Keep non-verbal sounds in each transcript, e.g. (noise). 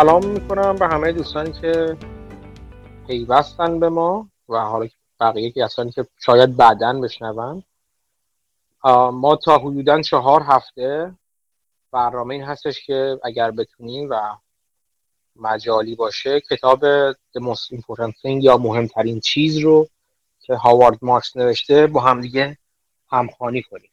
سلام می‌کنم به همه دوستانی که پیوستن به ما و حالا بقیه کسانی که شاید بعدا بشنون. ما تا حدودا چهار هفته برنامه این هستش که اگر بتونیم و مجالی باشه کتاب The Most Important Thing یا مهمترین چیز رو که هاوارد مارکس نوشته با همدیگه همخوانی کنیم.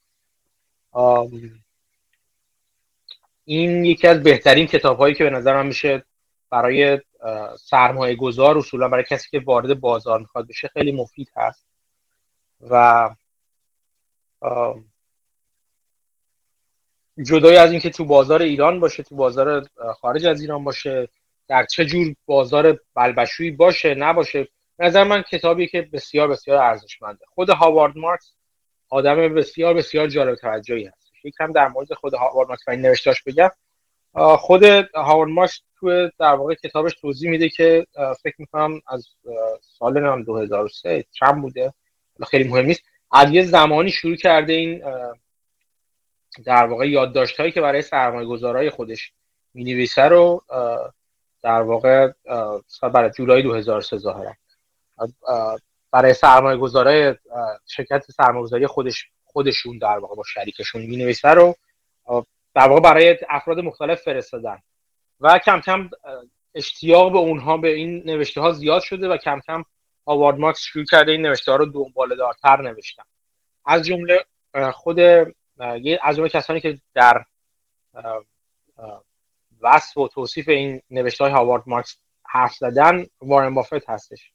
این یکی از بهترین کتاب هایی که به نظر من میشه برای سرمایه گذار اصولا برای کسی که وارد بازار می‌خواد بشه خیلی مفید هست. و جدای از اینکه تو بازار ایران باشه تو بازار خارج از ایران باشه در چه جور بازار بلبشویی باشه نباشه نظر من کتابی که بسیار بسیار ارزشمنده. خود هاوارد مارکس آدم بسیار بسیار جالب توجهی هست. یکم در مورد خود هاوارد مارکس این نوشتاش بگم. خود هاوارد مارکس تو در واقع کتابش توضیح میده که فکر می‌کنم از سال 2003 چند بوده. خیلی مهم نیست. از یه زمانی شروع کرده این در واقع یادداشت هایی که برای سرمایه گذارای خودش می نویسه رو در واقع برای جولای 2003 ظاهره برای سرمایه گذارای شرکت سرمایه گذاری خودش خودشون در واقع با شریکشون می نویسه رو در واقع برای افراد مختلف فرستادن. و کم کم اشتیاق به اونها به این نوشته ها زیاد شده و کم کم آوارد مارکس شروع کرده این نوشته ها رو دنباله دارتر نوشتن. از جمله خود از جمله کسانی که در وصف و توصیف این نوشته های هاوارد مارکس حرف زدن وارن بافت هستش.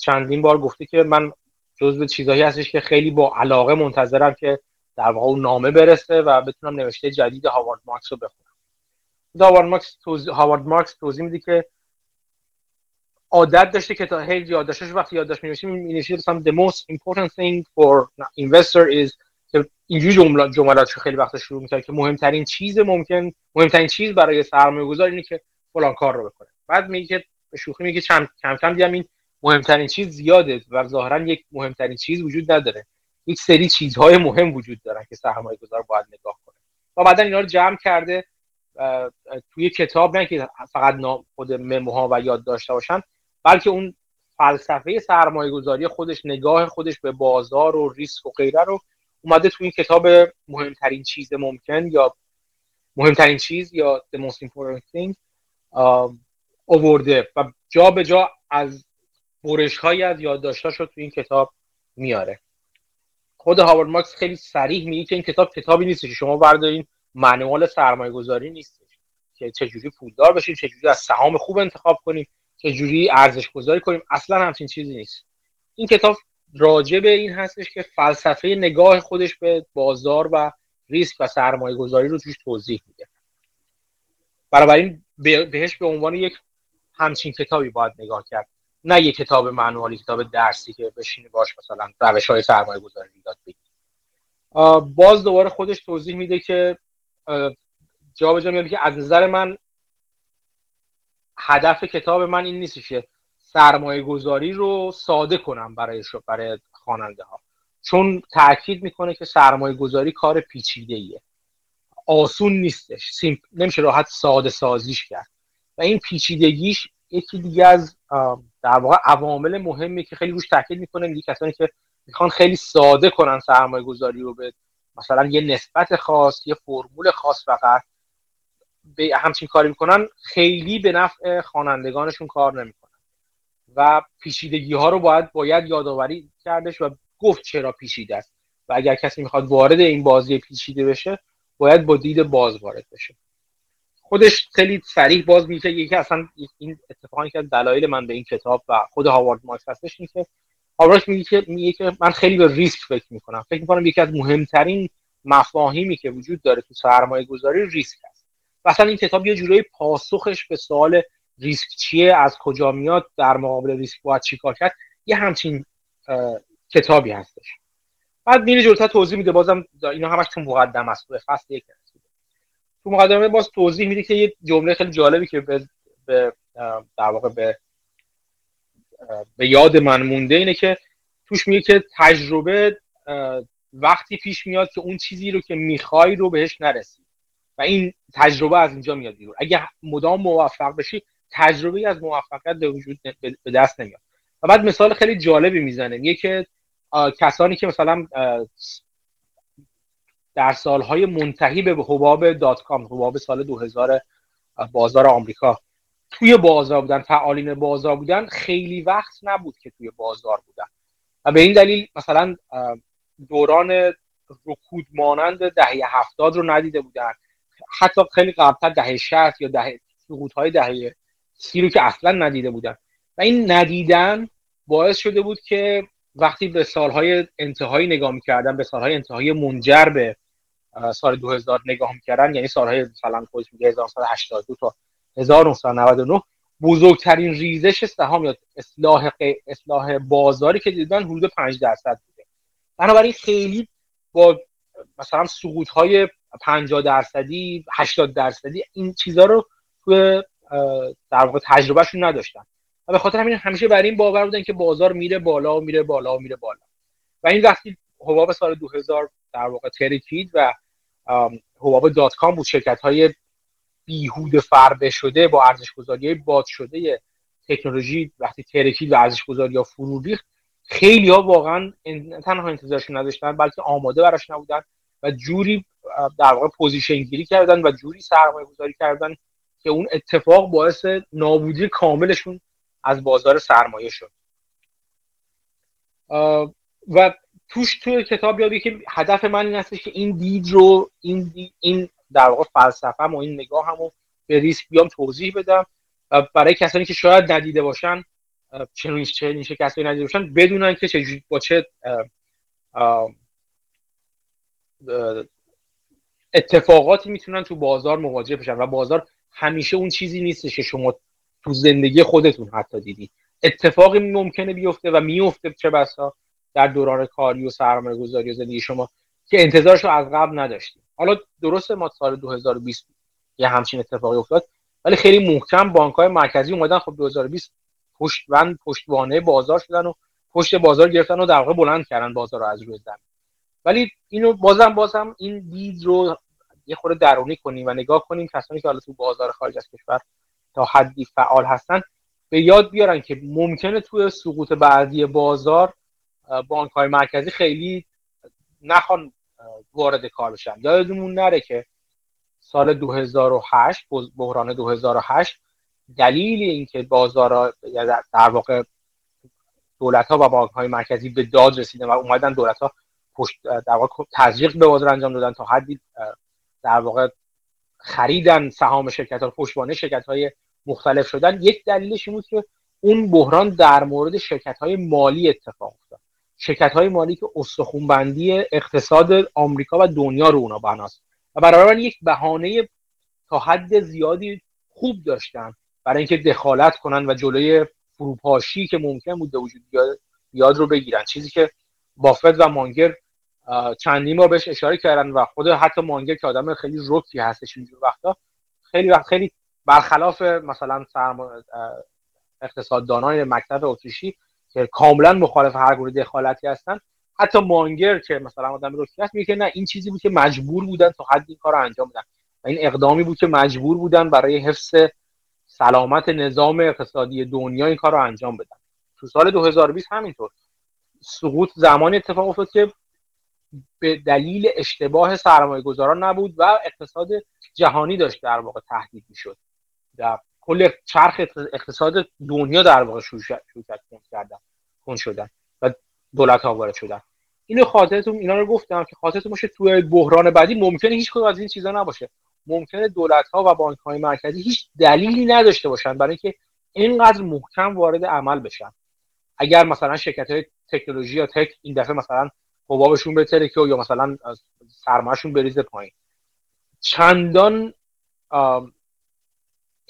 چندین بار گفته که من جزو چیزهایی هستش که خیلی با علاقه منتظرم که در واقع اون نامه برسه و بتونم نوشته جدید هاوارد مارکس رو بخونم. هاوارد مارکس توضیح هاوارد مارکس توضیح میده که عادت داشته که تا هی یادداشتش وقتی یادداشت می‌نویسیم می‌نویسه مثلا the most important thing for investor is که اینجوری جملات جملاتش خیلی وقت شروع می‌کنه که مهمترین چیز ممکن مهمترین چیز برای سرمایه‌گذار اینه که فلان کار رو بکنه. بعد میگه که شوخی میگه کم کم کم دیدم این مهمترین چیز زیاده و ظاهرا یک مهمترین چیز وجود نداره. یک سری چیزهای مهم وجود دارن که سرمایه گذار باید نگاه کنه. و بعدا اینا رو جمع کرده توی کتاب نه که فقط خود مموها و یاد داشته باشن بلکه اون فلسفه سرمایه گذاری خودش نگاه خودش به بازار و ریسک و غیره رو اومده توی این کتاب مهمترین چیز ممکن یا مهمترین چیز یا the most important thing آورده. و جا به جا از برش هایی از یادداشتاش رو توی این کتاب میاره. خود هاوارد مارکس خیلی صریح میگه که این کتاب کتابی نیست که شما بردارین منوال سرمایه گذاری نیست که چجوری پولدار بشیم چجوری از سهام خوب انتخاب کنیم چجوری ارزش گذاری کنیم اصلا همچین چیزی نیست. این کتاب راجع به این هستش که فلسفه نگاه خودش به بازار و ریسک و سرمایه گذاری رو توش توضیح میده. بنابراین بهش به عنوان یک همچین کتابی باید نگاه کرد. نه یک کتاب منوالی کتاب درسی که بشینی باش مثلا روش های سرمایه گذاری یاد بگیری باز دوباره خودش توضیح میده که جا به که از نظر من هدف کتاب من این نیست که سرمایه گذاری رو ساده کنم برای برای خواننده ها چون تاکید می‌کنه که سرمایه گذاری کار پیچیده ایه آسون نیستش. نمیشه راحت ساده سازیش کرد. و این پیچیدگیش یکی دیگه از در واقع عوامل مهمی که خیلی روش تاکید می‌کنه میگه کسانی که می‌خوان خیلی ساده کنن سرمایه گذاری رو به مثلا یه نسبت خاص یه فرمول خاص فقط به همچین کاری می‌کنن خیلی به نفع خوانندگانشون کار نمی‌کنن. و پیچیدگی ها رو باید باید یادآوری کردش و گفت چرا پیچیده است. و اگر کسی می‌خواد وارد این بازی پیچیده بشه باید با دید باز وارد بشه. خودش خیلی سریع باز میگه یکی اصلا این اتفاقی که دلایل من به این کتاب و خود هاوارد مارکس هستش این که هاوارد میگه که میگه که من خیلی به ریسک فکر می‌کنم. فکر می‌کنم یکی از مهمترین مفاهیمی که وجود داره تو سرمایه گذاری ریسک هست مثلا این کتاب یه جورایی پاسخش به سوال ریسک چیه از کجا میاد در مقابل ریسک باید چیکار کرد یه همچین کتابی هستش. بعد میره جلوتر توضیح میده بازم اینا همش تو مقدمه است. تو فصل یک. تو مقدمه باز توضیح میده که یه جمله خیلی جالبی که به, به در واقع به به یاد من مونده اینه که توش میگه که تجربه وقتی پیش میاد که اون چیزی رو که می‌خوای رو بهش نرسی. و این تجربه از اینجا میاد بیرون. اگه مدام موفق بشی تجربه از موفقیت به وجود به دست نمیاد. و بعد مثال خیلی جالبی می‌زنه. میگه که کسانی که مثلا در سالهای منتهی به حباب دات کام حباب سال 2000 بازار آمریکا. توی بازار بودن فعالین بازار بودن خیلی وقت نبود که توی بازار بودن. و به این دلیل مثلا دوران رکود مانند دهه هفتاد رو ندیده بودن. حتی خیلی قبلتر دهه شهر یا دهه سقوط های دهه سی رو که اصلا ندیده بودن. و این ندیدن باعث شده بود که وقتی به سالهای انتهایی نگاه می‌کردن به سالهای انتهایی منجر به سال 2000 نگاه می‌کردن یعنی سالهای مثلا خودش میگه 1982 تا 1999 بزرگترین ریزش سهام یا اصلاح اصلاح بازاری که دیدن حدود 5 درصد بوده. بنابراین خیلی با مثلا سقوط های 50 درصدی 80 درصدی این چیزها رو توی در واقع تجربهشون نداشتن. و به خاطر همین همیشه بر این باور بودن که بازار میره بالا و میره بالا و میره بالا. و این وقتی حباب سال 2000 در واقع ترکید و حباب دات کام بود. شرکت های بیهود فربه شده با ارزش گذاری باد شده تکنولوژی وقتی ترکید و ارزش گذاری ها فرو خیلی ها واقعا نه تنها انتظارشون نداشتن بلکه آماده براش نبودن و جوری در واقع position گیری کردن و جوری سرمایه گذاری کردن که اون اتفاق باعث نابودی کاملشون از بازار سرمایه شد. و توش توی کتاب یادی که هدف من این هستش که این دید رو این این در واقع فلسفه و این نگاه همو به ریسک بیام توضیح بدم و برای کسانی که شاید ندیده باشن چنین چنین کسانی ندیده باشن بدونن که چه با چه اتفاقاتی می‌تونن تو بازار مواجه بشن و بازار همیشه اون چیزی نیستش که شما تو زندگی خودتون حتی دیدی. اتفاقی ممکنه بیفته و میفته چه بسا؟ در دوران کاری و سرمایه گذاری و زندگی شما که انتظارش رو از قبل نداشتیم. حالا درسته ما سال 2020 یه همچین اتفاقی افتاد ولی خیلی محکم بانک های مرکزی اومدن. خب 2020 پشت بند پشتوانه بازار شدن و پشت بازار گرفتن و در واقع بلند کردن بازار رو از روی زمین. ولی اینو بازم بازم این دید رو یه خورده درونی کنیم و نگاه کنیم. کسانی که حالا تو بازار خارج از کشور تا حدی فعال هستن به یاد بیارن که ممکنه توی سقوط بعدی بازار بانک های مرکزی خیلی نخوان وارد کار بشن. یادمون نره که سال 2008 بحران 2008 دلیل اینکه بازار در واقع دولت ها و بانک های مرکزی به داد رسیدن و اومدن دولت ها پشت در واقع تزریق به بازار انجام دادن تا حدی در واقع خریدن سهام شرکت ها پشتوانه شرکت های مختلف شدن. یک دلیلش این بود که اون بحران در مورد شرکت های مالی اتفاق افتاد. شرکت های مالی که استخونبندی اقتصاد آمریکا و دنیا رو اونا بناست. و برای یک بهانه تا حد زیادی خوب داشتن برای اینکه دخالت کنن و جلوی فروپاشی که ممکن بود وجود بیاد رو بگیرن. چیزی که بافت و مانگر چندین بار بهش اشاره کردن و خود حتی مانگر که آدم خیلی رکی هستش اینجور وقتا خیلی وقت خیلی برخلاف مثلا اقتصاددانان مکتب اتریشی که کاملا مخالف هر گونه دخالتی هستن. حتی مانگر که مثلا آدم رکی هست میگه نه این چیزی بود که مجبور بودن تا حد این کار انجام بدن. و این اقدامی بود که مجبور بودن برای حفظ سلامت نظام اقتصادی دنیا این کار رو انجام بدن. تو سال 2020 همینطور. سقوط زمانی اتفاق افتاد که به دلیل اشتباه سرمایه گذاران نبود و اقتصاد جهانی داشت در واقع تهدید می‌شد. در کل چرخ اقتصاد دنیا در واقع شروع کردن کن شدن و دولت ها وارد شدن. اینو خاطرتون اینا رو گفتم که خاطرتون باشه توی بحران بعدی ممکنه هیچ کدوم از این چیزا نباشه. ممکنه دولت ها و بانک های مرکزی هیچ دلیلی نداشته باشن برای اینکه اینقدر محکم وارد عمل بشن. اگر مثلا شرکت های تکنولوژی یا تک این دفعه مثلا حبابشون به ترکه یا مثلا سرمایهشون بریزه پایین. چندان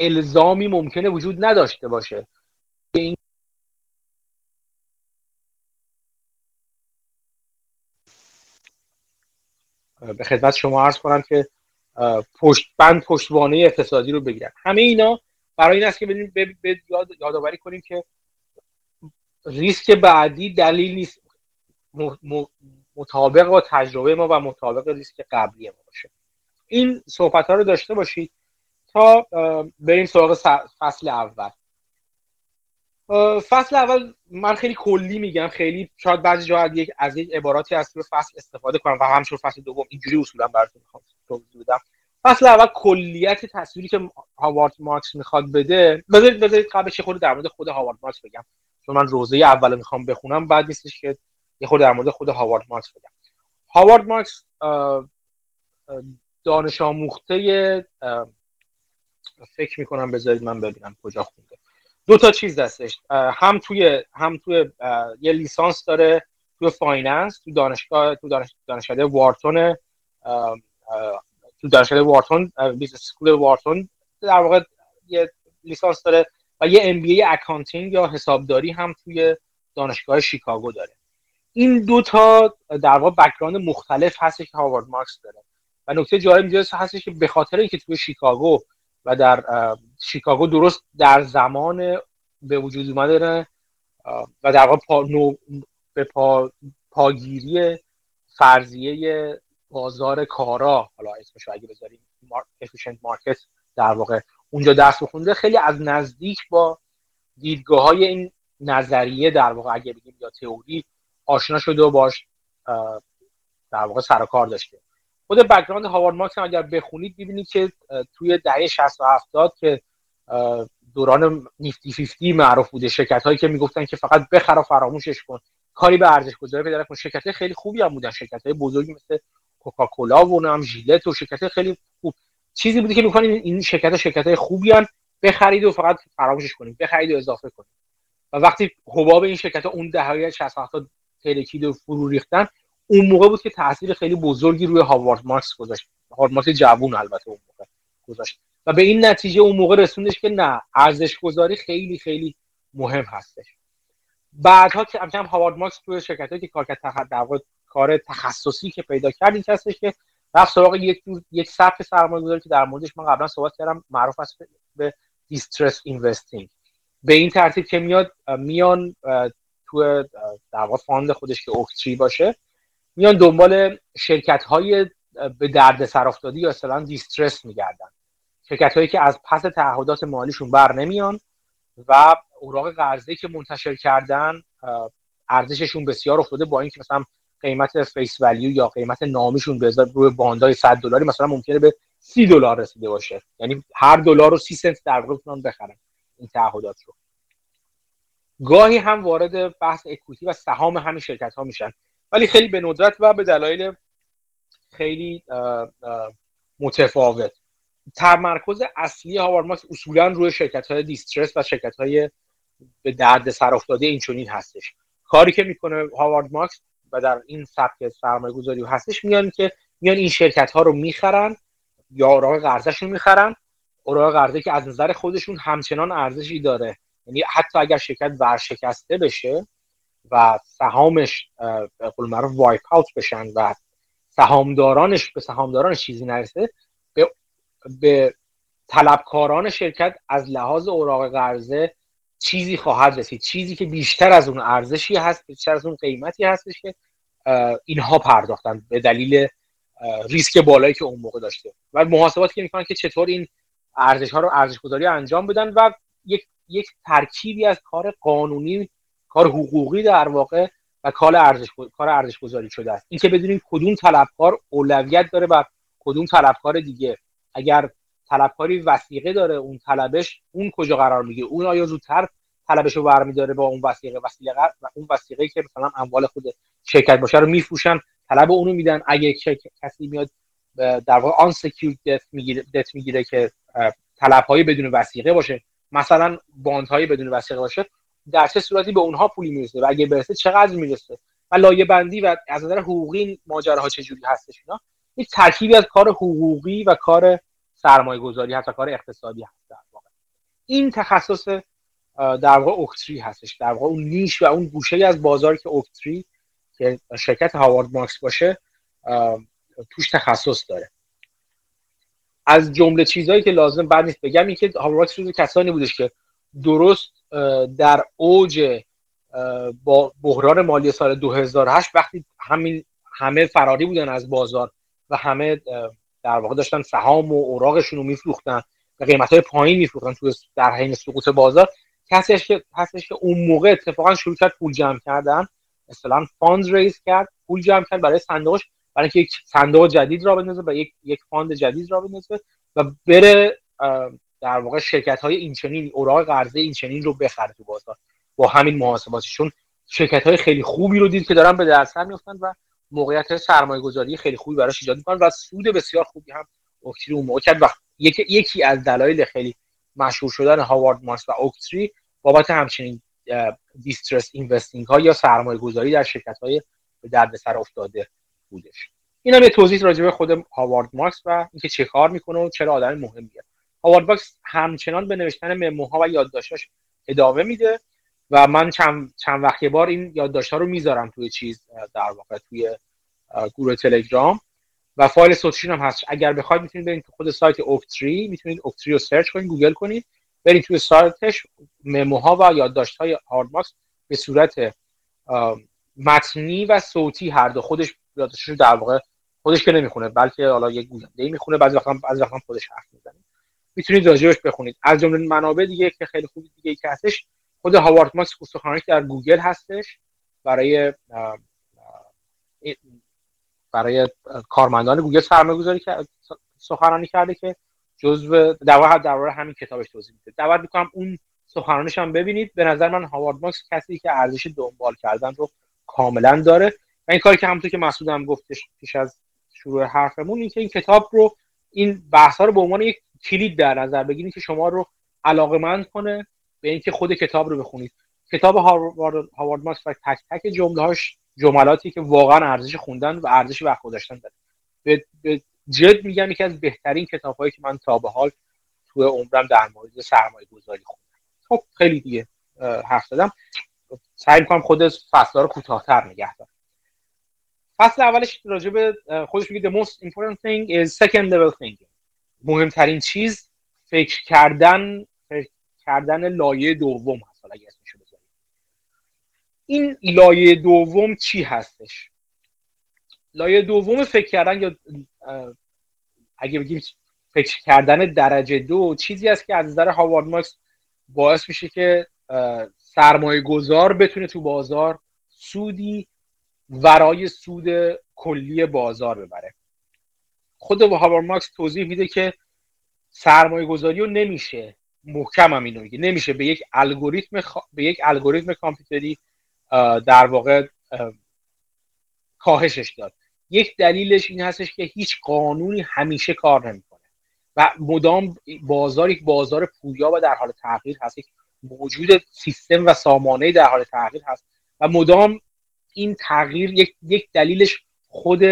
الزامی ممکنه وجود نداشته باشه. به خدمت شما عرض کنم که پشت بند پشتوانه اقتصادی رو بگیرن. همه اینا برای این است که به یاد یادآوری کنیم که ریسک بعدی دلیل نیست. مطابق با تجربه ما و مطابق ریسک قبلی ما باشه. این صحبت ها رو داشته باشید. تا بریم سراغ فصل اول. فصل اول من خیلی کلی میگم خیلی شاید بعضی جا یک از یک عباراتی از فصل استفاده کنم و همچون فصل دوم اینجوری اصولا براتون توضیح بدم. فصل اول کلیت تصویری که هاوارد مارکس می‌خواد بده بذارید بذارید قبلش خود در مورد خود هاوارد مارکس بگم. چون من روزه اول می‌خوام بخونم بعد نیستش که یه خود در مورد خود هاوارد مارکس بگم. هاوارد مارکس دانش آموخته فکر می‌کنم بذارید من ببینم کجا خونده. دو تا چیز دستش. هم توی هم توی یه لیسانس داره توی finance تو دانشگاه تو دانش دانشکده وارتون تو دانشگاه وارتون business school وارتون. در واقع یه لیسانس داره و یه MBA accounting یا حسابداری هم توی دانشگاه شیکاگو داره. این دو تا در واقع background مختلف هستش که هاوارد مارکس داره. و نکته جالب اینجا هستش که به خاطر اینکه توی شیکاگو و در شیکاگو درست در زمان به وجود اومده و در واقع پا به پا پاگیری فرضیه بازار کارا حالا اسمش اگه بذاریم efficient market در واقع اونجا درس بخونده خیلی از نزدیک با دیدگاه های این نظریه در واقع اگه بگیم یا تئوری آشنا شده و باش در واقع سر کار داشته. خود background هاوارد مارکس هم اگر بخونید ببینید که توی دهه 60 و 70 که دوران نیفتی فیفتی معروف بوده شرکت هایی که می‌گفتن که فقط بخر و فراموشش کن کاری به ارزش گذاری پیدا کن شرکت خیلی خوبی هم بودن شرکت های بزرگی مثل کوکاکولا و هم ژیلت و شرکت خیلی خوب. چیزی بوده که می‌کنین این شرکت شرکت های خوبی هم بخرید و فقط فراموشش کنید بخرید و اضافه کنید. و وقتی حباب این شرکت ها اون دهه 60 70 ترکید و فرو ریختن اون موقع بود که تاثیر خیلی بزرگی روی هاوارد مارکس گذاشت. هاوارد مارکس جوون البته اون موقع گذاشت. و به این نتیجه اون موقع رسوندش که نه ارزش گذاری خیلی خیلی مهم هستش. بعدها که کم هاوارد مارکس توی شرکت که کار در کار تخصصی که پیدا کرد این هستش که رفت سراغ یک یک سبک سرمایه گذاری که در موردش من قبلا صحبت کردم معروف است به distressed investing به این ترتیب که میاد میان تو در واقع fund خودش که Oaktree باشه میان دنبال شرکت های به دردسر افتاده یا اصلا distressed میگردن. شرکت هایی که از پس تعهدات مالیشون بر نمیان و اوراق قرضه که منتشر کردن ارزششون بسیار افتاده با اینکه مثلا قیمت face value یا قیمت نامیشون به روی bond ای 100 دلاری مثلا ممکنه به 30 دلار رسیده باشه. یعنی هر دلار رو 30 سنت در واقع بخرن این تعهدات رو. گاهی هم وارد بحث equity و سهام همین شرکت ها میشن. ولی خیلی به ندرت و به دلایل خیلی متفاوت. تمرکز اصلی هاوارد مارکس اصولا روی شرکت های دیسترس و شرکت های به درد سر افتاده این چنین هستش. کاری که می‌کنه هاوارد مارکس و در این سبک سرمایه گذاری هستش میان که میان این شرکت ها رو می‌خرن یا اوراق قرضشون می‌خرن. اوراق قرضه که از نظر خودشون همچنان ارزشی داره. یعنی حتی اگر شرکت ورشکسته بشه و سهامش به قول معروف وایپ اوت بشن و سهامدارانش به سهامدارانش چیزی نرسه به, به طلبکاران شرکت از لحاظ اوراق قرضه چیزی خواهد رسید. چیزی که بیشتر از اون ارزشی هست بیشتر از اون قیمتی هستش که اینها پرداختن به دلیل ریسک بالایی که اون موقع داشته. و محاسباتی که می‌کنن که چطور این ارزش ها رو ارزش گذاری انجام بدن و یک یک ترکیبی از کار قانونی کار حقوقی در واقع و کار ارزش کار ارزش گذاری شده است. اینکه بدونیم کدوم طلبکار اولویت داره و کدوم طلبکار دیگه. اگر طلبکاری وسیقه داره اون طلبش اون کجا قرار میگه اون آیا زودتر طلبش رو برمیداره با اون وسیقه وسیقه و اون وسیقه که مثلا اموال خود شرکت باشه رو میفروشن طلب اونو میدن. اگه کسی میاد در واقع آن دت می‌گیره می‌گیره که طلب بدون وسیقه باشه. مثلا باند بدون وسیقه باشه. در چه صورتی به اونها پولی می‌رسه و اگه برسه چقدر می‌رسه و لایه بندی و از نظر حقوقی ماجراها چجوری هستش اینا؟ یک ترکیبی از کار حقوقی و کار سرمایه گذاری حتی کار اقتصادی هست در واقع. این تخصص در واقع اوکتری هستش. در واقع اون نیش و اون گوشه از بازار که اوکتری که شرکت هاوارد مارکس باشه توش تخصص داره. از جمله چیزهایی که لازم بعد نیست بگم این که هاوارد مارکس کسانی بودش که درست در اوج با بحران مالی سال 2008 وقتی همین همه فراری بودن از بازار و همه در واقع داشتن سهام و اوراقشون رو میفروختن به قیمت های پایین میفروختن تو در حین سقوط بازار کسیش که هستش که اون موقع اتفاقا شروع کرد پول جمع کردن مثلا fund raise کرد پول جمع کرد برای صندوقش برای اینکه یک صندوق جدید راه بندازه و یک یک fund جدید راه بندازه و بره در واقع شرکت های اینچنین اوراق قرضه اینچنین رو بخره تو بازار. با همین محاسباتشون شرکت های خیلی خوبی رو دید که دارن به دردسر میفتن و موقعیت سرمایه گذاری خیلی خوبی براش ایجاد می‌کنن و سود بسیار خوبی هم Oaktree اون موقع کرد و یکی, از دلایل خیلی مشهور شدن هاوارد مارکس و Oaktree بابت همچنین distressed investing ها یا سرمایه گذاری در شرکت های به دردسر افتاده بودش. این هم یه توضیح راجع به خود هاوارد مارکس و اینکه چه کار می‌کنه و چرا آدم مهمیه. هاوارد مارکس همچنان به نوشتن memo ها و یادداشتاش ادامه میده و من چند, چند وقت بار این یادداشت‌ها رو می‌ذارم توی چیز در واقع توی گروه تلگرام و فایل صوتیشون هم هست. اگر بخواید می‌تونید برید تو خود سایت Oaktree می‌تونید Oaktree رو سرچ کنید گوگل کنید برید توی سایتش memo ها و یادداشت‌های هاوارد مارکس به صورت متنی و صوتی هر دو خودش یادداشتش رو در واقع خودش که نمی‌خونه بلکه حالا یک گوینده می‌خونه بعضی وقتا بعضی وقتا خودش حرف می‌زنه. می‌تونید راجعش بخونید. از جمله منابع دیگه که خیلی خوب دیگه که هستش خود هاوارد مارکس سخنرانی در گوگل هستش برای برای کارمندان گوگل سرمایه گذاری که سخنرانی کرده که جزو در در همین کتابش توضیح میده. دعوت می‌کنم اون سخنرانیش هم ببینید. به نظر من هاوارد ماکس کسی که ارزش دنبال کردن رو کاملا داره. و این کاری که همونطور که مسعود گفتش پیش از شروع حرفمون این که این کتاب رو این بحث ها رو به عنوان یک کلید در نظر بگیرید که شما رو علاقمند کنه به اینکه خود کتاب رو بخونید. کتاب هاوارد, هاوارد ماکس و تک تک جمله هاش جملاتی که واقعا ارزش خوندن و ارزش وقت گذاشتن داره. به, جد میگم یکی از بهترین کتاب هایی که من تا به حال تو عمرم در مورد سرمایه گذاری خوندم. خب خیلی دیگه حرف زدم. سعی می‌کنم خود فصل رو کوتاهتر نگه دارم. فصل اولش راجع به خودش میگه the most important thing is second level thinking. مهمترین چیز فکر کردن فکر کردن لایه دوم هست حالا اگه اسمشو این لایه دوم چی هستش؟ لایه دوم فکر کردن یا اگه بگیم فکر کردن درجه دو چیزی است که از نظر هاوارد ماکس باعث میشه که سرمایه گذار بتونه تو بازار سودی ورای سود کلی بازار ببره. خود هاوارد ماکس توضیح میده که سرمایه گذاری رو نمیشه. محکم هم اینو میگه. نمیشه به یک الگوریتم به یک الگوریتم کامپیوتری در واقع کاهشش داد. یک دلیلش این هستش که هیچ قانونی همیشه کار نمی‌کنه. و مدام بازار یک بازار پویا و در حال تغییر هست یک موجود سیستم و سامانه در حال تغییر هست و مدام این تغییر یک, یک دلیلش خود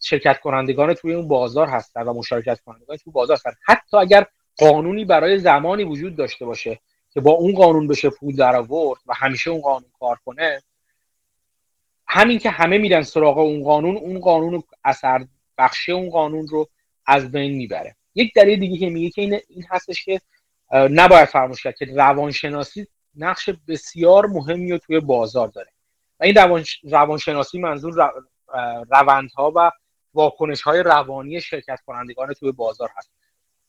شرکت کنندگان توی اون بازار هستن و مشارکت کنندگان توی بازار هستن. حتی اگر قانونی برای زمانی وجود داشته باشه که با اون قانون بشه پول در آورد و همیشه اون قانون کار کنه همین که همه میرن سراغ اون قانون اون قانون اثر بخشی اون قانون رو از بین می‌بره. یک دلیل دیگه که میگه که این, این هستش که نباید فراموش کرد که روانشناسی نقش بسیار مهمی رو توی بازار داره. و این روان روانشناسی منظور رو... روندها و واکنش های روانی شرکت کنندگان توی بازار هست.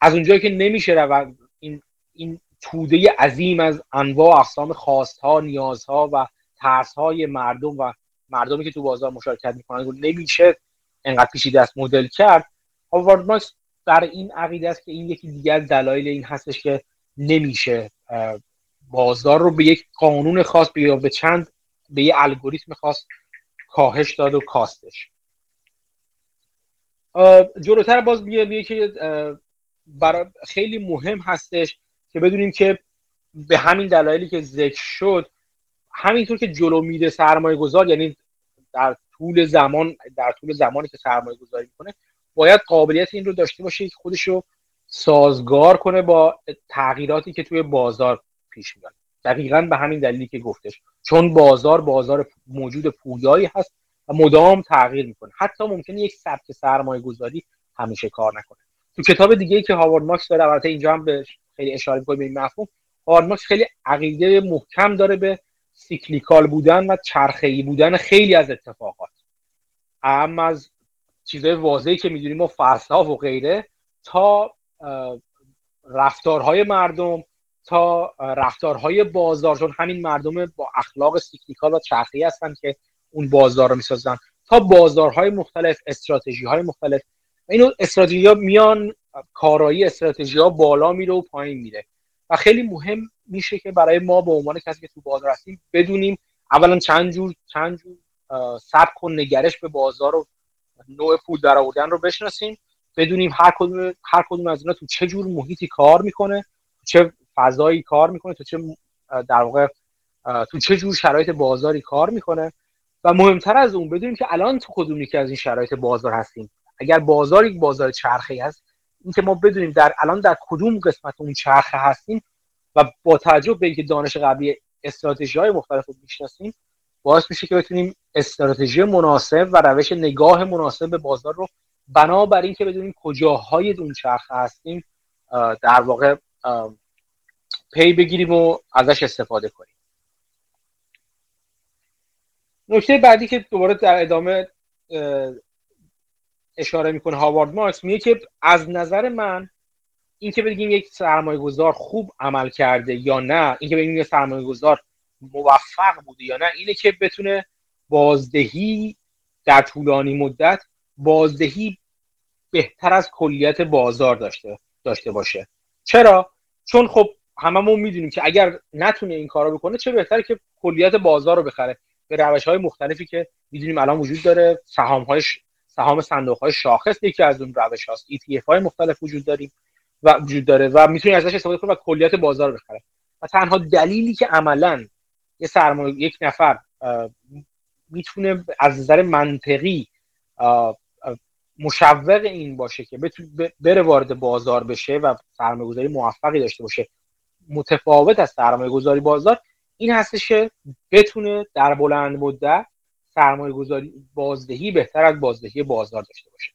از اونجایی که نمیشه روند این این توده عظیم از انواع اقسام خواستها نیازها و ترسهای مردم و مردمی که تو بازار مشارکت می‌کنن رو نمیشه انقدر پیچیده است مدل کرد. هاوارد ماکس در این عقیده است که این یکی دیگر دلایل این هستش که نمیشه بازار رو به یک قانون خاص یا به چند به یه الگوریتم خاص کاهش داد و کاستش. جلوتر باز میگه که برای خیلی مهم هستش که بدونیم که به همین دلایلی که ذکر شد همینطور که جلو میره سرمایه گذار یعنی در طول زمان در طول زمانی که سرمایه گذاری می‌کنه باید قابلیت این رو داشته باشه که خودش رو سازگار کنه با تغییراتی که توی بازار پیش میاد. دقیقا به همین دلیلی که گفتش. چون بازار بازار موجود پویایی هست و مدام تغییر می‌کنه. حتی ممکنه یک سبک سرمایه گذاری همیشه کار نکنه. تو کتاب دیگه ای که هاوارد مارکس داره البته اینجا هم به خیلی اشاره می‌کنه به این مفهوم هاوارد مارکس خیلی عقیده محکم داره به cyclical بودن و چرخه‌ای بودن خیلی از اتفاقات. اما از چیزهای واضحی که می‌دونیم و فصلها و غیره تا رفتارهای مردم تا رفتارهای بازار چون همین مردم با اخلاق cyclical و چرخی هستن که اون بازار رو می‌سازن. تا بازارهای مختلف استراتژی های مختلف. اینو استراتژی ها میان کارایی استراتژی ها بالا میره و پایین میره. و خیلی مهم میشه که برای ما به عنوان کسی که تو بازار هستیم بدونیم اولا چند جور چند جور سبک و نگرش به بازار و نوع پول درآوردن رو بشناسیم. بدونیم هر کدوم هر کدوم از اینا تو چه جور محیطی کار می‌کنه چه فضایی کار می‌کنه تو چه در واقع تو چه جور شرایط بازاری کار می‌کنه. و مهمتر از اون بدونیم که الان تو کدومی که از این شرایط بازار هستیم. اگر بازار یک بازار چرخه هست اینکه ما بدونیم در الان در کدوم قسمت اون چرخه هستیم و با توجه به اینکه دانش قبلی استراتژی های مختلف رو می‌شناسیم باعث میشه که بتونیم استراتژی مناسب و روش نگاه مناسب به بازار رو بنابر اینکه بدونیم کجاهای اون چرخه هستیم در واقع پی بگیریم و ازش استفاده کنیم. نکته بعدی که دوباره در ادامه اشاره می‌کنه هاوارد مارکس میگه که از نظر من این که بگیم یک سرمایه گذار خوب عمل کرده یا نه این که بگیم یک سرمایه گذار موفق بوده یا نه اینه که بتونه بازدهی در طولانی مدت بازدهی بهتر از کلیت بازار داشته داشته باشه. چرا؟ چون خب هممون می‌دونیم که اگر نتونه این کارو بکنه چه بهتره که کلیت بازار رو بخره. به روش های مختلفی که می‌دونیم الان وجود داره سهام های سهام صندوق های شاخص یکی از اون روش هاست ETF های مختلف وجود داریم و وجود داره و می‌تونی ازش استفاده کنی و کلیت بازار بخره. و تنها دلیلی که عملا یه سرمایه یک نفر می‌تونه از نظر منطقی مشوق این باشه که بره وارد بازار بشه و سرمایه گذاری موفقی داشته باشه. متفاوت از سرمایه گذاری بازار این هستش که بتونه در بلند مدت سرمایه گذاری بازدهی بهتر از بازدهی بازار داشته باشه.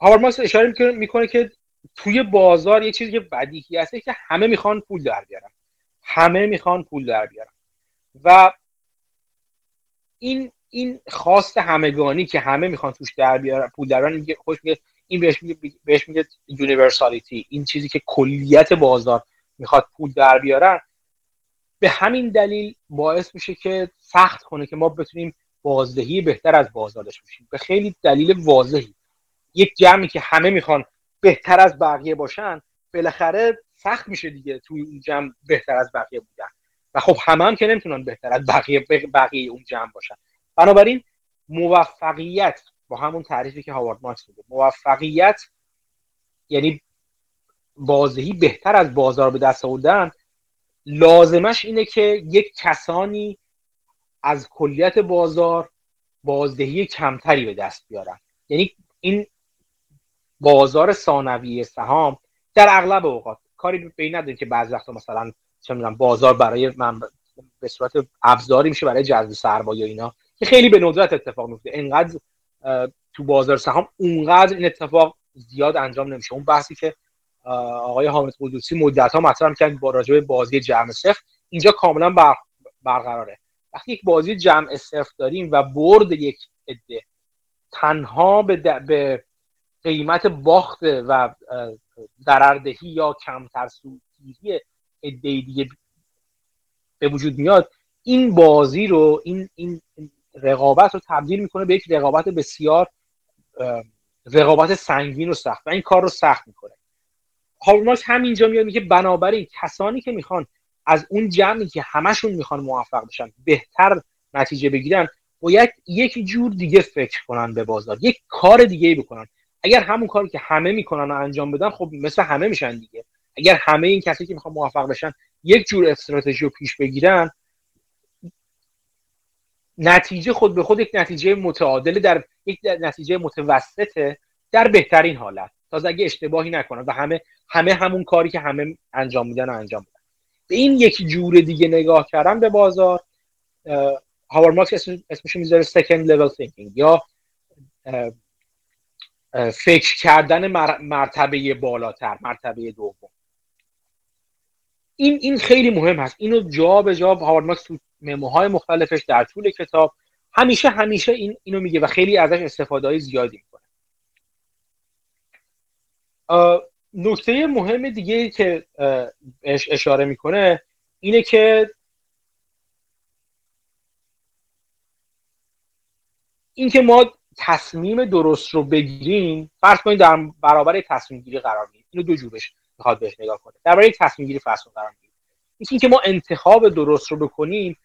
هاورماس اشاره می‌کنه که توی بازار یه چیزی که بدیهی هسته که همه می‌خوان پول در بیارن. همه می‌خوان پول در بیارن. و این این خواست همگانی که همه می‌خوان توش در بیارن پول در بیارن خوش میگه این بهش میگه بهش میگه یونیورسالیتی این چیزی که کلیت بازار می‌خواد پول در بیارن به همین دلیل باعث میشه که سخت کنه که ما بتونیم بازدهی بهتر از بازار داشته باشیم. به خیلی دلیل واضحی. یک جمعی که همه می‌خوان بهتر از بقیه باشن بالاخره سخت میشه دیگه توی اون جمع بهتر از بقیه بودن. و خب همه هم که نمی‌تونن بهتر از بقیه بقیه اون جمع باشن. بنابراین موفقیت با همون تعریفی که هاوارد مارکس میگه موفقیت یعنی بازدهی بهتر از بازار به دست آوردن. لازمش اینه که یک کسانی از کلیت بازار بازدهی کمتری به دست بیارن. یعنی این بازار ثانویه سهام در اغلب اوقات کاری به این نداریم که بعضی وقتا مثلا چه می‌دونم بازار برای من به صورت ابزاری میشه برای جذب سرمایه اینا. که خیلی به ندرت اتفاق میفته انقدر تو بازار سهام اونقدر این اتفاق زیاد انجام نمیشه. اون بحثی که آقای حامد قدوسی مدت ها مطرح کرد با راجع بازی جمع صفر اینجا کاملا بر... برقراره. وقتی یک بازی جمع صفر داریم و برد یک عده تنها به, به قیمت باخت و ضرردهی یا کمتر سودگیری عده دیگه به وجود میاد این بازی رو این این رقابت رو تبدیل می‌کنه به یک رقابت بسیار رقابت سنگین و سخت و این کار رو سخت می‌کنه. هاورمارکس همینجا میاد میگه بنابراین کسانی که می‌خوان از اون جمعی که همشون می‌خوان موفق بشن بهتر نتیجه بگیرن باید یک جور دیگه فکر کنن به بازار یک کار دیگه بکنن. اگر همون کاری که همه می‌کنن و انجام بدن خب مثل همه میشن دیگه. اگر همه این کسی که می‌خوان موفق بشن یک جور استراتژی رو پیش بگیرن نتیجه خود به خود یک نتیجه متعادل در یک نتیجه متوسطه در بهترین حالت. تازه اگه اشتباهی نکنن و همه همه همون کاری که همه انجام میدن و انجام میدن. به این یک جور دیگه نگاه کردن به بازار هاوارد مارکس اسمش می‌ذاره second level thinking یا فکر کردن مرتبه بالاتر مرتبه دوم. این این خیلی مهم هست. اینو جا به جا هاوارد مارکس تو مموهای مختلفش در طول کتاب همیشه همیشه این اینو میگه و خیلی ازش استفاده های زیادی می‌کنه. نکته مهم دیگه که اشاره می‌کنه اینه که اینکه ما تصمیم درست رو بگیریم فرض کنید در برابر تصمیم گیری قرار می‌گیریم. اینو دو جورش می‌خواد بهش نگاه کنه. در برای تصمیم گیری فرض قرار می‌گیریم اینکه ما انتخاب درست رو بکنیم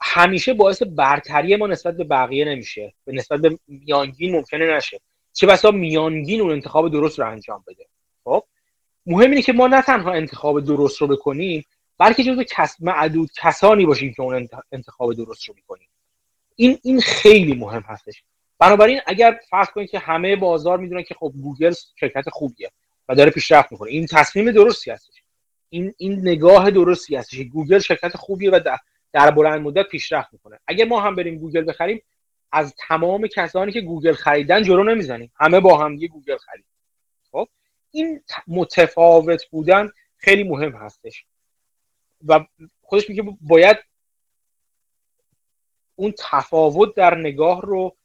همیشه باعث برتری ما نسبت به بقیه نمیشه. به نسبت به میانگین ممکنه نشه. چه بسا میانگین اون انتخاب درست رو انجام بده. خب؟ مهم اینه که ما نه تنها انتخاب درست رو بکنیم بلکه جزو کس معدود کسانی باشیم که اون انتخاب درست رو می‌کنیم. این این خیلی مهم هستش. بنابراین اگر فرض کنید که همه بازار می‌دونن که خب گوگل شرکت خوبیه. و داره پیشرفت می‌کنه. این تصمیم درستی هستش این این نگاه درستی هستش گوگل شرکت خوبیه و در, بلند مدت پیشرفت می‌کنه. اگر ما هم بریم گوگل بخریم از تمام کسانی که گوگل خریدن جلو نمی‌زنیم. همه با هم گوگل خرید. خب؟ این متفاوت بودن خیلی مهم هستش. و خودش میگه باید اون تفاوت در نگاه رو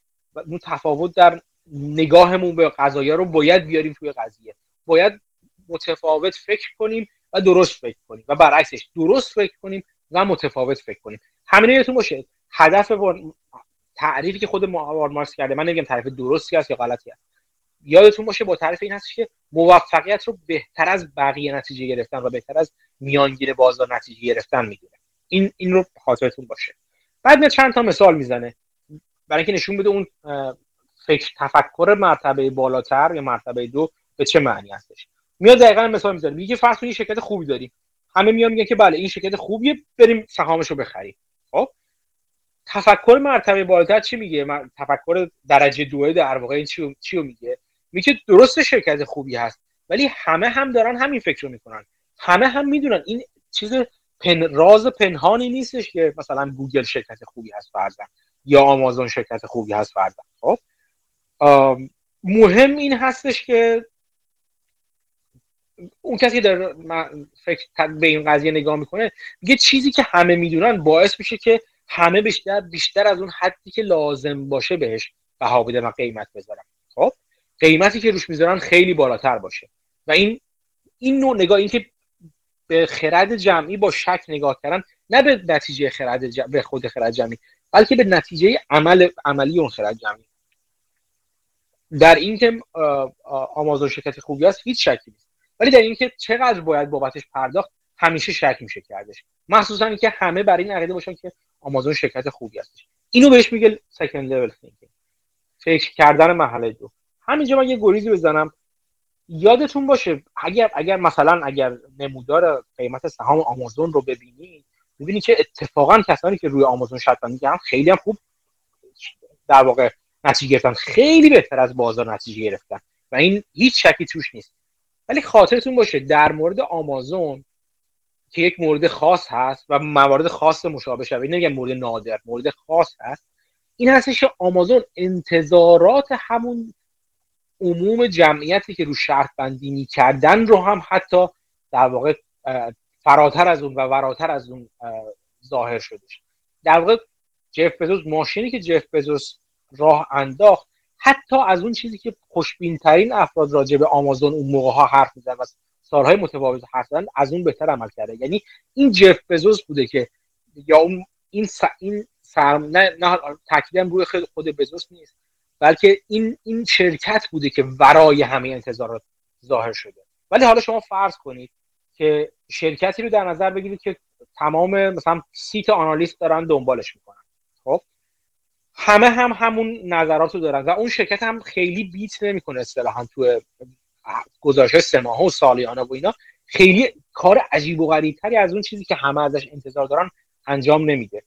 اون تفاوت در نگاهمون به قضایی رو باید بیاریم توی قضیه. باید متفاوت فکر کنیم و درست فکر کنیم و برعکسش درست فکر کنیم و متفاوت فکر کنیم. همین یادتون باشه هدف تعریفی که خود مارکس کرده من نمیگم تعریف درستی است یا غلطی است یادتون باشه با تعریف این هست که موفقیت رو بهتر از بقیه نتیجه گرفتن و بهتر از میانگین بازار نتیجه گرفتن می‌دونه. این این رو خاطرتون باشه. بعد میاد چند تا مثال می‌زنه. برای اینکه نشون بده اون فکر تفکر مرتبه بالاتر یا مرتبه دو به چه معنی هستش؟ میاد دقیقا مثال می‌زنه. میگه فرض کنید شرکت خوبی داریم. همه میان میگن که بله این شرکت خوبیه بریم سهامش رو بخریم. خب؟ تفکر مرتبه بالاتر چی میگه؟ تفکر درجه دو در واقع این چی میگه؟ میگه درست شرکت خوبی هست ولی همه هم دارن همین فکر رو می‌کنن. همه هم می‌دونن این چیز پن راز پنهانی نیستش که مثلا گوگل شرکت خوبی هست فرضاً یا آمازون شرکت خوبی هست فردا خب؟ مهم این هستش که اون کسی که در فکر به این قضیه نگاه می‌کنه میگه چیزی که همه می‌دونن باعث میشه که همه بیشتر بیشتر از اون حدی که لازم باشه بهش بها بدن و قیمت بذارن خب؟ قیمتی که روش می‌ذارن خیلی بالاتر باشه. و این این نوع نگاه این که به خرد جمعی با شک نگاه کردن نه به نتیجه خرد به خود خرد جمعی بلکه به نتیجه عمل عملی اون خرد جمعی. در اینکه آمازون شرکت خوبی است هیچ شکی ولی در اینکه چقدر باید بابتش پرداخت همیشه شک میشه کردش مخصوصا اینکه همه بر این عقیده باشن که آمازون شرکت خوبی هستش. اینو بهش میگه سکند لول فکر کردن مرحله دو. همینجا من یه گریزی بزنم. یادتون باشه اگر اگر مثلا اگر نمودار قیمت سهام آمازون رو ببینید می‌بینی که اتفاقا کسانی که روی آمازون شرط بندی خیلی هم خوب در واقع نتیجه گرفتن. خیلی بهتر از بازار نتیجه گرفتن. و این هیچ شکی توش نیست. ولی خاطرتون باشه در مورد آمازون که یک مورد خاص هست و موارد خاص مشابه شده نمیگم مورد نادر مورد خاص هست. این هستش که آمازون انتظارات همون عموم جمعیتی که رو شرط بندی می‌کردن رو هم حتی در واقع فراتر از اون و وراتر از اون ظاهر شدش در واقع جف بزوس ماشینی که جف بزوس راه انداخت حتی از اون چیزی که خوشبین ترین افراد راجع به آمازون اون موقع ها حرف میزن و سالهای متفاوت زدن از اون بهتر عمل کرده. یعنی این جف بزوس بوده که یا اون این س... این سرم نه نه تاکیدم روی خود بزوس نیست بلکه این این شرکت بوده که ورای همه انتظارات ظاهر شده. ولی حالا شما فرض کنید که شرکتی رو در نظر بگیرید که تمام مثلا سیت آنالیست دارن دنبالش می‌کنن. خب؟ همه هم همون نظرات رو دارن و اون شرکت هم خیلی بیت نمی‌کنه اصطلاحا تو گزارش سه ماه و سالیانه و اینا. خیلی کار عجیب و غریبتری از اون چیزی که همه ازش انتظار دارن انجام نمیده.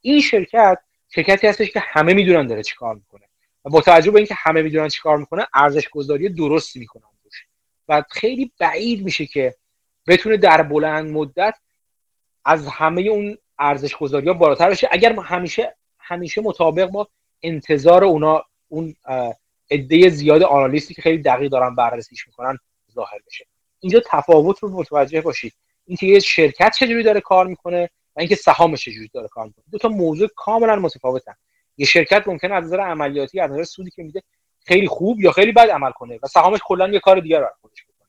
این شرکت شرکتی هستش که همه می‌دونن داره چیکار می‌کنه. و با توجه به اینکه همه می‌دونن چیکار می‌کنه ارزش گذاری درستی می‌کنن و خیلی بعید میشه که بتونه در بلند مدت از همه اون ارزش گذاری ها بالاتر بشه. اگر همیشه همیشه مطابق با انتظار اونا اون عده زیاد آنالیستی که خیلی دقیق دارن بررسیش می‌کنن ظاهر بشه. اینجا تفاوت رو متوجه باشید. اینکه یه شرکت چجوری داره کار می‌کنه و اینکه سهامش چجوری داره کار می‌کنه. دو تا موضوع کاملا متفاوتن. یه شرکت ممکنه از نظر عملیاتی از نظر سودی که میده خیلی خوب یا خیلی بد عمل کنه و سهامش کلا یه کار دیگه رو خودش بکنه.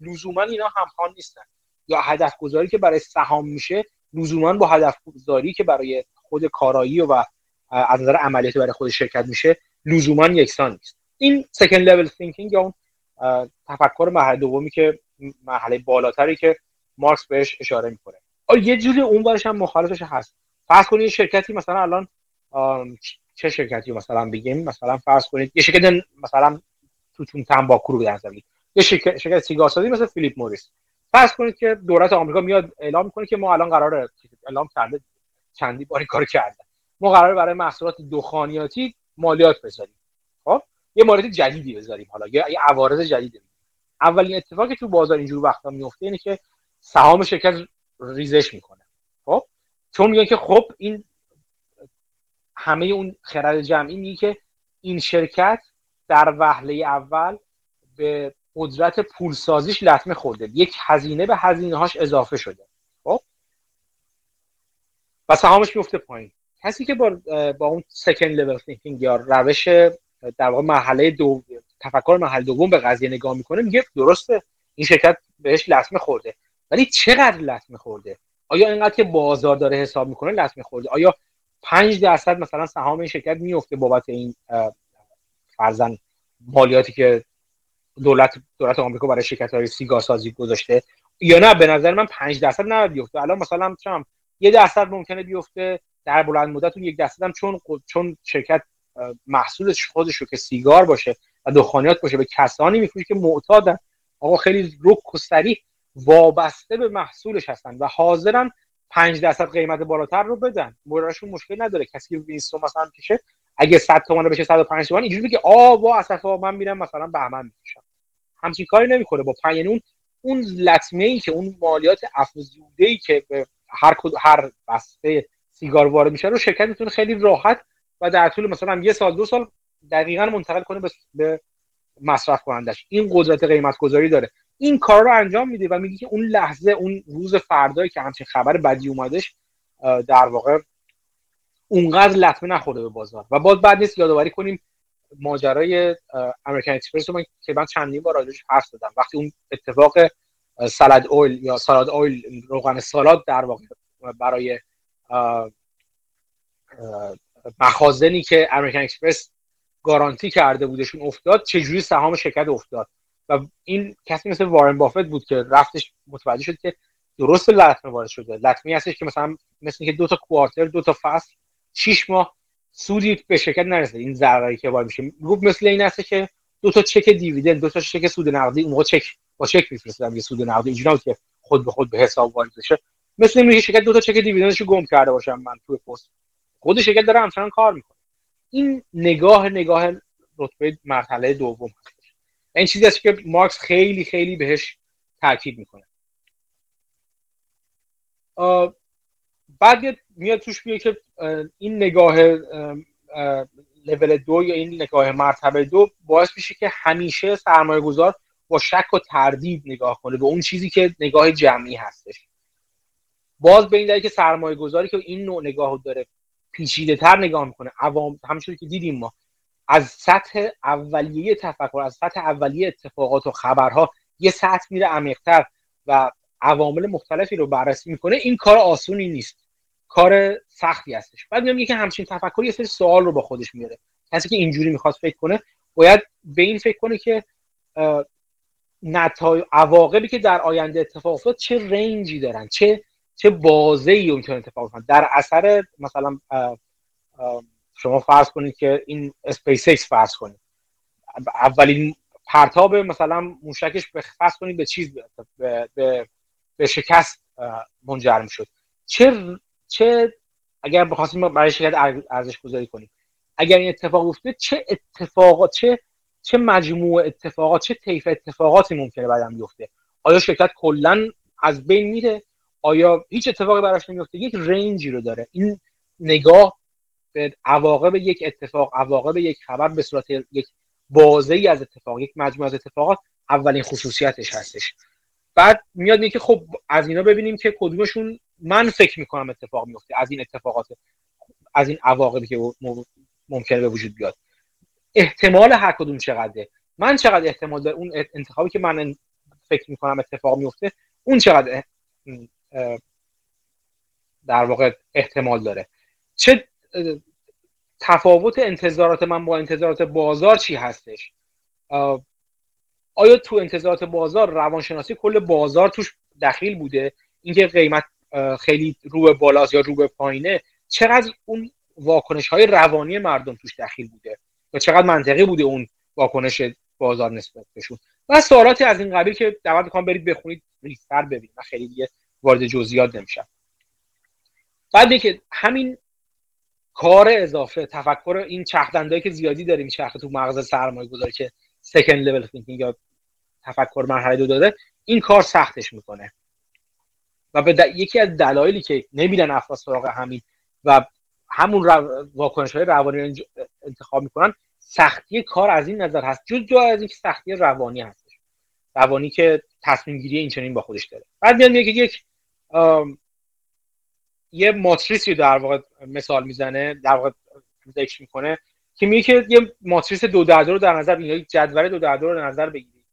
لزوما اینا همخوان نیستن. یا هدف گذاری که برای سهام میشه لزوما با هدف گذاری که برای خود کارایی و از نظر عملیاتی برای خود شرکت میشه لزوما یکسان نیست. این second level thinking یا اون تفکر مرحله دومی که مرحله بالاتری که مارکس بهش اشاره می‌کنه. یه جوری اون برش هم مخالفش هست. فرض کنید شرکتی مثلا الان چه شرکتی مثلا بگیم؟ مثلا فرض کنید یه شرکت مثلا توتون تنباکو رو بدن یه شرکت شرکت سیگارسازی مثل فیلیپ موریس. فرض کنید که دولت آمریکا میاد اعلام می‌کنه که ما الان قراره اعلام کرده چندی باری کار کرده ما قراره برای محصولات دخانیاتی مالیات بذاریم. خب؟ یه مورد جدیدی بذاریم حالا. یه عوارض جدیدی اولین اتفاقی تو بازار اینجور وقتا میفته اینه که سهام شرکت ریزش می‌کنه. خب؟ چون میگن که خب این همه اون خرد جمعی میگه که این شرکت در وهله اول به قدرت پولسازیش لطمه خورده. یک هزینه به هزینه هاش اضافه شده. و سهامش میفته پایین. کسی که با با اون سکند لول تینکینگ یا روش در واقع مرحله دو تفکر مرحله دوم به قضیه نگاه می‌کنه میگه درسته این شرکت بهش لطمه خورده. ولی چقدر لطمه خورده؟ آیا اینقدر که بازار داره حساب می‌کنه لطمه خورده؟ آیا 5 درصد مثلا سهام این شرکت میفته بابت این فرزن مالیاتی که دولت دولت آمریکا برای شرکت های سیگار سازی گذاشته؟ یا نه به نظر من 5 درصد نباید بیفته. الان مثلا چم یه درصد ممکنه بیفته در بلند مدت اون یک درصد هم چون چون شرکت محصولش خودش رو که سیگار باشه و دخانیات باشه به کسانی میفروشه که معتادن. آقا خیلی رک و سریع وابسته به محصولش هستن و حاضرن 5 درصد قیمت بالاتر رو بدن. براشون مشکل نداره. کسی که وینستو مثلا پیشه اگه 100 تومن بشه 105 تومن اینجوری بگه آ با اسفا من میرم مثلا بهمن می‌کشم. همچین کاری نمی‌کنه. با پایین اون اون لطمه ای که اون مالیات افزوده ای که به هر هر بسته سیگار وارد میشه رو شرکت می‌تونه خیلی راحت و در طول مثلا یه سال دو سال دقیقا منتقل کنه به مصرف کنندش. این قدرت قیمت گذاری داره. این کار رو انجام میده و میگه که اون لحظه اون روز فردایی که همچین خبر بدی اومدش در واقع اونقدر لطمه نخورده به بازار. و باز بعد نیست یادآوری کنیم ماجرای American Express رو من که من چندین بار راجعش حرف زدم. وقتی اون اتفاق salad oil یا salad oil روغن سالاد در واقع برای مخازنی که American Express گارانتی کرده بودشون افتاد چجوری سهام شرکت افتاد؟ و این کسی مثل وارن بافت بود که رفتش متوجه شد که درست لطمه وارد شده. لطمه هستش که مثلا مثل که دو تا quarter دو تا فصل 6 ماه سودی به شرکت نرسه. این ضرری که وارد میشه. گفت مثل این هست که دو تا چک دیویدند دو تا چک سود نقدی اون موقع چک با چک میفرستادم یه سود نقدی اینجوری که خود به خود به حساب وارد بشه. مثل اینکه شرکت دو تا چک دیویدندش گم کرده باشم من توی پست. خود شرکت داره همچنان کار می‌کنه. این نگاه نگاه رتبه مرحله دوم این چیزی است که مارکس خیلی خیلی بهش تاکید می‌کنه. بعد میاد توش میگه که این نگاه لول دو یا این نگاه مرتبه دو باعث میشه که همیشه سرمایه گذار با شک و تردید نگاه کنه به اون چیزی که نگاه جمعی هستش. باز به این دلیل که سرمایه گذاری که این نوع نگاه داره پیچیده تر نگاه می‌کنه. عوام همونجوری که دیدیم ما از سطح اولیه تفکر از سطح اولیه اتفاقات و خبرها یه سطح میره عمیقتر و عوامل مختلفی رو بررسی می‌کنه. این کار آسونی نیست. کار سختی هستش. بعد میگم که همچین تفکر یه سری سوال رو با خودش میاره. کسی که اینجوری می‌خواد فکر کنه باید به این فکر کنه که نتایج عواقبی که در آینده اتفاق افتاد چه رنجی دارن چه چه بازه ای اتفاق افتاد در اثر مثلا شما فرض کنید که این اسپیس ایکس فرض کنید. اولین پرتاب مثلا موشکش به فرض کنید به چیز به, به, به شکست منجر می‌شد. چه چه اگر بخواستیم برای شرکت ارزش گذاری کنیم. اگر این اتفاق افتاد چه اتفاقات چه چه مجموع اتفاقات چه طیف اتفاقاتی ممکنه بعدم بیفته؟ آیا شرکت کلا از بین میره؟ آیا هیچ اتفاقی براش نمیفته؟ یک رنجی رو داره. این نگاه به عواقب یک اتفاق عواقب یک خبر به صورت یک بازه ای از اتفاق یک مجموعه از اتفاقات اولین خصوصیتش هستش. بعد میاد که خب از اینا ببینیم که کدومشون من فکر می‌کنم اتفاق میفته از این اتفاقات از این عواقبی که ممکنه به وجود بیاد. احتمال هر کدوم چقدره. من چقدر احتمال داره اون انتخابی که من فکر می‌کنم اتفاق میفته اون چقدر در واقع احتمال داره. چه تفاوت انتظارات من با انتظارات بازار چی هستش؟ آیا تو انتظارات بازار روانشناسی کل بازار توش دخیل بوده؟ اینکه قیمت خیلی رو به بالاست یا رو به پایینه چقدر اون واکنش های روانی مردم توش دخیل بوده؟ و چقدر منطقی بوده اون واکنش بازار نسبت بهشون. و سوالاتی از این قبیل که دعوت می‌کنم برید بخونید ریستر ببینید. من خیلی دیگه وارد جزئیات نمیشم. بعد که همین کار اضافه تفکر این چرخدندایی که زیادی داریم چرخ تو مغز سرمایه گذاری که سکند لول تینکینگ یا تفکر مرحله دو داده این کار سختش می‌کنه. و به یکی از دلایلی که نمیدن افراد سراغ همین و همون رو... واکنش های روانی رو انتخاب می‌کنن سختی کار از این نظر هست جز از اینکه سختی روانی هستش روانی که تصمیم گیری این با خودش داره. بعد میاد میگه یک یه ماتریسی در واقع مثال می‌زنه در واقع ذکر می‌کنه که میگه که یه ماتریس دو در دو رو در نظر بگیرید جدول دو در دو رو در نظر بگیرید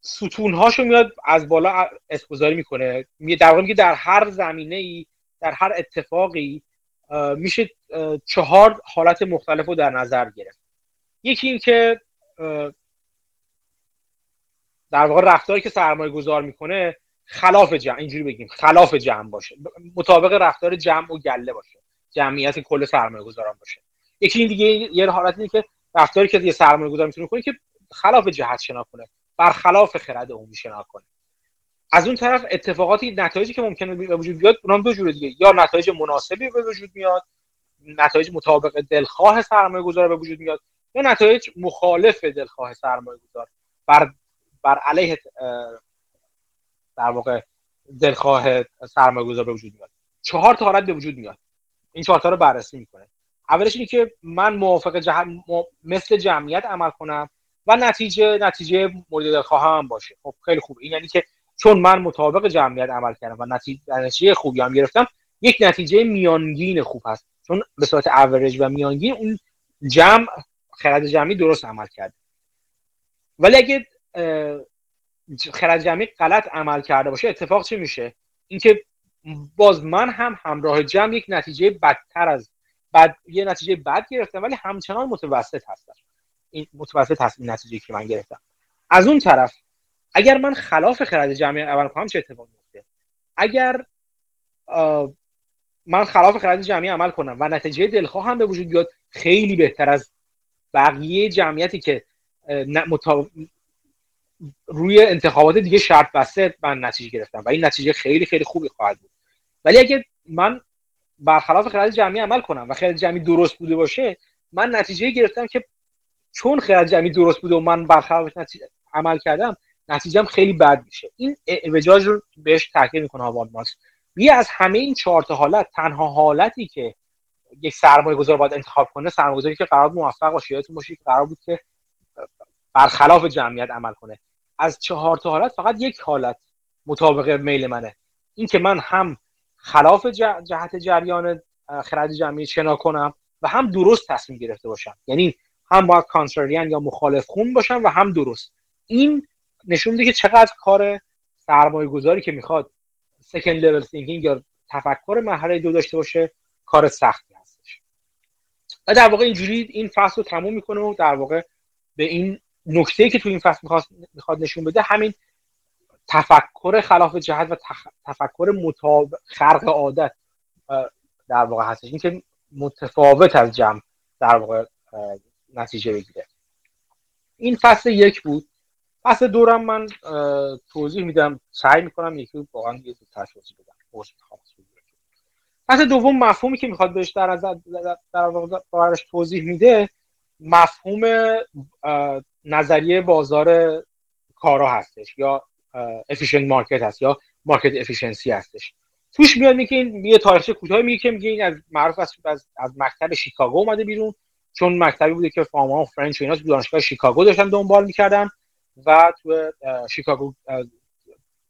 ستون هاشو میاد از بالا اسپوزاری می‌کنه. در واقع میگه در هر زمینه ای در هر اتفاقی میشه چهار حالت مختلف رو در نظر گرفت. یکی این که در واقع رفتاری که سرمایه گذار می‌کنه خلاف جمع اینجوری بگیم خلاف جمع باشه. مطابق رفتار جمع و گله باشه. جمعیت کل سرمایه گذاران باشه. یکی این دیگه یه حالت اینه که رفتاری که یه سرمایه گذار می‌تونه کنه که خلاف جهت شنا کنه. برخلاف خرد عمومی شنا کنه. از اون طرف اتفاقاتی نتایجی که ممکنه به وجود بیاد اونم دو جوره دیگه. یا نتایج مناسبی به وجود میاد نتایج مطابق دلخواه سرمایه گذار به وجود میاد یا نتایج مخالف دلخواه سرمایه گذار بر بر علیه در واقع دلخواه سرمایه گذار به وجود میاد. چهار تا حالت به وجود میاد. این چهار تا رو بررسی می‌کنه. اولش اینه که من موافق جه... مثل جمعیت عمل کنم و نتیجه نتیجه مورد دلخواه هم باشه. خب خیلی خوب. این یعنی که چون من مطابق جمعیت عمل کردم و نتیجه, خوبی هم گرفتم یک نتیجه میانگین خوب هست. چون به صورت اوریج و میانگین اون جمع خرد جمعی درست عمل کرده ولی اگه خرد جمعی غلط عمل کرده باشه اتفاق چی میشه؟ اینکه باز من هم همراه جمع یک نتیجه بدتر از بعد یه نتیجه بد گرفتم ولی همچنان متوسط هستم. این متوسط هست این نتیجه که من گرفتم. از اون طرف اگر من خلاف خرد جمعی عمل کنم چه اتفاقی میفته اگر من خلاف خرد جمعی عمل کنم و نتیجه دلخواه هم به وجود بیاد خیلی بهتر از بقیه جمعیتی که روی انتخابات دیگه شرط بسته من نتیجه گرفتم و این نتیجه خیلی خیلی خوبی خواهد بود. ولی اگه من برخلاف خرد جمعی عمل کنم و خرد جمعی درست بوده باشه من نتیجه گرفتم که چون خرد جمعی درست بوده و من برخلاف نتیجه عمل کردم نتیجهم خیلی بد میشه. این اعوجاج رو بهش تاکید می‌کنه هاوارد مارکس یه از همه این چهار تا حالت تنها حالتی که یک سرمایه گذار باید انتخاب کنه سرمایه گذاری که قرار موفق باشه یادتون باشه که قرار بود که برخلاف جمعیت عمل کنه. از چهار تا حالت فقط یک حالت مطابق میل منه. این که من هم خلاف جهت جریان خرد جمعی شنا کنم و هم درست تصمیم گرفته باشم. یعنی هم باید کانتراریان یا مخالف خون باشم و هم درست. این نشون میده که چقدر کار سرمایه گذاری که می‌خواد سکند لول تینکینگ یا تفکر مرحله دو داشته باشه کار سختی هستش. و در واقع اینجوری این فصل رو تموم می‌کنه و در واقع به این نکته که تو این فصل می‌خواد نشون بده همین تفکر خلاف جهت و تفکر مطابق خرق عادت در واقع هستش. این که متفاوت از جمع در واقع نتیجه بگیره. این فصل یک بود. فصل دورم من توضیح میدم سعی می‌کنم یکی واقعا یه زودتر توضیح بدم. فصل دوم مفهومی که می‌خواد بهش در از در واقع توضیح میده مفهوم نظریه بازار کارا هستش یا efficient market هست یا market efficiency هستش. توش میاد میگه این یه تاریخچه کوتاه میگه که میگه این از معروف از, از, از مکتب شیکاگو اومده بیرون چون مکتبی بوده که فاما فرنچ و اینا تو دانشگاه شیکاگو داشتن دنبال می‌کردن. و تو شیکاگو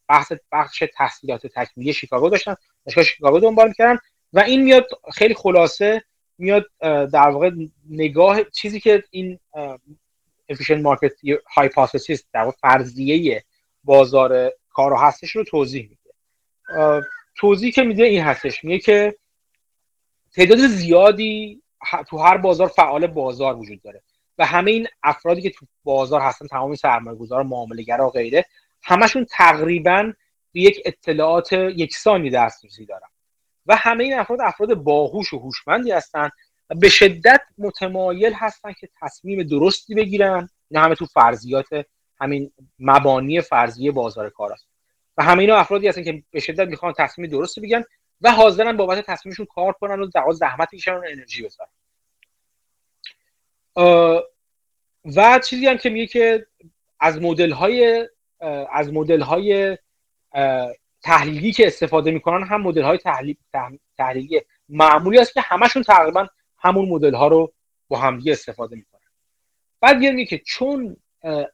بحث بخش تحصیلات تکمیلی شیکاگو داشتن. دانشگاه شیکاگو دنبال می‌کردن و این میاد خیلی خلاصه میاد در واقع نگاه چیزی که این efficient market hypothesis در واقع فرضیه بازار کارو هستش رو توضیح میده. توضیح که میده این هستش. میگه که تعداد زیادی تو هر بازار فعال بازار وجود داره. و همه این افرادی که تو بازار هستن تمام سرمایه گذار معامله و غیره همشون تقریبا به یک اطلاعات یکسانی دسترسی دارن. و همه این افراد افراد باهوش و هوشمندی هستن و به شدت متمایل هستن که تصمیم درستی بگیرن. نه همه تو فرضیات همین مبانی فرضیه بازار کار هست. و همه اینا افرادی هستن که به شدت می‌خوان تصمیم درستی بگیرن و حاضرن بابت تصمیمشون کار کنن و زحمت بکشن و انرژی بذارن. و چیزی هم که میگه که از مدل های از مدل های تحلیلی که استفاده می‌کنن هم مدل های تحلیل تحلیلی معمولی است که همشون تقریبا همون مدل ها رو با همدیگه استفاده می‌کنن. بعد میگه که چون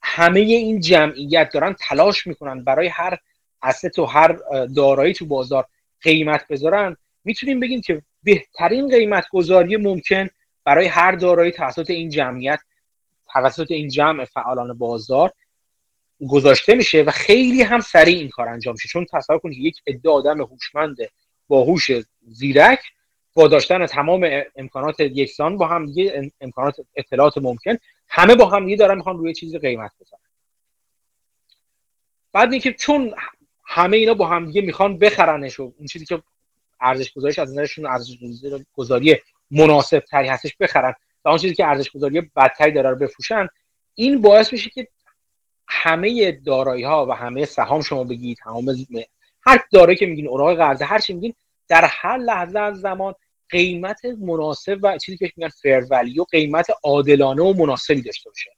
همه این جمعیت دارن تلاش می‌کنن برای هر اسست و هر دارایی تو بازار قیمت بذارن می‌تونیم بگیم که بهترین قیمت گذاری ممکن برای هر دارایی توسط این جمعیت توسط این جمع فعالان بازار گذاشته میشه و خیلی هم سریع این کار انجام میشه. چون تصور کنید یک عده آدم هوشمند باهوش زیرک با داشتن تمام امکانات یکسان با هم دیگه امکانات اطلاعات ممکن همه با هم دیگه دارن می‌خوان روی چیزی قیمت بزنن. بعد اینکه چون همه اینا با هم دیگه می‌خوان بخرنش و اون چیزی که ارزش گذاریش از نظرشون ارزش گذاری مناسب تری هستش بخرن و اون چیزی که ارزش گذاری بدتری داره رو بفروشن این باعث میشه که همه دارایی ها و همه سهام شما بگید تمام هر دارایی که میگین اوراق قرضه هر چی میگین در هر لحظه از زمان قیمت مناسب و چیزی که میگن فیر ولیو قیمت عادلانه و مناسبی داشته باشه.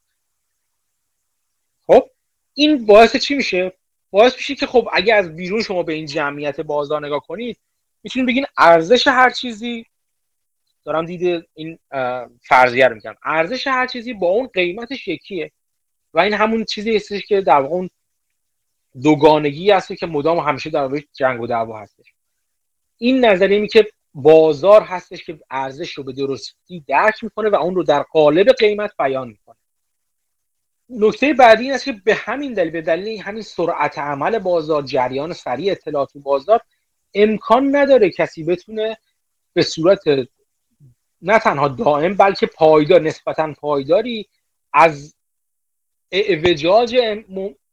خب این باعث چی میشه؟ باعث میشه که خب اگه از بیرون شما به این جمعیت بازار نگاه کنید می‌تونید بگین ارزش هر چیزی دارم دید این فرضیه رو می‌کنم. ارزش هر چیزی با اون قیمتش یکیه و این همون چیزی هستش که در واقع اون دوگانگی هست که مدام همیشه در جنگ و دعوا هستش. این نظریه که بازار هستش که ارزش رو به درستی درک می‌کنه و اون رو در قالب قیمت بیان می‌کنه. نکته بعدی این است که به همین دلیل به دلیل همین سرعت عمل بازار جریان سریع اطلاعات بازار امکان نداره کسی بتونه به صورت نه تنها دائم بلکه پایدار نسبتا پایداری از اعوجاج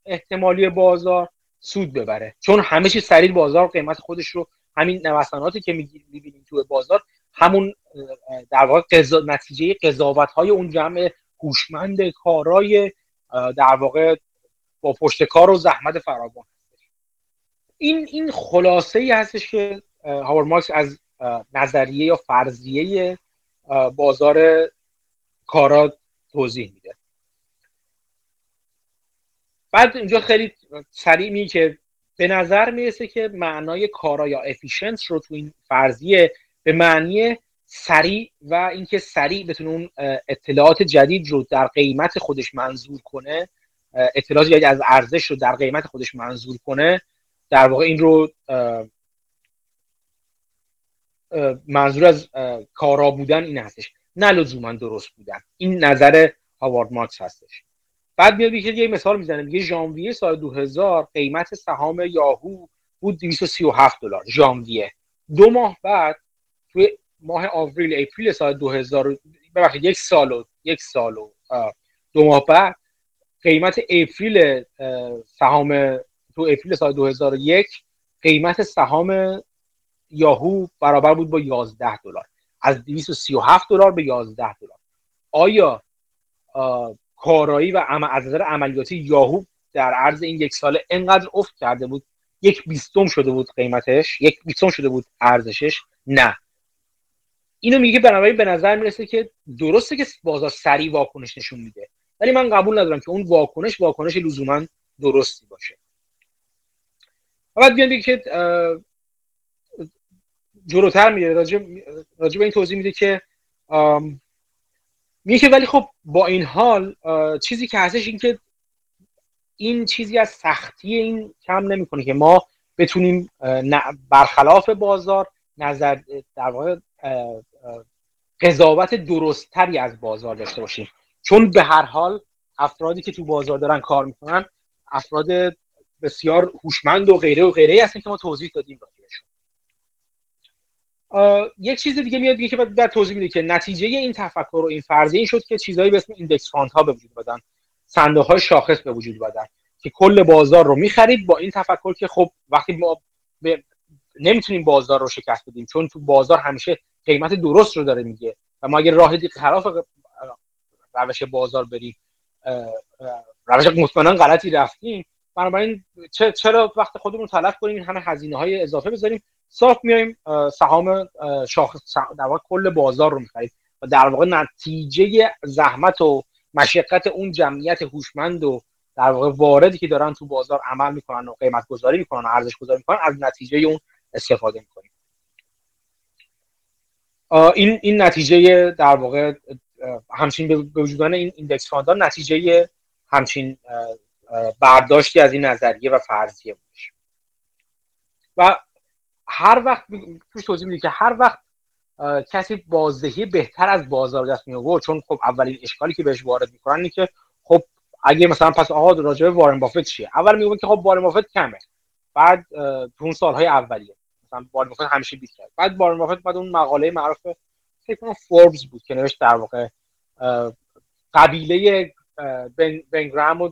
احتمالی بازار سود ببره. چون همه چیز سریع بازار قیمت خودش رو همین نوساناتی که می‌بینیم تو بازار همون در واقع نتیجه قضاوت های اون جمع هوشمند کارای در واقع با پشت کار و زحمت فراوان. این این خلاصه ای هستش که هاور مارکس از نظریه یا فرضیه بازار کارا توضیح میده. بعد اینجا خیلی سریع می که به نظر می‌رسه که معنای کارا یا افیشنس رو تو این فرضیه به معنی سریع و اینکه سریع بتونه اون اطلاعات جدید رو در قیمت خودش منظور کنه اطلاعات جدید از ارزش رو در قیمت خودش منظور کنه در واقع این رو منظور از کارا بودن این هستش. نه لزوما درست بودن. این نظر هاوارد مارکس هستش. بعد میاد که یه مثال می‌زنه. میگه ژانویه سال 2000 قیمت سهام یاهو بود 237 دلار. ژانویه. دو ماه بعد توی ماه آوریل April سال 2000 ببخشید یک سال و یک سال و دو ماه بعد قیمت April سهام تو April سال 2001 قیمت سهام یاهو برابر بود با 11 دلار. از 237 دلار به 11 دلار. آیا کارایی و از نظر عملیاتی یاهو در عرض این یک ساله انقدر افت کرده بود؟ یک بیستم شده بود قیمتش؟ یک بیستم شده بود ارزشش؟ نه. اینو میگه بنابراین به نظر می‌رسه که درسته که بازار سریع واکنش نشون میده ولی من قبول ندارم که اون واکنش واکنش لزوما درستی باشه. و بعد بیان که جلوتر میره راجع, به این توضیح میده که میگه که ولی خب با این حال چیزی که هستش این که این چیزی از سختی این کم نمی‌کنه که ما بتونیم برخلاف بازار نظر در واقع قضاوت درستتری از بازار داشته باشیم. چون به هر حال افرادی که تو بازار دارن کار می‌کنن افراد بسیار هوشمند و غیره و غیره هستن که ما توضیح دادیم راجعشون یک چیز دیگه میاد دیگه که بعد توضیح میده که نتیجه این تفکر و این فرضیه این شد که چیزهایی به اسم index fund ها به وجود اومدن صندوق های شاخص به وجود بدن که کل بازار رو می‌خرید با این تفکر که خب وقتی ما نمی‌تونیم بازار رو شکست بدیم چون تو بازار همیشه قیمت درست رو داره میگه و ما اگر راه خلاف روش بازار بریم روش مطمئنا غلطی رفتیم بنابراین چرا وقت خودمون تلف کنیم این همه هزینه های اضافه بذاریم؟ صاف میایم سهام شاخص در واقع کل بازار رو می‌خریم. و در واقع نتیجه زحمت و مشقت اون جمعیت هوشمند و در واقع واردی که دارن تو بازار عمل می‌کنن و قیمت گذاری می‌کنن و ارزش گذاری می‌کنن از نتیجه اون استفاده می‌کنیم. این این نتیجه در واقع همچین به وجودان این ایندکس فاندها نتیجه همچین برداشتی از این نظریه و فرضیه بودش و هر وقت توش توضیح میده که هر وقت کسی بازدهی بهتر از بازار دست می آورد چون خب اولین اشکالی که بهش وارد می‌کنن اینه که خب اگه مثلا پس آقا راجع به وارن بافت چیه؟ اول میگن که خب وارن بافت کمه. بعد اون سالهای اولیه. مثلا وارن بافت همیشه بیت کرد بعد وارن بافت بعد اون مقاله معروف فکر کنم فوربس بود که نوشت در واقع قبیله بنگرام و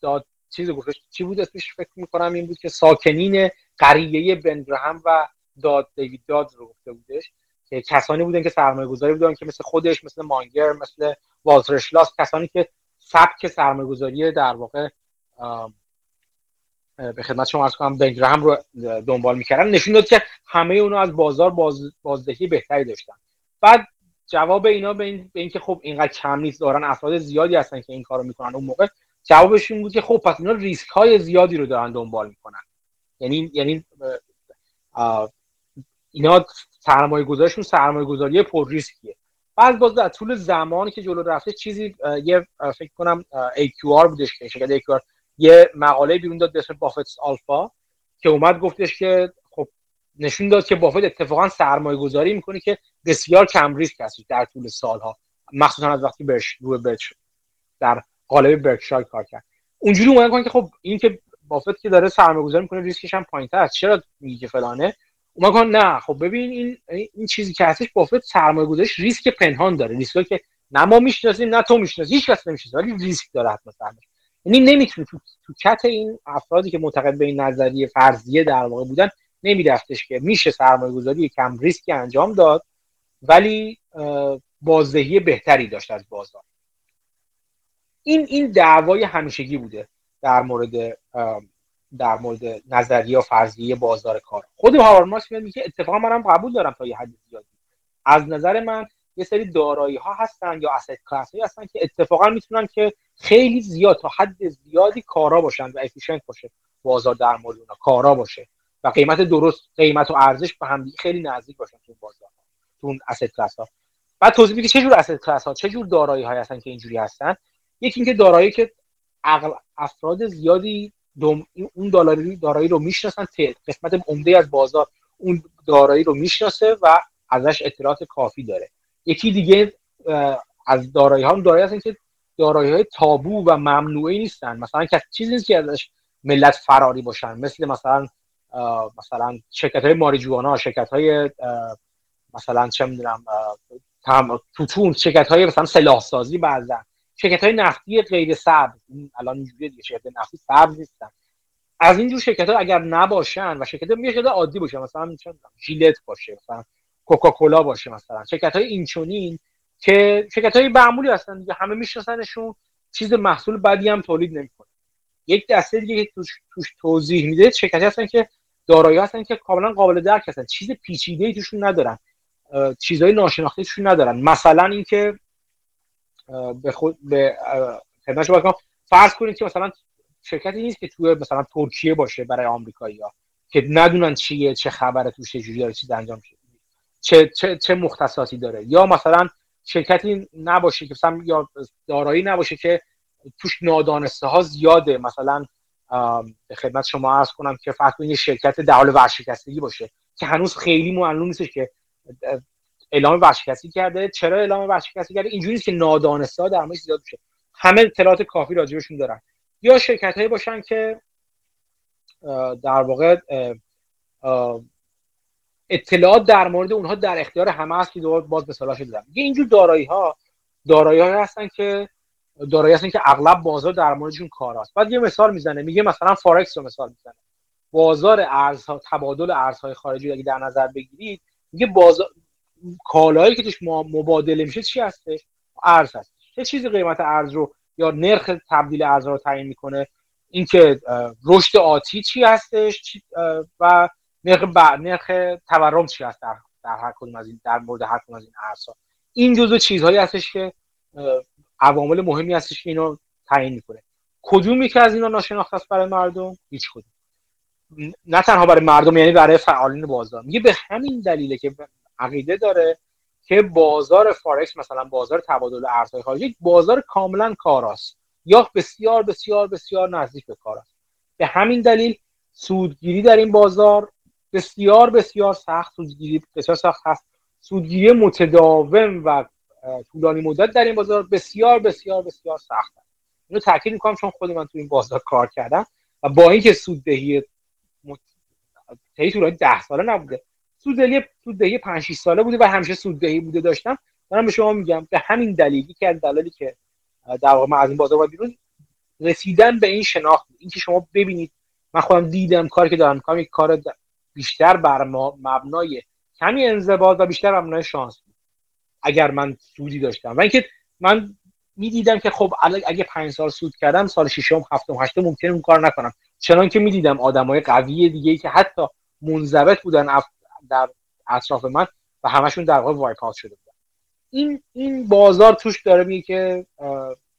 داد. چیز گفتش چی بود اسمش؟ فکر می‌کنم این بود که ساکنین قریه بنگرام و داد دیوید داد رو گفته بودش. که کسانی بودن که سرمایه گذاری بودن که مثل خودش مثل مانگر مثل والتر کسانی که سبک سرمایه گذاری در واقع به خدمت شما ارز کنم بنگرام رو دنبال می‌کردن. نشون داد که همه اونا از بازار باز، بازدهی بهتری داشتن. بعد جواب اینا به این به اینکه خب اینقدر کم نیست دارن افراد زیادی هستن که این کارو می‌کنن اون موقع جوابش این بود که خب پس اینا ریسک های زیادی رو دارن دنبال می‌کنن. یعنی یعنی اینا سرمایه گذاریشون سرمایه گذاری پر ریسکیه. بعد باز در طول زمانی که جلو رفته چیزی یه فکر کنم AQR بودش که شرکت AQR یه مقاله بیرون داد به اسم بافتس آلفا که اومد گفتش که خب نشون داد که بافت اتفاقا سرمایه گذاری می‌کنه که بسیار کم ریسک هست در طول سالها. مخصوصا از وقتی برش روی برش در قالب برکشایر کار کرد. اونجوری اومدن که خب این که بافت که داره سرمایه گذاری می‌کنه ریسکش هم پایینتر است. چرا میگه فلانه؟ اومدن نه خب ببین این این چیزی که هستش بافت سرمایه گذاریش ریسک پنهان داره. ریسکی که نه ما می‌شناسیم نه تو می‌شناسی هیچ کس نمی‌شناسه ولی ریسک داره حتما سرمایه یعنی نمی‌تونه تو, تو کت این افرادی که معتقد به این نظریه فرضیه در واقع بودن نمیرفتش که میشه سرمایه گذاری کم ریسکی انجام داد ولی بازدهی بهتری داشت از بازار. این این دعوای همیشگی بوده. در مورد در مورد نظریه و فرضیه بازار کار. خود هاروارد میگه اتفاقا منم قبول دارم تا یه حد زیادی. از نظر من یه سری دارایی ها هستن یا اسید کلاس هستن که اتفاقا می‌تونن که خیلی زیاد تا حد زیادی کارا باشن و افیشنت باشه بازار در مورد اونها کارا باشه و قیمت درست قیمت و ارزش به هم خیلی نزدیک باشن تو بازار تو اون اسید کلاس ها بعد توضیح میده چه جور اسید کلاس ها چه جور دارایی های هستن که اینجوری هستن؟ یکی اینکه دارایی که افراد زیادی اون دلاری دارایی رو می‌شناسن قسمت عمده از بازار اون دارایی رو می‌شناسه و ازش اطلاعات کافی داره. یکی دیگه از دارایی ها دارایی هستن که دارایی های تابو و ممنوعی نیستن. مثلا چیزی نیست که ازش ملت فراری باشن. مثل مثلا مثلا شرکت های ماریجوانا شرکت های مثلا چه می‌دونم توتون شرکت های مثلا سلاح سازی بعضا. شرکت های نفتی غیر سبز. الان اینجوریه دیگه شرکت نفتی سبز نیستن. از اینجور شرکت ها اگر نباشن و شرکت یه شرکت عادی باشه مثلا ژیلت باشه مثلا کوکاکولا باشه مثلا شرکت های اینچونین که شرکت های معمولی هستن دیگه همه میشناسنشون چیز محصول بدی هم تولید نمی‌کنه. یک دسته دیگه که توش, توش توضیح میده شرکتی هستن که دارایی هستن که کاملا قابل درک هستن. چیز پیچیده ای توشون ندارن. چیزهای ناشناخته توشون ندارن. مثلا اینکه به خود به خدمت شما فرض کنید که مثلا شرکتی نیست که توی مثلا ترکیه باشه برای آمریکایی ها که ندونن چیه چه خبره توش چجوری داره چیز انجام شده. چه چه چه مختصاتی داره. یا مثلا شرکتی نباشه که مثلا یا دارایی نباشه که توش نادانسته ها زیاده. مثلا به خدمت شما عرض کنم که فرض کنید شرکت در حال ورشکستگی باشه که هنوز خیلی معلوم نیست که اعلام ورشکستگی کرده. چرا اعلام ورشکستگی کرده؟ اینجوریه که نادانسته در موردش زیاد میشه همه اطلاعات کافی راجبشون دارن. یا شرکت هایی باشن که در واقع اطلاعات در مورد اونها در اختیار همه هست که باز مثالاشو دادم یه اینجور دارایی ها دارایی هستن که دارایی هستن که اغلب بازار در موردشون کار هست بعد یه مثال می‌زنه. میگه مثلا فارکس رو مثال می‌زنه. بازار ارزها تبادل ارزهای خارجی اگه در نظر بگیرید میگه بازار کالایی که توش مبادله میشه چی هستش ارز هست. چه چیزی قیمت ارز رو یا نرخ تبدیل ارز رو تعیین می‌کنه. اینکه رشد آتی چی هستش و نرخ نرخ تورم چی هست در, در هر کدوم از این در مورد هر کدوم از این ارزها این جزء چیزهایی هستش که عوامل مهمی هستش که اینو تعیین می‌کنه. کدوم یکی از اینا ناشناخته است برای مردم؟ هیچ کدوم. نه تنها برای مردم یعنی برای فعالین بازار. میگه به همین دلیله که عقیده داره که بازار فارکس مثلا بازار تبادل ارزهای خارجی بازار کاملا کاراست. یا بسیار بسیار بسیار نزدیک به کاراست. به همین دلیل سودگیری در این بازار بسیار بسیار سخت سودگیری بسیار سخت هست. سودگیری متداوم و طولانی مدت در این بازار بسیار بسیار بسیار سخت است اینو تاکید می‌کنم چون خود من تو این بازار کار کردم و با اینکه سوددهی مت... طولانی ده ساله نبوده. سوددهی سوددهی 5 6 ساله بوده و همیشه سوددهی بوده داشتم. دارم به شما میگم به همین دلیلی که از دلایلی که در واقع من از این بازار بیرون رسیدن به این شناخت. اینکه شما ببینید من خودم دیدم کاری که دارم می‌کنم یک کار بیشتر بر مبنای کمی انضباط و بیشتر مبنای شانس بود. اگر من سودی داشتم. و اینکه من می‌دیدم که خب اگه پنج سال سود کردم سال ششم هفتم هشتم ممکنه اون کار نکنم. چنان که می‌دیدم آدمای قوی دیگه که حتی منضبط بودن در اطراف من و همشون در واقع wipe شده بودن. این این بازار توش داره میگه که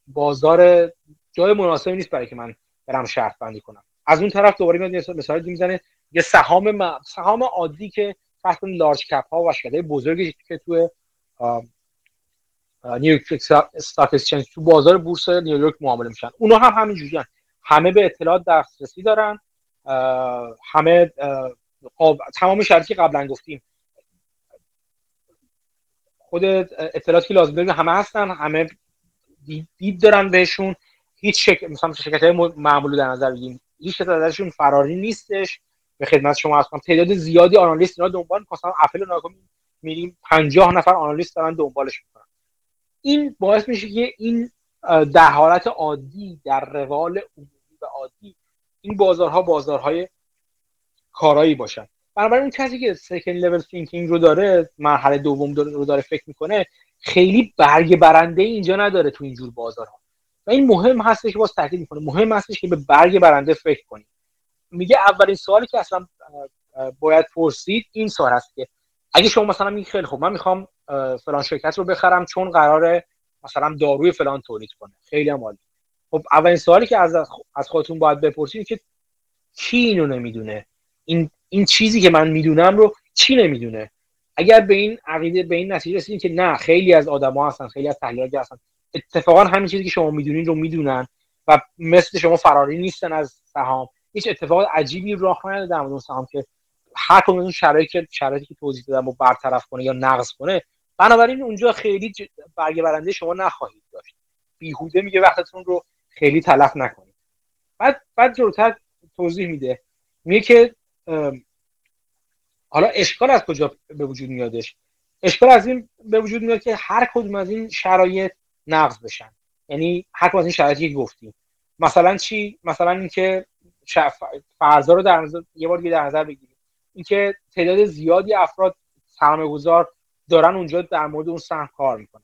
بازار جای مناسبی نیست برای که من برم شرط بندی کنم. از اون طرف دوباره میاد مثال می‌زنه یه سهام سهام عادی که تحت large cap ها و شرکت بزرگی که تو New York Stock Exchange تو بازار بورس نیویورک معامله میشن. اونا هم همینجوریان. همه به اطلاعات دسترسی دارن. همه تمام شرطی که قبلا گفتیم. خود اطلاعاتی که لازم داریم همه هستن همه دید دارن بهشون. هیچ شک... مثلا شرکت های معمولی در نظر بگیریم. هیچ ازشون فراری نیستش. به خدمت شما هستم. تعداد زیادی آنالیست اینا دنبال مثلا اپل رو میریم 50 نفر آنالیست دارن دنبالش می‌کنن. این باعث میشه که این در حالت عادی در روال عمومی و عادی این بازارها بازارهای کارایی باشن. بنابراین اون کسی که سکند لول تینکینگ رو داره مرحله دوم رو داره فکر می‌کنه خیلی برگ برنده اینجا نداره تو اینجور بازارها. و این مهم هستش که باز تاکید می‌کنه مهم هستش که به برگ برنده فکر کنید میگه اولین سوالی که اصلا باید پرسید این سوال هست که اگه شما مثلا میگی خیلی خوب من می‌خوام فلان شرکت رو بخرم چون قراره مثلا داروی فلان تولید کنه. خیلی هم عالی. خب اولین سوالی که از از خودتون باید بپرسید که کی اینو نمی‌دونه؟ این این چیزی که من می‌دونم رو چی نمی‌دونه؟ اگر به این عقیده به این نتیجه رسیدین که نه خیلی از آدما هستن خیلی از تحلیلگرا هستن. اتفاقا همین چیزی که شما می‌دونین رو می‌دونن و مثل شما فراری نیستن از سهام. هیچ اتفاق عجیبی راه نیفتاده در مورد سهام که هر کدوم اون شرایطی که شرایطی که توضیح دادم رو برطرف کنه یا نقض کنه. بنابراین اونجا خیلی برگ برنده شما نخواهید داشت. بیهوده میگه وقتتون رو خیلی تلف نکنید. بعد بعد جلوتر توضیح میده. میگه که حالا اشکال از کجا به وجود میادش؟ اشکال از این به وجود میاد که هر کدوم از این شرایط نقض بشن. یعنی هر کدوم از این شرایطی گفتیم. مثلا چی؟ مثلا اینکه فرضا رو در نظر یه بار دیگه در نظر بگیریم. اینکه تعداد زیادی افراد سرمایه گذار دارن اونجا در مورد اون سهم کار می‌کنن.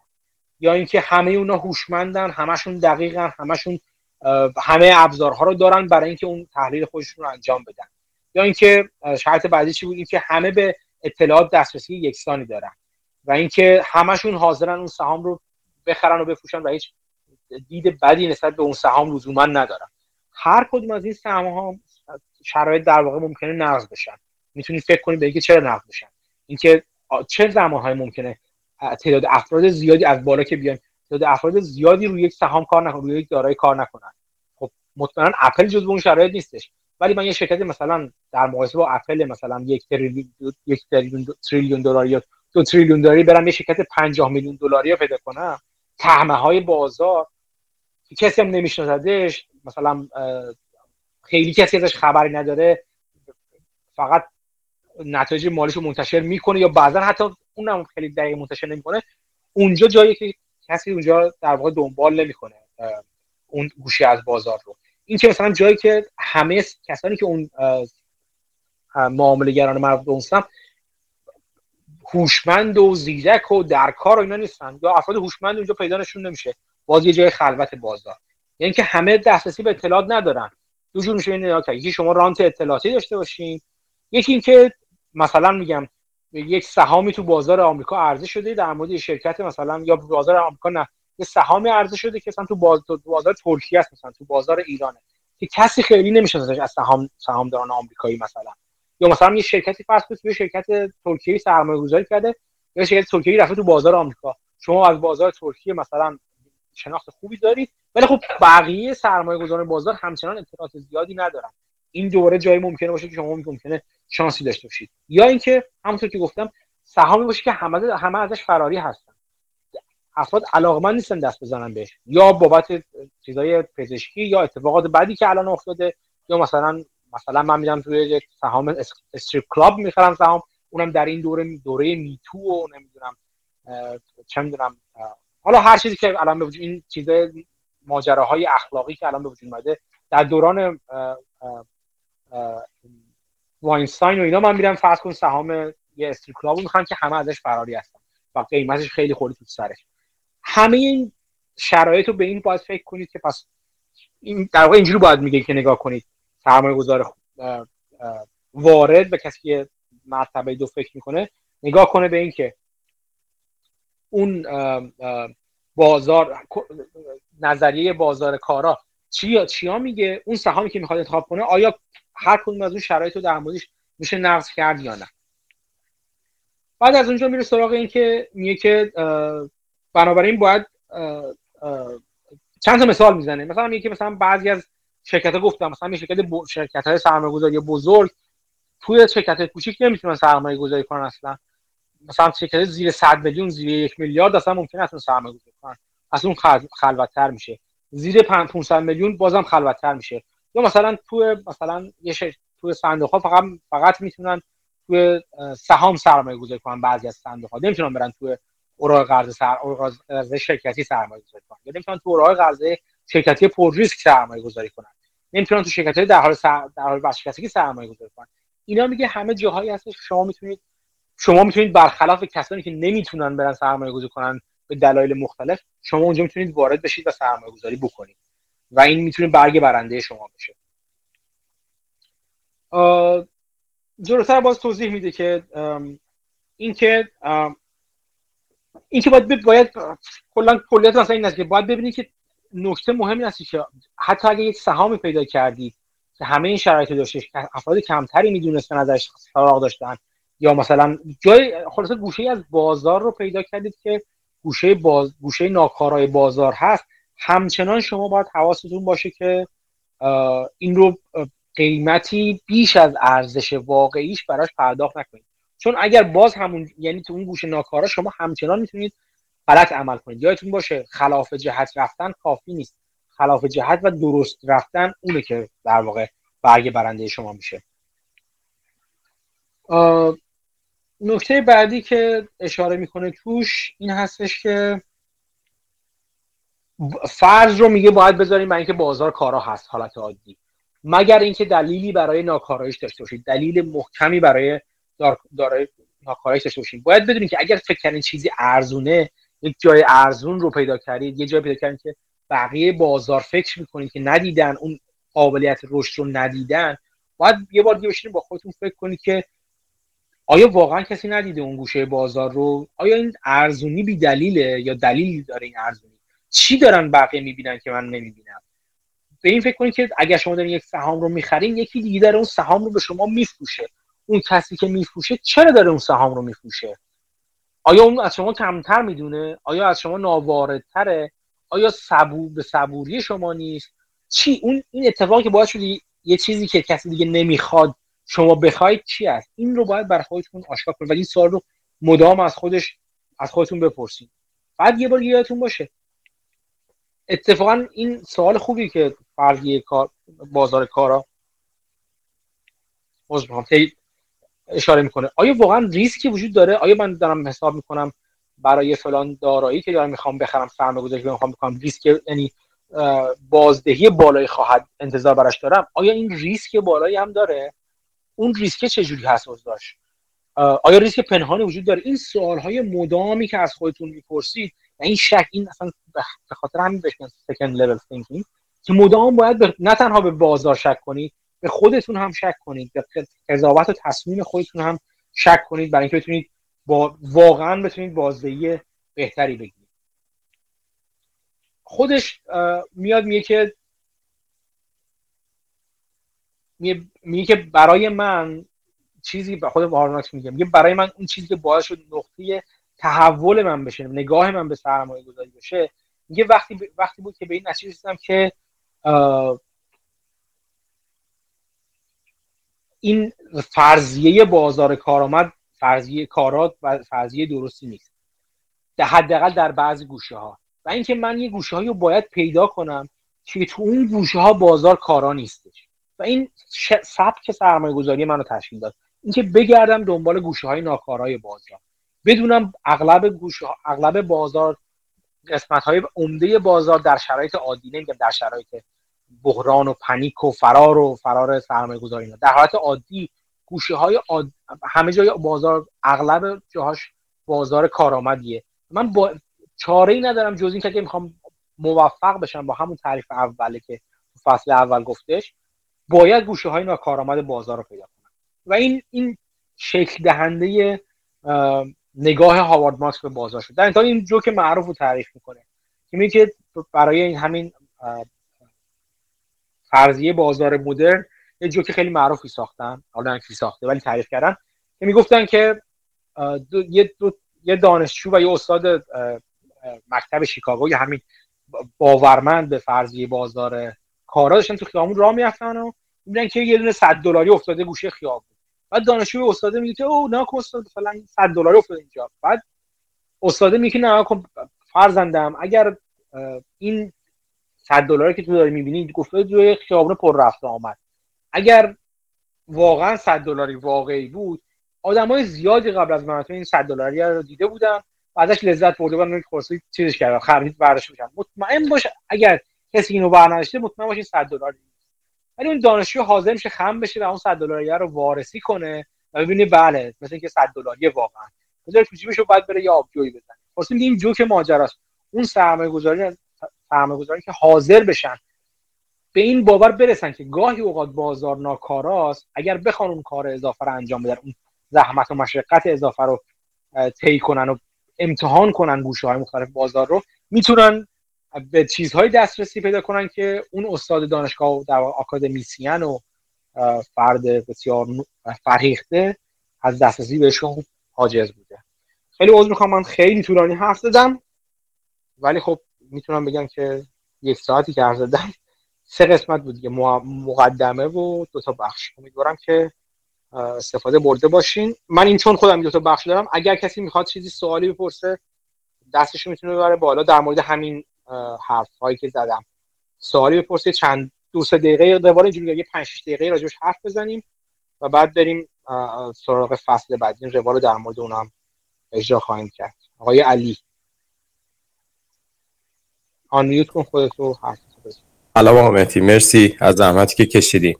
یا اینکه همه اونا هوشمندن همشون دقیقن همشون همه ابزارها رو دارن برای اینکه اون تحلیل خودشون رو انجام بدن. یا اینکه شرط بعدی چی بود؟ اینکه همه به اطلاعات دسترسی یکسانی دارن و اینکه همشون حاضرن اون سهام رو بخرن و بفروشن و هیچ دید بدی نسبت به اون سهام لزوما ندارن. هر کدوم از این سهم ها شرایط در واقع ممکنه نقض بشن. می‌تونید فکر کنید به اینکه چرا نقض بشن. اینکه چه های ممکنه تعداد افراد زیادی از بالا که بیان تعداد افراد زیادی روی یک سهام کار نکنن روی یک دارایی کار نکنن. خب مطمئنا اپل جزو اون شرایط نیستش. ولی من یه شرکت مثلا در مقایسه با اپل مثلا یک تریلیون یک تریلیون دلار یا دو تریلیون دلاری برم یه شرکت 50 میلیون دلاری رو پیدا کنم تهمه های بازار کسی هم نمیشناسدش مثلا خیلی کسی ازش خبری نداره فقط نتایج مالیشو منتشر می‌کنه یا بعضا حتی اونم خیلی دقیق منتشر نمی‌کنه. اونجا جایی که کسی اونجا در واقع دنبال نمی‌کنه اون گوشی از بازار رو. این که مثلا جایی که همه کسانی که اون معامله گران مربوط به هوشمند و زیرک و در کار و اینا نیستن. یا افراد هوشمند اونجا پیدا نشون نمیشه. باز یه جای خلوت بازار. یعنی که همه دسترسی به اطلاعات ندارن. دو جور میشه این یکی شما رانت اطلاعاتی داشته باشین. یکی اینکه مثلا میگم یک سهامی تو بازار آمریکا عرضه شده در مورد شرکت مثلا یا بازار آمریکا نه. یه سهامی عرضه شده که مثلا تو بازار ترکیه است مثلا تو بازار ایرانه. که کسی خیلی نمی‌شناسه از سهام سهامداران آمریکایی مثلا. یا مثلا یه شرکتی فرض کنید توی شرکت ترکیه سرمایه گذاری کرده یا شرکت ترکیه رفته تو بازار آمریکا. شما از بازار ترکیه مثلا شناخت خوبی دارید ولی خب بقیه سرمایه گذاران بازار همچنان اطلاعات زیادی ندارن. این دوره جایی ممکنه باشه که شما ممکنه شانسی داشته باشید. یا اینکه همونطور که گفتم سهامی باشه که همه همه ازش فراری هستن. افراد علاقمند نیستن دست بزنن بهش. یا بابت چیزای پزشکی یا اتفاقات بعدی که الان افتاده یا مثلا مثلا من میرم توی سهام strip club می‌خرم سهام اونم در این دوره دوره Me Too و نمی‌دونم چه می‌دونم حالا هر چیزی که الان به این چیزای ماجراهای اخلاقی که الان به وجود اومده در دوران واینستاین و اینا من میرم فرض کن سهام یه strip club می‌خوام که همه ازش فراری هستن و قیمتش خیلی خورده تو سرش. همه این شرایط رو به این باید فکر کنید که پس این در واقع اینجوری باید میگه که نگاه کنید. سرمایه گذار وارد به کسی که مرتبه دو فکر می‌کنه نگاه کنه به اینکه اون بازار نظریه بازار کارا چی چیا میگه؟ اون سهامی که می‌خواد انتخاب کنه آیا هر کدوم از اون شرایط رو در موردش میشه نقض کرد یا نه؟ بعد از اونجا میره سراغ این که میگه که بنابراین باید چند تا مثال می‌زنه. مثلا که مثلا بعضی از شرکت ها گفتم مثلا یه شرکت ب... شرکت های سرمایه گذاری بزرگ توی شرکت کوچیک نمی‌تونن سرمایه گذاری کنن اصلا. مثلا شرکت زیر 100 میلیون زیر یک میلیارد اصلا ممکن اصلا سرمایه گذاری کنن. اصلا اون خلوتتر میشه. زیر 500 میلیون بازم خلوتتر میشه. یا مثلا توی مثلا یه شر... توی صندوق ها فقط فقط می‌تونن توی سهام سرمایه گذاری کنن بعضی از صندوق ها نمی‌تونن برن توی اوراق قرضه سر قرضه شرکتی سرمایه گذاری کنن. یا نمی‌تونن تو اوراق قرضه شرکتی پر ریسک سرمایه گذاری کنن. نمی‌تونن تو شرکت در حال سر... در حال ورشکستگی سرمایه گذاری کنن. اینا میگه همه جاهایی هست شما می‌تونید شما می‌تونید برخلاف کسانی که نمی‌تونن برن سرمایه گذاری کنن به دلایل مختلف شما اونجا می‌تونید وارد بشید و سرمایه گذاری بکنید. و این می‌تونه برگ برنده شما بشه. جلوتر باز توضیح میده که اینکه اینکه باید باید کلا کلیت مثلا این است که باید ببینید که نکته مهمی هستی که حتی اگه یک سهامی پیدا کردید که همه این شرایط داشته افراد کمتری می‌دونستن ازش سراغ داشتن. یا مثلا جای خلاصه گوشه از بازار رو پیدا کردید که گوشه باز گوشه ناکارای بازار هست. همچنان شما باید حواستون باشه که این رو قیمتی بیش از ارزش واقعیش براش پرداخت نکنید. چون اگر باز همون یعنی تو اون گوشه ناکارا شما همچنان می‌تونید غلط عمل کنید. یادتون باشه خلاف جهت رفتن کافی نیست. خلاف جهت و درست رفتن اونه که در واقع برگ برنده شما میشه. نکته بعدی که اشاره می‌کنه توش این هستش که فرض رو میگه باید بذاریم برای اینکه بازار کارا هست حالت عادی. مگر اینکه دلیلی برای ناکارایش داشته باشید. دلیل محکمی برای دارای ناکارایش داشته باشید باید بدونید که اگر فکر کردین چیزی ارزونه یک جای ارزون رو پیدا کردید یه جای پیدا کردید که بقیه بازار فکر می‌کنید که ندیدن اون قابلیت رشد رو ندیدن باید یه بار دیگه با خودتون فکر کنید که آیا واقعا کسی ندیده اون گوشه بازار رو؟ آیا این ارزونی بی دلیله یا دلیلی داره این ارزونی؟ چی دارن بقیه می‌بینن که من نمی‌بینم؟ به این فکر کنید که اگر شما دارین یک سهام رو می‌خرین یکی دیگه داره اون سهام رو به شما میفروشه. اون کسی که میفروشه چرا داره اون سهام رو میفروشه؟ آیا اون از شما کمتر می‌دونه؟ آیا از شما ناواردتره؟ آیا صبور به صبوری شما نیست؟ چی؟ اون این اتفاقی که باعث شده یه چیزی که کسی دیگه نمی‌خواد شما بخواید چی است؟ این رو باید بر خودتون آشکار کنید. و این سوال رو مدام از خودش از خودتون بپرسید. بعد یه بار یادتون باشه. اتفاقا این سوال خوبی که فرضیه کار بازار کارا اشاره می‌کنه. آیا واقعا ریسکی وجود داره؟ آیا من دارم حساب می‌کنم برای فلان دارایی که دارم می‌خوام بخرم سرمایه گذاری می‌خوام بکنم ریسک یعنی بازدهی بالایی خواهد انتظار براش دارم؟ آیا این ریسک بالایی هم داره؟ اون ریسک چجوری هست داشت؟ آیا ریسک پنهانی وجود داره؟ این سوال های مدامی که از خودتون می‌پرسید این شک این اصلا به خاطر همین بهش سکند لول که مدام باید نه تنها به بازار شک کنید به خودتون هم شک کنید. به قضاوت و تصمیم خودتون هم شک کنید برای اینکه بتونید با واقعا بتونید بازدهی بهتری بگیرید. خودش میاد میگه که میگه که برای من چیزی به خود وارناکس میگه. میگه برای من اون چیزی که باعث شد نقطه تحول من بشه نگاه من به سرمایه گذاری بشه میگه وقتی وقتی بود که به این نتیجه رسیدم که این فرضیه بازار کارآمد فرضیه کارات و فرضیه درستی نیست. در حداقل در بعضی گوشه ها و اینکه من یه گوشه رو باید پیدا کنم که تو اون گوشه ها بازار کارا نیستش. و این سبک سرمایه گذاری منو تشکیل داد. اینکه بگردم دنبال گوشه های ناکارای بازار. بدونم اغلب گوشه اغلب بازار قسمت های عمده بازار در شرایط عادی نمیگم در شرایط بحران و پنیک و فرار و فرار سرمایه گذاری در حالت عادی گوشه های همه جای بازار اغلب جاهاش بازار کارآمدیه. من با چاره ای ندارم جز این که می‌خوام موفق بشم با همون تعریف اوله که فصل اول گفتش باید گوشه های ناکارآمد بازار رو پیدا کنم. و این این شکل دهنده نگاه هاوارد مارکس به بازار شد. در این جوک معروف رو تعریف می‌کنه. که میگه برای این همین فرضیه بازار مدرن یه جوک خیلی معروفی ساختن. حالا کی ساخته ولی تعریف کردن. که می‌گفتن که دو، یه, دو، یه دانشجو و یه استاد مکتب شیکاگو یا همین باورمند به فرضیه بازار کارا داشتن تو خیابون راه می‌رفتن و می‌بینن که یه دونه 100 دلاری افتاده گوشه خیابون. بعد دانشجو استاد میگه که او نه استاد مثلا 100 دلاری افتاده اینجا. بعد استاد میگه نه فرزندم اگر این 100 دلاری که تو داری می‌بینی گفته توی خیابون پر رفته آمد. اگر واقعا 100 دلاری واقعی بود آدمای زیادی قبل از من این 100 دلاری رو دیده بودن و ازش لذت برده بودن خورسی چیزش کردن خرید برداشت میشن مطمئن باش اگر کسی اینو برنامه‌ریزی مطمئن باش 100 دلاری ولی اون دانشجو حاضر میشه خم بشه و اون 100 دلاری رو وارسی کنه و ببینه بله مثل اینکه 100 دلاری واقعا. بذار تو جیبش بعد بره یه آبجویی بزنه. واسه این جوک ماجراست. اون سرمایه گذاری سرمایه گذاری که حاضر بشن به این باور برسن که گاهی اوقات بازار ناکاراست اگر بخوان اون کار اضافه رو انجام بدن اون زحمت و مشقت اضافه رو طی کنن و امتحان کنن گوشه های مختلف بازار رو می‌تونن به چیزهای دسترسی پیدا کنن که اون استاد دانشگاه و در آکادمیسیان و فرد بسیار فرهیخته از دسترسی بهشون حاجز بوده. خیلی عذر می‌خوام من خیلی طولانی حرف زدم ولی خب می‌تونم بگم که یک ساعتی که حرف زدم سه قسمت بود دیگه. مقدمه و دو تا بخش. امیدوارم که استفاده برده باشین. من این چون خودم دو تا بخش دارم. اگر کسی می‌خواد چیزی سوالی بپرسه دستش می‌تونه ببره بالا. در مورد همین حرف هایی که زدم. سوالی بپرسید چند دو سه دقیقه روال اینجوری یه 5 6 دقیقه راجعش حرف بزنیم و بعد بریم سراغ فصل بعد این روال در مورد اونم اجرا خواهیم کرد. آقای علی. آن میوت کن خودتو حرف سلام آقا مهدی مرسی از زحمتی که کشیدی.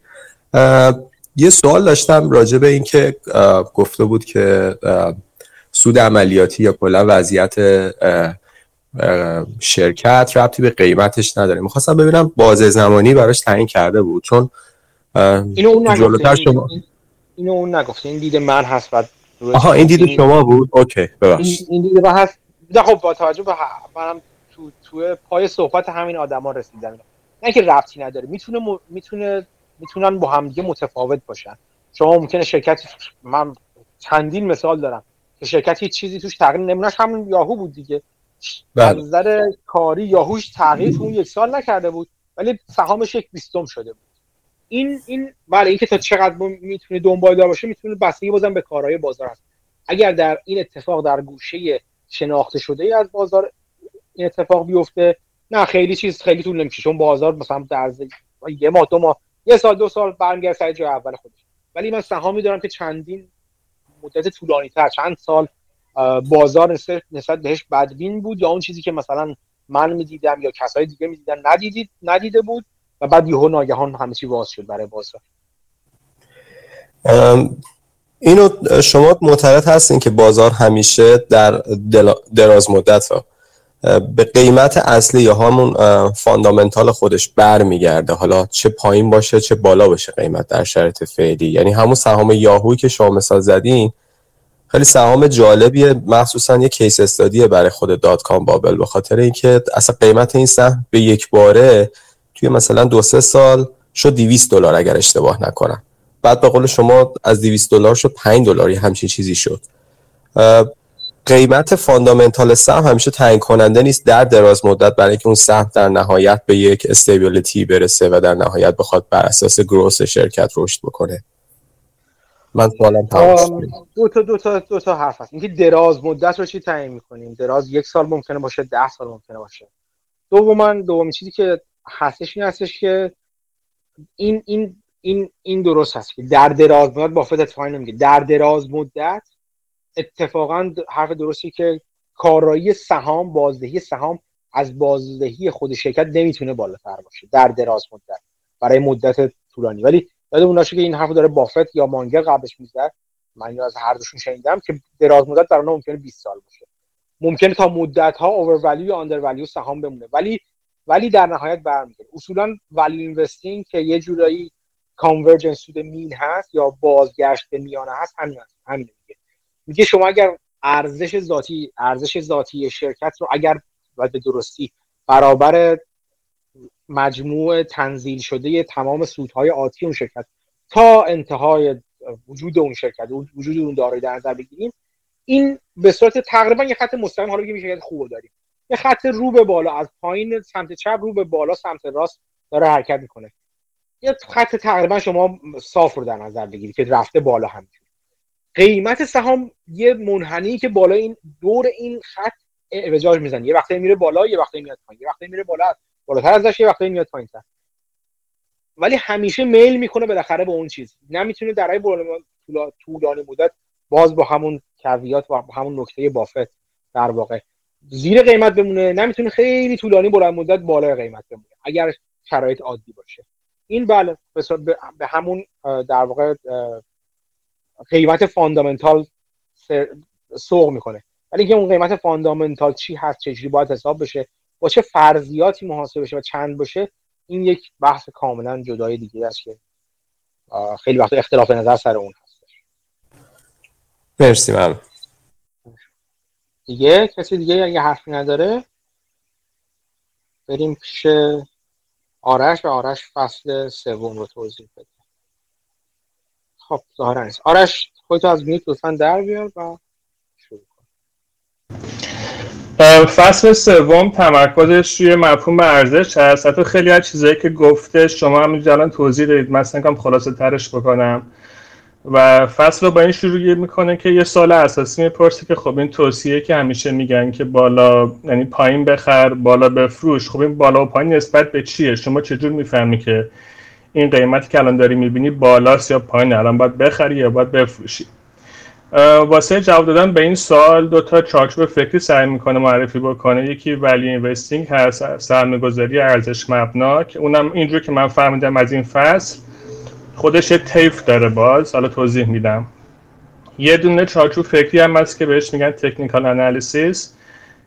یه سوال داشتم راجع به اینکه گفته بود که سود عملیاتی یا کلا وضعیت شرکت ربطی به قیمتش نداره. می‌خواستم ببینم بازه زمانی براش تعیین کرده بود چون اینو اون نگفته. شما... اینو اون نگفته. این دید من هست بعد آها این دید شما بود؟ اوکی ببخشید. این دید من هست. خب با توجه به منم تو تو پای صحبت همین آدما رسیدم نه که ربطی نداره می‌تونه م... می‌تونه می‌تونن با هم دیگه متفاوت باشن. شما ممکنه شرکت من چندین مثال دارم. که شرکت هیچ چیزی توش تغییر نمونهش همون یاهو بود دیگه. بله. نظر کاری یاهوش تغییر اون یک سال نکرده بود ولی سهامش یک بیستم شده بود. این این بله اینکه تا چقدر می‌تونه دنبال دار باشه می‌تونه بستگی بازم به کارهای بازار هست اگر در این اتفاق در گوشه شناخته شده ای از بازار این اتفاق بیفته. نه خیلی چیز خیلی طول نمیشه چون بازار مثلا در یه ماه دو ماه یه سال دو سال برمیگرده سر جای اول خودش. ولی من سهامی دارم که چندین مدت طولانی تر چند سال بازار نسبت بهش بدبین بود یا اون چیزی که مثلا من می‌دیدم یا کسای دیگه می‌دیدن ندیدید ندیده بود و بعد یهو ناگهان همه چی باز شد برای بازار. اینو شما معترض هستین که بازار همیشه در دراز مدت به قیمت اصلی یا همون fundamental خودش برمیگرده. حالا چه پایین باشه چه بالا باشه قیمت در شرایط فعلی. یعنی همون سهام یاهوی که شما مثال زدین خیلی سهام جالبیه. مخصوصا یه case studyه برای خود dot-com bubble. به خاطر اینکه اصلا قیمت این سهم به یک باره توی مثلا دو سه سال شد 200 دلار اگر اشتباه نکنم. بعد به قول شما از 200 دلار شد 5 دلاری همچین چیزی شد. قیمت فاندامنتال سهم همیشه تعیین کننده نیست در دراز مدت برای اینکه اون سهم در نهایت به یک استیبیلیتی برسه و در نهایت بخواد بر اساس گروس شرکت رشد بکنه. من سوالم دو تا دو تا دو تا حرف هست. اینکه دراز مدت رو چی تعیین می‌کنیم؟ دراز یک سال ممکنه باشه ده سال ممکنه باشه. دوما دومی چیزی که هستش این هستش که این این این این درست هست که در دراز مدت بافت اتفاقی نمیگه در دراز مدت اتفاقا حرف درستی که کارایی سهام بازدهی سهام از بازدهی خود شرکت نمی‌تونه بالاتر باشه در دراز مدت برای مدت طولانی. ولی یادمون باشه که این حرف داره بافت یا مانگر قبلش می‌زد. من از هر دوشون شنیدم که دراز مدت در ممکنه 20 سال باشه. ممکنه تا مدت ها اوور یا آندر سهام بمونه. ولی ولی در نهایت برمیگرده. اصولا ولی اینوستینگ که یه جورایی کانورجنس سود مین هست یا بازگشت به میانه هست همین همین میگه. میگه شما اگر ارزش ذاتی ارزش ذاتی شرکت رو اگر و به درستی برابر مجموع تنزیل شده تمام سودهای آتی اون شرکت تا انتهای وجود اون شرکت وجود اون دارایی در نظر بگیریم این به صورت تقریبا یه خط مستقیم حالا بگیم شرکت خوب داریم. یه خط رو به بالا از پایین سمت چپ رو به بالا سمت راست داره حرکت می‌کنه. یه خط تقریبا شما صاف رو در نظر بگیرید که رفته بالا همینجور قیمت سهام یه منحنی که بالا این دور این خط اعوجاج می‌زنه. یه وقتی میره بالا یه وقتی میاد پایین. یه وقتی میره بالا بالاتر ازش یه وقتی میاد پایین ولی همیشه میل می‌کنه بالاخره به اون چیز. نمی‌تونه در طولانی مدت باز با همون caveat و همون نکته بافت در واقع. زیر قیمت بمونه. نمی‌تونه خیلی طولانی بلند مدت بالای قیمت بمونه. اگر شرایط عادی باشه. این بله به همون در واقع قیمت fundamental سوق می‌کنه. ولی اینکه اون قیمت fundamental چی هست چجوری باید حساب بشه با چه فرضیاتی محاسبه بشه و چند باشه این یک بحث کاملا جدای دیگه است که خیلی وقت اختلاف نظر سر اون هست. مرسی من دیگه کسی دیگه اگه حرفی نداره؟ بریم پیش آرش و آرش فصل سوم رو توضیح بده. خب ظاهرا نیست. آرش خودتو از میوت لطفا در بیار و شروع کن. فصل سوم تمرکزش روی مفهوم ارزش هست. حتی خیلی از چیزایی که گفته شما هم الان توضیح دادید. مثلا کم خلاصه ترش بکنم. و فصل رو با این شروع می‌کنه که یه سال اساسی می‌پرسه که خب این توصیه که همیشه میگن که بالا یعنی پایین بخر بالا بفروش خب این بالا و پایین نسبت به چیه؟ شما چجور می‌فهمی که این قیمتی که الان داری می‌بینی بالاست یا پایین؟ الان باید بخری یا باید بفروشی؟ واسه جواب دادن به این سوال دو تا چارچوب فکری سعی می‌کنه معرفی بکنه. یکی ولی اینوستینگ هست سرمایه‌گذاری ارزش مبنا که اونم اینجور که من فهمیدم از این فصل. خودش یه تیف داره باز. حالا توضیح میدم. یه دونه چارچوب فکری هم هست که بهش میگن تکنیکال انالیسیس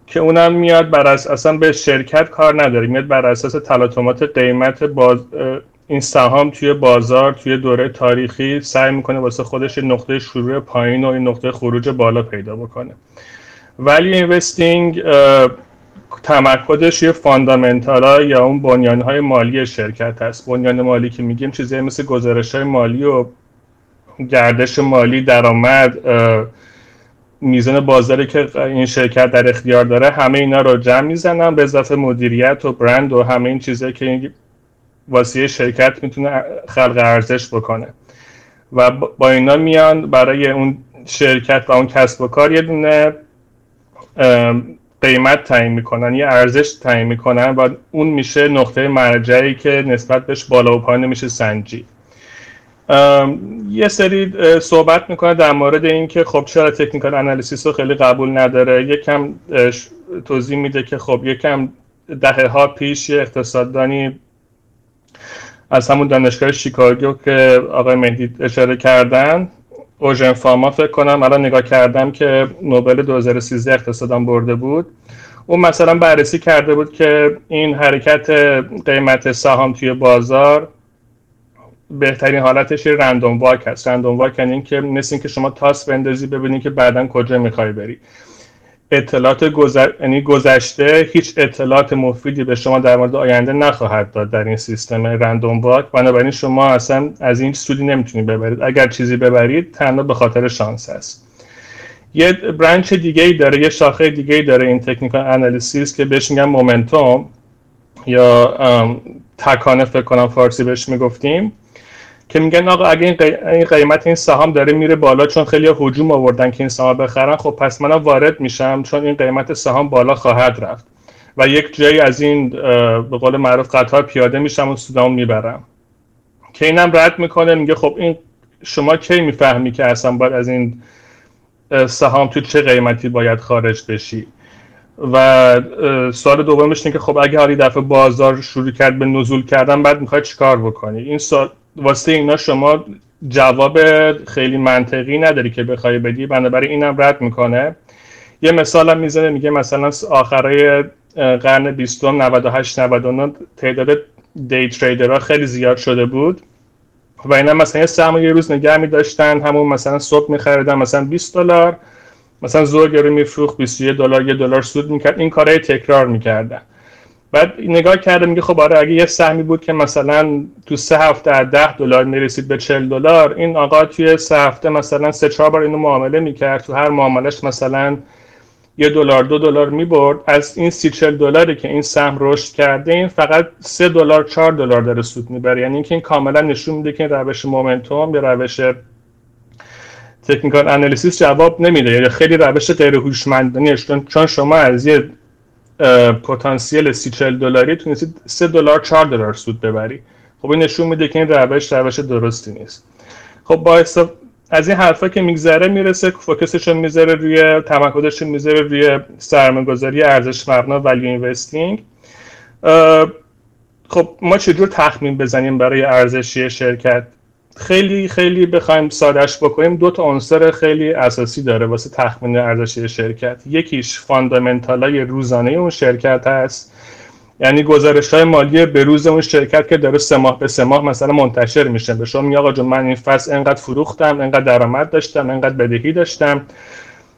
که اونم میاد بر اساس اصلا به شرکت کار نداره. میاد بر اساس تلاطمات قیمت باز این سهام توی بازار توی دوره تاریخی سعی می‌کنه واسه خودش نقطه شروع پایین و این نقطه خروج بالا پیدا بکنه. value investing تمرکزش یه fundamental یا اون بنیان های مالی شرکت هست. بنیان مالی که میگیم چیزی مثل گزارش های مالی و گردش مالی درآمد میزان بازاری که این شرکت در اختیار داره همه اینا رو جمع می‌زنن به اضافه مدیریت و برند و همه این چیزهایی که واسه شرکت می‌تونه خلق ارزش بکنه. و با اینا میان برای اون شرکت و اون کسب و کار یه دونه قیمت تعیین می‌کنن یه ارزش تعیین می‌کنن و اون میشه نقطه مرجعی که نسبت بهش بالا و پایین میشه سنجی. یه سری صحبت می‌کنه در مورد اینکه خب چرا تکنیکال انالیسیس رو خیلی قبول نداره. یکم توضیح میده که خب یکم دهه ها پیش یه اقتصاددانی از همون دانشگاه شیکاگو که آقای مهدی اشاره کردن اوژن فاما فکر کنم الان نگاه کردم که نوبل 2013 اقتصادان برده بود. اون مثلا بررسی کرده بود که این حرکت قیمت سهام توی بازار بهترین حالتش رندوم واک هست. رندوم واک یعنی اینکه مثل اینکه شما تاس بندازی ببینید که بعدا کجا می‌خوای بری. اطلاعات گذر... یعنی گذشته هیچ اطلاعات مفیدی به شما در مورد آینده نخواهد داد در این سیستم رندوم واک. بنابراین شما اصلا از این سودی نمی‌تونید ببرید. اگر چیزی ببرید تنها به خاطر شانس است. یه برانچ دیگه ای داره یه شاخه دیگه ای داره این تکنیکال انالیسیس که بهش میگن مومنتوم یا تکانه فکر کنم فارسی بهش می‌گفتیم. که میگن آقا اگه این قیمت این سهام داره میره بالا چون خیلی هجوم آوردن که این سهام بخرن خب پس منم وارد میشم چون این قیمت سهام بالا خواهد رفت. و یک جایی از این به قول معروف قطار پیاده میشم و سودام می‌برم. که اینم رد می‌کنه میگه خب این شما کی می‌فهمی که اصلا باید از این سهام تو چه قیمتی باید خارج بشی؟ و سوال دومش اینه که خب اگه هاری دفعه بازار شروع کرد به نزول کردن بعد می‌خوای چیکار بکنی؟ این سوال واسه اینا شما جواب خیلی منطقی نداری که بخوای بدی. بنابراین اینم رد می‌کنه. یه مثال هم می‌زنه میگه مثلا آخرای قرن 20 98 99 تعداد دی تریدرها خیلی زیاد شده بود. و اینا مثلا یه سهم یه روز نگه می داشتن همون مثلا صبح میخریدن مثلا 20 دلار مثلا زور گرو میفروخت 21 دلار یه دلار سود می‌کرد. این کارهای تکرار می‌کردن. بعد نگاه کرده میگه خب آره اگه یه سهمی بود که مثلا تو سه هفته از ده دلار می‌رسید به 40 دلار این آقا توی سه هفته مثلا سه چهار بار اینو معامله می‌کرد. تو هر معاملش مثلا یه دلار دو دلار می‌برد. از این سی چل دلاری که این سهم رشد کرده این فقط سه دلار چهار دلار داره سود می‌بره. یعنی اینکه این کاملا نشون میده که این روش مومنتوم یا روش تکنیکال انالیسیس جواب نمیده. یعنی خیلی روش غیر هوشمندانه چون شما از یه پتانسیل سی چل دلاری تونستید سه دلار چهار دلار سود ببری. خب این نشون میده که این روش روش درستی نیست. خب با از این حرفا که میگذره می‌رسه فوکسش می‌ذاره روی تمرکزش می‌ذاره روی سرمایه‌گذاری ارزش مبنا ولیو اینوستینگ خب ما چجور تخمین بزنیم برای ارزشی شرکت؟ خیلی خیلی بخوایم سادش بکنیم. دو تا عنصر خیلی اساسی داره واسه تخمین ارزش شرکت. یکیش فاندامنتال های روزانه اون شرکت هست. یعنی گزارش های مالی به روز اون شرکت که داره سه ماه به سه ماه مثلا منتشر میشه. به شما میگه آقا جون من این فصل انقدر فروختم انقدر درآمد داشتم انقدر بدهی داشتم.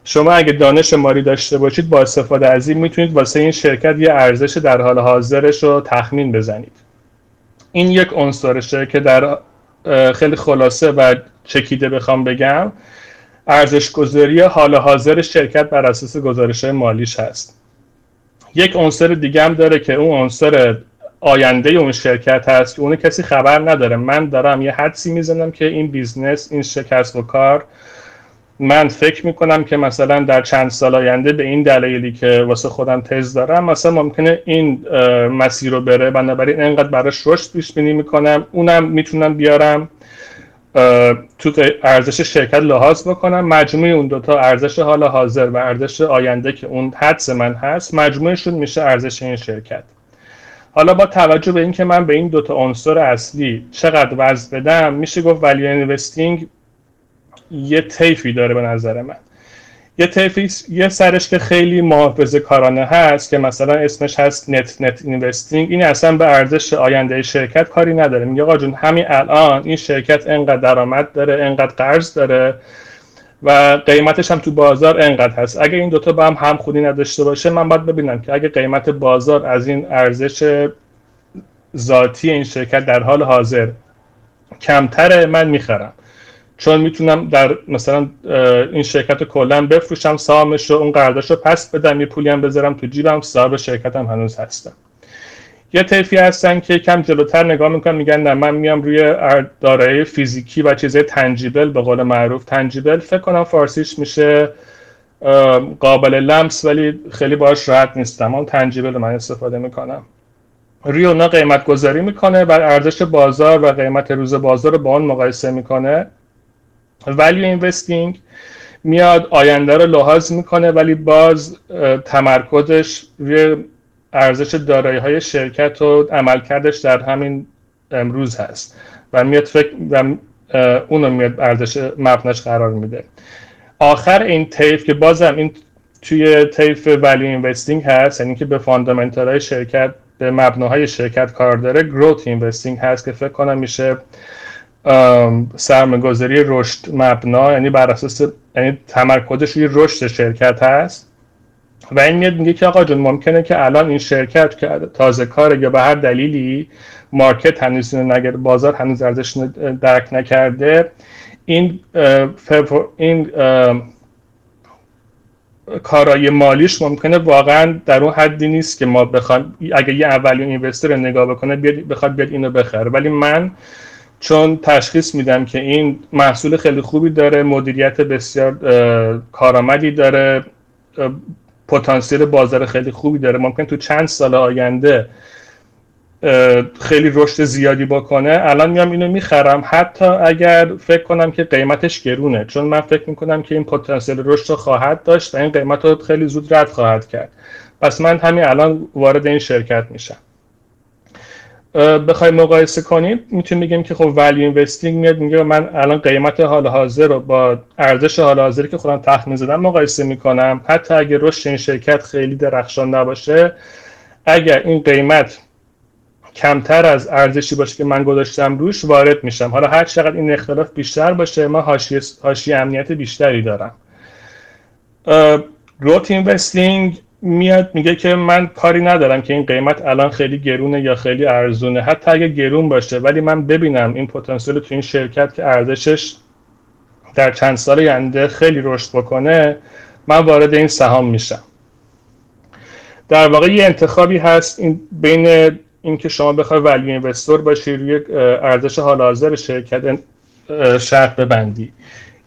شما اگه دانش مالی داشته باشید با استفاده از این می‌تونید واسه این شرکت یه ارزش در حال حاضرش رو تخمین بزنید. این یک عنصرشه که در خیلی خلاصه و چکیده بخوام بگم. ارزش گذاری حال حاضر شرکت بر اساس گزارش مالیش هست. یک عنصر دیگه هم داره که اون عنصر آینده اون شرکت هست. که اون کسی خبر نداره. من دارم یه حدسی می‌زنم که این business این شکست و کار من فکر می‌کنم که مثلا در چند سال آینده به این دلایلی که واسه خودم تز دارم مثلا ممکنه این مسیر رو بره. بنابراین انقدر براش رشد پیش بینی می‌کنم. اونم می‌تونم بیارم تو ارزش شرکت لحاظ بکنم. مجموع اون دوتا ارزش حال حاضر و ارزش آینده که اون حدس من هست مجموعشون میشه ارزش این شرکت. حالا با توجه به اینکه من به این دوتا عنصر اصلی چقدر وزن بدم میشه گفت value investing یه طیفی داره به نظر من. یه طیفی یه سرش که خیلی محافظه کارانه هست که مثلا اسمش هست net-net investing این اصلا به ارزش آینده شرکت کاری نداره. میگه آقا جون همین الان این شرکت انقدر درآمد داره انقدر قرض داره و قیمتش هم تو بازار انقدر هست. اگه این دوتا با هم هم خودی نداشته باشه من باید ببینم که اگه قیمت بازار از این ارزش ذاتی این شرکت در حال حاضر کمتره من می‌خرم. چون می‌تونم در مثلا این شرکت کلا بفروشم سهامش رو اون قراردادش رو پس بدم یه پولی هم بذارم تو جیبم صاحب شرکتم هنوز هستم. یه طیفی هستن که کم جلوتر نگاه می‌کنن میگن نه من میام روی دارایی فیزیکی و چیزای تنجیبل به قول معروف. تنجیبل فکر کنم فارسیش میشه قابل لمس ولی خیلی باش راحت نیستم. اون تنجیبل من استفاده می‌کنم. روی اونا قیمت گذاری می‌کنه و ارزش بازار و قیمت روز بازار رو با اون مقایسه می‌کنه. ولی اینوستینگ میاد آینده رو لحاظ می‌کنه ولی باز تمرکزش روی ارزش دارایی های شرکت و عملکردش در همین امروز هست و میاد فکر و اونو میاد ارزش مبناش قرار میده. آخر این طیف که بازم این توی طیف value investing هست یعنی که به fundamental های شرکت به مبناهای شرکت کار داره growth investing هست که فکر کنم میشه سرمایه‌گذاری رشد مبنا یعنی بر اساس یعنی تمرکزش روی رشد شرکت هست. و این میاد میگه که آقا جون ممکنه که الان این شرکت که تازه کاره یا به هر دلیلی مارکت هنوز نگر بازار هنوز ارزش درک نکرده این این کارای مالیش ممکنه واقعا در اون حدی نیست که ما بخوام اگه یه اولی اینوستر نگاه بکنه بیاد بخواد بیاد اینو بخره. ولی من چون تشخیص میدم که این محصول خیلی خوبی داره مدیریت بسیار کارآمدی داره پتانسیل بازار خیلی خوبی داره. ممکن تو چند سال آینده خیلی رشد زیادی بکنه. الان میام اینو می‌خرم. حتی اگر فکر کنم که قیمتش گرونه چون من فکر می‌کنم که این پتانسیل رشد رو خواهد داشت و این قیمت رو خیلی زود رد خواهد کرد. پس من همین الان وارد این شرکت میشم. بخوای مقایسه کنیم می‌تونیم بگیم که خب ولی اینوستینگ میاد میگه من الان قیمت حال حاضر رو با ارزش حال حاضری که خودم تخمین زدم مقایسه می‌کنم. حتی اگر رشد این شرکت خیلی درخشان نباشه اگر این قیمت کمتر از ارزشی باشه که من گذاشتم روش وارد میشم. حالا هر چقدر این اختلاف بیشتر باشه ما حاشیه امنیت بیشتری دارم. گروت اینوستینگ میاد میگه که من کاری ندارم که این قیمت الان خیلی گرونه یا خیلی ارزونه. حتی اگه گرون باشه ولی من ببینم این پتانسیل تو این شرکت که ارزشش در چند سال آینده خیلی رشد بکنه من وارد این سهام میشم. در واقع یه انتخابی هست این بین اینکه شما بخوای ولی اینوستور باشی روی ارزش حال حاضر شرکت شرط ببندی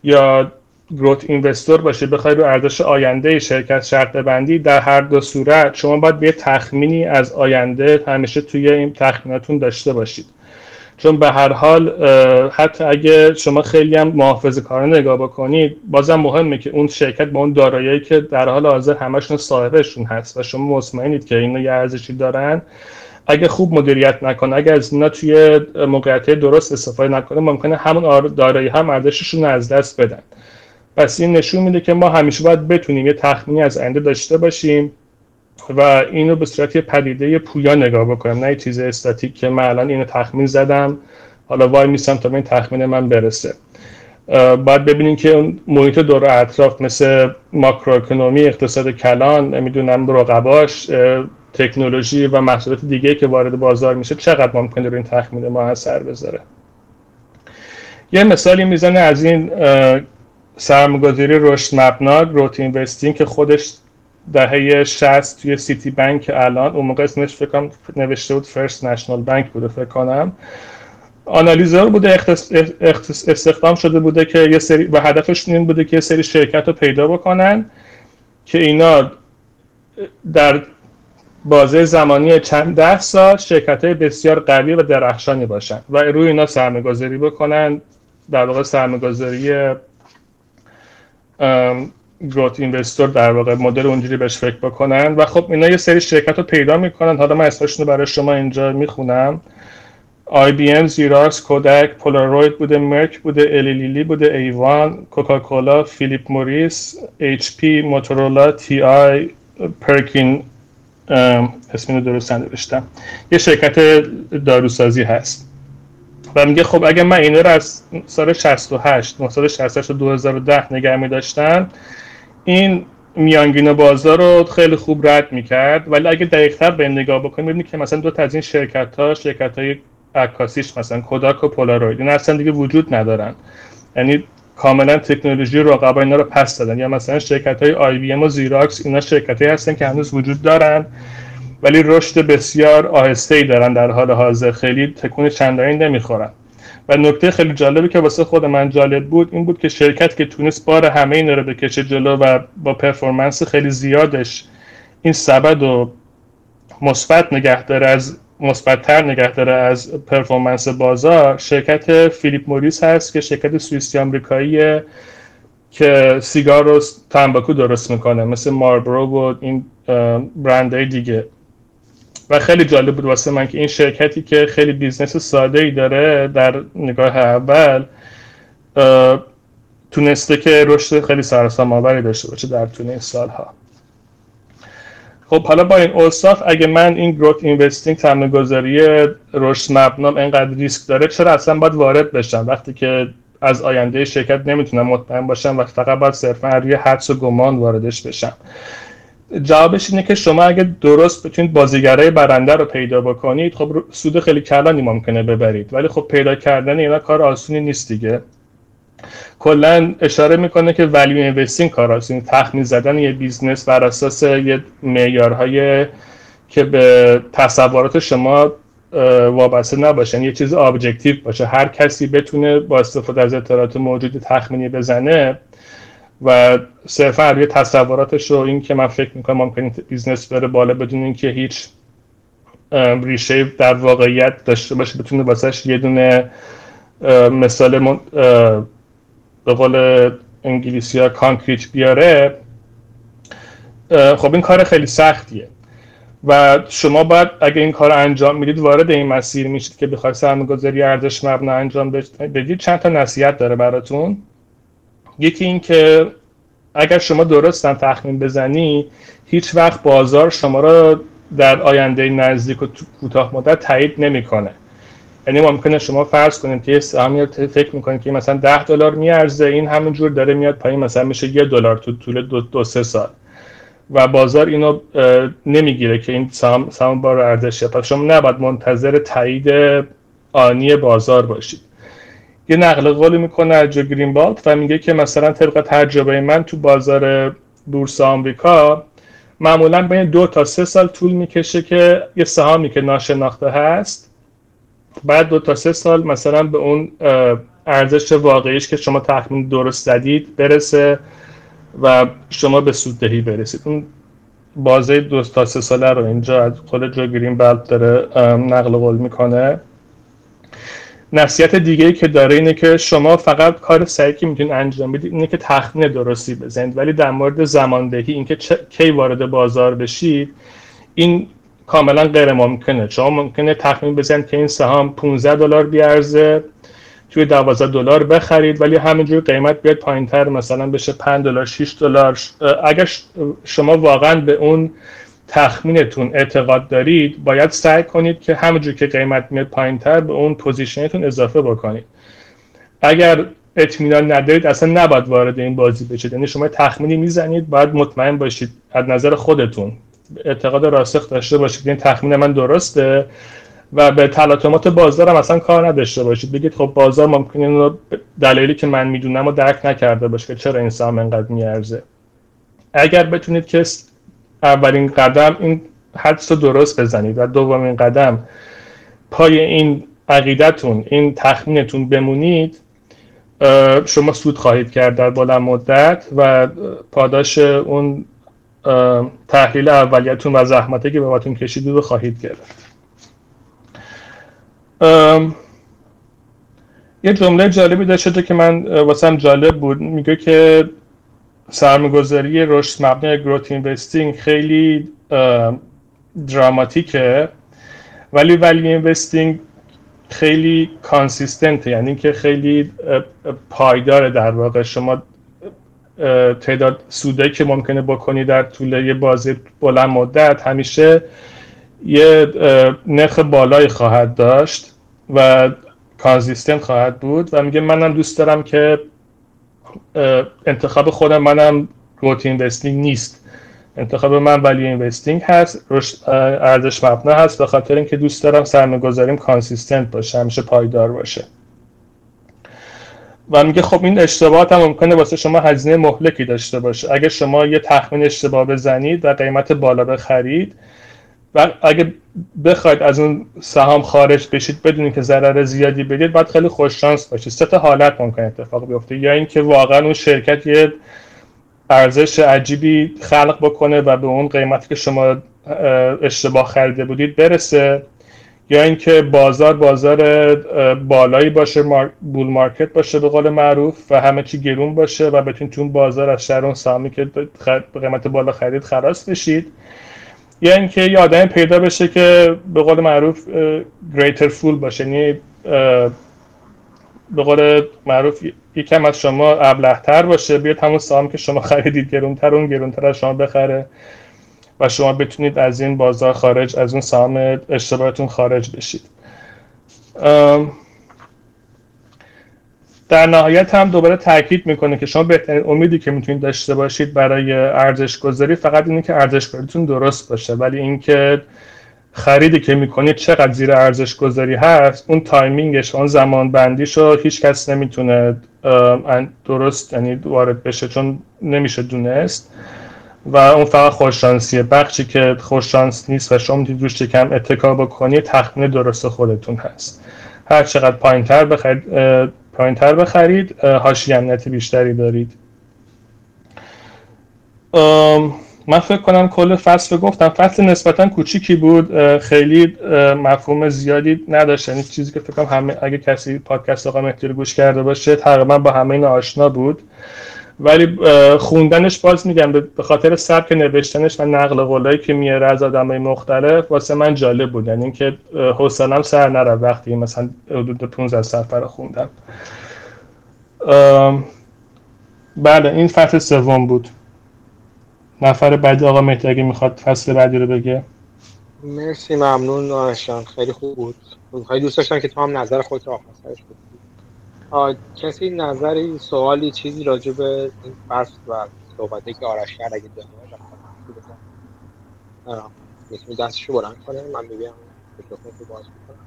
یا گروت اینوستور باشی بخوای رو ارزش آینده شرکت شرط ببندی در هر دو صورت شما باید به تخمینی از آینده همیشه توی این تخمیناتون داشته باشید. چون به هر حال حتی اگه شما خیلی هم محافظه کارانه نگاه بکنید بازم مهمه که اون شرکت با اون دارایی که در حال حاضر همشون صاحبشون هست و شما مطمئنید که اینا یه ارزشی دارن. اگه خوب مدیریت نکنه اگه از اینا توی موقعیت درست استفاده نکنه ممکنه همون دارایی هم ارزششون از دست بدن. پس این نشون میده که ما همیشه باید بتونیم یه تخمینی از آینده داشته باشیم و اینو به صورت پدیده پویا نگاه بکنم نه چیز استاتیک که من الان اینو تخمین زدم حالا وای میسم تا به این تخمین من برسه. باید ببینیم که اون محیط دور اطراف مثل ماکروکنومی اقتصاد کلان نمی‌دونم رقباش تکنولوژی و محصولات دیگه که وارد بازار میشه چقدر ممکنه روی این تخمین ما اثر بذاره. یه مثالی می‌زنه از این سرمایه‌گذاری رشد مبنا growth investing که خودش دهه 60 توی Citibank الان اون موقع اسمش فکر نوشته بود First National Bank بوده فکر کنم. analyzer بوده استخدام شده بوده که یه سری و هدفش این بوده که یه سری شرکت رو پیدا بکنن که اینا در بازه زمانی چند ده سال شرکت های بسیار قوی و درخشانی باشن و روی اینا سرمایه گذاری بکنن در واقع سرمایه گذاری گروت اینوستور در واقع مدل اونجوری بهش فکر بکنن. و خب اینا یه سری شرکت رو پیدا می‌کنن. حالا من اسمشون رو برای شما اینجا می‌خونم. ام، زیراکس، کودک، پولاروید بوده، مرک بوده، الیلیلی بوده، ایوان، کوکاکولا، فیلیپ موریس، پی، موتورولا، تی آی، پرکین اسم درست نوشتم یه شرکت داروسازی هست. و میگه خب اگه من اینا رو از سال 68 1968 و 2010 نگه می داشتم این میانگین بازار رو خیلی خوب رد می‌کرد. ولی اگه دقیقتر به نگاه بکنیم ببینید که مثلا دو تا از این شرکت ها شرکت های عکاسیش مثلا کوداک و پولاروید این اصلا دیگه وجود ندارن. یعنی کاملا تکنولوژی رقبا اینا رو پس دادن. یا مثلا شرکت های IBM و Xerox اینا شرکت هستن که هنوز وجود دارن. ولی رشد بسیار آهسته ای دارن در حال حاضر. خیلی تکون چندانی نمی‌خورن. و نکته خیلی جالبی که واسه خود من جالب بود این بود که شرکت که تونست بار همه اینا رو بکشه جلو و با performance خیلی زیادش این سبد و مثبت نگه داره از مثبتتر نگه داره از performance بازار شرکت Philip Morris هست که شرکت سوئیسی آمریکایی که سیگار و تنباکو درست می‌کنه مثل Marlboro و این برندهای دیگه. و خیلی جالب بود واسه من که این شرکتی که خیلی business ساده ای داره در نگاه اول تونسته که رشد خیلی سرسام آوری داشته باشه در طول این سالها. خب حالا با این اوصاف اگه من این growth investing سرمایه‌گذاری رشد مبنام اینقدر ریسک داره چرا اصلا باید وارد بشم؟ وقتی که از آینده شرکت نمی‌تونم مطمئن باشم و فقط باید صرفا روی حدس و گمان واردش بشم. جوابش اینه که شما اگه درست بتونید بازیگرای برنده رو پیدا بکنید خب سود خیلی کلانی ممکنه ببرید. ولی خب پیدا کردن اینا کار آسونی نیست دیگه. کلا اشاره می‌کنه که value investing کار آسونی تخمین زدن یه business بر اساس یه معیارهای که به تصورات شما وابسته نباشن یه چیز objective باشه. هر کسی بتونه با استفاده از اطلاعات موجود تخمینی بزنه و صرفا روی تصوراتش رو این که من فکر می‌کنم ممکن بیزنس بره بالا بدون اینکه هیچ ریشه در واقعیت داشته باشه بتونه واسش یه دونه مثال من به قول انگلیسی ها concrete بیاره. خب این کار خیلی سختیه. و شما باید اگه این کار انجام می‌دید وارد این مسیر میشید که بخواید سرمایه‌گذاری ارزش مبنا انجام بدید. چند تا نصیحت داره براتون. یکی این که اگر شما درستن تخمین بزنی هیچ وقت بازار شما را در آینده نزدیک و کوتاه مدت تایید نمی‌کنه. یعنی ممکنه شما فرض کنید که سهامی فکر می‌کنید که مثلا 10 دلار میارزه این همینجور داره میاد پایین مثلا میشه یه دلار تو طول دو, دو سه سال. و بازار اینو نمی‌گیره که این سهام سهام بار ارزشه پس شما نباید منتظر تایید آنی بازار باشید. یه نقل قولی می‌کنه از جو گرینبالت و میگه که مثلا طبق تجربه من تو بازار بورس آمریکا معمولا بین دو تا سه سال طول می‌کشه که یه سهامی که ناشناخته هست بعد دو تا سه سال مثلا به اون ارزش واقعیش که شما تخمین درست زدید برسه و شما به سوددهی برسید. اون بازه دو تا سه ساله رو اینجا از خود جو گرین داره نقل قول می‌کنه. نصیحت دیگه که داره اینه که شما فقط کار سعی که می‌تونید انجام بدید اینه که تخمین درستی بزنید. ولی در مورد زماندهی اینکه کی وارد بازار بشید این کاملا غیر ممکنه. شما ممکنه تخمین بزنید که این سهام 15 دلار بیارزه توی 12 دلار بخرید ولی همینجور قیمت بیاد پایینتر مثلا بشه 5 دلار 6 دلار. اگر شما واقعا به اون تخمینتون اعتقاد دارید باید سعی کنید که همونجور که قیمت میاد پایین تر به اون position تون اضافه بکنید. اگر اطمینان ندارید اصلا نباید وارد این بازی بشید. یعنی شما تخمینی می‌زنید باید مطمئن باشید از نظر خودتون. اعتقاد راسخ داشته باشید این تخمین من درسته و به تلاطمات بازار هم اصلا کار نداشته باشید. بگید خب بازار ممکنه دلیلی که من می‌دونم و درک نکرده باشه که چرا این سهام انقدر میارزه. اگر بتونید که اولین قدم این حدس رو درست بزنید و دومین قدم پای این عقیدتون این تخمینتون بمونید شما سود خواهید کرد در بلند مدت و پاداش اون تحلیل اولیتون و زحمتی که به باتون کشید رو خواهید گرفت. یه جمله جالبی داشته که من واسم جالب بود. میگه که سرمایه‌گذاری رشد مبنا growth investing خیلی dramatic ه. ولی value investing خیلی consistent یعنی که خیلی پایدار در واقع. شما تعداد سودایی که ممکنه بکنی در طول یه بازی بلند مدت همیشه یه نرخ بالایی خواهد داشت و consistent خواهد بود. و میگه منم دوست دارم که انتخاب خودم منم growth investing نیست. انتخاب من value investing هست. ارزش مبنا هست به خاطر اینکه دوست دارم سرمایه گذاریم consistent باشه همیشه پایدار باشه. و میگه خب این اشتباهات هم ممکنه واسه شما هزینه مهلکی داشته باشه. اگه شما یه تخمین اشتباه بزنید و قیمت بالا بخرید و اگه بخواید از اون سهام خارج بشید بدونید که ضرر زیادی بدید باید خیلی خوش شانس باشید. سه تا حالت ممکن اتفاق بیفته. یا اینکه واقعا اون شرکت یه ارزش عجیبی خلق بکنه و به اون قیمتی که شما اشتباه خریده بودید برسه. یا اینکه بازار بازار بالایی باشه بول مارکت باشه به قول معروف و همه چی گرون باشه و بتونید تو بازار از شهر اون سامی که به قیمت بالا خرید خلاص بشید. یا اینکه یه آدمی پیدا بشه که به قول معروف گریتر فول باشه. یعنی به قول معروف یکم از شما ابلهتر باشه. بیاد همون سهام که شما خریدید. گرونتر اون گرونتر از شما بخره. و شما بتونید از این بازار خارج از اون سهام اشتباهتون خارج بشید. در نهایت هم دوباره تاکید می‌کنه که شما بهترین امیدی که می‌تونید داشته باشید برای ارزش گذاری فقط اینه که ارزش گذاریتون درست باشه. ولی اینکه خریدی که می‌کنید چقدر زیر ارزش گذاری هست اون timing ش اون زمان بندیش رو هیچ کس نمی‌تونه درست یعنی وارد بشه چون نمیشه دونست. و اون فقط خوششانسیه. بخشی که خوششانس نیست و شما می‌تونید روش کم اتکا بکنید تخمین درست خودتون هست. هر چقدر پایینتر بخرید پایینتر بخرید. هاشی امنیت بیشتری دارید. من فکر کنم کل فصل گفتم. فصل نسبتا کوچیکی بود. خیلی مفهوم زیادی نداشت. یعنی چیزی که فکر کنم همه اگه کسی پادکست آقا مهدی رو گوش کرده باشه تقریبا با همه این آشنا بود. ولی خوندنش باز میگم به خاطر سبک نوشتنش و نقل قولایی که میاره از آدمای مختلف واسه من جالب بود. یعنی اینکه حوصله‌ام سر نره وقتی مثلا حدود 15 صفحه رو خوندم. بله این فصل سوم بود. نفر بعد آقا مهدی اگه می‌خواد فصل بعدی رو بگه. مرسی ممنون آرشان خیلی خوب بود. خیلی دوست داشتم که تو هم نظر خودت آخر بود کسی نظری سوالی چیزی راجع به این فصل و صحبتی که آرش کرد اگه داره می‌تونی دستشو بلند کنه من ببینم میکروفون باز می‌کنم.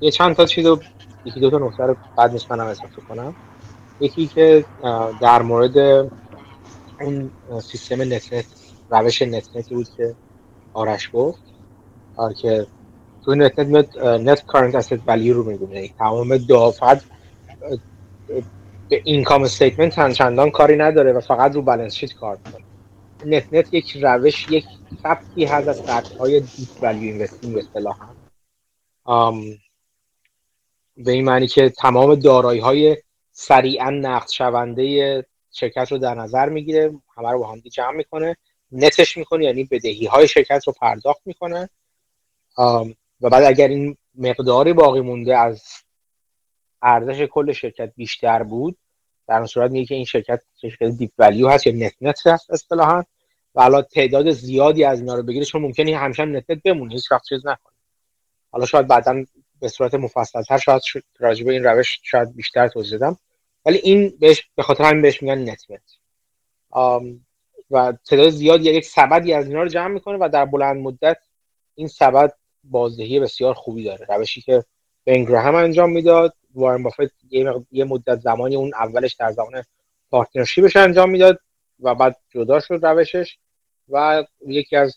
یه چند تا چیز رو یکی دو تا نکته رو بعد نیست اضافه کنم. یکی که در مورد اون سیستم نتنت روش نتنتی بود که آرش گفت که تو net net net current asset value رو می‌دونه تمام دافت به income statement چندان کاری نداره و فقط رو balance sheet کار می‌کنه. net net یک روش یک سبکی هست از سبک های deep value investing اصطلاح به این معنی که تمام دارایی های سریعا نقد شونده شرکت رو در نظر می‌گیره همه رو با هم جمع می‌کنه. net ش می‌کنه یعنی بدهی های شرکت رو پرداخت می‌کنه. و بعد اگر این مقداری باقی مونده از ارزش کل شرکت بیشتر بود در اون صورت میگه که این شرکت شرکت deep value هست یا net net هست اصطلاحا و حالا تعداد زیادی از اینا رو بگیره چون ممکنه همیشه هم net net بمونه هیچ وقت چیز نکنه. حالا شاید بعدا به صورت مفصلتر شاید راجع به این روش شاید بیشتر توضیح بدم ولی این بهش به خاطر همین بهش میگن net net و تعداد زیادی یک سبدی از اینا رو جمع می‌کنه و در بلند مدت این سبد بازدهی بسیار خوبی داره. روشی که بنگراهم انجام می‌داد. وارن بافت یه مدت زمانی اون اولش در زمان پارتنرشیپش انجام می‌داد و بعد جدا شد روشش و یکی از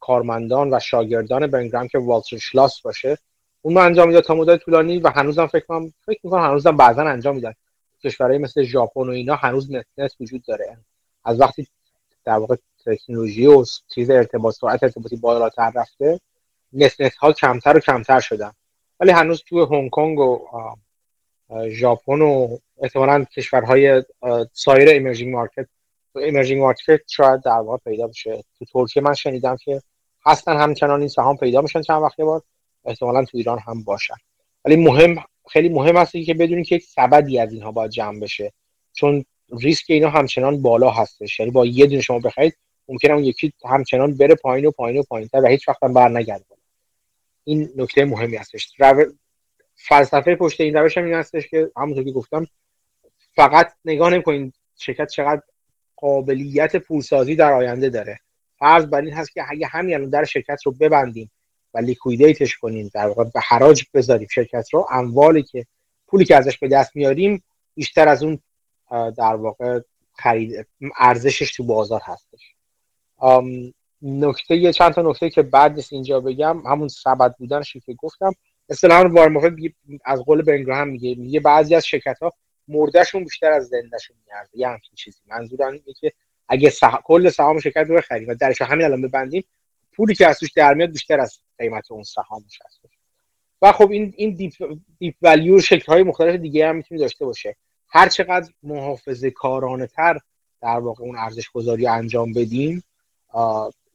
کارمندان و شاگردان بنگرام که والتر شلاس باشه اون رو انجام می‌داد تا مدت طولانی و هنوزم فکر کنم فکر می‌کنم هنوزم بعضا انجام میدن. کشورهای مثل ژاپن و اینا هنوز net وجود داره. از وقتی در واقع تکنولوژی و چیز ارتباط سرعت ارتباطی بالاتر رفته net ها کمتر و کمتر شدن ولی هنوز توی هنگ کنگ و ژاپن و احتمالا کشورهای سایر emerging market emerging market شاید در واقع پیدا بشه. تو ترکیه من شنیدم که هستن همچنان این سهام پیدا میشن چند وقت بار. احتمالا تو ایران هم باشن. ولی مهم خیلی مهم هست که بدونید که یک سبدی از اینها باید جمع بشه. چون ریسک اینا همچنان بالا هستش. یعنی با یه دونه شما بخرید ممکنه اون یکی همچنان بره پایین و پایین و پایینتر و هیچ وقت هم برنگرده. این نکته مهمی هستش. فلسفه پشت این روش هم این هستش که همونطور که گفتم فقط نگاه نمی‌کنین شرکت چقدر قابلیت پولسازی در آینده داره. فرض بر این هست که اگه همین الان در شرکت رو ببندیم و لیکویدیتش کنیم در واقع به حراج بذاریم شرکت رو اموالی که پولی که ازش به دست میاریم بیشتر از اون در واقع خرید ارزشش تو بازار هستش. نکته یه چند تا نکته که بعد نیست اینجا بگم همون سبد بودنش که گفتم. اصطلاحا وارن از قول بنگراهم میگه میگه بعضی از شرکت ها مردهشون بیشتر از زندهشون میارزه. یه همچین چیزی. منظورم اینه که اگه سح... کل سهام شرکت رو بخریم و درش همین الان ببندیم پولی که از توش در میاد بیشتر از قیمت اون سهامش هست. و خب این این deep, deep value شکل های مختلف دیگه هم می‌تونه داشته باشه. هر چقدر محافظه کارانه تر در واقع اون ارزش گذاری انجام بدیم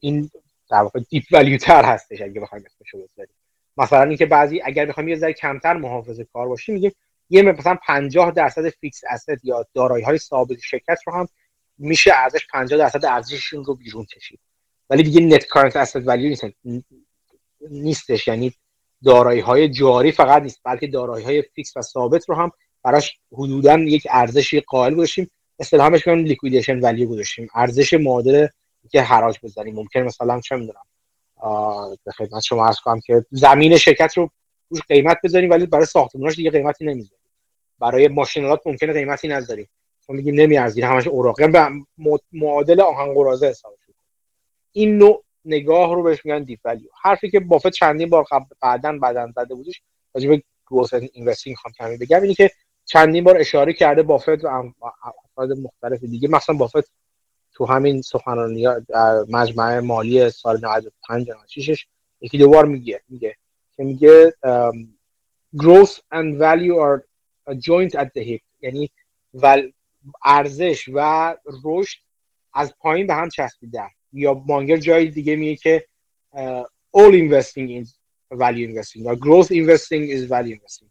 این در واقع deep value تر هستش اگه بخوایم اسمشو بذاریم. مثلا اینکه بعضی اگر بخوایم یه ذره کمتر محافظه کار باشیم میگیم یه مثلا 50 درصد fixed asset یا دارایی های ثابت شرکت رو هم میشه ارزش 50 درصد ارزششون رو بیرون کشید. ولی دیگه net current asset value نیست. نیستش. یعنی دارایی های جاری فقط نیست بلکه دارایی های فیکس و ثابت رو هم براش حدودا یک ارزشی قائل گذاشتیم. اصطلاحا کنیم liquidation value گذاشتیم. ارزش معادل که حراج بزنیم ممکن مثلا چه می‌دونم به خدمت شما عرض کنم که زمین شرکت رو روش قیمت بذاریم ولی برای ساختموناش دیگه قیمتی نمی‌ذاریم. برای ماشین‌آلات ممکنه قیمتی نذاریم. چون میگیم نمیارزید همش اوراق. به معادل آهن قراضه حساب این نوع نگاه رو بهش میگن deep value حرفی که بافت چندین بار بعدا بعدا زده بودش راجع به growth investing خواهم کمی بگم. اینی که چندین بار اشاره کرده بافت و افراد مختلف دیگه مثلا بافت تو همین سخنرانی مجمع مالی سال 95 96 یکی دو بار میگه میگه که میگه growth and value are joint at the hip. یعنی ارزش و رشد از پایین به هم چسبیدن. یا مانگر جای دیگه میگه که all investing is value investing و growth investing is value investing.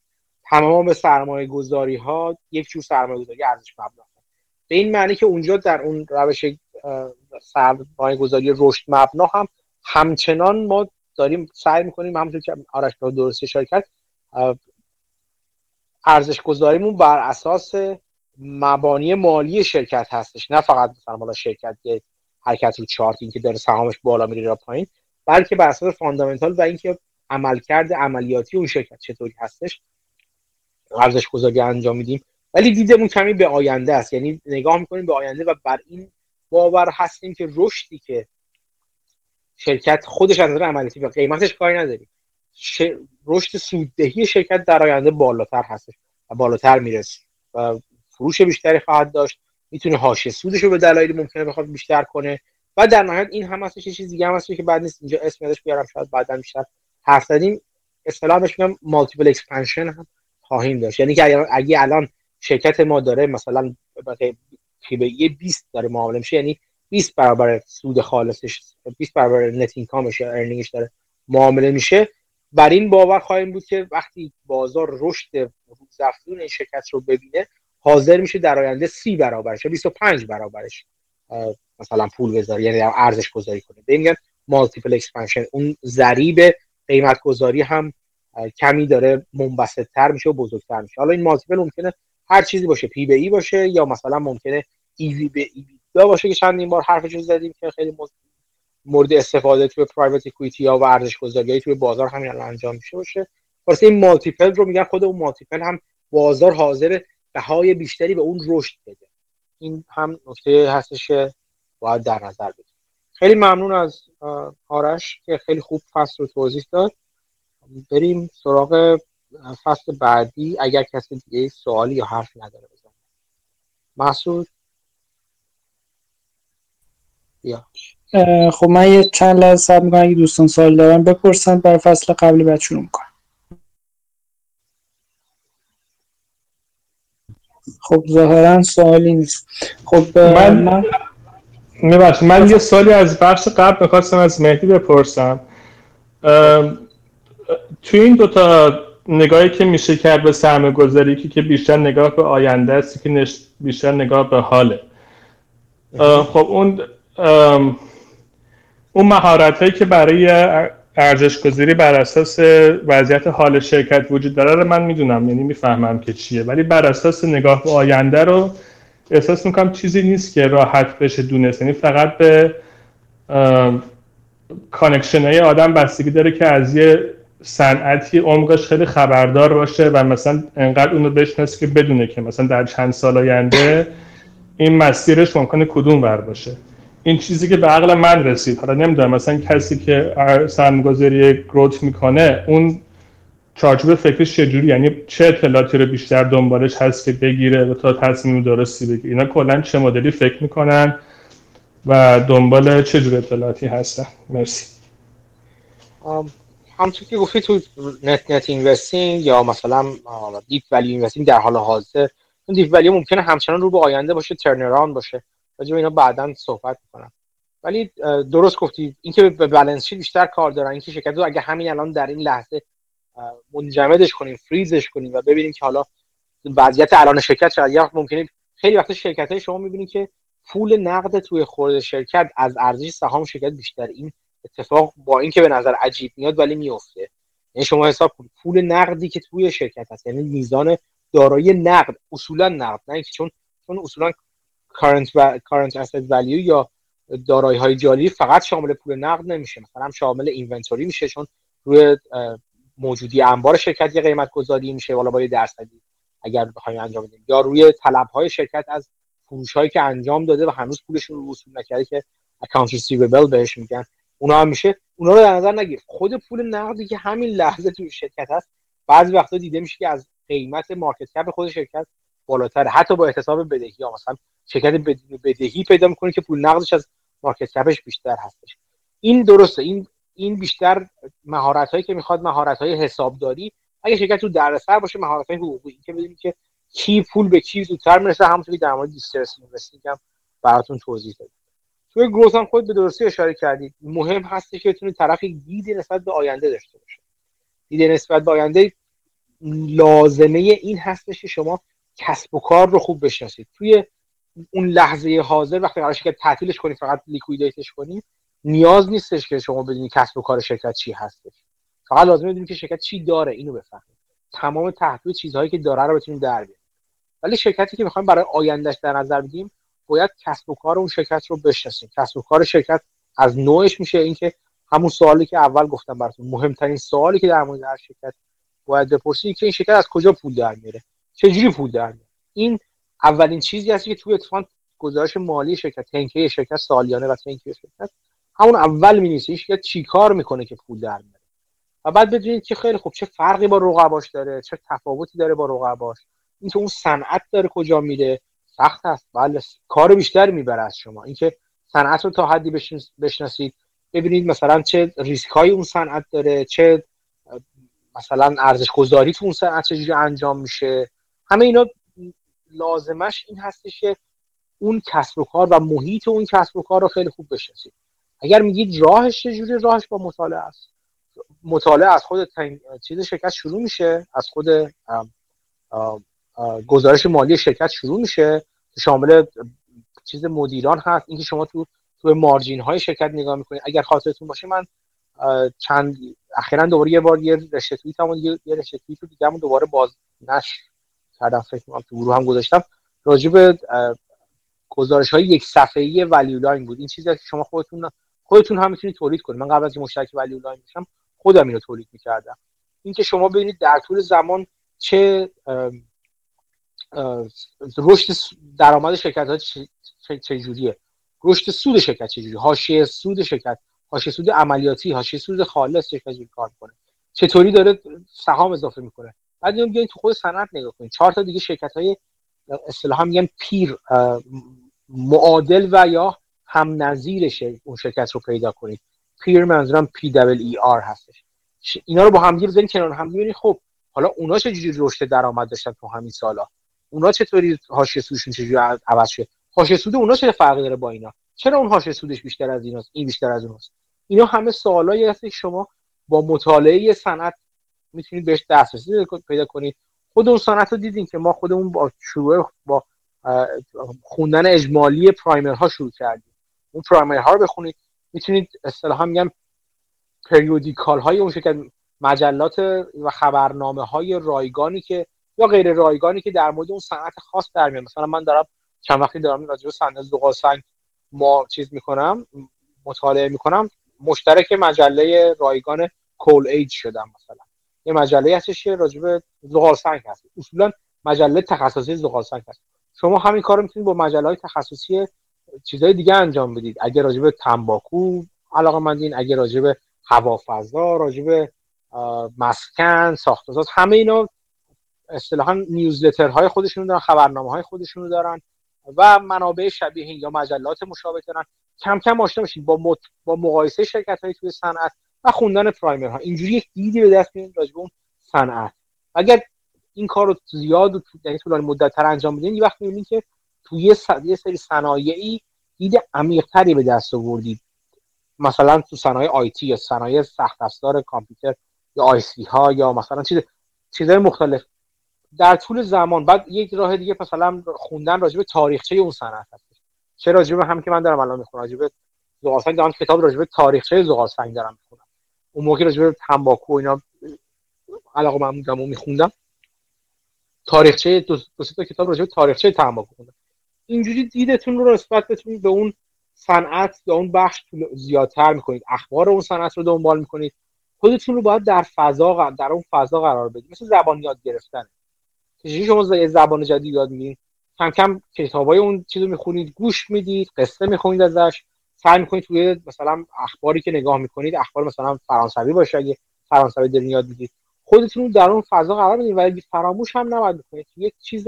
تمام سرمایه گذاری ها یک جور سرمایه گذاری ارزش مبنا. به این معنی که اونجا در اون روش سرمایه گذاری رشد مبنا هم همچنان ما داریم سعی می‌کنیم همونطور که آرش درست اشاره کرد ارزش گذاریمون بر اساس مبانی مالی شرکت هستش. نه فقط مثلا مالا شرکت که حرکت رو چارت این که داره سهامش بالا میره را پایین بلکه بر اساس فاندامنتال و اینکه عملکرد عملیاتی اون شرکت چطوری هستش ارزش گذاری انجام میدیم. ولی دیدمون کمی به آینده است. یعنی نگاه می‌کنیم به آینده و بر این باور هستیم که رشدی که شرکت خودش از نظر عملیاتی و قیمتش کاری نداریم. رشد سوددهی شرکت در آینده بالاتر هستش و بالاتر می‌رسه و فروش بیشتری خواهد داشت. می‌تونه حاشیه سودش رو به دلایلی ممکنه بخواد بیشتر کنه و در نهایت این هم هستش چیز دیگه هم هست که بعد نیست. اینجا اسم یادش بیارم شاید بعدا بیشتر حرف زدیم. اصطلاح بهش میگم multiple expansion هم خواهیم داشت. یعنی که اگه الان شرکت ما داره مثلا یه 20 داره معامله میشه یعنی 20 برابر سود خالصش 20 برابر net income ش یا earning ش داره معامله میشه. بر این باور خواهیم بود که وقتی بازار رشد روزافزون این شرکت رو ببینه حاضر میشه در آینده سی برابرش یا 25 برابرش مثلا پول بذاره یعنی ارزش گذاری کنه. به میگن multiple expansion اون ضریب قیمت گذاری هم کمی داره منبسط تر میشه و بزرگتر میشه. حالا این مالتیپل ممکنه هر چیزی باشه پی به ای باشه یا مثلا ممکنه ای وی به ای باشه که چندین بار حرفش زدیم که خیلی مورد استفاده توی پرایوت اکوئیتی ها و ارزش گذاری توی بازار همین الان انجام میشه باشه. واسه این مالتیپل رو میگن خود اون مالتیپل هم بازار حاضر بهای بیشتری به اون رشد بده. این هم نکته هستش که باید در نظر بگیریم. خیلی ممنون از آرش که خیلی خوب فصل رو توضیح داد. بریم سراغ فصل بعدی اگر کسی دیگه سوالی یا حرف نداره بزنه. محسود یا خب من یه چند لحظه صبر می‌کنم اگه دوستان سوال دارن بپرسن برای فصل قبلی بعد شروع می‌کنم. خب ظاهرا سوالی نیست. خب من من من یه سوالی از بخش قبل می‌خواستم از مهدی بپرسم. توی این دوتا نگاهی که میشه کرد به سرمایه گذاری که بیشتر نگاه به آینده است که بیشتر نگاه به حاله. خب اون اون مهارت هایی که برای ارزش گذاری بر اساس وضعیت حال شرکت وجود داره رو من می‌دونم یعنی می‌فهمم که چیه. ولی بر اساس نگاه به آینده رو احساس می‌کنم چیزی نیست که راحت بشه دونست. یعنی فقط به connection های آدم بستگی داره که از یه صنعتی عمقش خیلی خبردار باشه و مثلا انقدر اونو بشناسه که بدونه که مثلا در چند سال آینده این مسیرش ممکنه کدوم ور باشه. این چیزی که به عقل من رسید حالا نمی‌دونم مثلا کسی که سرمایه‌گذاری growth می‌کنه اون چارچوب فکرش چجوری؟ یعنی چه اطلاعاتی رو بیشتر دنبالش هست که بگیره و تا تصمیم درستی بگیره؟ اینا کلا چه مدلی فکر می‌کنن و دنبال چه جور اطلاعاتی هستن؟ مرسی. همونطور که گفتی تو net net investing یا مثلا deep value investing در حال حاضر اون deep value ممکنه همچنان رو به آینده باشه turnaround باشه. راجع اینا بعدا صحبت می‌کنم. ولی درست گفتی اینکه به بالانس بیشتر کار دارن اینکه شرکت رو اگه همین الان در این لحظه منجمدش کنیم فریزش کنیم و ببینیم که حالا وضعیت الان شرکت شاید یا ممکنه خیلی وقت شرکت های شما می‌بینید که پول نقد توی خورد شرکت از ارزش سهام شرکت بیشتر. این اتفاق با اینکه به نظر عجیب میاد ولی میفته. یعنی شما حساب کنید پول نقدی که توی شرکت هست یعنی میزان دارایی نقد اصولا نقد نه اینکه چون چون اصولا current و current asset value یا دارایی های جاری فقط شامل پول نقد نمیشه. مثلا شامل اینونتوری میشه چون روی موجودی انبار شرکت یه قیمت گذاری میشه والا با یه درصدی اگر بخوایم انجام بدیم. یا روی طلب های شرکت از فروش هایی که انجام داده و هنوز پولشون رو وصول نکرده که account receivable بهش میگن. اونا هم میشه. اونا رو در نظر نگیر. خود پول نقدی که همین لحظه توی شرکت هست بعضی وقتا دیده میشه که از قیمت مارکت کپ خود شرکت بالاتره. حتی با احتساب بدهی ها مثلا شرکت بدهی پیدا می‌کنه که پول نقدش از مارکت کپش بیشتر هستش. این درسته. این این بیشتر مهارت هایی که می‌خواد مهارت های حسابداری. اگه شرکت تو دردسر باشه مهارت های حقوقی. که بدونید که کی پول به کی زودتر می‌رسه همونطوری در مورد distressed investing هم براتون توضیح دادم. توی growth هم خود به درستی اشاره کردید مهم هستش که بتونید طرف دید نسبت به آینده داشته باشه. دید نسبت به آینده لازمه این هستش که شما کسب و کار رو خوب بشناسید. توی اون لحظه حاضر وقتی قرار شرکت تعطیلش کنید فقط liquidate ش کنید نیاز نیستش که شما بدونید کسب و کار شرکت چی هستش. فقط لازمه بدونید که شرکت چی داره اینو بفهمید تمام تحویل چیزهایی که داره رو بتونید در بیارید ولی شرکتی که می‌خوایم برای آیندهش در نظر بگیریم باید کسب و کار اون شرکت رو بشناسیم. کسب و کار شرکت از نوعش میشه اینکه همون سوالی که اول گفتم براتون مهمترین سوالی که در مورد هر شرکت باید بپرسید که این شرکت از کجا پول در میاره؟ چجوری پول در میاره؟ این اولین چیزی هست که توی اتفاق گزارش مالی شرکت تنکه شرکت سالیانه و تنکه شرکت همون اول می نیست شرکت چیکار می‌کنه که پول در میاره. و بعد بدونید که خیلی خوب چه فرقی با رقباش داره چه تفاوتی داره با رقباش اینکه اون صنعت داره کجا میره سخت است. بله کار بیشتری می‌بره از شما. اینکه صنعت رو تا حدی بشناسید. ببینید مثلا چه ریسک های اون صنعت داره چه مثلا ارزش گذاری تو اون صنعت چجوری انجام میشه. همه اینا لازمش این هستش که اون کسب و کار و محیط اون کسب و کار رو خیلی خوب بشناسید. اگر میگید راهش چجوری راهش با مطالعه است. مطالعه از خود چیز شرکت شروع میشه از خود گزارش مالی شرکت شروع میشه. شامل چیز مدیران هست. اینکه شما تو تو مارجین های شرکت نگاه می‌کنید اگر خاطرتون باشه من چند اخیرا دوباره یه بار یه رشته توییت هم یه رشته توییت رو دیگه دوباره بازنشر کردم. فکر کنم تو گروه هم گذاشتم. راجع به گزارش های یک صفحه‌ای Value Line بود. این چیزی که شما خودتون خودتون هم می‌تونید تولید کنید. من قبل از مشترک Value Line بشم خودم اینو تولید می‌کردم. اینکه شما ببینید در طول زمان چه رشد درآمد شرکت ها چجوریه رشد سود شرکت چجوری حاشیه سود شرکت حاشیه سود عملیاتی حاشیه سود خالص شرکت کار کنه چطوری داره سهام اضافه می‌کنه؟ بعد بیاین تو خود صنعت نگاه کنید چهار تا دیگه شرکت های اصطلاحا میگن پیر معادل و یا هم نظیرش اون شرکت رو پیدا کنید پیر منظورم پی دبل ای آر هستش. اینا رو با هم بزنید کنار هم. ببینید خب حالا اونا چجوری رشد درآمد داشتن تو همین سالا؟ اونا چطوری حاشیه سودشون چجوری عوض شد حاشیه سود اونا چه فرقی داره با اینا؟ چرا اون حاشیه سودش بیشتر از ایناست؟ این بیشتر از اوناست. اینا همه سوالایی هست که شما با مطالعه صنعت می‌تونید بهش دسترسی پیدا کنید. خود اون صنعت رو دیدین که ما خودمون با شروع با خوندن اجمالی پرایمر ها شروع کردیم. اون پرایمر ها رو بخونید. می‌تونید اصطلاحا میگم پریودیکال های اون شکل مجلات و خبرنامه های رایگانی که یا غیر رایگانی که در مورد اون صنعت خاص در میاد. مثلا من دارم چند وقتی دارم راجع به صنعت زغال سنگ ما چیز می‌کنم مطالعه می‌کنم. مشترک مجله رایگان کول ایج شدم مثلا. یه مجله هستش که راجع به زغال سنگ هست. اصولا مجله تخصصی زغال سنگ هست. شما همین کارو می‌تونید با مجله های تخصصی چیزهای دیگه انجام بدید. اگه راجع به تنباکو علاقه مندین اگه راجع به هوافضا راجع به مسکن ساختساز همه اینا اصطلاحا نیوزلتر های خودشون دارن خبرنامه های خودشون دارن و منابع شبیه این یا مجلات مشابه دارن. کم کم آشنا بشید با با مقایسه شرکت های توی صنعت و خوندن پرایمر ها اینجوری یک دیدی به دست میارید راجع اون صنعت. اگر این کار رو زیاد و یعنی طولانی مدت تر انجام بدین یه وقت می‌بینید که توی یه سری صنایعی دید عمیقتری به دست آوردید. مثلا تو صنایع آیتی یا صنایع سخت افزار کامپیوتر یا آی ها یا مثلا چیز چیزهای مختلف. در طول زمان. بعد یک راه دیگه مثلا خوندن راجع به تاریخچه اون صنعت هست. چه راجع به هم که من دارم الان می‌خونم راجع به دارم کتاب راجع به تاریخچه زغال سنگ دارم می‌خونم. اون موقع راجع به تنباکو اینا علاقه من بودم و میخوندم. تاریخچه دو, دو تا کتاب راجع به تاریخچه تنباکو خوندم. اینجوری دیدتون رو نسبت بتونید به اون صنعت یا اون بخش زیادتر می‌کنید. اخبار اون صنعت رو دنبال می‌کنید. خودتون رو باید در فضا در اون فضا قرار بدید. مثل زبان یاد گرفتن. چجوری شما یه زبان جدید یاد می‌گیرید؟ کم کم کتابای اون چیزو می‌خونید گوش می‌دید قصه می‌خونید ازش سعی می‌کنید توی مثلا اخباری که نگاه می‌کنید اخبار مثلا فرانسوی باشه اگه فرانسوی دارین یاد می‌گیرید. خودتون در اون فضا قرار بدید ولی فراموش هم نباید بکنید یک چیز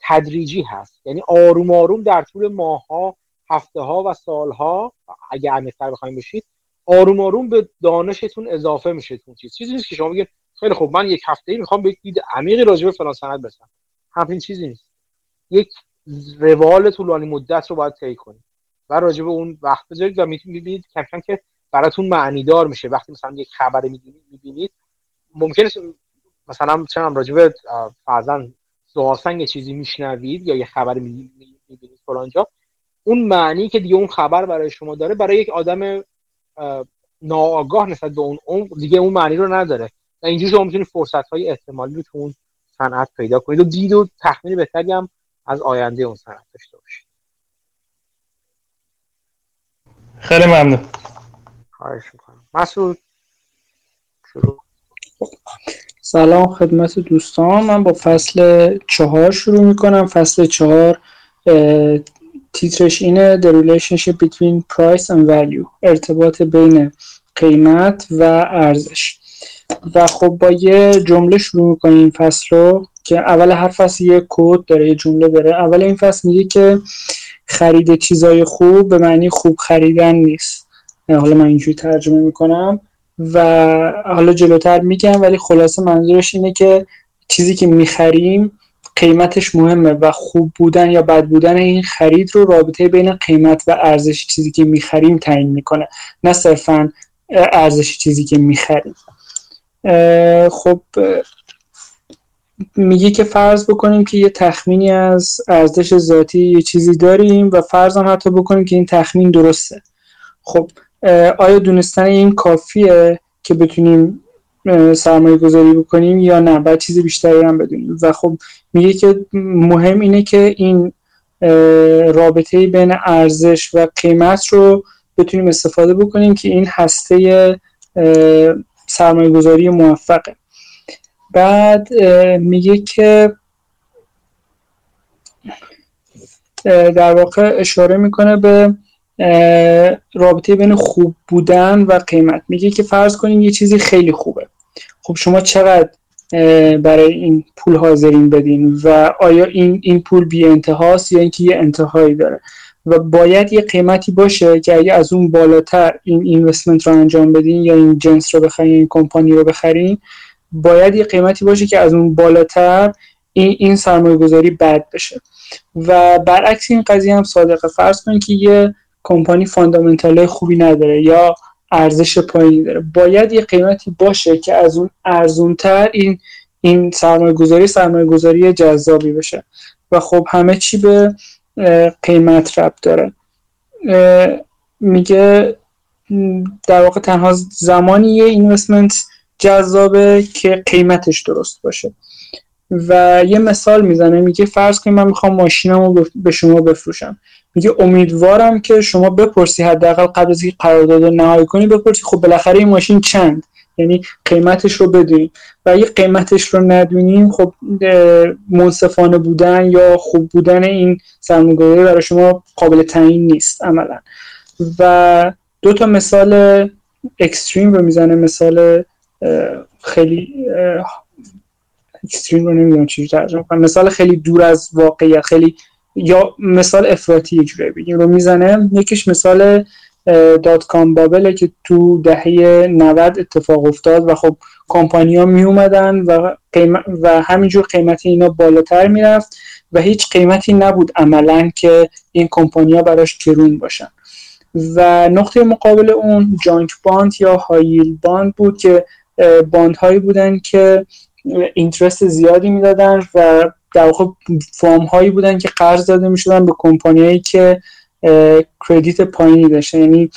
تدریجی هست. یعنی آروم آروم در طول ماهها هفته ها و سالها اگه عمیق‌تر بخوایم بشید آروم آروم به دانشتون اضافه میشه چیز. چیزی نیست که شما بگید خیلی خوب. من یک هفته ای می‌خوام به یک دید عمیقی راجع به فلان سند برسم. همین چیزی نیست. یک روال طولانی مدت رو باید طی کنید و راجع به اون وقت بذارید و می‌بینید کم کم که براتون معنی دار میشه. وقتی مثلا یک خبر می‌بینید ممکنه مثلا چه راجع به فرضاً سنگ چیزی میشنوید یا یه خبر می‌بینید فلانجا اون معنی که دیگه اون خبر برای شما داره برای یک آدم ناآگاه نسبت به اون اون دیگه اون معنی رو نداره. و اینجوری شما می‌تونید فرصت های احتمالی رو تو اون صنعت پیدا کنید و دید و تخمین بهتری هم از آینده اون صنعت داشته باشید خیلی ممنون. خواهش می‌کنم. مسعود شروع. سلام خدمت دوستان. من با فصل چهار شروع می‌کنم. فصل چهار تیترش اینه The relationship between price and value. ارتباط بین قیمت و ارزش. و خب با یه جمله شروع می‌کنیم این فصل رو که اول هر فصل یه کد داره یه جمله داره. اول این فصل میگه که خرید چیزای خوب به معنی خوب خریدن نیست. حالا من اینجوری ترجمه می‌کنم و حالا جلوتر میگم ولی خلاصه منظورش اینه که چیزی که می‌خریم قیمتش مهمه و خوب بودن یا بد بودن این خرید رو رابطه بین قیمت و ارزش چیزی که می‌خریم تعیین می‌کنه. نه صرفا ارزش چیزی که می‌خریم. خب میگه که فرض بکنیم که یه تخمینی از ارزش ذاتی یه چیزی داریم و فرض هم حتی بکنیم که این تخمین درسته. خب آیا دونستن این کافیه که بتونیم سرمایه گذاری بکنیم یا نه؟ باید چیز بیشتری هم بدونیم. و خب میگه که مهم اینه که این رابطه بین ارزش و قیمت رو بتونیم استفاده بکنیم که این هسته سرمایه گذاری موفقه. بعد میگه که در واقع اشاره می‌کنه به رابطه بین خوب بودن و قیمت. میگه که فرض کنیم یه چیزی خیلی خوبه. خب شما چقدر برای این پول حاضرین بدین و آیا این این پول بی انتهاست یا اینکه یه انتهایی داره؟ و باید یه قیمتی باشه که اگه از اون بالاتر این اینوستمنت رو انجام بدین یا این جنس رو بخرین این کمپانی رو بخرین باید یه قیمتی باشه که از اون بالاتر این این سرمایه گذاری بد بشه. و برعکس این قضیه هم صادقه فرض کنید که یه کمپانی فاندامنتال خوبی نداره یا ارزش پایینی داره. باید یه قیمتی باشه که از اون ارزونتر این این سرمایه گذاری سرمایه گذاری جذابی بشه. و خب همه چی به قیمت رب داره. میگه در واقع تنها زمانی یه اینوستمنت جذابه که قیمتش درست باشه. و یه مثال می‌زنه میگه فرض کنید من می‌خوام ماشینم رو به شما بفروشم. میگه امیدوارم که شما بپرسی حداقل قبل از اینکه قرارداد نهایی کنی بپرسی خب بالاخره این ماشین چند؟ یعنی قیمتش رو بدونیم و اگه قیمتش رو ندونیم خب منصفانه بودن یا خوب بودن این سرمایه‌گذاری برای شما قابل تعیین نیست عملا. و دو تا مثال اکستریم رو می‌زنه مثال خیلی extreme رو نمی‌دونم چی ترجمه کنم. مثال خیلی دور از واقعیت خیلی یا مثال افراطی یه بگیم رو می‌زنه. یکیش مثال dot-com bubble ه که تو دهه 90 اتفاق افتاد و خب کمپانی ها می اومدن و, و همینجور قیمت اینا بالاتر می‌رفت و هیچ قیمتی نبود عملا که این کمپانی ها براش گرون باشن. و نقطه مقابل اون junk bond یا high yield bond بود که باند هایی بودن که اینترست زیادی می‌دادن و در واقع فارم هایی بودن که قرض داده می‌شدن به کمپانیایی که کردیت پایینی داشتن. یعنی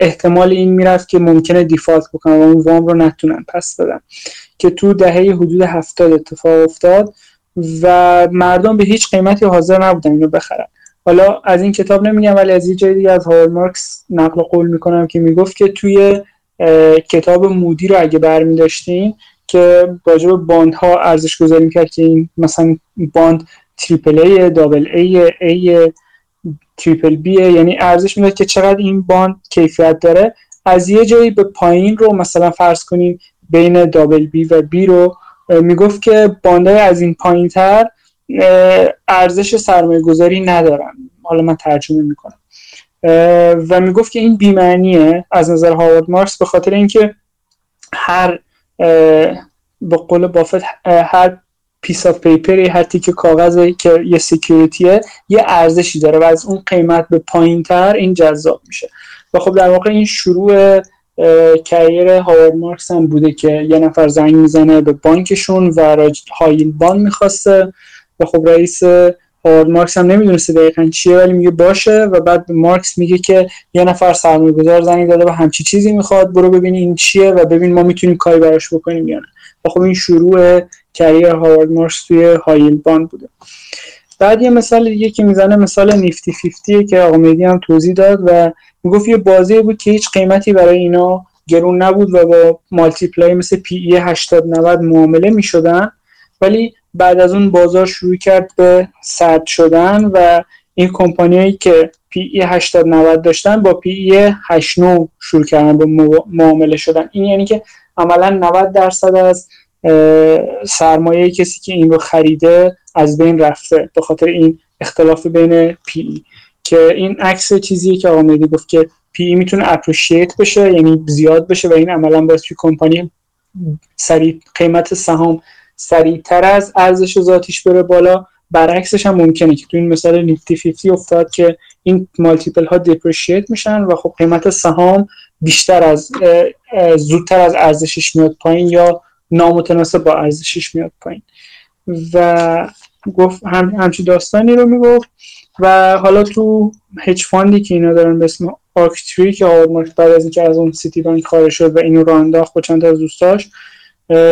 احتمال این می‌رفت که ممکنه دیفالت بکنن و اون وام رو نتونن پس بدن. که تو دهه حدود هفتاد اتفاق افتاد و مردم به هیچ قیمتی حاضر نبودن اینو بخرن. حالا از این کتاب نمیگم ولی از یه جای دیگه از هاول مارکس نقل قول می‌کنم که می‌گفت که توی کتاب مودی رو اگه برمی داشتیم که راجع به bond ها ارزش گذاری کرد که این مثلا bond triple A double A A triple B یعنی ارزش می‌داد که چقدر این bond کیفیت داره. از یه جایی به پایین رو مثلا فرض کنیم بین double B و B رو می‌گفت که bond های از این پایین تر ارزش سرمایه گذاری ندارن. حالا من ترجمه می‌کنم. و می‌گفت که این بیمعنیه از نظر هاوارد مارکس به خاطر اینکه هر به قول بافت هر piece of paper ی هر تیکه کاغذی که یه security ه یه ارزشی داره و از اون قیمت به پایین تر این جذاب میشه. و خب در واقع این شروع career هاوارد مارکس هم بوده که یه نفر زنگ می‌زنه به بانکشون و high yield bond می‌خواسته. و خب رئیس هاوارد مارکس هم نمی‌دونسته دقیقا چیه ولی میگه باشه و بعد مارکس میگه که یه نفر سرمایه گذار زنگ داده و همچی چیزی می‌خواد برو ببین این چیه و ببین ما می‌تونیم کاری براش بکنیم یا نه. و خب این شروع career هاوارد مارکس توی high yield bond بوده. بعد یه مثال دیگه که می‌زنه مثال Nifty Fifty ه که آقا مهدی هم توضیح داد و می‌گفت یه بازی بود که هیچ قیمتی برای اینا گرون نبود و با multiple های مثل P/E 80 90 معامله می‌شدن. ولی بعد از اون بازار شروع کرد به سرد شدن و این کمپانیایی که P/E 80 90 داشتن با P/E 89 شروع کردن به معامله شدن. این یعنی که عملا 90 درصد از سرمایه کسی که این رو خریده از بین رفته به خاطر این اختلاف بین P/E که این عکس چیزیه که آقا گفت که P/E می‌تونه appreciate بشه یعنی زیاد بشه و این عملا باعث کمپانی سریع قیمت سهام سریعتر از ارزش ذاتیش بره بالا. برعکسش هم ممکنه که تو این مثال Nifty 50 افتاد که این multiple ها depreciate میشن و خب قیمت سهام بیشتر از زودتر از ارزشش میاد پایین یا نامتناسب با ارزشش میاد پایین. و گفت هم همچی داستانی رو می‌گفت. و حالا تو hedge fund ی که اینا دارن به اسم Oaktree ی که آرمارک بعد از اینکه از اون سیتی بانک خارج شد و اینو رو انداخت با چند از دوستاش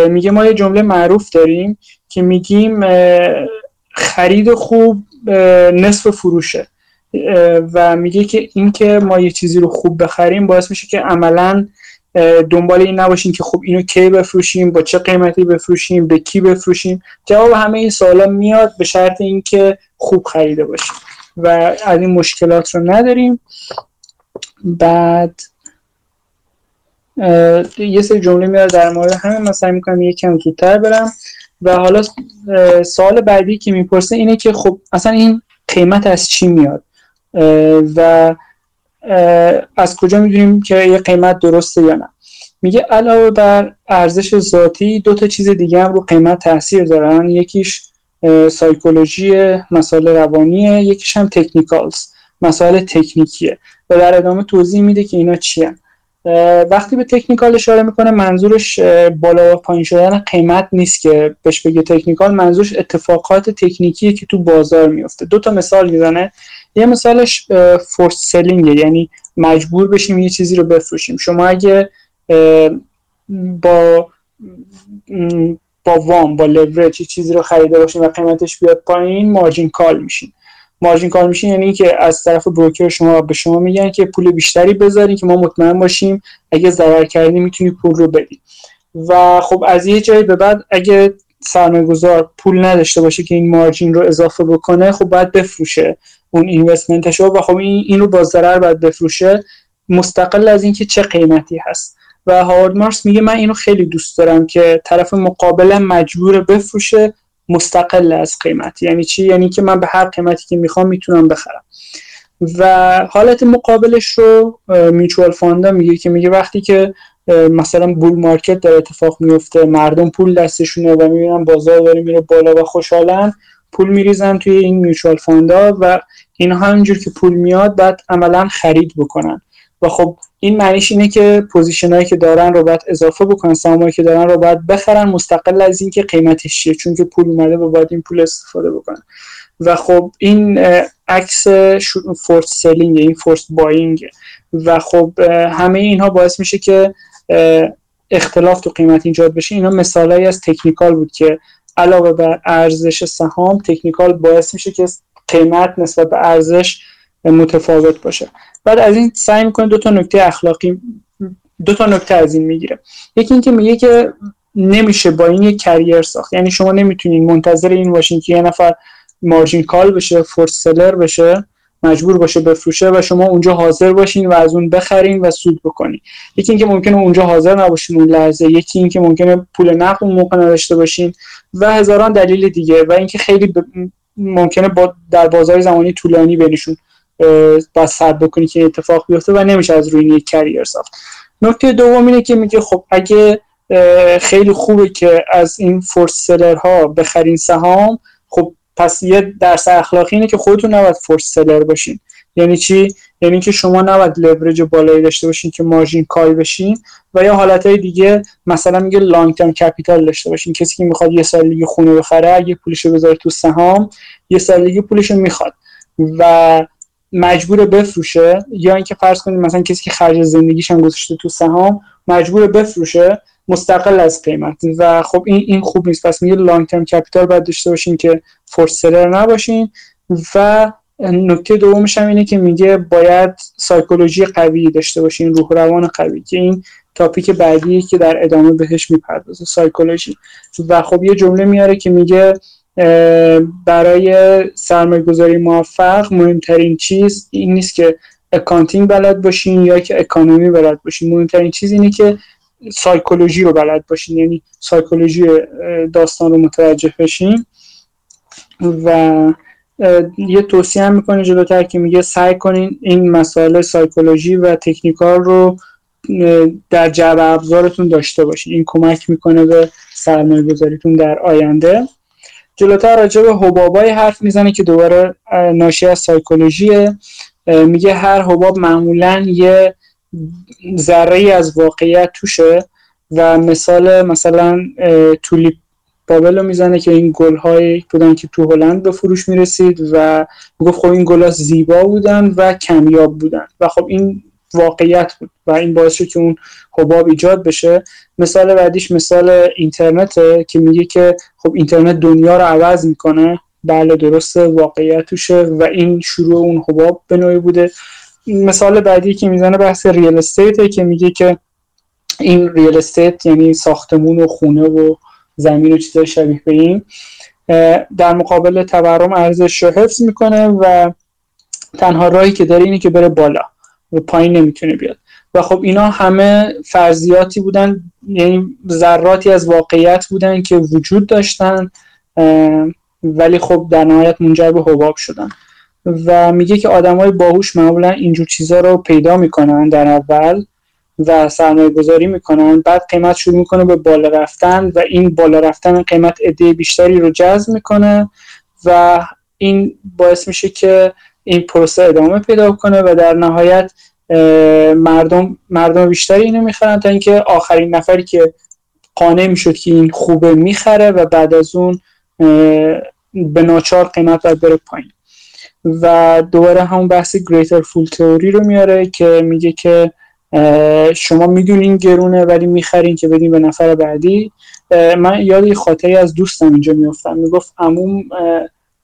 میگه ما یه جمله معروف داریم که میگیم خرید خوب نصف فروشه. و میگه که اینکه ما یه چیزی رو خوب بخریم باعث میشه که عملا دنبال این نباشیم که خب اینو کی بفروشیم با چه قیمتی بفروشیم به کی بفروشیم. جواب همه این سوالا میاد به شرط اینکه خوب خریده باشیم و از این مشکلات رو نداریم. بعد یه سری جمله میاد در مورد همین من سعی می‌کنم یکم زودتر برم. و حالا سوال بعدی که می‌پرسه اینه که خب اصلا این قیمت از چی میاد؟ و از کجا می‌دونیم که یه قیمت درسته یا نه؟ میگه علاوه بر ارزش ذاتی دو تا چیز دیگه هم رو قیمت تاثیر دارن. یکیش سایکولوژی مسائل روانیه یکیش هم تکنیکالز مسائل تکنیکیه. و در ادامه توضیح میده که اینا چیه وقتی به تکنیکال اشاره می‌کنه منظورش بالا و پایین شدن قیمت نیست که بهش بگه تکنیکال. منظورش اتفاقات تکنیکیه که تو بازار میفته دو تا مثال می‌زنه. یه مثالش فورس سلینگه یعنی مجبور بشیم یه چیزی رو بفروشیم. شما اگه با با وام با لورج چیزی رو خریده باشین و قیمتش بیاد پایین مارجین کال میشین. مارجین کال میشین یعنی که از طرف بروکر شما به شما میگن که پول بیشتری بذارین که ما مطمئن باشیم اگه ضرر کردی می‌تونی پول رو بدی. و خب از یه جایی به بعد اگه سرمایه گذار پول نداشته باشه که این مارجین رو اضافه بکنه خب باید بفروشه. اون اینوستمنتش و خب این, این رو با ضرر باید بفروشه مستقل از اینکه چه قیمتی هست. و هاوارد مارس میگه من اینو خیلی دوست دارم که طرف مقابل مجبور بفروشه مستقل از قیمت. یعنی چی؟ یعنی که من به هر قیمتی که می‌خوام می‌تونم بخرم. و حالت مقابلش رو mutual fund ا میگه که میگه وقتی که مثلا bull market در اتفاق میفته مردم پول دستشونه و می‌بینن بازار داره میره بالا و خوشحالن پول میریزن توی این میوچوال فاندا و اینها همینجور که پول میاد بعد عملا خرید بکنن. و خب این معنیش اینه که position هایی که دارن رو باید اضافه بکنن سهامایی که دارن رو باید بخرن مستقل از اینکه قیمتش چیه. چون که پول اومده و باید این پول استفاده بکنن. و خب این عکس forced selling این forced buying و خب همه اینها باعث میشه که اختلاف تو قیمت ایجاد بشه. اینا مثالهایی از technical بود که علاوه بر ارزش سهام technical باعث میشه که قیمت نسبت به ارزش متفاوت باشه. بعد از این سعی می‌کنه دو تا نکته اخلاقی دو تا نکته از این می‌گیره. یکی اینکه میگه که نمیشه با این یک career ساخت. یعنی شما نمی‌تونین منتظر این باشین که یه نفر مارجین کال بشه فورس سلر بشه مجبور باشه بفروشه و شما اونجا حاضر باشین و از اون بخرین و سود بکنین. یکی اینکه ممکنه اونجا حاضر نباشین اون لحظه. یکی اینکه ممکنه پول نقد اون موقع نداشته باشین و هزاران دلیل دیگه و اینکه خیلی ممکنه با در بازار زمانی طولانی بینشون با صد بکنی که اتفاق بیفته و نمیشه از روی یک کریر ساخت. نکته دوم اینه که میگه خب اگه خیلی خوبه که از این فورس ها بخرین سهام خب پس یه درس اخلاقی اینه که خودتون نباید forced seller باشین. یعنی چی؟ یعنی که شما نباید لورج بالایی داشته باشین که margin call بشین و یا حالت های دیگه مثلا میگه long term capital داشته باشین. کسی که می‌خواد یه سال دیگه خونه بخره اگه پولشو بذاره تو سهام یه سال دیگه پولشو می‌خواد و مجبور بفروشه. یا اینکه فرض کنید مثلا کسی که خرج زندگیش هم گذاشته تو سهام مجبور بفروشه مستقل از قیمت. و خب این این خوب نیست. پس میگه long term capital باید داشته باشین که forced seller نباشین. و نکته دومش هم اینه که میگه باید سایکولوژی قوی داشته باشین روح روان قوی که این topic بعدی که در ادامه بهش می‌پردازه سایکولوژی. و خب یه جمله میاره که میگه برای سرمایه گذاری موفق مهمترین چیز این نیست که accounting بلد باشین یا که economy بلد باشین. مهمترین چیز اینه که سایکولوژی رو بلد باشین یعنی سایکولوژی داستان رو متوجه بشین. و یه توصیه هم می‌کنه جلوتر که میگه سعی کنین این مسائل سایکولوژی و تکنیکال رو در جعب ابزارتون داشته باشین. این کمک می‌کنه به سرمایه گذاریتون در آینده. جلوتر راجع به حبابای حرف می‌زنه که دوباره ناشی از سایکولوژیه. میگه هر حباب معمولا یه ذره از واقعیت توشه و مثال مثلا تولیپ بابل رو می‌زنه که این گل های بودن که تو هلند به فروش می‌رسید و می‌گفت خب این گل زیبا بودن و کمیاب بودن. و خب این واقعیت بود و این باعث که اون حباب ایجاد بشه. مثال بعدیش مثال اینترنته که میگه که خب اینترنت دنیا رو عوض می‌کنه. بله درست واقعیت توشه و این شروع اون حباب به نوعی بوده. مثال بعدی که می‌زنه بحث ریال استیت که میگه که این ریال استیت یعنی ساختمون و خونه و زمین و چیزای شبیه به این در مقابل تورم ارزش رو حفظ می‌کنه و تنها راهی که داره اینه که بره بالا و پایین نمی‌تونه بیاد. و خب اینا همه فرضیاتی بودن یعنی ذراتی از واقعیت بودن که وجود داشتن ولی خب در نهایت منجر به حباب شدن. و میگه که آدمای باهوش معمولا اینجور چیزا رو پیدا می‌کنن در اول. و سرمایه گذاری می‌کنن. بعد قیمت شروع می‌کنه به بالا رفتن و این بالا رفتن قیمت عده بیشتری رو جذب می‌کنه و این باعث میشه که این پروسه ادامه پیدا کنه و در نهایت مردم مردم بیشتری اینو می‌خرن تا اینکه آخرین نفری که قانع می‌شد که این خوبه می‌خره و بعد از اون به ناچار قیمت باید بره پایین. و دوباره همون بحث گریتر فول تئوری رو میاره که میگه که شما می‌دونین گرونه ولی می‌خرین که بدین به نفر بعدی. من یاد یه خاطری از دوستم اینجا میفتم می‌گفت عموم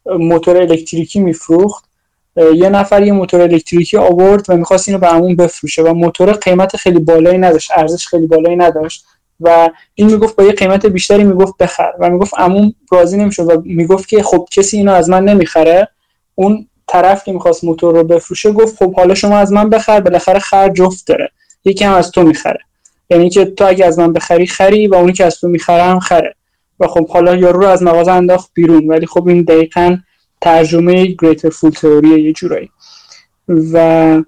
موتور الکتریکی میفروخت. یه نفر یه موتور الکتریکی آورد و می‌خواست اینو به همون بفروشه و موتور قیمت خیلی بالایی نداشت ارزش خیلی بالایی نداشت و این می‌گفت با یه قیمت بیشتری می‌گفت بخر و می‌گفت عموم راضی نمی‌شد و می‌گفت که خب کسی اینو از من نمی‌خره. اون طرف که می‌خواست موتور رو بفروشه گفت خب حالا شما از من بخر بالاخره خرج جفت داره. یکی هم از تو می‌خره. یعنی که تو اگه از من بخری خری و اونی که از تو می‌خره هم خره. و خب حالا یارو رو از مغازه انداخت بیرون. ولی خب این دقیقا ترجمه گریتر فول تئوری یه جورایی. و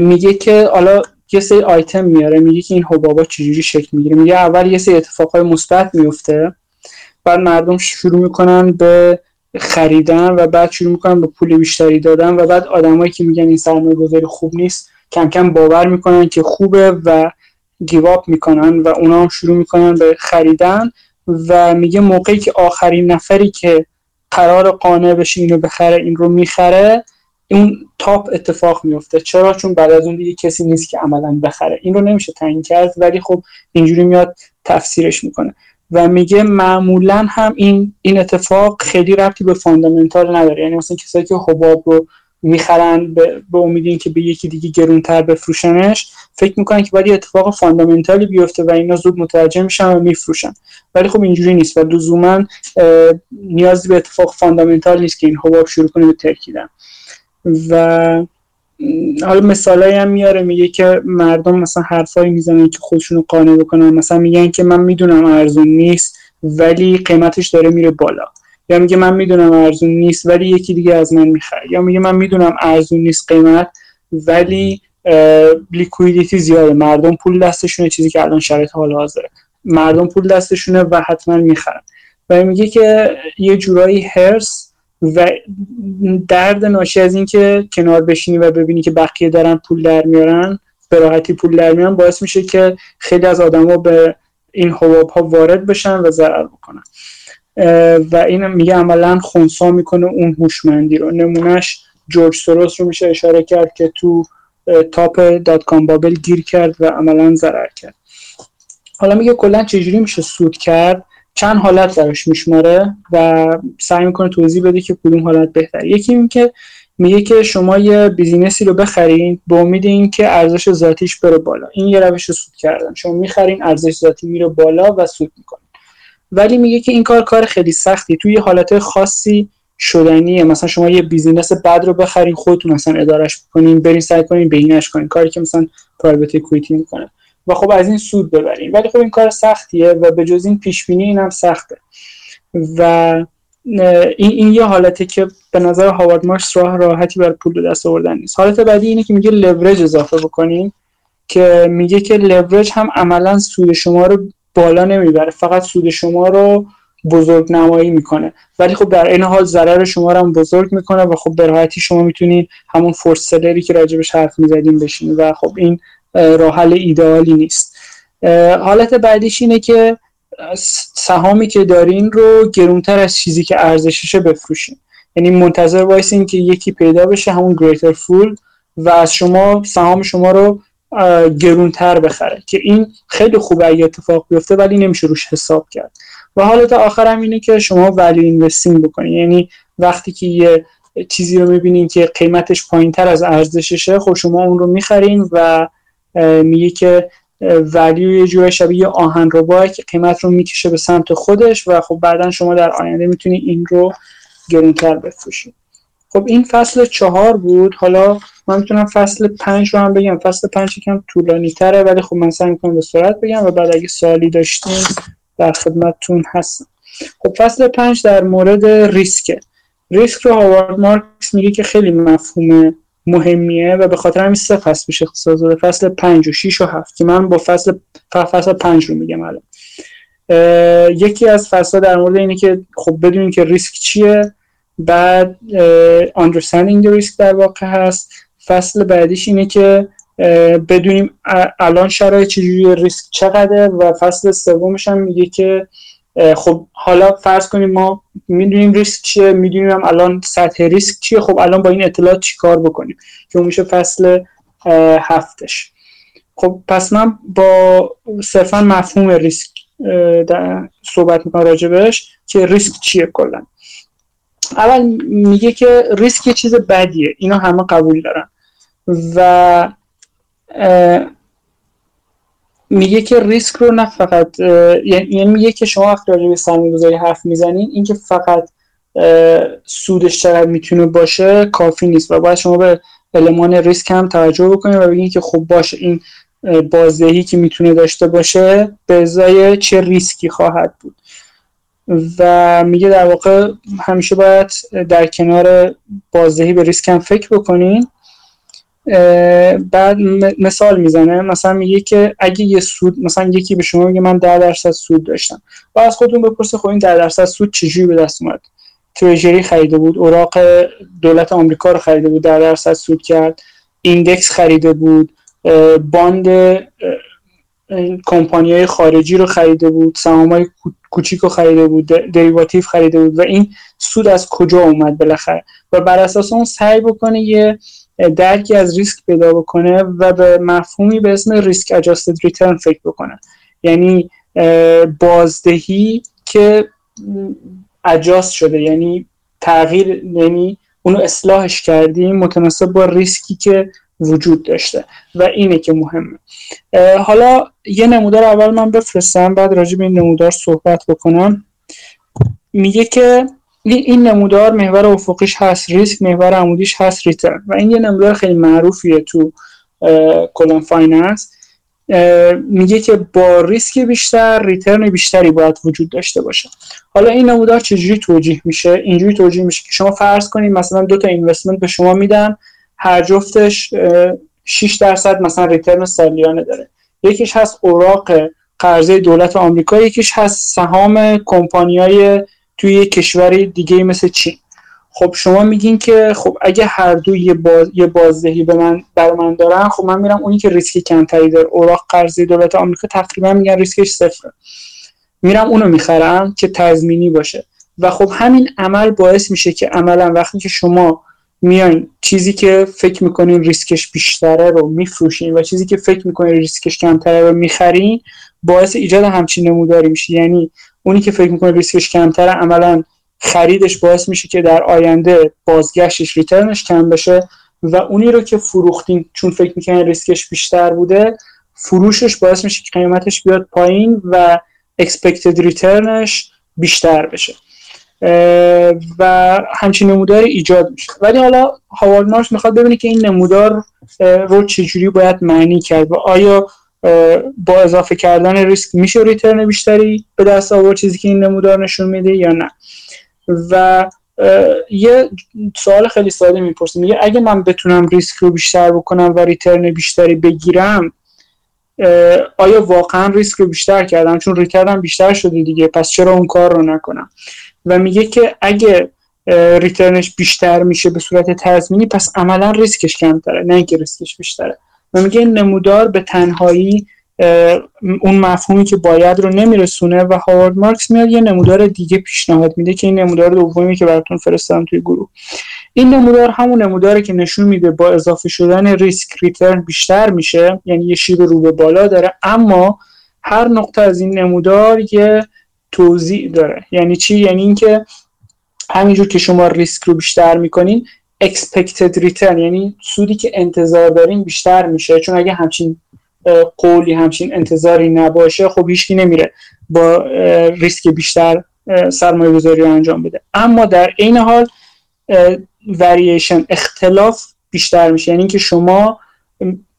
میگه که حالا یه سری آیتم میاره. میگه که این حبابا چجوری شکل می‌گیره. میگه اول یه سری اتفاقای مثبت میفته. بعد مردم شروع می‌کنن به خریدن و بعد شروع می‌کنن به پول بیشتری دادن و بعد آدمایی که میگن این سرمایه گذاری خوب نیست کم کم باور می‌کنن که خوبه و گیواب می‌کنن و اونا هم شروع می‌کنن به خریدن و میگه موقعی که آخرین نفری که قرار قانع بشه اینو بخره این رو می‌خره اون top اتفاق میفته چرا؟ چون بعد از اون دیگه کسی نیست که عملا بخره. این رو نمیشه تعیین کرد ولی خب اینجوری میاد تفسیرش می‌کنه و میگه معمولا هم این این اتفاق خیلی ربطی به fundamental نداره. یعنی مثلا کسایی که حباب رو می‌خرن به, به امید اینکه به یکی دیگه گرونتر بفروشنش فکر می‌کنن که باید یه اتفاق fundamental ی بیفته و اینا زود متوجه میشن و میفروشن. ولی خب اینجوری نیست و لزوما نیازی به اتفاق fundamental نیست که این حباب شروع کنه به ترکیدن و حالا مثالایی هم میاره میگه که مردم مثلا حرفایی می‌زنن که خودشون رو قانع بکنن. مثلا میگن که من می‌دونم ارزون نیست ولی قیمتش داره میره بالا. یا میگه من می‌دونم ارزون نیست ولی یکی دیگه از من می‌خره یا میگه من می‌دونم ارزون نیست قیمت ولی liquidity زیاده. مردم پول دستشونه چیزی که الان شرایط حال حاضره. مردم پول دستشونه و حتما می‌خرن. و میگه که یه جورایی هرس و درد ناشی از اینکه کنار بشینی و ببینی که بقیه دارن پول در میارن به راحتی پول در میارن باعث میشه که خیلی از آدما به این حباب ها وارد بشن و ضرر بکنن. و این میگه عملا خونسا می‌کنه اون هوشمندی رو. نمونهش جورج سوروس رو میشه اشاره کرد که تو top dot-com bubble گیر کرد و عملا ضرر کرد. حالا میگه کلا چجوری میشه سود کرد؟ چند حالت براش میشماره و سعی می‌کنه توضیح بده که کدوم حالت بهتر یکی این که میگه که شما یه business ی رو بخرین به امید اینکه ارزش ذاتیش بره بالا. این یه روش سود کردن. شما می‌خرین ارزش ذاتی میره بالا و سود می‌کنین ولی میگه که این کار کار خیلی سختی توی حالت خاصی شدنیه. مثلا شما یه business بد رو بخرین خودتون مثلا ادارش بکنین برین سعی کنین بهینش کنین. کاری که مثلا پرایوت کویتی می‌کنه. و خب از این سود ببرین. ولی خب این کار سختیه و به جز این پیش بینی اینم سخته. و این این یه حالته که به نظر هاوارد مارکس راه راحتی بر پول دست آوردن نیست. حالت بعدی اینه که میگه لورج اضافه بکنین که میگه که لورج هم عملا سود شما رو بالا نمی‌بره. فقط سود شما رو بزرگ نمایی می‌کنه. ولی خب در این حال ضرر شما رو هم بزرگ می‌کنه و خب به شما می‌تونید همون فورس سلری که راجبش حرف می‌زدیم بشین و خب این راه حل ایدئالی نیست. حالت بعدیش اینه که سهامی که دارین رو گرونتر از چیزی که ارزشش بفروشین. یعنی منتظر وایسین که یکی پیدا بشه همون greater fool و از شما سهام شما رو گرونتر بخره که این خیلی خوبه اگه اتفاق بیفته ولی نمیشه روش حساب کرد. و حالت آخر هم اینه که شما value investing بکنید یعنی وقتی که یه چیزی رو می‌بینین که قیمتش پایین تر از ارزششه خب شما اون رو می‌خرین و میگه که ولیو یه جور شبیه آهن رو که قیمت رو می‌کشه به سمت خودش و خب بعدا شما در آینده می‌تونید این رو گرونتر بفروشید خب این فصل چهار بود. حالا من می‌تونم فصل پنج رو هم بگم. فصل پنج یکم طولانی تره ولی خب من سعی می‌کنم به سرعت بگم و بعد اگه سوالی داشتین در خدمتتون هستم. خب فصل پنج در مورد ریسکه. ریسک رو هاوارد مارکس میگه که خیلی مفهوم مهمیه و به خاطر همین سه فصل میشه اختصاص داده فصل پنج و شیش و هفت که من با فصل فصل پنج رو میگم الان. یکی از فصل در مورد اینه که خب بدونین که ریسک چیه. بعد understanding the risk در واقع هست. فصل بعدیش اینه که بدونیم الان شرایط چجوری ریسک چقدره و فصل سومش هم میگه که خب حالا فرض کنیم ما می‌دونیم ریسک چیه می‌دونیم هم الان سطح ریسک چیه خب الان با این اطلاعات چیکار بکنیم؟ که میشه فصل هفتش. خب پس من با صرفا مفهوم ریسک صحبت می‌کنم راجبش که ریسک چیه کلا. اول میگه که ریسک یه چیز بدیه. اینا همه قبول دارن. و میگه که ریسک رو نه فقط یعنی میگه که شما وقتی راجع به سرمایه‌گذاری حرف می‌زنین اینکه فقط سودش چقدر می‌تونه باشه کافی نیست و باید شما به المان ریسک هم توجه بکنید و بگین که خب باشه این بازدهی که می‌تونه داشته باشه به ازای چه ریسکی خواهد بود. و میگه در واقع همیشه باید در کنار بازدهی به ریسک هم فکر بکنین. بعد مثال می‌زنه مثلا میگه که اگه یه سود مثلا یکی به شما میگه من 10 درصد سود داشتم. و از خودتون بپرسه خب این 10 درصد سود چجوری به دست اومد؟ treasury خریده بود اوراق دولت آمریکا رو خریده بود 10 درصد سود کرد. index خریده بود bond کمپانی های خارجی رو خریده بود سهام های کوچیک رو خریده بود derivative خریده بود و این سود از کجا اومد بالاخره؟ و بر اساس اون سعی بکنه یه درکی از ریسک پیدا بکنه و به مفهومی به اسم risk adjusted return فکر بکنه. یعنی بازدهی که adjust شده. یعنی تغییر یعنی اونو اصلاحش کردیم متناسب با ریسکی که وجود داشته و اینه که مهمه. حالا یه نمودار اول من بفرستم بعد راجع به این نمودار صحبت بکنم. میگه که این نمودار محور افقیش هست ریسک محور عمودیش هست return. و این یه نمودار خیلی معروفیه تو کلان finance. میگه که با ریسک بیشتر return بیشتری باید وجود داشته باشه. حالا این نمودار چجوری توجیه میشه؟ اینجوری توجیه میشه که شما فرض کنید مثلا دو تا investment به شما میدن هر جفتش 6 درصد مثلا return سالیانه داره. یکیش هست اوراق قرضه دولت آمریکا یکیش هست سهام کمپانیای توی کشوری دیگه مثل چین. خب شما میگین که خب اگه هر دو یه, باز، یه بازدهی به من بر من دارن خب من میرم اونی که ریسک کمتری داره. اوراق قرضه دولت آمریکا تقریبا میگن ریسکش صفره. میرم اونو می‌خرم که تضمینی باشه. و خب همین عمل باعث میشه که عملا وقتی که شما میان چیزی که فکر می‌کنین ریسکش بیشتره رو میفروشین و چیزی که فکر می‌کنین ریسکش کمتره رو می‌خرین باعث ایجاد همچین نموداری میشه. یعنی اونی که فکر می‌کنه ریسکش کمتره عملا خریدش باعث میشه که در آینده بازگشتش return ش کم بشه و اونی رو که فروختین چون فکر می‌کنین ریسکش بیشتر بوده فروشش باعث میشه که قیمتش بیاد پایین و expected return ش بیشتر بشه. و همچین نمودار ایجاد میشه ولی حالا هاوارد مارکس می‌خواد ببینه که این نمودار رو چجوری باید معنی کرد و آیا با اضافه کردن ریسک میشه return بیشتری به دست آورد چیزی که این نمودار نشون میده یا نه. و یه سوال خیلی ساده می‌پرسه میگه اگه من بتونم ریسک رو بیشتر بکنم و return بیشتری بگیرم آیا واقعا ریسک رو بیشتر کردم؟ چون return م بیشتر شده دیگه پس چرا اون کار رو نکنم؟ و میگه که اگه return ش بیشتر میشه به صورت تضمینی پس عملا ریسکش کمتره نه اینکه ریسکش بیشتره. و میگه نمودار به تنهایی اون مفهومی که باید رو نمیرسونه و هاوارد مارکس میاد یه نمودار دیگه پیشنهاد میده که این نمودار دومی که براتون فرستادم توی گروه. این نمودار همون نموداری که نشون میده با اضافه شدن ریسک return بیشتر میشه یعنی یه شیب رو به بالا داره اما هر نقطه از این نمودار یه توضیح داره. یعنی چی؟ یعنی اینکه همینجور که شما ریسک رو بیشتر می‌کنین expected return یعنی سودی که انتظار دارین بیشتر میشه. چون اگه همچین قولی همچین انتظاری نباشه خب هیچکی نمیره با ریسک بیشتر سرمایه گذاری انجام بده. اما در این حال وریشن اختلاف بیشتر میشه. یعنی که شما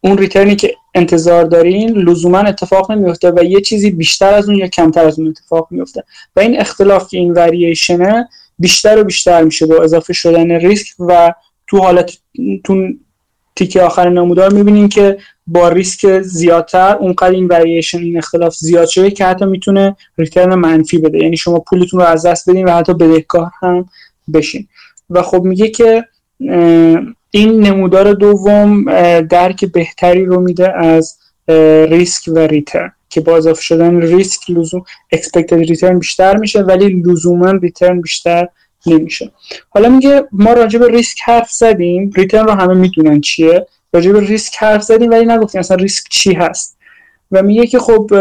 اون ریترنی که انتظار دارین لزوما اتفاق نمیفته و یه چیزی بیشتر از اون یا کمتر از اون اتفاق میفته و این اختلاف این وریشنه بیشتر و بیشتر میشه با اضافه شدن ریسک و تو حالت تو تیکه آخر نمودار می‌بینیم که با ریسک زیادتر اونقدر این وریشن این اختلاف زیاد شده که حتی می‌تونه ریترن منفی بده. یعنی شما پولتون رو از دست بدین و حتی بدهکار هم بشین. و خب میگه که این نمودار دوم درک بهتری رو میده از ریسک و return که با اضافه شدن ریسک لزوما expected return بیشتر میشه ولی لزوما return بیشتر نمیشه. حالا میگه ما راجع به ریسک حرف زدیم. return رو همه می‌دونن چیه. راجع به ریسک حرف زدیم ولی نگفتیم اصلا ریسک چی هست. و میگه که خب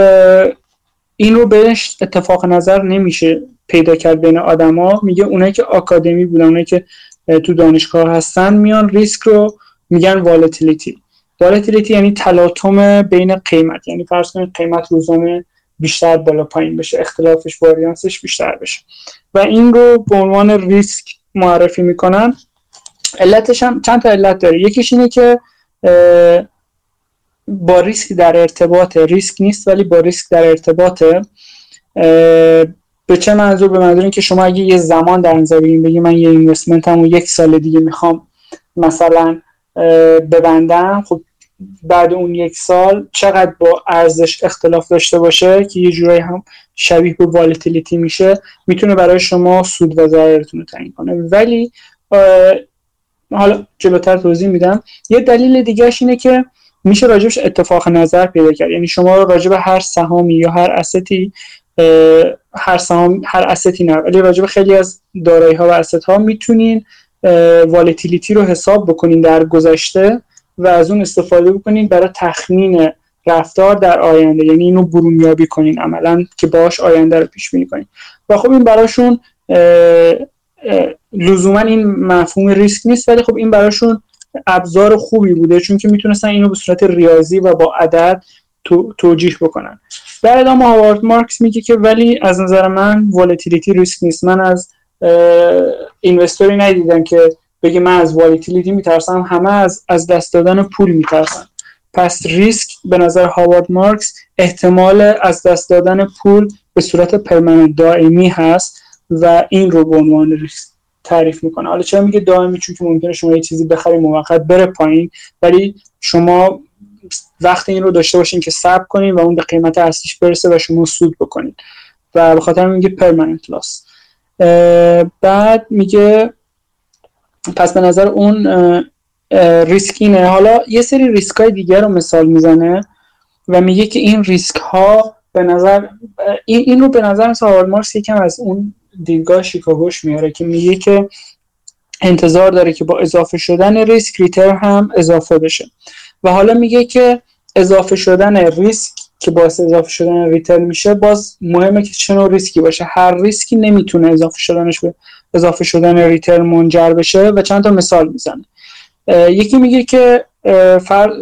این رو بهش اتفاق نظر نمیشه پیدا کرد بین آدما. میگه اونایی که آکادمیک بودن اونایی که تو دانشگاه هستن میان ریسک رو میگن volatility volatility یعنی تلاطم بین قیمت. یعنی فرض کنید قیمت روزانه بیشتر بالا پایین بشه اختلافش واریانسش بیشتر بشه. و این رو به عنوان ریسک معرفی می‌کنن. علتش هم چند تا علت داره. یکیش اینه که با ریسک در ارتباط ریسک نیست ولی با ریسک در ارتباطه. به چه منظور؟ به منظور اینکه شما اگه یه زمان در نظر بگیرید بگی من یه investment هم یک سال دیگه می‌خوام مثلا ببندم خب بعد اون یک سال چقدر با ارزش اختلاف داشته باشه که یه جورایی هم شبیه به والتیلیتی میشه می‌تونه برای شما سود و ضررتون رو تعیین کنه. ولی حالا جلوتر توضیح میدم. یه دلیل دیگهش اینه که میشه راجبش اتفاق نظر پیدا کرد. یعنی شما راجب هر سهامی یا هر استی هر سهام هر استی نه ولی راجب خیلی از دارایی ها و اسست ها می‌تونین volatility رو حساب بکنین در گذشته و از اون استفاده بکنین برای تخمین رفتار در آینده. یعنی اینو برونیابی کنین عملا که باش آینده رو پیش بینی کنین. و خب این براشون لزوما این مفهوم ریسک نیست ولی خب این براشون ابزار خوبی بوده چون که می‌تونستن اینو به صورت ریاضی و با عدد تو، توجیه بکنن. در ادامه هاوارد مارکس میگه که ولی از نظر من volatility ریسک نیست. من از investor ی ندیدم که بگه من از volatility میترسم. همه از از دست دادن پول میترسن. پس ریسک به نظر هاوارد مارکس احتمال از دست دادن پول به صورت permanent دائمی هست و این رو به عنوان ریسک تعریف می‌کنه. حالا چرا میگه دائمی؟ چون ممکنه شما یه چیزی بخری موقت بره پایین. ولی شما وقت این رو داشته باشین که صبر کنین و اون به قیمت اصلیش برسه و شما سود بکنین. و به خاطر میگه permanent loss بعد میگه پس به نظر اون ریسک اینه. حالا یه سری ریسک های دیگر رو مثال می‌زنه و میگه که این ریسک ها به نظر این, این رو به نظر هاوارد مارکس یکم از اون دیدگاه شیکاگوش میاره که میگه که انتظار داره که با اضافه شدن ریسک return هم اضافه بشه. و حالا میگه که اضافه شدن ریسک که باعث اضافه شدن return میشه باز مهمه که چه نوع ریسکی باشه. هر ریسکی نمی‌تونه اضافه شدنش به اضافه شدن return منجر بشه و چند تا مثال می‌زنه. یکی میگه که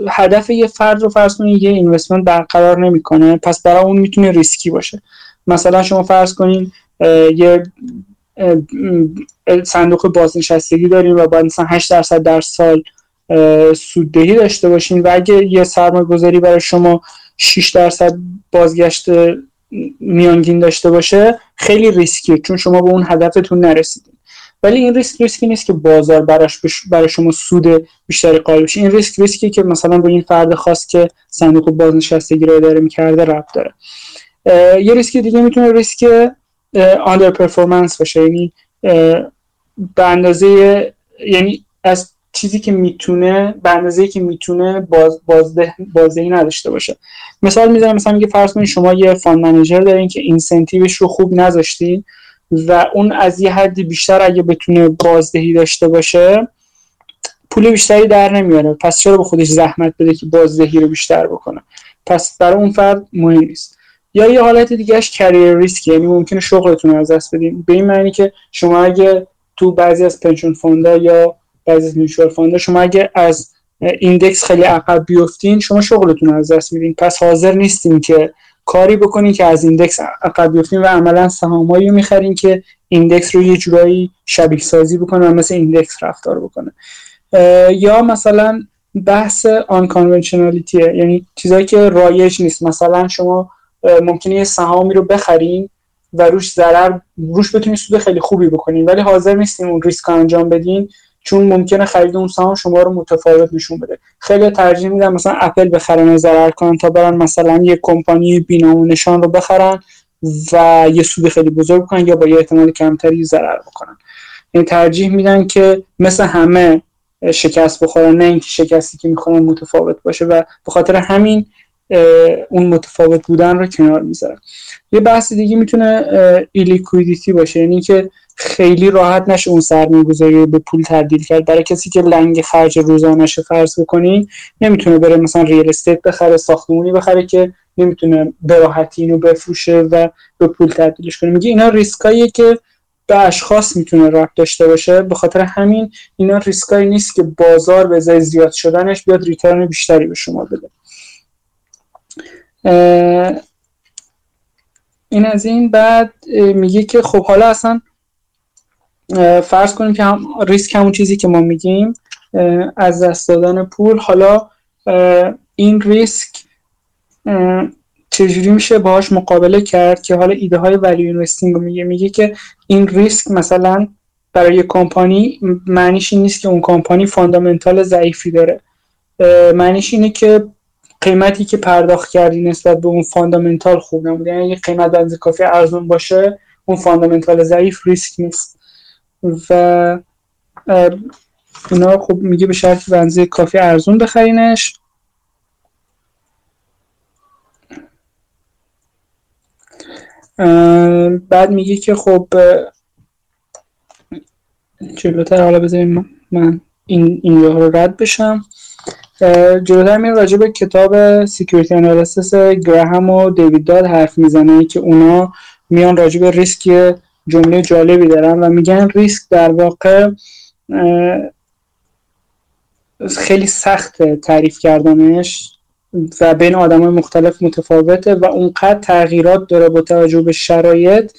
هدف یه فرد رو فرض کنید یه investment برقرار نمی‌کنه پس برای اون می‌تونه ریسکی باشه. مثلا شما فرض کنین یه صندوق بازنشستگی داریم و باید مثلا 8 درصد در سال سوددهی داشته باشین و اگه یه سرمایه گذاری برای شما 6 درصد بازگشت میانگین داشته باشه خیلی ریسکیه چون شما به اون هدفتون نرسیدین. ولی این ریسک ریسکی نیست که بازار براش برای شما سود بیشتری قائل بشه. این ریسک ریسکی که مثلا با این فرد خاص که صندوق بازنشستگی رو اداره می‌کرده ربط داره. یه ریسک دیگه می‌تونه ریسک underperformance باشه. یعنی به اندازه یعنی از چیزی که می‌تونه به اندازه که می‌تونه باز بازده بازدهی نداشته باشه. مثال می‌زنم مثلا میگه فرض کنید شما یه fund manager دارین که incentive ش رو خوب نذاشتین و اون از یه حدی بیشتر اگه بتونه بازدهی داشته باشه پول بیشتری در نمیاره. پس چرا به خودش زحمت بده که بازدهی رو بیشتر بکنه؟ پس برای اون فرد مهم نیست. یا یه حالت دیگهش career risk یعنی ممکنه شغلتون از دست بدین. به این معنی که شما اگه تو بعضی از pension fund ا یا بعضی از mutual fund ا شما اگه از index خیلی عقب بیفتین شما شغلتون از دست میدین. پس حاضر نیستین که کاری بکنین که از index عقب بیفتین و عملا سهامایی رو می‌خرین که index رو یه جورایی شبیه سازی بکنه و مثل index رفتار بکنه. یا مثلا بحث آن یعنی چیزایی که رایج نیست. مثلا شما ممکنه یه سهامی رو بخرین و روش ضرر روش بتونین سود خیلی خوبی بکنین ولی حاضر نیستین اون ریسک انجام بدین. چون ممکنه خرید اون سهام شما رو متفاوت نشون بده. خیلی ترجیح میدن مثلا اپل بخرن و ضرر کنن تا برن مثلا یه کمپانی بینام نشان رو بخرن و یه سود خیلی بزرگ کنن یا با یه احتمال کمتری ضرر بکنن. این ترجیح میدن که مثل همه شکست بخورن نه اینکه شکستی که می‌خورن متفاوت باشه و به خاطر همین اون متفاوت بودن رو کنار می‌ذارن یه بحث دیگه می‌تونه illiquidity باشه. یعنی که خیلی راحت نشه اون سرمایه گذاری به پول تبدیل کرد. برای کسی که لنگ خرج روزانش فرض بکنی نمی‌تونه بره مثلا real estate بخره ساختمونی بخره که نمی‌تونه به راحتی اینو بفروشه و به پول تبدیلش کنه. میگه اینا ریسکاییه که به اشخاص می‌تونه ربط داشته باشه. به خاطر همین اینا ریسکایی نیست که بازار به زیاد شدنش بیاد return بیشتری به شما بده. این از این بعد میگه که خب حالا اصلا فرض کنیم که هم ریسک همون چیزی که ما میگیم از دست دادن پول. حالا این ریسک چجوری میشه باهاش مقابله کرد که حالا ایده های value investing رو میگه؟ میگه که این ریسک مثلا برای کمپانی معنیش این نیست که اون company fundamental ضعیفی داره. معنیش اینه که قیمتی که پرداخت کردی نسبت به اون fundamental خوب نبوده یعنی قیمت بنز کافی ارزون باشه اون fundamental ضعیف ریسک نیست. و اینا خب میگه به شرط به اندازه کافی ارزون بخرینش. بعد میگه که خب جلوتر حالا بذاریم من این اینجا رو رد بشم. جلوتر میره راجع به کتاب Security Analysis گراهام و دیوید داد حرف می‌زنه که اونا میان راجع به ریسک جمله جالبی دارن و میگن ریسک در واقع خیلی سخت تعریف کردنش و بین آدم های مختلف متفاوته و اونقدر تغییرات داره با توجه به شرایط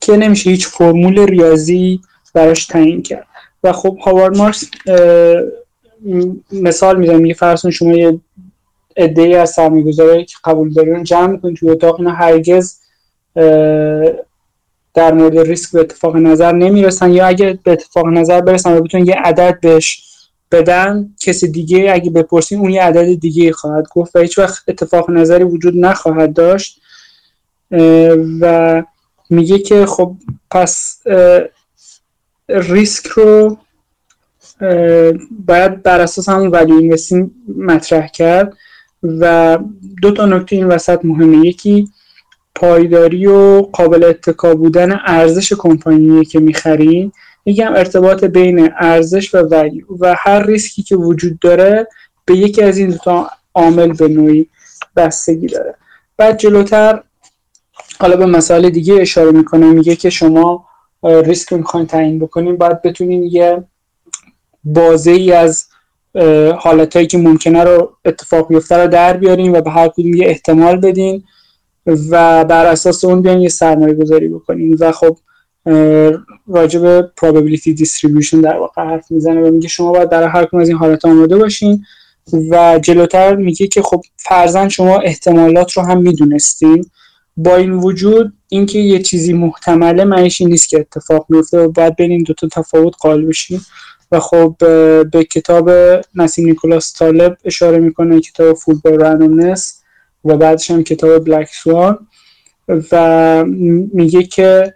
که نمیشه هیچ فرمول ریاضی براش تعیین کرد. و خب هاوارد مارکس مثال می‌زنم میگه فرض شما یه ای از سرمایه‌گذاری که قبول دارین جمع می‌کنید توی اتاق اینا هرگز در مورد ریسک به اتفاق نظر نمی‌رسن یا اگه به اتفاق نظر برسن و بتونن یه عدد بهش بدن کسی دیگه اگه بپرسین اون یه عدد دیگه خواهد گفت و هیچ وقت اتفاق نظری وجود نخواهد داشت. و میگه که خب پس ریسک رو باید بر اساس همون value investing مطرح کرد و دو تا نکته این وسط مهمه. یکی پایداری و قابل اتکا بودن ارزش کمپانی که می‌خرین میگم ارتباط بین ارزش و value و هر ریسکی که وجود داره به یکی از این دو عامل به نوعی بستگی داره. بعد جلوتر حالا به مسائل دیگه اشاره می‌کنه میگه که شما ریسک رو می‌خواین تعیین بکنین. باید بتونین یه بازه ای از حالتهایی که ممکنه رو اتفاق بیفته رو در بیارین و به هر کدوم یه احتمال بدین و بر اساس اون بیان یه سرمایه گذاری بکنین. و خب راجع به probability distribution در واقع حرف می‌زنه و میگه شما باید در هر کدوم از این حالت آماده باشین و جلوتر میگه که خب فرزن شما احتمالات رو هم می‌دونستین. با این وجود اینکه یه چیزی محتمله معنیش نیست که اتفاق میفته و باید بین این دوتا تفاوت قائل بشین. و خب به کتاب نسیم نیکولاس طالب اشاره می‌کنه کتاب فوتبال رندومنس و بعدش هم کتاب بلک سوان و میگه که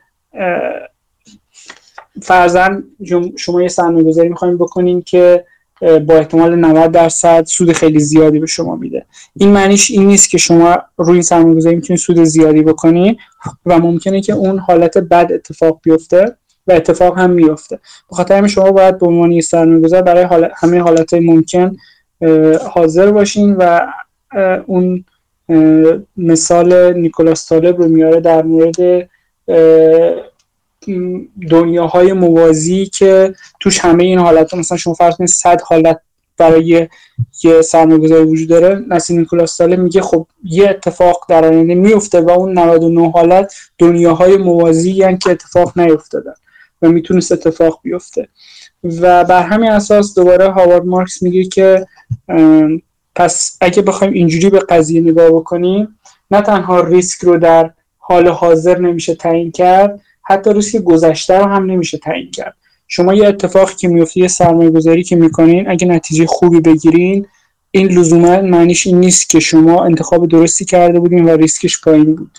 فرزن شما یه سرمایه گذاری می‌خوایم بکنین که با احتمال 90 درصد سود خیلی زیادی به شما میده. این معنیش این نیست که شما روی این سرمایه گذاری می‌تونید سود زیادی بکنین و ممکنه که اون حالت بد اتفاق بیفته. اتفاق هم میفته به خاطر همین شما باید به عنوان یه سرمایه گذار برای حال... همه حالت ممکن حاضر باشین و اون مثال نیکولاس طالب رو میاره در مورد دنیاهای موازی که توش همه این حالت مثلا شما فرض کنید 100 حالت برای یه سرمایه‌گذاری وجود داره نسیم نیکولاس طالب میگه خب یه اتفاق در آینده میفته و اون 99 حالت دنیاهای موازی یعنی که اتفاق نیفتادن و می‌تونست اتفاق بیفته. و بر همین اساس دوباره هاوارد مارکس میگه که پس اگه بخوایم اینجوری به قضیه نگاه بکنیم نه تنها ریسک رو در حال حاضر نمیشه تعیین کرد حتی ریسک گذشته رو هم نمیشه تعیین کرد. شما یه اتفاقی که میفته یه سرمایه گذاری که می‌کنین اگه نتیجه خوبی بگیرین این لزوما معنیش این نیست که شما انتخاب درستی کرده بودین و ریسکش پایین بود.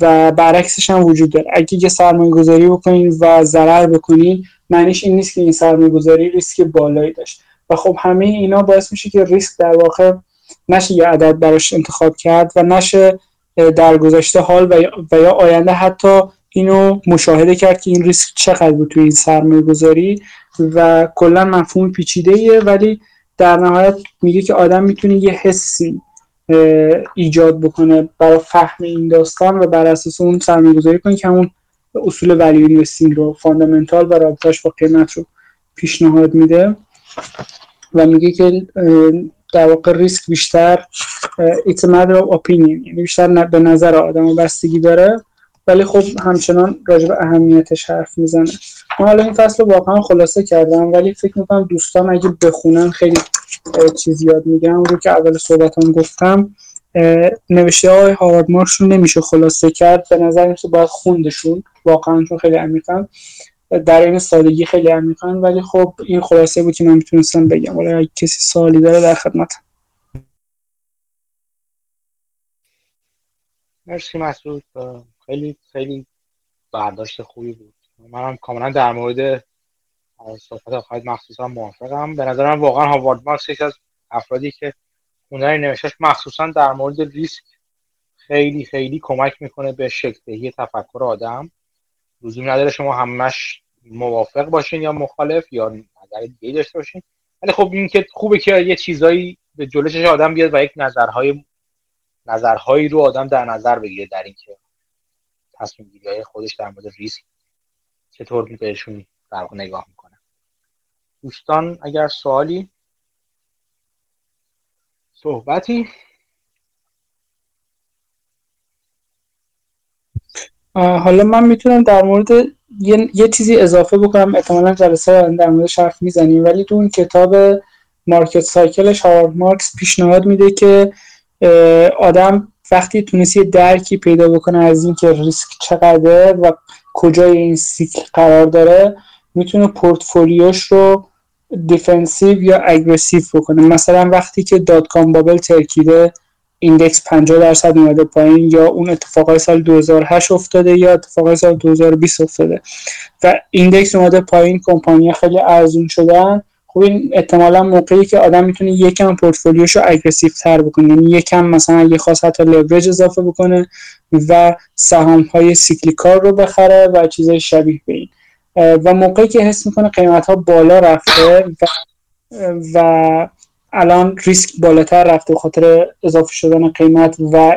و برعکسش هم وجود داره. اگه یه سرمایه گذاری بکنین و ضرر بکنین معنیش این نیست که این سرمایه گذاری ریسک بالایی داشت. و خب همه اینا باعث میشه که ریسک در واقع نشه یه عدد براش انتخاب کرد و نشه در گذشته حال و یا آینده حتی اینو مشاهده کرد که این ریسک چقدر بود توی این سرمایه گذاری و کلا مفهوم پیچیده ایه ولی در نهایت میگه که آدم می‌تونه یه حسی ایجاد بکنه برای فهم این داستان و بر اساس اون سرمایه گذاری کنه که همون اصول value investing رو fundamental و رابطش با قیمت رو پیشنهاد میده و میگه که در واقع ریسک بیشتر it's a matter یعنی بیشتر به نظر آدم بستگی داره. ولی خب همچنان راجع به اهمیتش حرف می‌زنه. من حالا این فصل رو واقعا خلاصه کردم ولی فکر می‌کنم دوستان اگه بخونن خیلی چیز یاد میگم رو که اول صحبتان گفتم نوشته های هاوارد مارکس رو نمیشه خلاصه کرد. به نظر میشه باید خوندشون. واقعا چون خیلی عمیقن در این سادگی خیلی عمیقن ولی خب این خلاصه بود که من می‌تونستم بگم. ولی اگه کسی سوالی داره در خدمت. مرسی مسعود. خیلی خیلی برداشت خوبی بود. منم کاملا در مورد صحبت آقای مخصوصا موافقم. به نظرم واقعا هاوارد مارکس یکی از افرادی که هنری نوشتش مخصوصا در مورد ریسک خیلی خیلی کمک می‌کنه به شکل تفکر آدم. لزوم نداره شما همش موافق باشین یا مخالف یا نظر دیگه داشته باشین. ولی خب این که خوبه که یه چیزایی به جلوش آدم بیاد و یک نظرهای نظرهایی رو آدم در نظر بگیره در اینکه تصمیم گیری خودش در مورد ریسک چطور بهشون در نگاه می‌کنه. دوستان اگر سوالی صحبتی؟ حالا من می‌تونم در مورد یه, یه چیزی اضافه بکنم. احتمالا جلسه در مورد حرف می‌زنیم. ولی تو اون کتاب market cycle ش هاوارد مارکس پیشنهاد میده که آدم وقتی تونست یه درکی پیدا بکنه از اینکه ریسک چقدره و کجای این cycle قرار داره می‌تونه پورتفولیوش رو defensive یا aggressive بکنه. مثلا وقتی که dot-com bubble ترکیده index 50 درصد اومده پایین یا اون اتفاقای سال 2008 افتاده یا اتفاقای سال 2020 افتاده. و index اومده پایین کمپانی خیلی ارزون شدن. خب این احتمالا موقعی که آدم می‌تونه یکم پورتفولیوش رو aggressive تر بکنه یعنی یکم مثلا اگه خواست حتی لورج اضافه بکنه و سهام های cyclical رو بخره و چیزای شبیه به این. و موقعی که حس می‌کنه قیمت ها بالا رفته و, و الان ریسک بالاتر رفته خاطر اضافه شدن قیمت و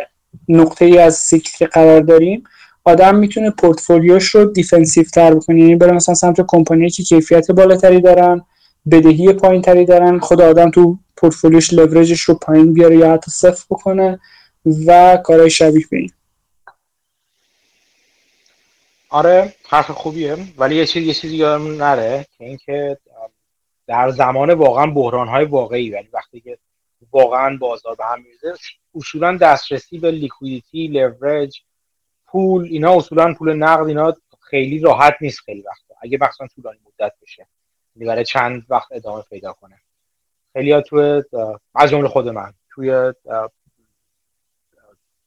نقطه ای از cycle که قرار داریم آدم می‌تونه پورتفولیوش رو defensive تر بکنه. یعنی بره مثلا سمت کمپانی که کیفیت بالاتری دارن بدهی پایین تری دارن. خود آدم تو پورتفولیوش لورجش رو پایین بیاره یا حتی صفر بکنه و کارهای شبیه به این. آره حرف خوبیه. ولی یه چیز یه چیزی یادم نره که اینکه در زمان واقعا بحران های واقعی ولی وقتی که واقعا بازار به هم میرزه اصولا دسترسی به لیکویدیتی لورج پول اینا اصولا پول نقد اینا خیلی راحت نیست خیلی وقتا. اگه مثلا طولانی مدت بشه. یعنی برای چند وقت ادامه پیدا کنه. خیلی ها توی از جمله خود من توی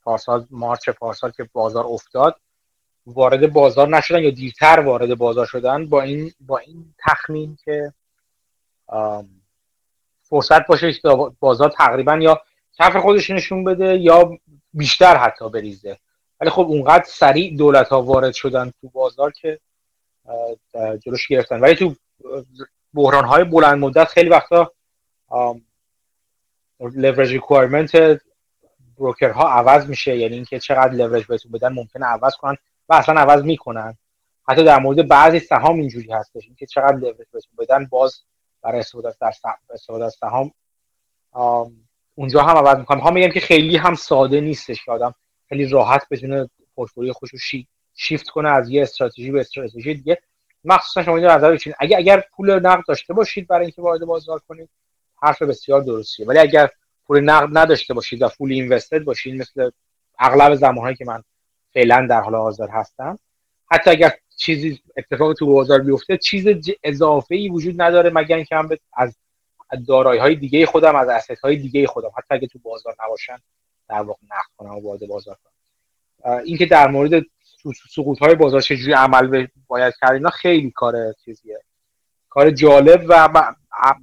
پارسال مارچ پارسال که بازار افتاد وارد بازار نشدن یا دیرتر وارد بازار شدن با این با این تخمین که فرصت باشه بازار تقریبا یا کف خودش نشون بده یا بیشتر حتی بریزه. ولی خب اونقدر سریع دولت ها وارد شدن تو بازار که جلوش گرفتن. ولی تو بحران های بلند مدت خیلی وقتا leverage requirement بروکر ها عوض میشه. یعنی اینکه چقدر لورج بهتون بدن ممکنه عوض کنن و اصلا عوض می‌کنن. حتی در مورد بعضی سهام اینجوری هستش. اینکه چقدر لورج بهتون بدن باز برای استفاده از سهام اونجا هم عوض می‌کنم ها میگم که خیلی هم ساده نیستش که آدم خیلی راحت بتونه پورتفولیو خوش رو شیفت کنه از یه استراتژی به استراتژی دیگه. مخصوصا شما اینو نظر بچین اگه اگر پول نقد داشته باشید برای اینکه وارد بازار کنید حرف بسیار درستیه. ولی اگر پول نقد نداشته باشید و فول اینوستد باشید مثل اغلب زمانهایی که من فعلا در حال حاضر هستم حتی اگر چیزی اتفاق تو بازار بیفته چیز اضافه ای وجود نداره مگر اینکه من از دارایی های دیگه خودم از اسست های دیگه خودم حتی اگه تو بازار نباشن در واقع نقد کنم و وارد بازار کنم. اینکه در مورد سقوط های بازار چجوری عمل باید کرد؟ اینا خیلی کار چیزیه. کار جالب و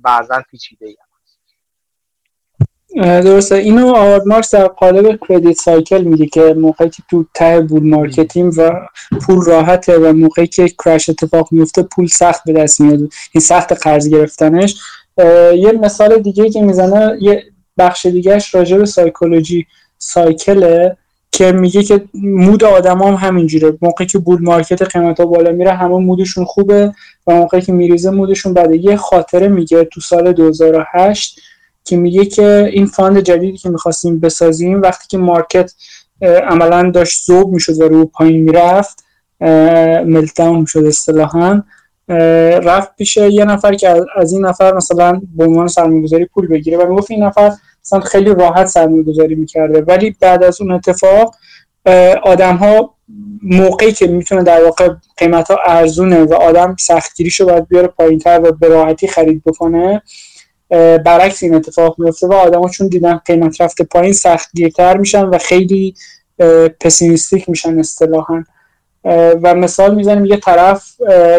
بعضا پیچیده ای درسته. اینو آوارد مارکس در قالب کردیت سایکل میگه که موقعی که تو ته بول مارکتیم و پول راحته و موقعی که crash اتفاق میفته پول سخت به دست میاد. این سخت قرض گرفتنش. یه مثال دیگه که می‌زنه یه بخش دیگهش راجع به psychology cycle ه. که میگه که mood آدم هم همینجوره. موقعی که bull market قیمت ها بالا میره همه mood شون خوبه و موقعی که میریزه mood شون بده. یه خاطره میگه تو سال 2008 که میگه که این fund جدیدی که می‌خواستیم بسازیم وقتی که market عملا داشت زوب می‌شد و رو پایین می‌رفت ملتداون می‌شد اصطلاحا رفت پیش یه نفر که از این نفر مثلا به عنوان سرمایه‌گذاری پول بگیره و می‌گفت این نفر مثلا خیلی راحت سرمایه گذاری می‌کرده. ولی بعد از اون اتفاق آدم ها موقعی که می‌تونه در واقع قیمت ها ارزونه و آدم سختگیریشو باید بیاره پایین تر و به راحتی خرید بکنه برعکس این اتفاق میفته و آدم ها چون دیدن قیمت رفته پایین سختگیرتر میشن و خیلی pessimistic میشن اصطلاحا. و مثال می‌زنیم یه طرف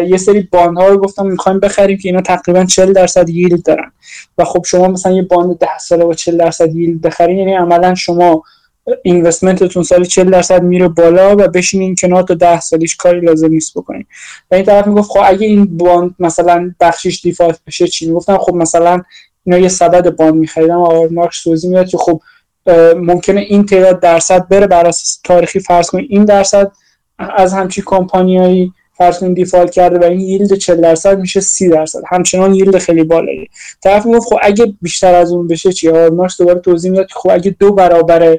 یه سری bond ها رو گفتم می‌خوایم بخریم که اینا تقریبا 40 درصد yield دارن. و خب شما مثلا یه bond 10 ساله با 40 درصد yield بخرین یعنی عملا شما investment تون سال 40 درصد میره بالا و بشینین کنار تا 10 سالیش کاری لازم نیست بکنین. و این طرف می‌گفت خب اگه این bond مثلا بخشش default بشه چی؟ می‌گفتم خب مثلا اینا یه سبد bond میخریدم و مارکس توضیح می‌داد که خب ممکنه این تعداد درصد بره بر اساس تاریخی فرض کنید. این درصد از همچی کمپانیایی فرض کنید دیفالت کرده و این ییلد 40 درصد میشه 30 درصد. همچنان ییلد خیلی بالایی. طرف می‌گفت خب اگه بیشتر از اون بشه چی؟ مارکس دوباره توضیح می‌داد خب اگه دو برابر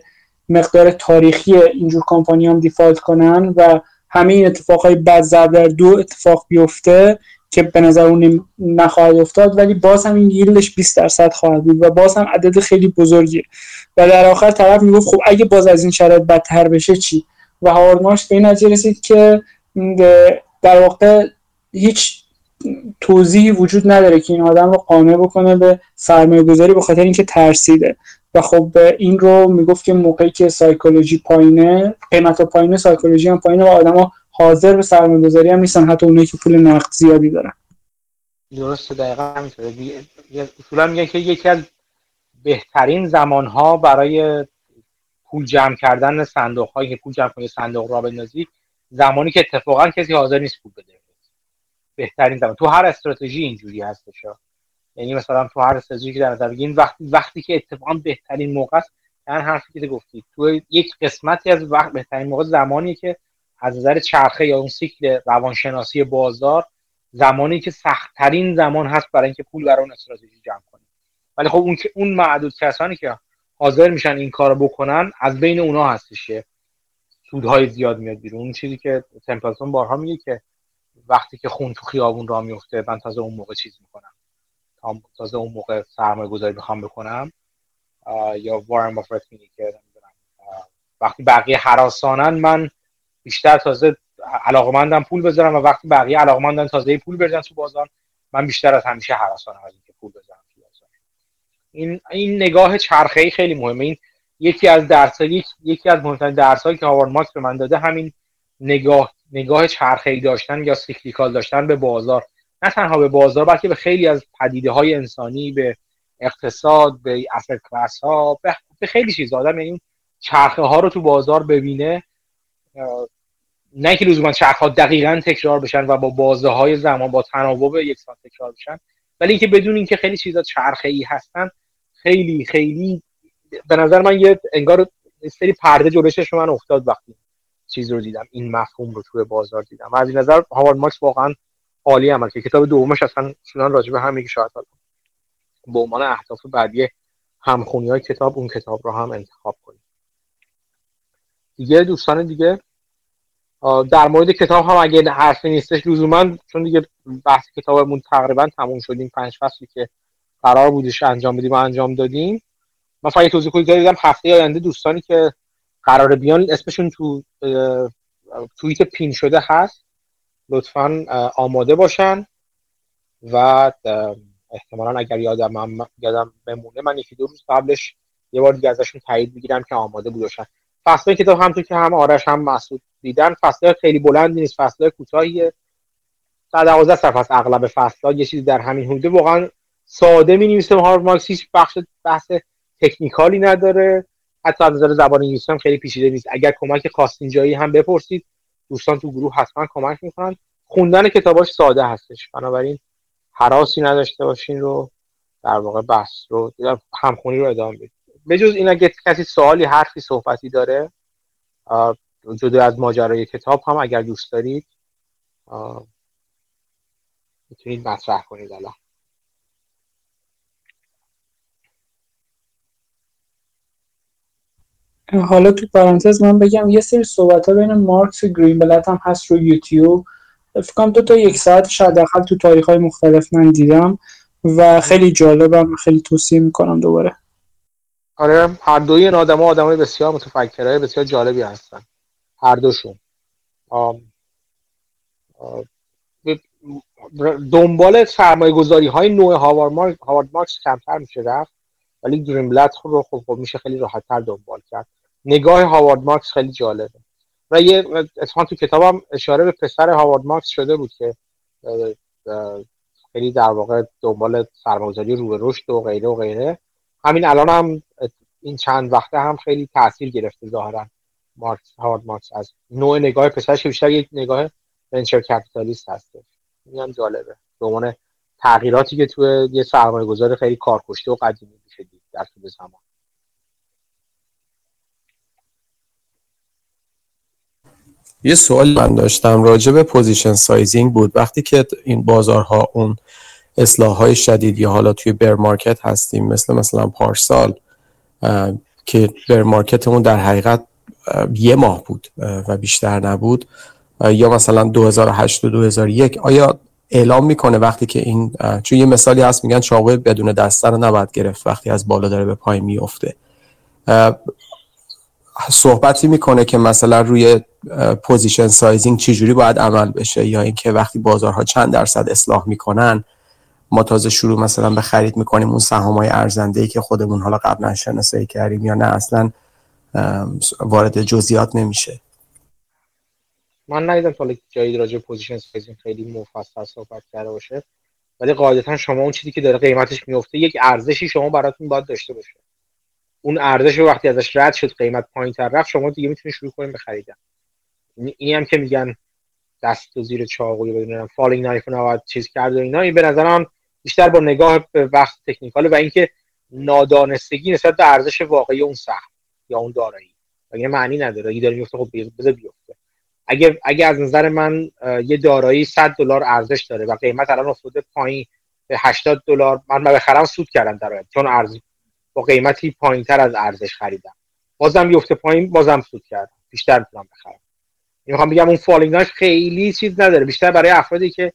مقدار تاریخی اینجور کمپانی هم دیفالت کنن و همه این اتفاقای بد در دو اتفاق بیفته که به نظر اون نخواهد افتاد ولی باز هم این ییلدش 20 درصد خواهد بود و باز هم عدد خیلی بزرگیه. و در آخر طرف می‌گفت خب اگه باز از این شرایط بدتر بشه چی؟ و هاوارد به این نتیجه رسید که در واقع هیچ توضیحی وجود نداره که این آدم رو قانع بکنه به سرمایه گذاری به خاطر اینکه ترسیده. و خب این رو می‌گفت که موقعی که سایکولوژی پایینه قیمت پایینه سایکولوژی هم پایینه و آدما حاضر به سرمایه گذاری هم نیستن حتی اونایی که پول نقد زیادی دارن. درسته دقیقا همینطوره. اصولا میگن که یکی از بهترین زمانها برای پول جمع کردن صندوق هایی که پول جمع کنی صندوق را بندازی زمانی که اتفاقا کسی حاضر نیست پول بده. بهترین زمان. تو هر استراتژی اینجوری هستش یعنی مثلا تو هر استراتژی که در نظر بگیرین وقتی وقتی که اتفاقا بهترین موقع است یعنی حرفی که گفتید تو یک قسمتی از وقت بهترین موقع زمانی که از نظر چرخه یا اون سیکل روانشناسی بازار زمانی که سختترین زمان هست برای اینکه پول برای اون استراتژی جمع کنید ولی خب اون اون معدود کسانی که حاضر میشن این کارو بکنن از بین اونا هستش سودهای زیاد میاد بیرون. اون چیزی که تمپلتون بارها میگه که وقتی که خون تو خیابون را میفته من تازه اون موقع چیز می‌کنم. تازه اون موقع سرمایه گذاری می‌خوام بکنم یا وارن بافت میگه که وقتی بقیه حراسانن من بیشتر تازه علاقمندم پول بذارم و وقتی بقیه علاقمندن تازه پول بریزن تو بازار من بیشتر از همیشه حراسانم از اینکه پول بذارم. این این نگاه چرخه ای خیلی مهمه. این یکی از درس یکی از مهمترین درس هایی که هاوارد مارکس به من داده همین نگاه نگاه چرخه ای داشتن یا cyclical داشتن به بازار. نه تنها به بازار بلکه به خیلی از پدیده های انسانی به اقتصاد به اصل کلاس ها به خیلی چیز آدم یعنی چرخه ها رو تو بازار ببینه نه که لزوما چرخ ها دقیقا تکرار بشن و با بازه های زمان با تناوب یکسان تکرار بشن ولی اینکه بدون اینکه خیلی چیزا چرخه ای هستن خیلی خیلی به نظر من یه انگار سری پرده جلوشش من افتاد وقتی چیز رو دیدم این مفهوم رو توی بازار دیدم. از این نظر هاوارد مارکس واقعا عالی عمل که کتاب دومش اصلا شدن راجع به همین که شاید به عنوان اهداف بعدی همخونی های کتاب اون کتاب رو هم انتخاب کنیم. دیگه دوستان دیگه در مورد کتاب هم اگه حرفی نیستش لزوما چون دیگه بحث کتابمون تقریبا تموم شدیم پنج فصلی که قرار بودش انجام بدیم و انجام دادیم. من فقط توضیح کوتاهی دیدم هفته آینده دوستانی که قرار بیان اسمشون تو توییت پین شده هست. لطفا آماده باشن و احتمالا اگر یادم هم یادم بمونه من یکی دو روز قبلش یه بار دیگه ازشون تایید می‌گیرم که آماده بودشن فصل کتاب همونطور که هم آرش هم مسعود دیدن فصل خیلی بلندی نیست فصل کوتاهیه. در دوازده صفحه است اغلب فصل یه چیزی در همین حدود. واقعا ساده می نویسه هارد مارکس هیچ بخش بحث تکنیکالی نداره. حتی از نظر زبان انگلیسی هم خیلی پیچیده نیست. اگر کمک خواستین جایی هم بپرسید دوستان تو گروه حتما کمک می‌کنن. خوندن کتاباش ساده هستش. بنابراین حراسی نداشته باشین رو در واقع بحث رو همخونی رو ادامه بدیم به جز این اگه کسی سوالی حرفی صحبتی داره جدا از ماجرای کتاب هم اگر دوست دارید می‌تونید مطرح کنید الان. حالا تو پرانتز من بگم یه سری صحبت ها بین مارکس و گرین بلد هم هست رو یوتیوب. فکر دو تا یک ساعت شاید داخل تو تاریخ های مختلف من دیدم و خیلی جالبم خیلی توصیه می‌کنم دوباره. آره هر دوی این آدم ها آدم های بسیار متفکرهای بسیار جالبی هستن. هر دوشون. آم دنبال سرمایه گذاری های نوع هاوارد مارکس, هاوارد مارکس کمتر میشه رفت. ولی گرین رو خب, خب میشه خیلی راحت تر دنبال کرد. نگاه هاوارد مارکس خیلی جالبه. و یه اتفاقا تو کتابم اشاره به پسر هاوارد مارکس شده بود که خیلی در واقع دنبال سرمایه‌گذاری رو به رشد و غیره و غیره. همین الان هم این چند وقته هم خیلی تاثیر گرفته ظاهرا مارکس هاوارد مارکس. از نوع نگاه پسرش که بیشتر یک نگاه ونچر کپیتالیست هسته این هم جالبه. به عنوان تغییراتی که توی یه سرمایه گذار خیلی کارکشته و قدیمی میشه در طول زمان یه سوال من داشتم راجع به position sizing بود. وقتی که این بازارها اون اصلاح های شدید یا حالا توی bear market هستیم مثل مثلا پارسال که bear market مون در حقیقت یه ماه بود و بیشتر نبود یا مثلا 2008 و 2001 آیا اعلام می‌کنه وقتی که این چون یه مثالی هست میگن چاقوی بدون دسته رو نباید گرفت وقتی از بالا داره به پای میفته صحبتی می‌کنه که مثلا روی position sizing چجوری باید عمل بشه یا اینکه وقتی بازارها چند درصد اصلاح می‌کنن ما تازه شروع مثلا به خرید می‌کنیم اون سهام های ارزنده که خودمون حالا قبلا شناسایی کردیم یا نه اصلا وارد جزئیات نمیشه. من ندیدم تا جایی راجع position sizing خیلی مفصل صحبت کرده باشه. ولی قاعدتا شما اون چیزی که داره قیمتش میفته یک ارزشی شما براتون باید داشته باشه. اون ارزش وقتی ازش رد شد قیمت پایین تر رفت شما دیگه می‌تونید شروع کنید به خریدن. اینی هم که میگن دست و زیر چاقوی بدونم falling knife نباید چیز کرد و اینا این به نظرم بیشتر با نگاه به وقت تکنیکال و اینکه نادانستگی نسبت به ارزش واقعی اون سهم یا اون دارایی. اگه معنی نداره. اگه داره میفته خب بذار بیفته. اگه اگه از نظر من یه دارایی 100 دلار ارزش داره و قیمت الان افتاده پایین به 80 دلار من بخرم سود کردم در چون ارز با قیمتی پایینتر از ارزش خریدم. بازم بیفته پایین بازم سود کردم. بیشتر می‌تونم بخرم. می‌خوام بگم اون falling knife خیلی چیز نداره. بیشتر برای افرادی که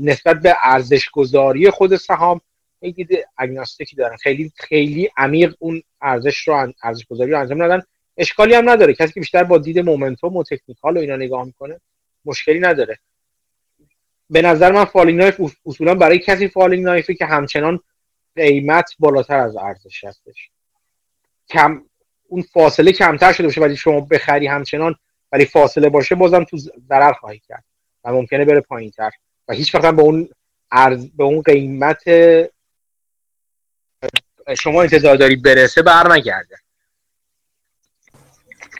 نسبت به ارزش گذاری خود سهام یک agnostic ی دارن. خیلی خیلی عمیق اون ارزش رو ارزش گذاری رو انجام ندن. اشکالی هم نداره. کسی که بیشتر با دید momentum و تکنیکال و اینا نگاه می‌کنه مشکلی نداره. به نظر من falling knife اصولا برای کسی falling knife ه که همچنان قیمت بالاتر از ارزش هستش. کم اون فاصله کمتر شده باشه ولی شما بخری همچنان ولی فاصله باشه بازم تو ضرر خواهی کرد و ممکنه بره پایین تر و هیچ وقت به اون ارز به اون قیمت شما انتظار داری برسه بر نگرده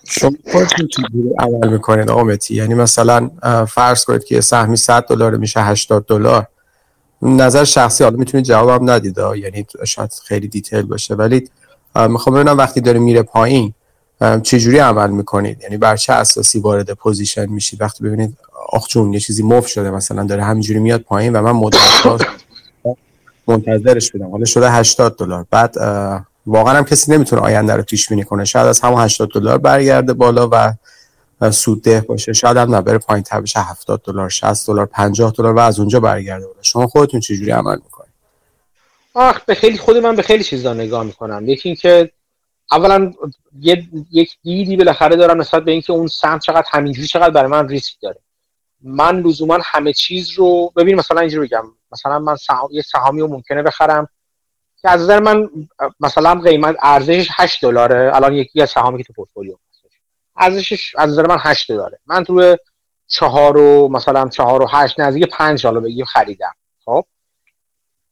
شما خودتون چجوری عمل می‌کنید آمتی؟ یعنی مثلا فرض کنید که سهمی 100 دلار میشه 80 دلار. نظر شخصی حالا می‌تونید جوابم ندید یعنی شاید خیلی دیتیل باشه. ولی می‌خوام ببینم وقتی داره میره پایین چجوری عمل می‌کنید؟ یعنی بر چه اساسی وارد پوزیشن میشید؟ وقتی ببینید آخ چون یه چیزی مف شده مثلا داره همینجوری میاد پایین و من مدت منتظرش بدم حالا شده 80 دلار. بعد واقعا هم کسی نمی‌تونه آینده رو پیش بینی کنه. شاید از همون 80 دلار برگرده بالا و سودده باشه. شاید هم نبره پایین تر بشه. 70 دلار 60 دلار 50 دلار و از اونجا برگرده بالا. شما خودتون چجوری عمل می‌کنید؟ آخ به خیلی خود من به خیلی چیزا نگاه می‌کنم. یکی اینکه اولا یه، یک دیدی بالاخره دارم نسبت به اینکه اون سهم چقدر همینجوری چقدر برای من ریسک داره. من لزوما همه چیز رو ببین مثلا اینجوری بگم. مثلا من سهام یه سهامی رو ممکنه بخرم. که از نظر من مثلا قیمت ارزشش 8 دلاره. الان یکی از سهامی که تو پورتفولیو ارزشش از نظر من 8 دلاره. من تو 4 و مثلا 4 و 8 نزدیک 5 حالا بگیم خریدم. خب؟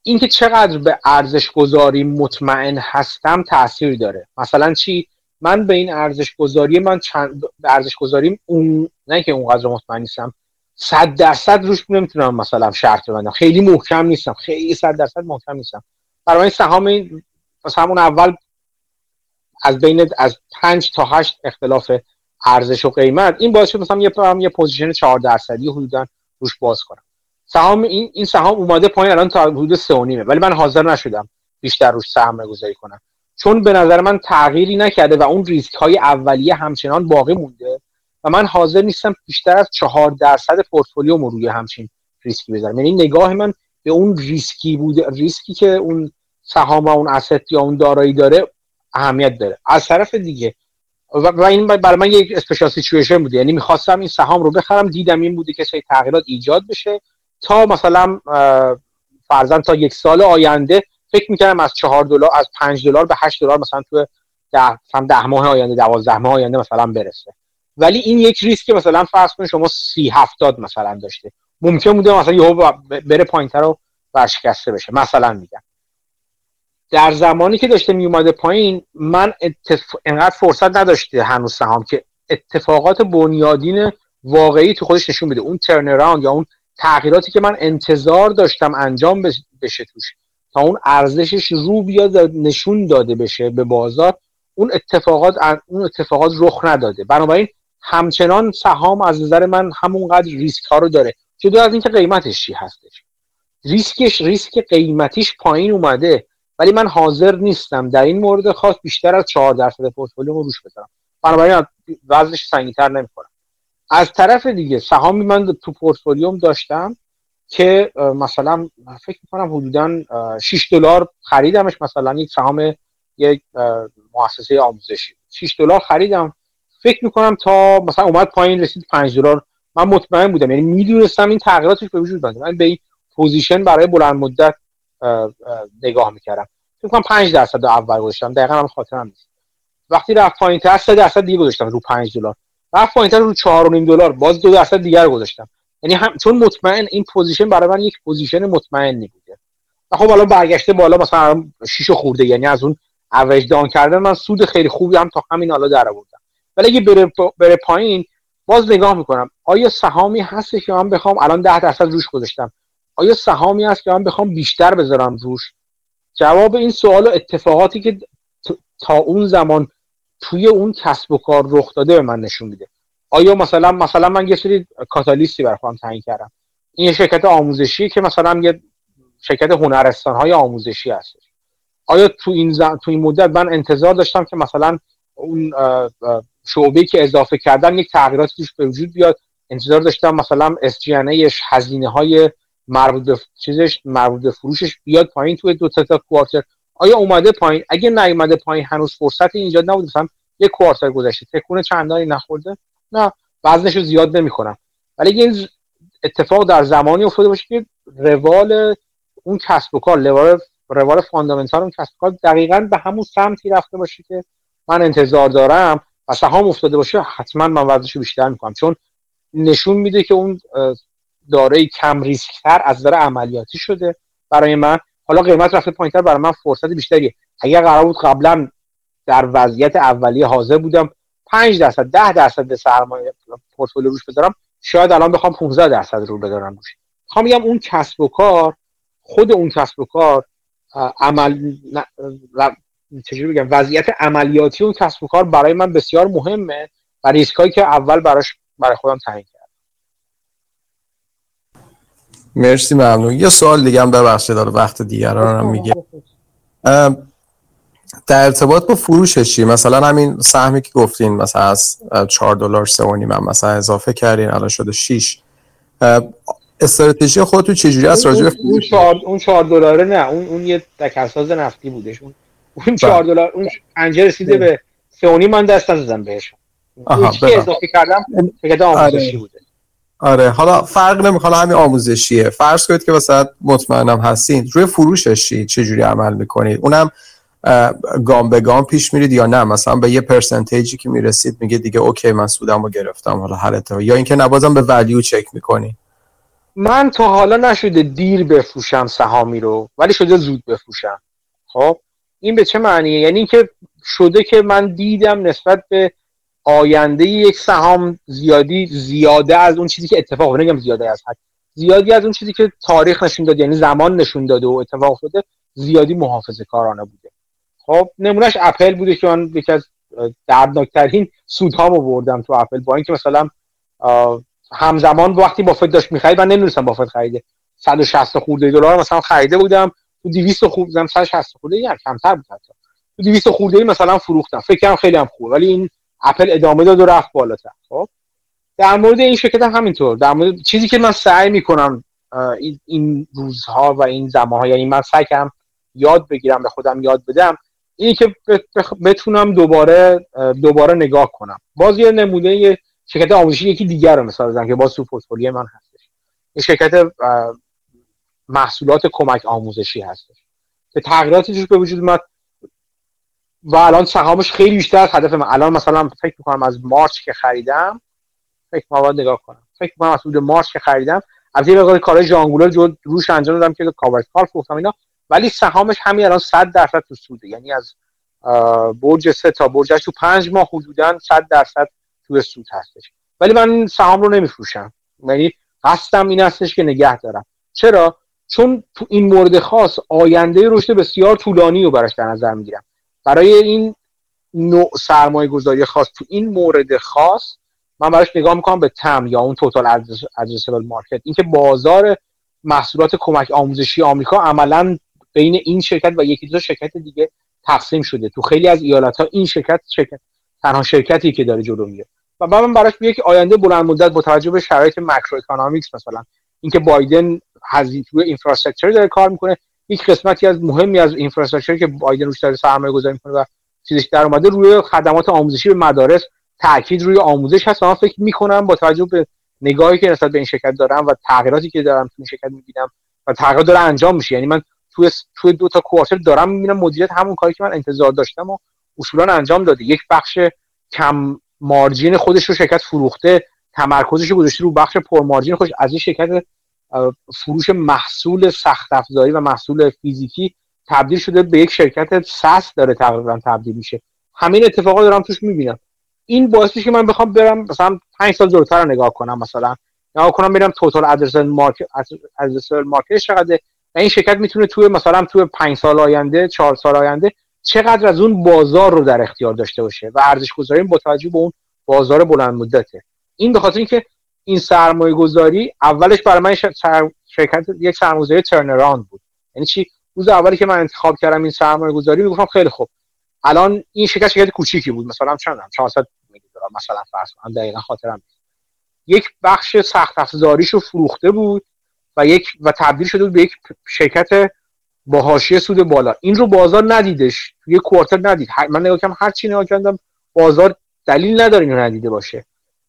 اینکه چقدر به ارزش گذاری مطمئن هستم تاثیر داره. مثلا چی؟ من به این ارزش گذاری من چند ارزش گذاریم اون نه که اونقدر مطمئن نیستم صد درصد روش نمی‌تونم مثلا شرط ببندم. خیلی محکم نیستم. خیلی صد درصد محکم نیستم. برای سهام این همون اول از بین از 5 تا 8 اختلاف ارزش و قیمت این باعث شد مثلا یه یه position 4 درصدی حدودا روش باز کنم. سهام این این سهام اومده پایین الان تا حدود 3.5 ولی من حاضر نشدم بیشتر روش سهم گذاری کنم. چون به نظر من تغییری نکرده و اون ریسک های اولیه همچنان باقی مونده و من حاضر نیستم بیشتر از چهار درصد پورتفولیوم روی همچین ریسکی بذارم. یعنی نگاه من به اون ریسکی بوده ریسکی که اون سهام و اون asset یا اون دارایی داره اهمیت داره. از طرف دیگه و این برای من یک اسپیشال سیچویشن بوده. یعنی می‌خواستم این سهام رو بخرم دیدم این بوده که سری تغییرات ایجاد بشه. تا مثلا فرزن تا یک سال آینده فکر می‌کردم از چهار دلار از پنج دلار به هشت دلار مثلا تو ده ده ماه آینده دوازده ماه آینده مثلا برسه. ولی این یک ریسک مثلا فرض کنید شما سی هفتاد مثلا داشته. ممکن بوده مثلا یهو بره پایینتر رو ورشکسته بشه. مثلا میگم. در زمانی که داشته میومده پایین من اتف... انقدر فرصت نداشته هنوز سهام که اتفاقات بنیادین واقعی تو خودش نشون بده. اون ترن یا اون تغییراتی که من انتظار داشتم انجام بشه توش تا اون ارزشش رو بیاد نشون داده بشه به بازار اون اتفاقات اون اتفاقات رخ نداده. بنابراین همچنان سهام از نظر من همونقدر ریسک ها رو داره. جدا از اینکه قیمتش چی هستش؟ ریسکش ریسک قیمتیش پایین اومده ولی من حاضر نیستم در این مورد خاص بیشتر از 4 درصد پورتفولیومو روش بذارم بنابراین وزنش سنگین‌تر نمی‌کنم از طرف دیگه سهامی من تو پورتفولیوم داشتم که مثلا فکر می‌کنم حدودا 6 دلار خریدمش. مثلا یک سهام یک مؤسسه آموزشی 6 دلار خریدم. فکر می‌کنم تا مثلا اومد پایین رسید 5 دلار من مطمئن بودم. یعنی می‌دونستم این تغییراتش به وجود اومده. من به این position برای بلند مدت نگاه می‌کردم. فکر کنم 5 درصد اول گذاشتم. دقیقا هم خاطرم نیست. وقتی رفت پایین تر 3 درصد دیگه گذاشتم رو 5 دلار. رفت پایین تر رو 4.5 دلار. باز 2 درصد دیگر گذاشتم. یعنی هم چون مطمئن این position برای من یک position مطمئنی بوده و خب حالا برگشته بالا مثلا 6 خورده. یعنی از اون average down کردن من سود خیلی خوبی هم تا همین حالا در آوردم. ولی اگه بره, بره پایین باز نگاه می‌کنم. آیا سهامی هست که من بخوام الان 10 درصد روش گذاشتم؟ آیا سهامی هست که من بخوام بیشتر بذارم روش؟ جواب این سوال و اتفاقاتی که تا اون زمان توی اون کسب و کار رخ داده به من نشون میده. آیا مثلا مثلا من یه سری کاتالیستی بر خودم تعیین کردم. این شرکت آموزشی که مثلا یه شرکت هنرستان های آموزشی هست. آیا تو این زن... تو این مدت من انتظار داشتم که مثلا اون شعبه که اضافه کردن یک تغییراتی توش به وجود بیاد. انتظار داشتم مثلا اس هزینه های مربوط به چیزش مربوط به فروشش بیاد پایین توی دو تا کوارتر. آیا اومده پایین؟ اگه نیومده پایین هنوز فرصت ایجاد نبود مثلا یک کوارتر گذشته. تکون چندانی نخورده؟ نه وزنش رو زیاد نمی‌کنم ولی این اتفاق در زمانی افتاده باشه که روال اون کسب و کار روال روال فاندامنتال اون کسب و کار دقیقا به همون سمتی رفته باشه که من انتظار دارم. و سهام افتاده باشه حتما من رو بیشتر می‌کنم. چون نشون میده که اون دارای کم ریسک تر از نظر عملیاتی شده برای من. حالا قیمت رفته پایینتر برای من فرصت بیشتریه. اگر قرار بود قبلا در وضعیت اولیه حاضر بودم 5 درصد 10 درصد سرمایه پورتفولیو روش بذارم شاید الان بخوام 15 درصد رو بذارم روش. می‌خوام میگم اون کسب و کار خود اون کسب و کار عمل چجوری بگم؟ وضعیت عملیاتی اون کسب و کار برای من بسیار مهمه و ریسکایی که اول براش برای خودم تعیین کردم. مرسی ممنون. یه سوال دیگه هم ببخشید داره وقت دیگران هم میگه. در ارتباط با فروشش چی؟ مثلا همین سهمی که گفتین مثلا از 4 دلار 3 من مثلا اضافه کردین الان شده 6 استراتژی خودتون چجوری است راجع به فروش اون 4 دلاره نه اون اون یه تکساز نفتی بودش. اون اون 4 بله. دلار اون پنجه رسیده به 3 من دست نزدم بهش. آها اضافه کردم آموزشی آره. بوده. آره حالا فرق نمی‌کنه همین آموزشیه. فرض کنید که مثلا مطمئنم هستین روی فروشش چی چجوری عمل می‌کنید؟ اونم گام به گام پیش میرید یا نه؟ مثلا به یه پرسنتیجی که می‌رسید میگه دیگه اوکی من سودم رو گرفتم حالا هر یا اینکه نبازم به ولیو چک می‌کنی. من تا حالا نشده دیر بفروشم سهامی رو ولی شده زود بفروشم. خب؟ این به چه معنیه؟ یعنی اینکه شده که من دیدم نسبت به آینده یک سهام زیادی زیاده از اون چیزی که اتفاق نگم زیاده از حد. زیادی از اون چیزی که تاریخ نشون داد یعنی زمان نشون داده و اتفاق افتاده زیادی محافظه کارانه بوده. خب نمونهش اپل بوده که من یکی از دردناکترین سودهامو بردم تو اپل با اینکه مثلا همزمان وقتی بافت داشت می‌خرید من نمی‌دونستم بافت خریده. 160 خورده دلار مثلا خریده بودم. تو 200 خورده 160 خورده یا کمتر بود حتی. تو 200 خورده مثلا فروختم. فکر کنم خیلی هم خوب ولی این اپل ادامه داد و رفت بالاتر. خب؟ در مورد این شرکت هم همینطور. در مورد چیزی که من سعی می‌کنم این روزها و این زمانها یعنی من سعی کنم یاد بگیرم به خودم یاد بدم اینی که بتونم دوباره دوباره نگاه کنم. باز یه نمونه شرکت آموزشی یکی دیگر رو مثال بزنم که باز تو پورتفولیو من هستش. یه شرکت محصولات کمک آموزشی هستش. که تغییراتی توش به وجود اومد و الان سهامش خیلی بیشتر از هدف من. الان مثلا فکر می‌کنم از مارچ که خریدم فکر می‌کنم نگاه کنم. فکر می‌کنم از حدود مارچ که خریدم از یه مقدار کارهای جانگولر جو روش انجام دادم که کاور کال گفتم اینا. ولی سهامش همین الان 100 درصد تو سوده. یعنی از برج سه تا برجش تو پنج ماه حدودا 100 درصد تو سود هستش. ولی من سهام رو نمیفروشم. یعنی قصدم این هستش که نگه دارم. چرا؟ چون تو این مورد خاص آینده رشد بسیار طولانی رو براش در نظر می‌گیرم. برای این نوع سرمایه گذاری خاص تو این مورد خاص من براش نگاه می‌کنم به تم یا اون توتال ادرسبل مارکت اینکه بازار محصولات کمک آموزشی آمریکا عملا بین این شرکت و یکی دو شرکت دیگه تقسیم شده. تو خیلی از ایالت ها این شرکت شرکت تنها شرکتی که داره جلو میره. و من براش یک آینده بلند مدت با توجه به شرایط ماکرو مثلا اینکه بایدن هزینه توی اینفراستراکچر داره کار می‌کنه. یک قسمتی از مهمی از اینفراستراکچر که بایدن روش داره سرمایه گذاری می‌کنه و چیزش در اومده روی خدمات آموزشی به مدارس تاکید روی آموزش هست. من فکر می‌کنم با توجه به نگاهی که نسبت به این شرکت دارم و تغییراتی که دارم تو این شرکت می‌بینم و تغییرات داره انجام میشه. یعنی من توی توی دو تا کوارتر دارم می‌بینم مدیریت همون کاری که من انتظار داشتم و اصولا انجام داده. یک بخش کم مارجین خودش رو شرکت فروخته تمرکزش گذاشته رو بخش پر مارجین خودش. از این شرکت فروش محصول سخت افزاری و محصول فیزیکی تبدیل شده به یک شرکت SaaS داره تقریبا تبدیل میشه. همین اتفاقات دارم توش می‌بینم. این باعث که من بخوام برم مثلا 5 سال جلوتر رو نگاه کنم مثلا. نگاه کنم برم total address market address market چقدره و این شرکت می‌تونه توی مثلا توی 5 سال آینده 4 سال آینده چقدر از اون بازار رو در اختیار داشته باشه و ارزش گذاری با توجه به اون بازار بلند مدته این به خاطر اینکه این سرمایه گذاری اولش برای من شرکت یک سرمایه ترنراند بود. یعنی چی؟ روز اولی که من انتخاب کردم این سرمایه گذاری می‌گفتم خیلی خوب. الان این شرکت شرکت کوچیکی بود. مثلا چندم 400 میلیون مثلا فرض کنم دقیقا خاطرم یک بخش سخت افزاریشو فروخته بود و یک و تبدیل شده بود به یک شرکت با حاشیه سود بالا. این رو بازار ندیدش. توی کوارتر ندید. من نگاه کردم هر چی نگاه کردم بازار دلیل نداره اینو ندیده باشه.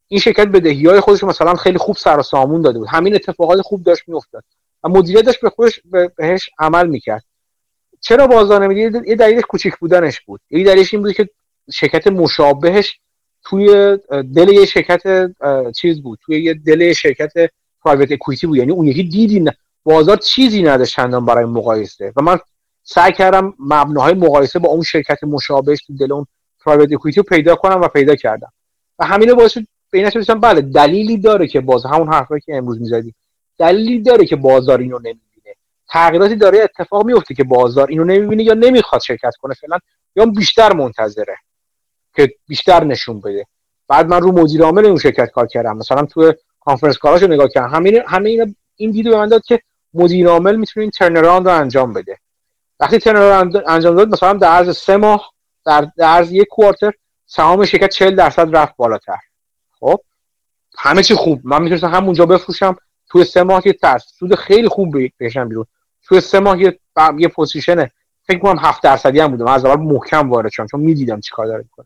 این شرکت بدهی های خودش مثلا خیلی خوب سر و سامون داده بود. همین اتفاقات خوب داشت میافتاد. و مدیریت داشت به خودش بهش عمل می‌کرد. چرا بازار نمی‌دید یه دلیلش کوچیک بودنش بود. یه دلیلش این بود که شرکت مشابهش توی دل یه شرکت چیز بود. توی یه دل شرکت پرایوت اکویتی بود. یعنی اون یکی دیدی بازار چیزی نداشت چندان برای مقایسه. و من سعی کردم مبناهای مقایسه با اون شرکت مشابهش تو دل اون پرایوت اکویتی رو پیدا کنم و پیدا کردم. و همین باعث به این بله دلیلی داره که باز همون حرفایی که امروز می‌زدی. دلیلی داره که بازار اینو نمی‌بینه. تغییراتی داره اتفاق میفته که بازار اینو نمی‌بینه یا نمی‌خواد شرکت کنه فعلا یا بیشتر منتظره که بیشتر نشون بده. بعد من رو مدیر عامل اون شرکت کار کردم. مثلا تو کانفرنس کاراشو نگاه کردم. همین همه این دیدو به من داد که مدیر عامل می‌تونه این رو انجام بده. وقتی turnaround انجام داد مثلا در عرض سه ماه در, عرض یک quarter سهام شرکت 40 درصد رفت بالاتر. خب؟ همه چی خوب. من می‌تونستم همونجا بفروشم. توی سه ماه که سود خیلی خوب بشم بیرون. توی سه ماه یه, یه position فکر کنم 7 درصدی هم بودم از اول محکم وارد شدم چون می‌دیدم چیکار داره می‌کنه.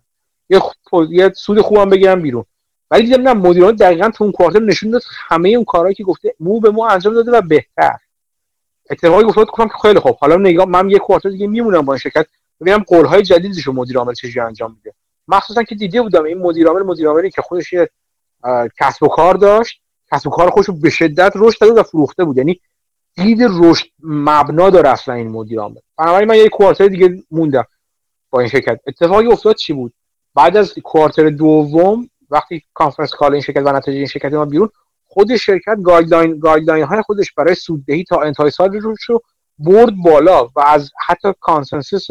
یه, یه سود خوبم بگیرم بیرون. ولی دیدم نه مدیران دقیقا تو اون quarter نشون داد همه اون کارهایی که گفته مو به مو انجام داده و بهتر. اتفاقی گفتم که خیلی خوب. حالا نگاه من یه کوارتر دیگه میمونم با این شرکت. ببینم قول های جدیدش رو مدیر عامل چجوری انجام میده. مخصوصا که دیده بودم این مدیر عامل مدیر عاملی که خودش یه کسب و کار داشت کسب و کار خودش به شدت رشد داده و فروخته بود. یعنی دید رشد مبنا داره اصلا این مدیر عامل بنابراین من یه کوارتر دیگه موندم با این شرکت. اتفاقی افتاد چی بود؟ بعد از quarter دوم وقتی conference call این شرکت و نتیجه این شرکت اومد بیرون خود شرکت guideline guideline های خودش برای سوددهی تا انتهای سال رو برد بالا و از حتی consensus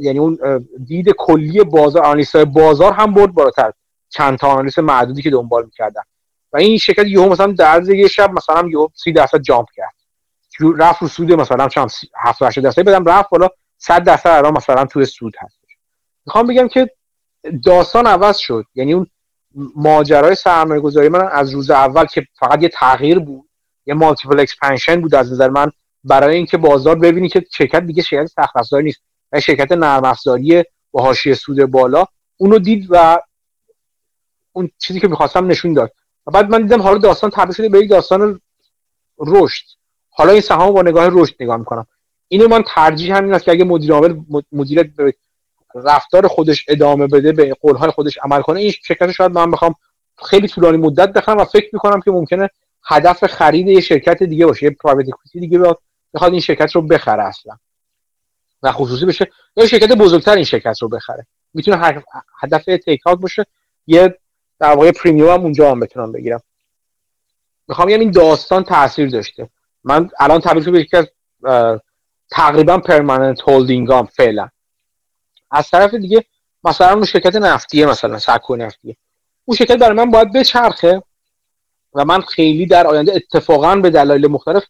یعنی اون دید کلی بازار analyst بازار هم برد بالاتر. چند تا analyst معدودی که دنبال می‌کردن. و این شرکت یهو مثلا در یه شب مثلا یهو 30 درصد jump کرد. رفت رو سود مثلا چند 7 8 درصد. بدم رفت بالا 100 درصد الان مثلا توی سود هست می‌خوام بگم که داستان عوض شد. یعنی اون ماجرای سرمایه گذاری من از روز اول که فقط یه تغییر بود یه multiple expansion بود از نظر من برای اینکه بازار ببینی که شرکت دیگه شرکت سخت افزاری نیست. و شرکت نرم افزاری با حاشیه سود بالا اونو دید و اون چیزی که می‌خواستم نشون داد. و بعد من دیدم حالا داستان تبدیل شده به یک داستان رشد. حالا این سهام با نگاه رشد نگاه می‌کنم. اینو من ترجیح همین است که اگه مدیر عامل مدیریت رفتار خودش ادامه بده به قولهای خودش عمل کنه این شرکت شاید من بخوام خیلی طولانی مدت بخرم و فکر می‌کنم که ممکنه هدف خرید یه شرکت دیگه باشه یه پرایوت اکویتی دیگه بخواد این شرکت رو بخره اصلا. و خصوصی بشه یا شرکت بزرگتر این شرکت رو بخره. می‌تونه هدف تیک اوت باشه. یه در واقع پریمیوم هم اونجا هم بتونم بگیرم. می‌خوام بگم این داستان تاثیر داشته. من الان تبدیل شده یکی از تقریبا پرمننت هولدینگام فعلا. از طرف دیگه مثلا اون شرکت نفتیه مثلا سکو نفتیه. اون شرکت برای من باید بچرخه و من خیلی در آینده اتفاقا به دلایل مختلف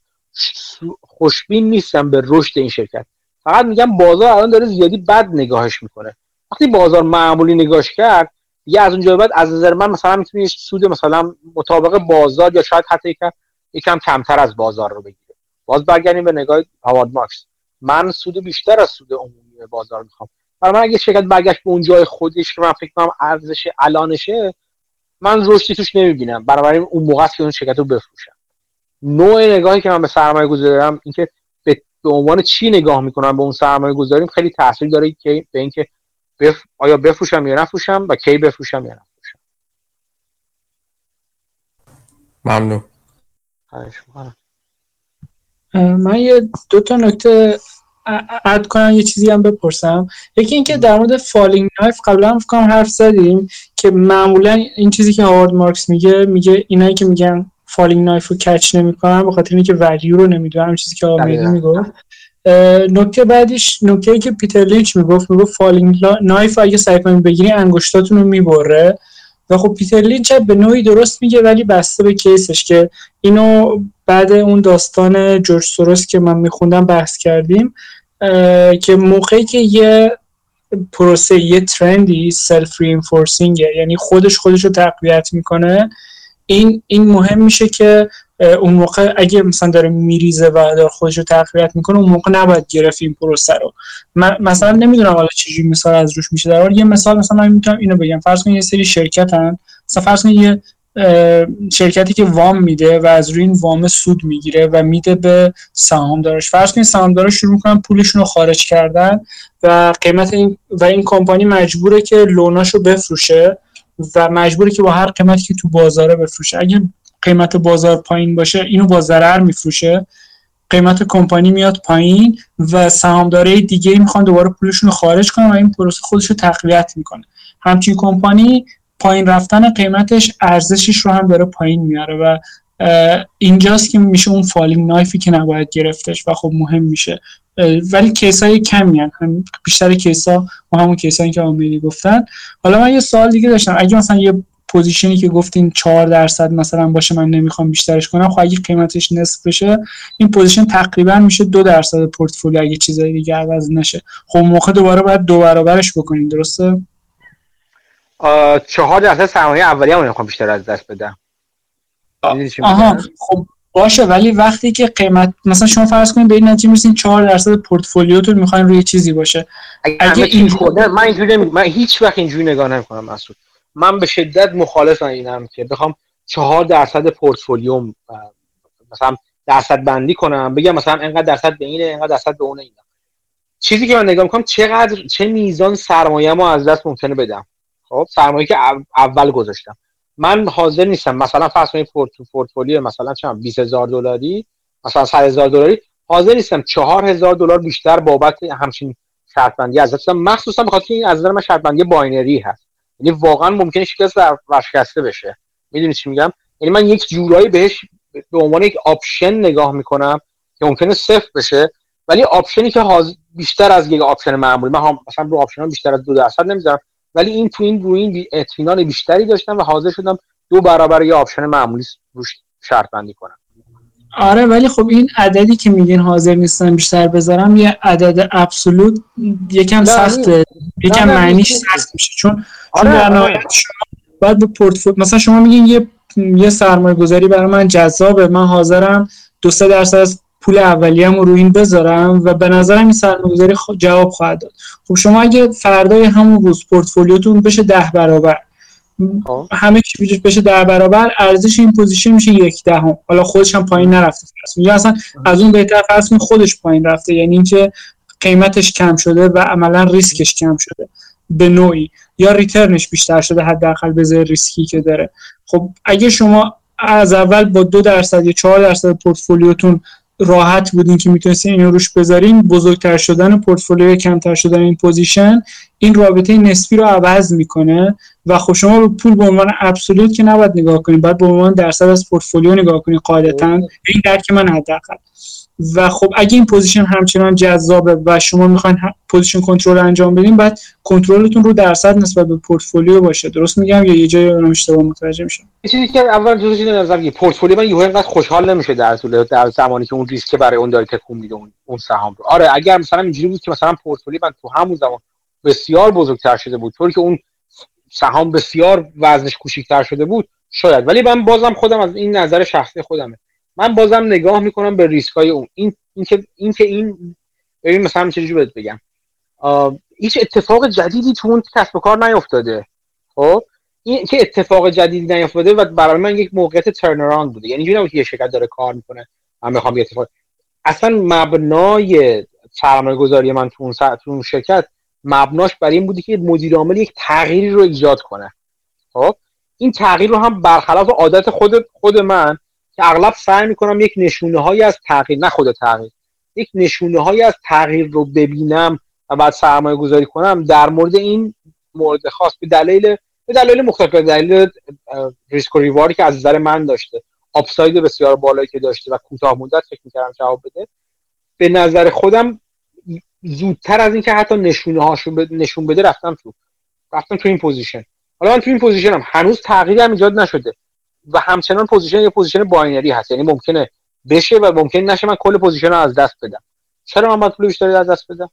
خوشبین نیستم به رشد این شرکت. فقط میگم بازار الان داره زیادی بد نگاهش می‌کنه. وقتی بازار معمولی نگاهش کرد یه از اونجا بعد از نظر من مثلا می‌تونی سود مثلا مطابق بازار یا شاید حتی یکم یکم کمتر از بازار رو بگیره باز برگردیم به نگاه هاوارد ماکس من سود بیشتر از سود عمومی بازار می‌خوام. برای من اگه شرکت برگشت به اون جای خودش که من فکر کنم ارزش الانشه من رشدی توش نمی‌بینم. برای اون موقع که اون شرکت رو بفروشم. نوع نگاهی که من به سرمایه گذاری دارم اینکه به, عنوان چی نگاه می‌کنم به اون سرمایه گذاریم؟ خیلی تاثیر داره که به اینکه بف... آیا بفروشم یا نفروشم و کی بفروشم یا نفروشم. ممنون. من یه دو تا نکته add کنم یه چیزی هم بپرسم. یکی اینکه در مورد falling knife قبلا هم فکر حرف زدیم که معمولا این چیزی که هاوارد مارکس میگه میگه اینایی که میگن falling knife رو catch نمی‌کنن به خاطر اینکه value رو نمی‌دونم چیزی که آمیدی می‌گفت. نکته بعدیش نکته که پیتر لینچ می‌گفت می‌گفت falling knife اگه سعی کنید بگیری انگشتاتون رو می‌بره. و خب پیتر لینچ به نوعی درست میگه ولی بسته به case ش که اینو بعد اون داستان جورج سوروس که من میخوندم بحث کردیم که موقعی که یه پروسه یه trend ی self reinforcing یعنی خودش خودش رو تقویت می‌کنه این این مهم میشه که اون موقع اگه مثلا داره میریزه و داره خودش رو تقویت می‌کنه اون موقع نباید گرفت این پروسه رو. مثلا نمی‌دونم حالا چجوری مثال از روش میشه. در یه مثال مثلا من می‌تونم اینو بگم. فرض کنید یه سری شرکت هن مثلا فرض کنید یه شرکتی که وام میده و از روی این وام سود می‌گیره و میده به سهامدارش. فرض کنید سهامدارا شروع می‌کنن پولشون رو خارج کردن و قیمت این و این کمپانی مجبوره که لوناشو بفروشه. و مجبوره که با هر قیمتی که تو بازاره بفروشه اگه قیمت بازار پایین باشه اینو با ضرر میفروشه. قیمت کمپانی میاد پایین و سهامدارای دیگه می‌خوان دوباره پولشون رو خارج کنن و این پروسه خودش رو تقویت می‌کنه. همچین کمپانی پایین رفتن قیمتش ارزشش رو هم داره پایین میاره و اینجاست که میشه اون falling knife ی که نباید گرفتش و خب مهم میشه. ولی case های کمی. هم بیشتر case ها و همون case هایی که آمیدی گفتن. حالا من یه سوال دیگه داشتم. اگه مثلا یه position ی که گفتین 4 درصد مثلا باشه من نمی‌خوام بیشترش کنم خب اگه قیمتش نصف بشه این position تقریبا میشه دو درصد پورتفولیو اگه چیزایی دیگه عوض نشه. خب موقع دوباره باید دو برابرش بکنین درسته؟ چهار درصد سرمایه اولیه هم نمی‌خوام بیشتر از دست بدم. آها خب باشه ولی وقتی که قیمت مثلا شما فرض کنید به این نتیجه می‌رسین 4 درصد پورتفولیوتون می‌خواین روی چیزی باشه. اگه این من اینجوری من هیچ وقت اینجوری نگاه نمی‌کنم مسعود. من به شدت مخالف اینم که بخوام 4 درصد پورتفولیوم مثلا درصد بندی کنم بگم مثلا اینقدر درصد به اینه اینقدر درصد به اونه اینا چیزی که من نگاه می‌کنم چقدر چه میزان سرمایه ما از دست ممکنه بدم. خب سرمایه که اول گذاشتم. من حاضر نیستم. مثلا فرض کنید پورتفولیو مثلا چند 20000 دلاری؟ مثلا 100000 دلاری؟ حاضر نیستم. 4000 دلار بیشتر بابت همچین شرط بندی از دستم مخصوصا بخاطر این از نظر من شرط بندی binary هست. یعنی واقعا ممکنه شکست ورشکسته بشه. می‌دونی چی میگم؟ یعنی من یک جورایی بهش به عنوان یک option نگاه می‌کنم که ممکنه صفر بشه. ولی option ی که بیشتر از یک option معمولی من هم مثلا رو option بیشتر از دو درصد نمی‌ذارم. ولی این تو این روی این اطمینان بیشتری داشتم و حاضر شدم دو برابر یه option معمولی روش شرط بندی کنم. آره ولی خب این عددی که میگین حاضر نیستم بیشتر بذارم یه عدد ابسولوت یکم سخته. یکم معنیش سخت میشه. چون آره, آره. شما باید به پورتفولیو مثلا شما میگین یه یه سرمایه گذاری برای من جذابه. من حاضرم دو سه درصد از پول اولیه‌مو رو این بذارم و به نظرم این سرمایه‌گذاری جواب خواهد داد. خب شما اگه فردای همون روز پورتفولیوتون بشه ده برابر. خب. همه چی بشه ده برابر ارزش این position میشه یک دهم. حالا خودش هم پایین نرفته یا اصلا از اون بهتر فرض خودش پایین رفته. یعنی اینکه قیمتش کم شده و عملا ریسکش کم شده. به نوعی. یا return ش بیشتر شده حداقل به ریسکی که داره. خب اگه شما از اول با دو درصد یا چهار درصد پورتفولیوتون راحت بودین که می‌تونستین اینو روش بذارین بزرگتر شدن پورتفولیو کمتر شدن این position این رابطه نسبی رو عوض می‌کنه و خب شما به پول به عنوان absolute که نباید نگاه کنید باید به عنوان درصد از پورتفولیو نگاه کنید قاعدتا. این درک من حداقل. و خب اگه این position همچنان جذابه و شما می‌خواین position control انجام بدین بعد کنترلتون رو درصد نسبت به پورتفولیو باشه. درست میگم یا یه جایی رو اشتباه متوجه میشم یه چیزی که اول جزء چیز نظر یه پورتفولیو من یهو اینقدر خوشحال نمیشه در طول در زمانی که اون ریسک برای اون داره تکون میده اون اون سهام رو. آره اگر مثلا اینجوری بود که مثلا پورتفولیو من تو همون زمان بسیار بزرگتر شده بود طوری که اون سهام بسیار وزنش کوچیک‌تر شده بود شاید. ولی من بازم خودم از این نظر شخصی خودمه. من بازم نگاه می‌کنم به ریسک های اون. این اینکه این که این ببین مثلا چه بهت بگم. هیچ اتفاق جدیدی تو اون کسب و کار نیفتاده. خب؟ این که اتفاق جدیدی نیفتاده و برای من یک موقعیت ترنراند بوده. یعنی اینجوری که یه شرکت داره کار می‌کنه. من می‌خوام یه اتفاق اصلا مبنای سرمایه گذاری من تو اون, تو اون شرکت مبناش برای این بوده که مدیر عامل یک تغییری رو ایجاد کنه. خب؟ این تغییر رو هم برخلاف عادت خود خود من که اغلب سعی می‌کنم یک نشونه هایی از تغییر نه خود تغییر یک نشونه هایی از تغییر رو ببینم و بعد سرمایه گذاری کنم در مورد این مورد خاص به دلیل به دلیل مختلف به دلیل ریسک و ریواری که از نظر من داشته upside بسیار بالایی که داشته و کوتاه مدت فکر می‌کردم جواب بده. به نظر خودم زودتر از اینکه حتی نشونه هاشو نشون بده رفتم تو رفتم تو این position. حالا من تو این position م. هنوز تغییری هم ایجاد نشده. و همچنان position یه position binary هست. یعنی ممکنه بشه و ممکن نشه من کل position رو از دست بدم. چرا من باید پول بیشتری از دست بدم؟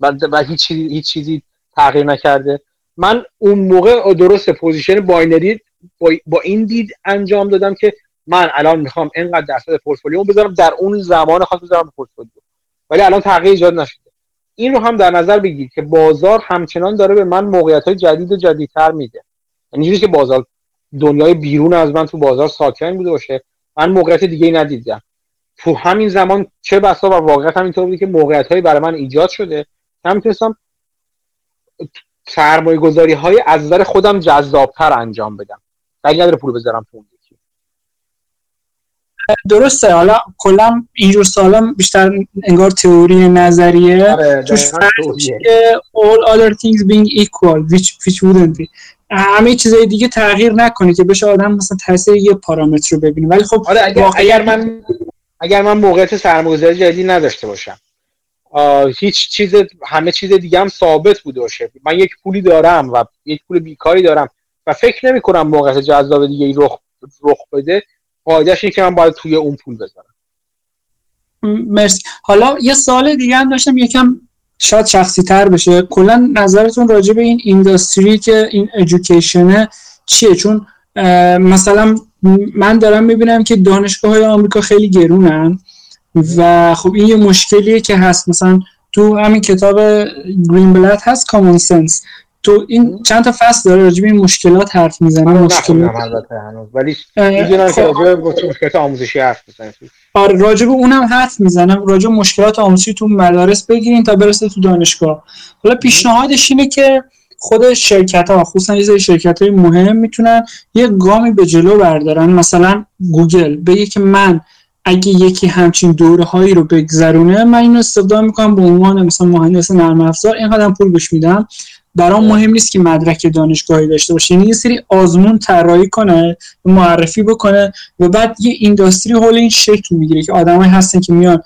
و هیچ چیزی هیچ چیزی تغییر نکرده. من اون موقع درست position binary با, این دید انجام دادم که من الان می‌خوام اینقدر درصد پورتفولیو بذارم در اون زمان خاص بذارم پورتفولیو. ولی الان تغییر ایجاد نشده. این رو هم در نظر بگیر که بازار همچنان داره به من موقعیت های جدید و جدیدتر میده. یعنی که بازار دنیای بیرون از من تو بازار ساکن بوده باشه. من موقعیت دیگه ای ندیدم. تو همین زمان چه بسا و واقعیت هم اینطور بوده که موقعیت هایی برای من ایجاد شده. من می‌تونستم سرمایه گذاری های از نظر خودم جذابتر انجام بدم. ولی نداره پول بذارم تو یکی. درسته. حالا کلا اینجور سالا بیشتر انگار تئوری نظریه. آره توش all other things being equal which, which wouldn't be. همه چیزای دیگه تغییر نکنه که بشه آدم مثلا تاثیر یه پارامتر رو ببینه. ولی خب آره اگر, اگر من اگر من موقعیت سرمایه‌گذاری جدید نداشته باشم. هیچ چیز همه چیز دیگه هم ثابت بوده باشه. من یک پولی دارم و یک پول بیکاری دارم و فکر نمی کنم موقعیت جذاب دیگه ای رخ رخ بده. قاعدش اینه که من باید توی اون پول بذارم. مرسی. حالا یه سال دیگه هم داشتم یکم شاید شخصی تر بشه. کلا نظرتون راجع به این اینداستری که این ادویکیشنه چیه؟ چون مثلا من دارم می‌بینم که دانشگاه های آمریکا خیلی گرونن و خب این یه مشکلیه که هست. مثلا تو همین کتاب گرین بلد هست کامون سنس تو این چند تا فصل داره راجع به این مشکلات حرف می‌زنه مشکلات. ولی می‌دونم که راجع به مشکلات آموزشی حرف می‌زنه آره راجب اونم حرف می‌زنم. راجب مشکلات آموزشی تو مدارس بگیرین تا برسه تو دانشگاه. حالا پیشنهادش اینه که خود شرکت ها خصوصا یه شرکت های مهم می‌تونن یه گامی به جلو بردارن. مثلا گوگل بگه که من اگه یکی همچین دوره هایی رو بگذرونه من اینو استفاده می‌کنم به عنوان مثلا مهندس نرم افزار. اینقدر پول بهش میدم. برام مهم نیست که مدرک دانشگاهی داشته باشه. یعنی یه سری آزمون طراحی کنه معرفی بکنه و بعد یه اینداستری حول این شکل می‌گیره که آدمایی هستن که میان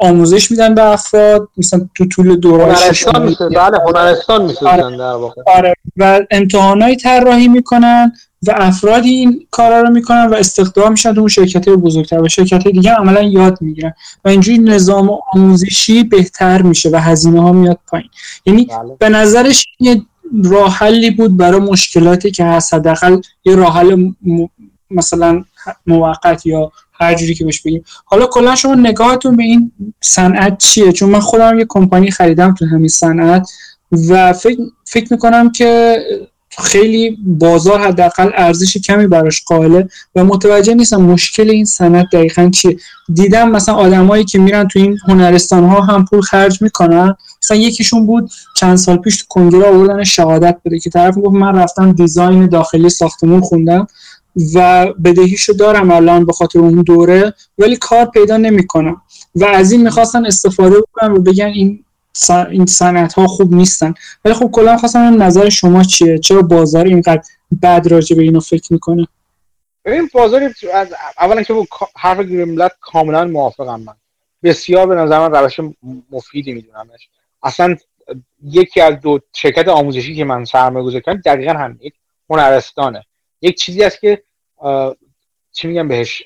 آموزش میدن به افراد مثلا تو طول دوره هنرستان میشه. بله هنرستان میشه آره. در واقع. آره. و امتحانای طراحی می‌کنن و افرادی این کارا رو می‌کنن و استخدام میشن تو اون شرکت بزرگتر و شرکت دیگه عملا یاد می‌گیرن. و اینجوری نظام آموزشی بهتر میشه و هزینه ها میاد پایین. یعنی بله. به نظرش یه راه حلی بود برای مشکلاتی که هست. حداقل یه راه حل مثلا موقت یا هر جوری که بهش بگیم. حالا کلا شما نگاهتون به این صنعت چیه؟ چون من خودم یه کمپانی خریدم تو همین صنعت و فکر, فکر می‌کنم که خیلی بازار حداقل ارزش کمی براش قائله و متوجه نیستم مشکل این صنعت دقیقا چیه. دیدم مثلا آدمایی که میرن تو این هنرستان ها هم پول خرج می‌کنن. مثلا یکیشون بود چند سال پیش تو کنگره آوردن شهادت بده که طرف گفت من رفتم دیزاین داخلی ساختمون خوندم و بدهیشو دارم الان به خاطر اون دوره ولی کار پیدا نمی‌کنم. و از این می‌خواستن استفاده بکنن و بگن این این صنعت ها خوب نیستن. ولی خب کلا خواستم نظر شما چیه؟ چرا بازار اینقدر بد راجع به اینو فکر می‌کنه؟ این بازار اولا که حرف گریملت کاملا موافقم من. بسیار به نظر من روش مفیدی میدونمش اصلا یکی از دو شرکت آموزشی که من سرمایه گذاری کردم دقیقا همین. یک هنرستانه. یک چیزی است که چی میگم بهش؟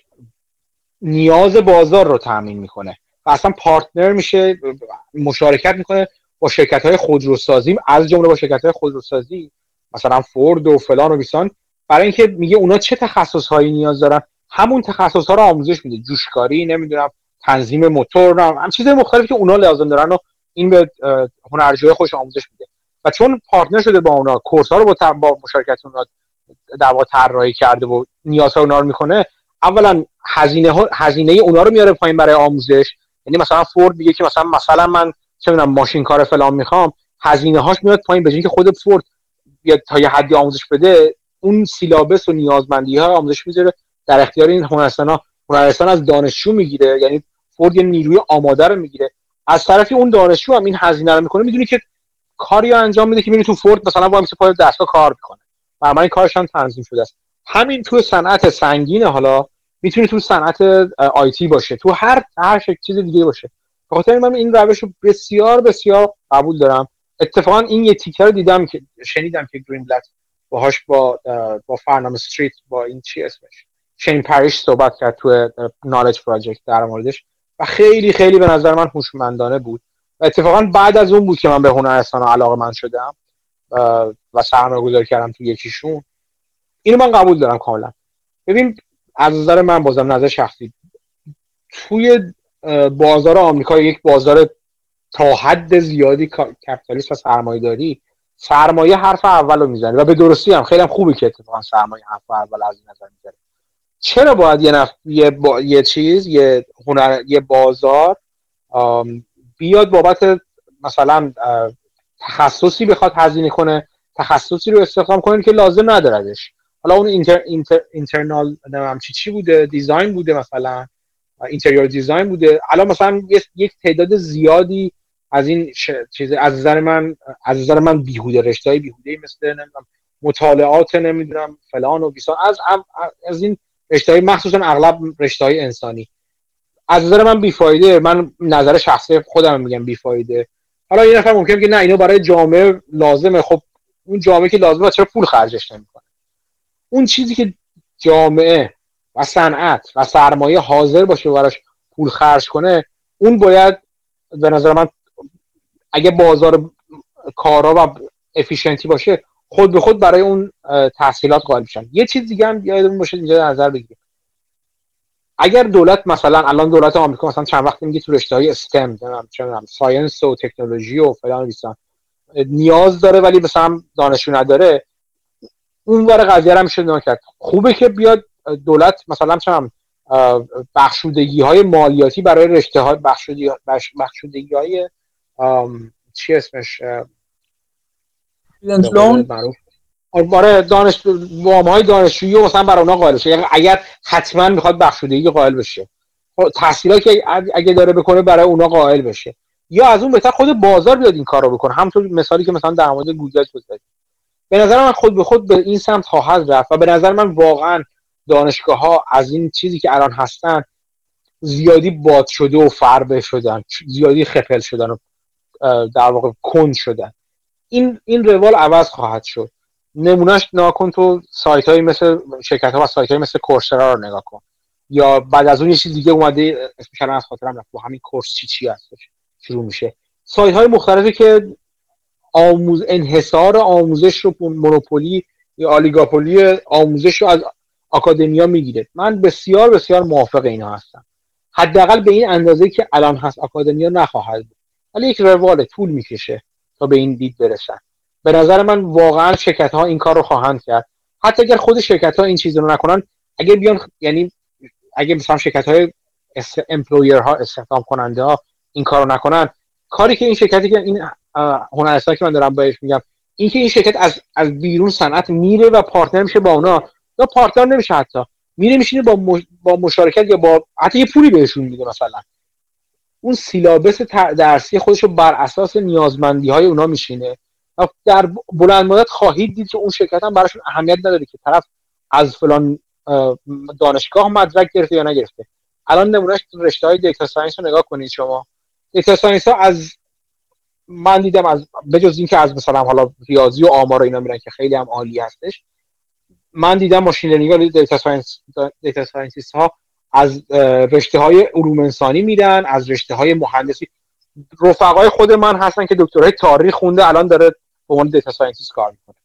نیاز بازار رو تامین می‌کنه. و اصلا پارتنر میشه مشارکت می‌کنه با شرکت های خودروسازی. از جمله با شرکت های خودروسازی مثلا فورد و فلان و بیسان. برای اینکه میگه اونا چه تخصص هایی نیاز دارن؟ همون تخصص ها رو آموزش میده. جوشکاری نمی‌دونم تنظیم موتور هم چیزهای مختلفی که اونا لازم دارن و این به هنرجوی خوش آموزش میده. و چون پارتنر شده با اونا کورس ها رو با, با مشارکت اونا در طراحی کرده و نیازها اونا رو می‌کنه اولا هزینه هزینه اونا رو میاره پایین برای آموزش. یعنی مثلا فورد میگه که مثلا مثلا من چه می‌دونم ماشین کار فلان می‌خوام هزینه هاش میاد پایین به که خود فورد بیاد تا یه حدی آموزش بده اون سیلابس و نیازمندی ها آموزش می‌ذاره. در اختیار این هنرستان ها هنرستان از دانشجو می‌گیره. یعنی فورد یه نیروی آماده رو می‌گیره. از طرفی اون دانشجو هم این هزینه رو می‌کنه می‌دونی که کاری انجام میده که میره تو فورد مثلا با پای دستگاه کار می‌کنه. و این کارش هم تنظیم شده است. همین تو صنعت سنگین حالا. می‌تونه تو صنعت آیتی باشه تو هر هر چیز دیگه باشه. خاطر من این روش رو بسیار بسیار قبول دارم. اتفاقا این یه تیکه رو دیدم که شنیدم که گرین بلت باهاش با با فرنام استریت با این چی اسمش؟ شین پریش صحبت کرد تو نالج پراجکت در موردش و خیلی خیلی به نظر من هوشمندانه بود. و اتفاقا بعد از اون بود که من به هنرستان علاقه من شدم و سرمایه گذاری کردم تو یکیشون. اینو من قبول دارم کاملا. ببین از نظر من بازم نظر شخصی. توی بازار آمریکا یک بازار تا حد زیادی کپیتالیست و سرمایه داری سرمایه حرف اول رو می‌زنه و به درستی هم خیلی هم خوبه که اتفاقا سرمایه حرف اول از این نظر می‌زنه چرا باید یه, نف... یه, با... یه چیز یه هنر یه بازار بیاد بابت مثلا تخصصی بخواد هزینه کنه تخصصی رو استخدام کنه که لازم نداردش حالا اون اینتر، اینتر، اینترنال چی چی بوده؟ دیزاین بوده مثلا؟ اینتریور دیزاین بوده؟ الان مثلا یک تعداد زیادی از این چیز از نظر من از نظر من بیهوده رشته بیهوده مثل نمی‌دونم مطالعات نمی‌دونم فلان و بیسان از از این رشته مخصوصا اغلب رشته های انسانی. از نظر من بیفایده. من نظر شخصی خودم میگم بیفایده. حالا یه نفر ممکنه که نه اینو برای جامعه لازمه. خب اون جامعه که لازمه چرا پول خرجش نمی‌کنه؟ اون چیزی که جامعه و صنعت و سرمایه حاضر باشه براش پول خرج کنه اون باید به نظر من اگه بازار کارا و efficient ی باشه خود به خود برای اون تسهیلات قائل میشن یه چیز دیگه هم یادمون باشه اینجا نظر بگیریم. اگر دولت مثلا الان دولت آمریکا مثلا چند وقت میگه تو رشته های STEM science و تکنولوژی و فلان نیاز داره ولی مثلا دانشجو نداره. اون ور قضیه رو میشه کرد خوبه که بیاد دولت مثلا چم بخشودگی های مالیاتی برای رشته های بخشودگی های چی اسمش؟ برای دانش وام های دانشجویی و مثلا برای اونا قائل بشه. یعنی اگر حتما می‌خواد بخشودگی قائل بشه. خب، تحصیلات که اگه داره بکنه برای اونا قائل بشه. یا از اون بهتر خود بازار بیاد این کار رو بکنه. همونطور مثالی که مثلا در مورد گوگل بود به نظر من خود به خود به این سمت خواهد رفت و به نظر من واقعا دانشگاه ها از این چیزی که الان هستن زیادی باد شده و فربه شدن زیادی خپل شدن و در واقع کند شدن. این این روال عوض خواهد شد. نمونهش ناکن تو سایت های مثل شرکت ها و سایت های مثل کورسرا رو نگاه کن. یا بعد از اون یه چیز دیگه اومده اسمش از خاطرم رفت با همین کورس چی چی هستش شروع میشه. سایت های مختلفی که آموز انحصار آموزش رو مونوپولی یا آلیگاپولی آموزش رو از آکادمیا می‌گیره. من بسیار بسیار موافق اینا هستم. حداقل به این اندازه که الان هست آکادمیا نخواهد بود. ولی یک روال طول می‌کشه تا به این دید برسن. به نظر من واقعا شرکت ها این کار رو خواهند کرد. حتی اگر خود شرکت ها این چیز رو نکنن اگر بیان یعنی اگه مثلا شرکت های امپلویر ها استخدام کننده ها این کارو نکنن کاری که این شرکتی که این هنرستان که من دارم بهش میگم این که این شرکت از از بیرون صنعت میره و partner میشه با اونا. یا partner نمیشه حتی. میره میشینه با با مشارکت یا با حتی یه پولی بهشون میده مثلا. اون syllabus درسی خودش رو بر اساس نیازمندی های اونا میشینه. در بلند مدت خواهید دید که اون شرکت هم براشون اهمیت نداره که طرف از فلان دانشگاه مدرک گرفته یا نگرفته. الان نمونهش رشته های data science رو نگاه کنید شما. data science ها از من دیدم از بجز اینکه از مثلا حالا ریاضی و آمار و اینا میرن که خیلی هم عالی هستش من دیدم machine learning و data science data ها از رشته های علوم انسانی میرن از رشته های مهندسی. رفقای خود من هستن که دکترای تاریخ خونده الان داره به عنوان data کار می‌کنه.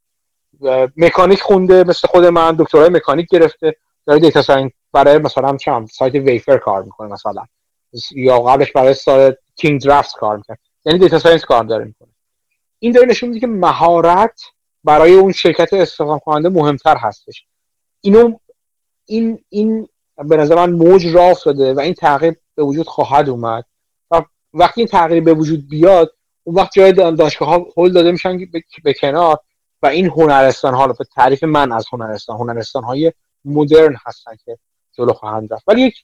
مکانیک خونده مثل خود من دکترای مکانیک گرفته داره data science برای مثلا چم سایت Wayfair کار می‌کنه مثلا. یا قبلش برای سایت King Draft کار می‌کنه یعنی data science کار داره می‌کنه. این داره نشون میده که مهارت برای اون شرکت استخدام کننده مهمتر هستش. اینو این این به نظر من موج راه افتاده و این تغییر به وجود خواهد اومد. و وقتی این تغییر به وجود بیاد اون وقت جای دانشگاه ها هول داده میشن به کنار و این هنرستان ها به تعریف من از هنرستان هنرستان های مدرن هستن که جلو خواهند رفت. ولی یک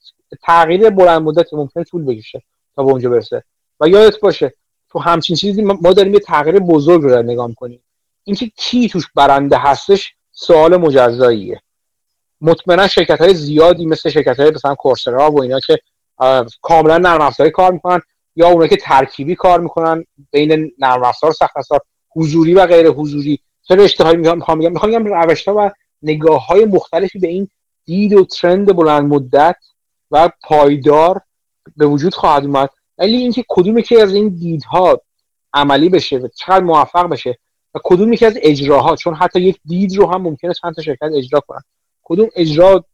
تغییر بلند مدت ممکن طول بکشه تا به اونجا برسه. و یادت باشه تو همچین چیزی ما داریم یه تغییر بزرگ رو نگاه می‌کنیم. اینکه کی توش برنده هستش سوال مجزاییه. مطمئنا شرکت های زیادی مثل شرکت های مثلا کورسرا و اینا که کاملا نرم افزاری کار می‌کنن یا اونایی که ترکیبی کار می‌کنن بین نرم افزار سخت افزار حضوری و غیر حضوری. چه رشته می‌خوام میگم می‌خوام بگم روش و نگاه های مختلفی به این دید و trend بلند مدت و پایدار به وجود خواهد اومد. ولی اینکه کدومی که از این دیدها عملی بشه و چقدر موفق بشه و کدوم یکی از اجراها چون حتی یک دید رو هم ممکنه چند تا شرکت اجرا کنن. کدوم اجرا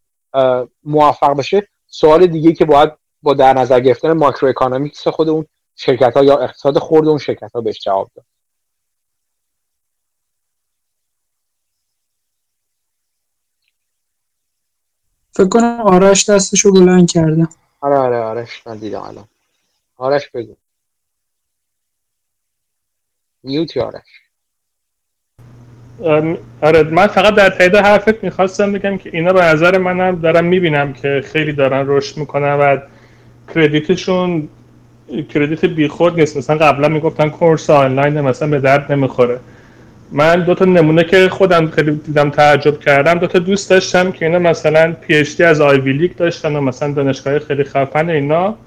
موفق بشه؟ سوال دیگه که باید با در نظر گرفتن macroeconomics خود اون شرکت ها یا اقتصاد خورد اون شرکت ها بهش جواب داد. فکر کنم آرش دستشو بلند کرده. آره آره آرش من دیدم الان. آرش بگو. mute ی آرش. آره من فقط در تایید حرفت می‌خواستم بگم که اینا به نظر منم دارم می‌بینم که خیلی دارن رشد می‌کنن و credit شون credit بیخود نیست. مثلا قبلا می‌گفتن course آنلاین مثلا به درد نمی‌خوره. من دو تا نمونه که خودم خیلی دیدم تعجب کردم. دو تا دوست داشتم که اینا مثلا PhD از Ivy League داشتن و مثلا دانشگاه خیلی خفن اینا.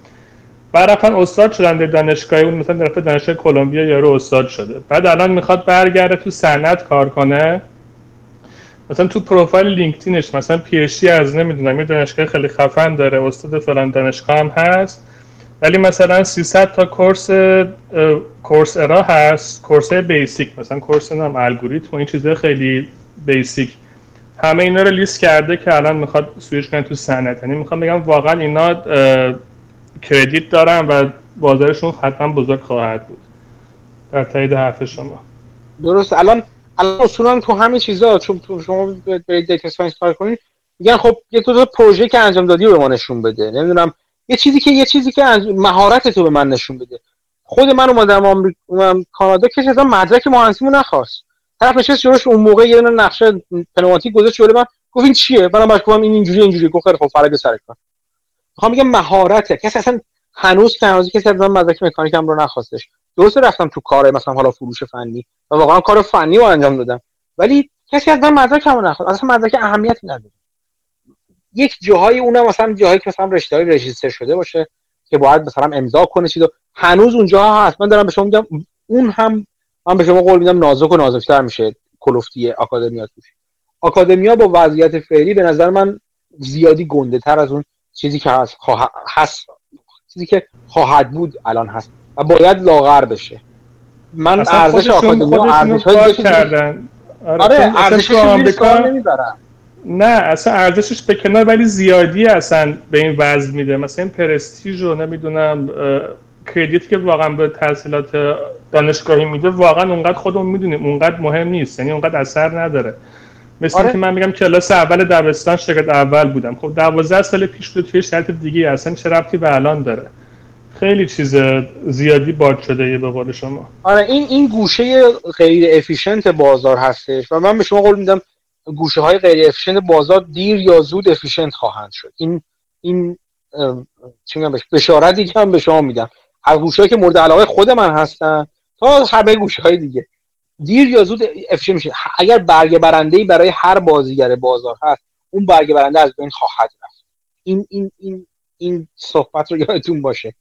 بعد رفتن استاد شدن در دانشگاه اون مثلا در دانشگاه کلمبیا یارو استاد شده. بعد الان می‌خواد برگرده تو صنعت کار کنه. مثلا تو پروفایل لینکدینش مثلا PhD از نمی‌دونم یه دانشگاه خیلی خفن داره استاد فلان دانشگاه هم هست. ولی مثلا 300 تا course کورسرا هست course basic مثلا course نام الگوریتم و این چیزهای خیلی basic. همه اینا رو لیست کرده که الان می‌خواد سویش کنه تو صنعت. یعنی می‌خوام بگم واقعا اینا credit دارن و بازارشون حتما بزرگ خواهد بود. در تایید حرف شما. درست. الان الان اصولا تو همه چیزا چون شما برید data science کار کنید میگن خب یه تا پروژه که انجام دادی رو به ما نشون بده. نمی‌دونم. یه چیزی که یه چیزی که مهارت تو به من نشون بده. خود من اومدم آمریکا کانادا که اصلا مدرک مهندسیمو نخواست. طرف نشست جلوش اون موقع یه نقشه پنوماتیک گذاشت جلوی من. گفت این چیه؟ منم باش گفتم این اینجوری اینجوری گفت خیلی خب برو سر کار می‌خوام بگم مهارته کسی اصلا هنوز هنوز کسی از من مدرک مکانیکم رو نخواستش درسته رفتم تو کار مثلا حالا فروش فنی. و واقعا کار فنی رو انجام دادم. ولی کسی از من مدرک رو نخواست. اصلا مدرک اهمیتی نداره. یک جاهای اونم مثلا جاهایی که مثلا رشته رجیستر شده باشه که باید مثلا امضا کنه چیزو. هنوز اونجا هست. من دارم به شما میگم اون هم من به شما قول میدم نازک و نازکتر میشه. کلفتی آکادمیا توش آکادمیا با وضعیت فعلی به نظر من زیادی گنده تر از اون چیزی که هست هست. چیزی که خواهد بود الان هست و باید لاغر بشه. من ارزش آکادمیا ارزش کردن. آره, آره ارزشش آمریکا نمی‌برم نه اصلا ارزشش به کنار ولی زیادی اصلا به این وضع میده. مثلا این پرستیژ رو نمی‌دونم کردیت که واقعا به تحصیلات دانشگاهی میده واقعا اونقدر خودمون می‌دونیم اونقدر مهم نیست. یعنی اونقدر اثر نداره. مثل آره. که من میگم کلاس اول دبستان شاگرد اول بودم. خب 12 سال پیش بود توی شرط دیگه اصلا چه ربطی به الان داره؟ خیلی چیز زیادی باد شده یه به قول شما. آره این این گوشه غیر efficient بازار هستش و من به شما قول میدم گوشه های غیر efficient بازار دیر یا زود efficient خواهند شد. این این چی میگم بشارتی که هم به شما میدم. از گوشه که مورد علاقه خود من هستن تا همه گوشه های دیگه. دیر یا زود افیشنت میشه. اگر برگ برنده برای هر بازیگر بازار هست اون برگ برنده از بین خواهد رفت. این این این این صحبت رو یادتون باشه.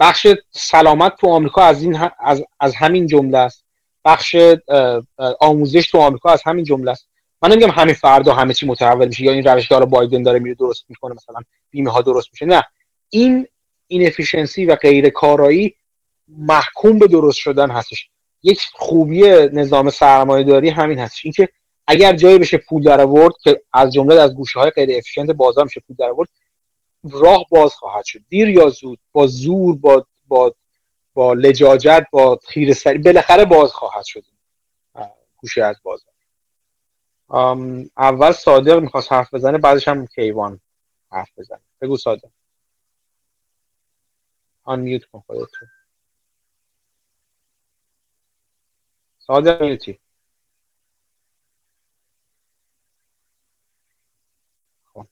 بخش سلامت تو آمریکا از این از, از همین جمله است. بخش آموزش تو آمریکا از همین جمله است. من نمیگم همین فردا همه چی متحول میشه یا این روش که بایدن داره میره درست می‌کنه مثلا بیمه ها درست میشه. نه. این این efficiency و غیر کارایی محکوم به درست شدن هستش. یک خوبی نظام سرمایه داری همین هستش. اینکه اگر جایی بشه پول در آورد که از جمله از گوشه های غیر efficient بازار میشه پول در آورد راه باز خواهد شد. دیر یا زود با زور با با با لجاجت با خیر سری بالاخره باز خواهد شد. گوشه از بازار. اول صادق می‌خواست حرف بزنه بعدش هم کیوان حرف بزنه. بگو صادق. آن میوت کن خودتو. میوتی خب.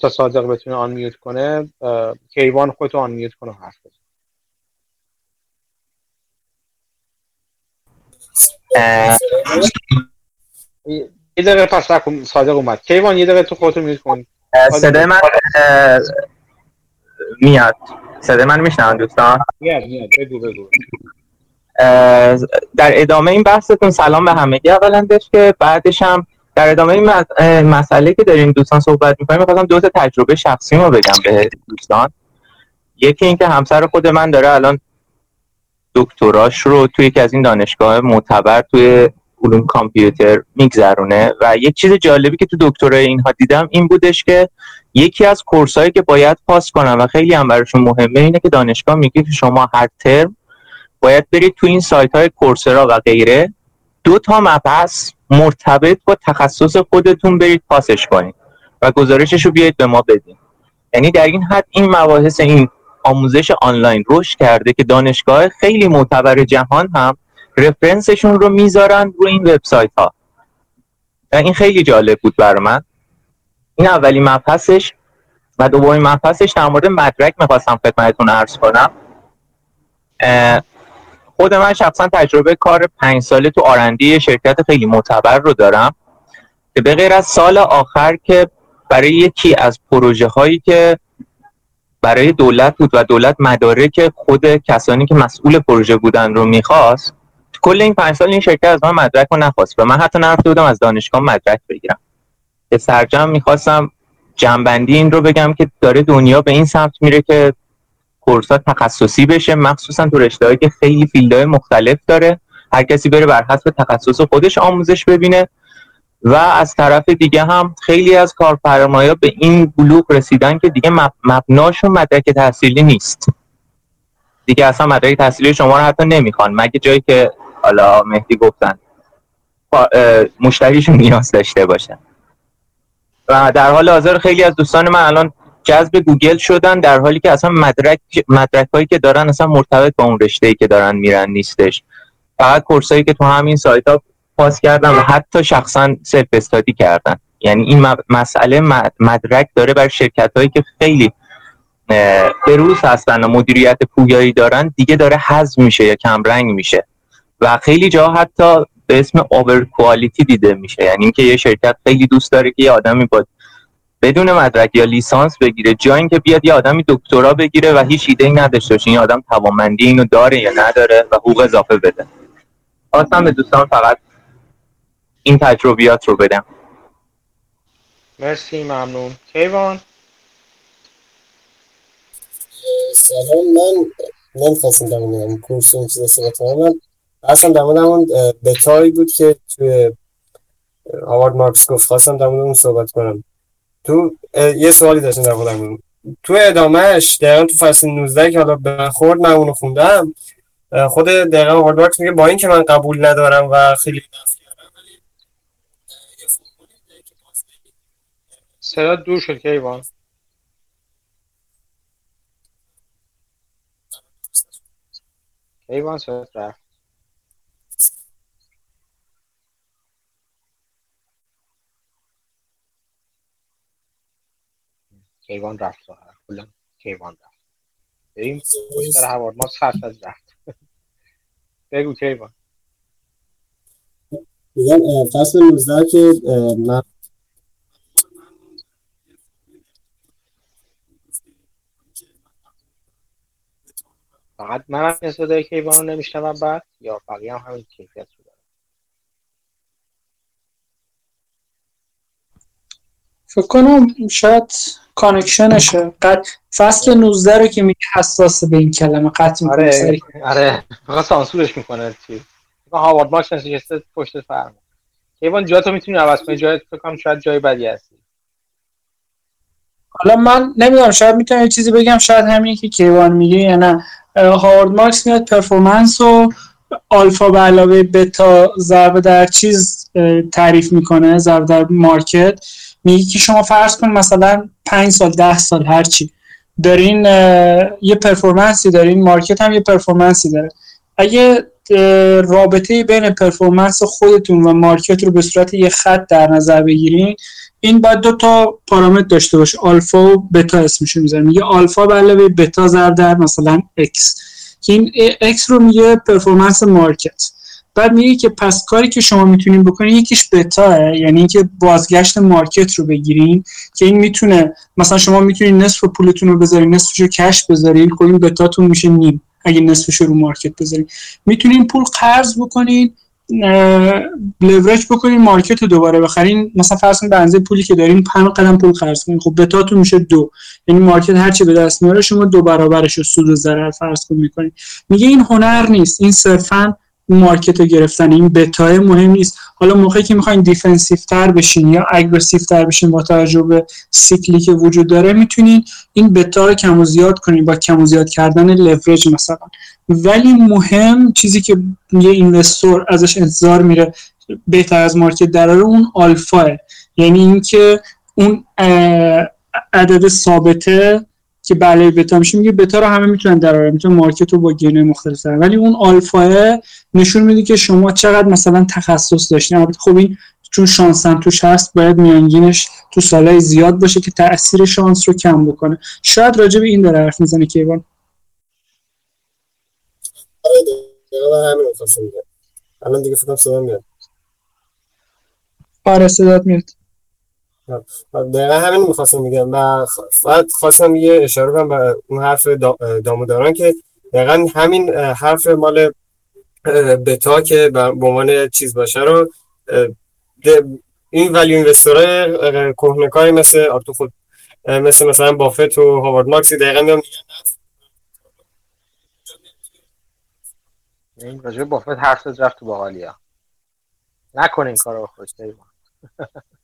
تا صادق بتونه آن میوت کنه کیوان خودتو آن میوت کنه حرف بزن. یه دقیقه پس نکن صادق اومد. کیوان یه دقیقه تو خودتو میوت کن. صدای من میاد. صدای من میشنم دوستان؟ میاد میاد. بگو بگو. در ادامه این بحثتون سلام به همگی اولندش که بعدش هم در ادامه این مسئله که داریم دوستان صحبت می‌کنیم می‌خواستم دو تا تجربه شخصی رو بگم به دوستان. یکی اینکه همسر خود من داره الان دکتراش رو توی یکی از این دانشگاه معتبر توی علوم کامپیوتر میگذرونه و یک چیز جالبی که تو دکترای اینها دیدم این بودش که یکی از کورسایی که باید پاس کنم و خیلی هم براشون مهمه اینه که دانشگاه میگه شما هر ترم باید برید تو این سایت های کورسرا و غیره. دو تا مبحث مرتبط با تخصص خودتون برید پاسش کنید و گزارشش رو بیاید به ما بدین. یعنی در این حد این مباحث این آموزش آنلاین رشد کرده که دانشگاه خیلی معتبر جهان هم رفرنسشون رو می‌ذارن رو این وبسایت ها این خیلی جالب بود برای من. این اولی مبحثش و دومین مبحثش در مورد مدرک می‌خواستم خدمتتون عرض کنم. خود من شخصا تجربه کار پنج ساله تو آرندی شرکت خیلی معتبر رو دارم که به غیر از سال آخر که برای یکی از پروژه هایی که برای دولت بود و دولت مدارک خود کسانی که مسئول پروژه بودن رو می‌خواست کل این پنج سال این شرکت از من مدرک رو نخواست. و من حتی نرفته بودم از دانشگاه مدرک بگیرم. که سرجم می‌خواستم جنبندی این رو بگم که داره دنیا به این سمت میره که کورس تخصصی بشه مخصوصا تو رشته که خیلی فیلدهای مختلف داره. هر کسی بره بر حسب تخصص خودش آموزش ببینه. و از طرف دیگه هم خیلی از کارفرمایا به این بلوغ رسیدن که دیگه مبناشون مدرک تحصیلی نیست. دیگه اصلا مدرک تحصیلی شما رو حتی نمی‌خوان. مگه جایی که حالا مهدی گفتن مشتریشون نیاز داشته باشن. و در حال حاضر خیلی از دوستان من الان جذب گوگل شدن در حالی که اصلا مدرک مدرک هایی که دارن اصلا مرتبط با اون رشته ای که دارن میرن نیستش. فقط course ایی که تو همین سایت ها پاس کردن و حتی شخصا self-study کردن. یعنی این مسئله مدرک داره بر شرکت هایی که خیلی به روز هستن و مدیریت پویایی دارن دیگه داره حذف میشه یا کمرنگ میشه. و خیلی جا حتی به اسم اوور کوالیتی دیده میشه. یعنی اینکه یه شرکت خیلی دوست داره که یه آدمی با بدون مدرک یا لیسانس بگیره جا اینکه بیاد یه آدمی دکترا بگیره و هیچ ایده ای نداشته باشه. این آدم توانمندی اینو داره یا نداره و حقوق اضافه بده. خواستم به دوستان فقط این تجربیات رو بدم. مرسی ممنون. کیوان؟ سلام من نمی‌خواستم در مورد کورس این چیزا صحبت کنم. من اصلا در مورد بتایی بود که توی هاوارد مارکس گفت خواستم در مورد اون صحبت کنم. تو یه سوالی داشتم در مورد تو ادامهش دقیقا تو فصل 19 که حالا به خورد من اونو خوندم خود دقیقا هاوارد مارکس میگه با اینکه من قبول ندارم و خیلی صدا دور شد کیوان کیوان صدا رفت. کیوان رفت کلا کیوان رفت. بریم پشت هوار ما صرف از رفت. (laughs) بگو کیوان میگم فصل 19 که من فقط من هم صدای کیوان رو نمیشنوم بعد یا بقیه هم همین کیفیت رو دارم. فکر کنم شاید کانکشنشه قد فصل 19 رو که میگه حساس به این کلمه قطع می‌کنه آره آره. فقط سانسورش می‌کنه چی؟ هاوارد مارکس نشسته پشت فرمون کیوان جاتو می‌تونی عوض کنی جای فکر کنم شاید جای بدی هستی. حالا من نمی‌دونم شاید می‌تونم یه چیزی بگم شاید همین که کیوان میگه یا نه. هاوارد مارکس میاد performance و آلفا به علاوه بتا ضربه در چیز تعریف می‌کنه ضربه در market. میگه که شما فرض کن مثلا 5 سال ده سال هرچی دارین یه performance ی دارین market هم یه performance ی داره. اگه رابطه بین performance خودتون و market رو به صورت یه خط در نظر بگیرین این باید دو تا پارامتر داشته باشه. آلفا و بتا اسمشو می‌ذارم میگه آلفا به علاوه بتا ضرب در مثلا x. این x رو میگه performance market. بعد میگه که پس کاری که شما می‌تونین بکنین یکیش بتا یعنی اینکه بازگشت market رو بگیرین که این می‌تونه مثلا شما می‌تونین نصف پولتون رو بذارین نصفش رو cash بذارین خب این بتاتون میشه نیم اگه نصفش رو market بذارین. می‌تونین پول قرض بکنین leverage بکنین market رو دوباره بخرین. مثلا فرض کنید به پولی که دارین 5 قدم پول قرض کنین. خب بتاتون میشه دو. یعنی market هر چی به دست میاره شما دو برابرش رو سود و ضرر فرض کن می‌کنین. میگه این هنر نیست. این صرفا market رو گرفتن. این بتای مهم نیست. حالا موقعی که می‌خواین defensive تر بشین یا aggressive تر بشین با توجه به سیکلی که وجود داره می‌تونین این بتا رو کم و زیاد کنین با کم و زیاد کردن لورج مثلا. ولی مهم چیزی که یه investor ازش انتظار میره بهتر از market دراره اون آلفاه یعنی اینکه اون عدد ثابته که بله بتا میشه میگه بتا رو همه می‌تونن دراره می‌تونن market رو با gain ه مختلف دارن ولی اون آلفا نشون میده که شما چقدر مثلا تخصص داشتین البته خب این چون شانس هم توش هست باید میانگینش تو سالهای زیاد باشه که تاثیر شانس رو کم بکنه. شاید راجع به این داره حرف می‌زنه کیوان الان دیگه فکرم صدا میاد. آره صدات میاد. دقیقا همین می‌خواستم میگم و فقط خواستم یه اشاره کنم به اون حرف داموداران که دقیقا همین حرف مال بتا که به عنوان چیز باشه رو این ولیو اینوستورای کهنکاری مثل آرتو خود مثل مثلا بافت و هاوارد ماکسی دقیقا میگم این راجع بافت حرف رفت تو باقالیا نکن این کارو خوش (laughs)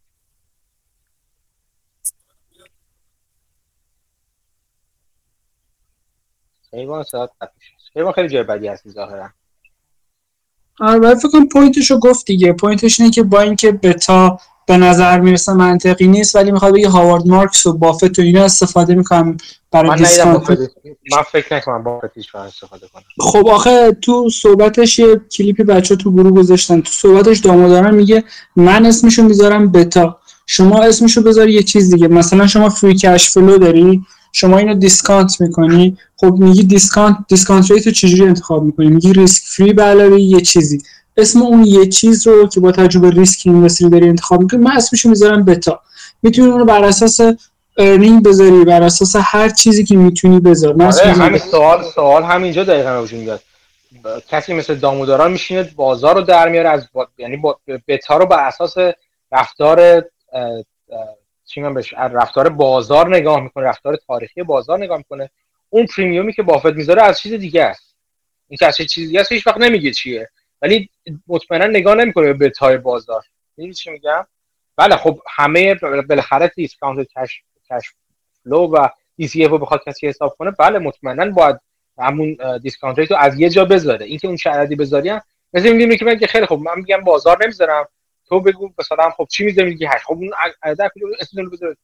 حیوان ساعت حیوان خیلی جای بدی هستی ظاهرا آره فکر کنم point ش رو گفت دیگه. پوینتش اینه که با اینکه بتا به نظر می‌رسه منطقی نیست ولی می‌خواد بگه هاوارد مارکس و بافت و اینا استفاده می‌کنم برای discount من فکر نکنم بافت هیچ استفاده کنم. خب آخه تو صحبتش یه کلیپی بچه تو گروه گذاشتن. تو صحبتش داموداران میگه من اسمشو می‌ذارم بتا. شما اسمشو بذاری یه چیز دیگه. مثلا شما free cash flow داری؟ شما اینو discount می‌کنی؟ خب میگی discount discount rate رو چجوری انتخاب می‌کنی؟ میگی risk free به علاوه یه چیزی. اسم اون یه چیز رو که با توجه به ریسک industry داری انتخاب می‌کنی من اسمش می‌ذارم بتا می‌تونی اون رو بر اساس ارنینگ بذاری بر اساس هر چیزی که می‌تونی بذار. من آره همین سوال سوال همینجا دقیقا وجود میاد کسی مثل داموداران میشینه بازار رو در میاره از با... یعنی با... بتا رو بر اساس رفتار چی بهش رفتار بازار نگاه می‌کنه رفتار تاریخی بازار نگاه می‌کنه. اون پریمیومی که بافت می‌ذاره از چیز دیگه است. این که از چیز دیگه است هیچ وقت نمیگه چیه. ولی مطمئنا نگاه نمی‌کنه به بتای بازار. می‌دونی چی میگم؟ بله خب همه بالاخره discount cash cash flow و DCF رو بخواد کسی حساب کنه بله مطمئنا باید همون discount رو از یه جا بذاره. اینکه اون چه عددی بذاری هم مثل که خیلی خب من میگم بازار نمی‌ذارم. تو بگو مثلا خب چی می‌ذاری میگی هشت خب اون عدد اسم رو بذار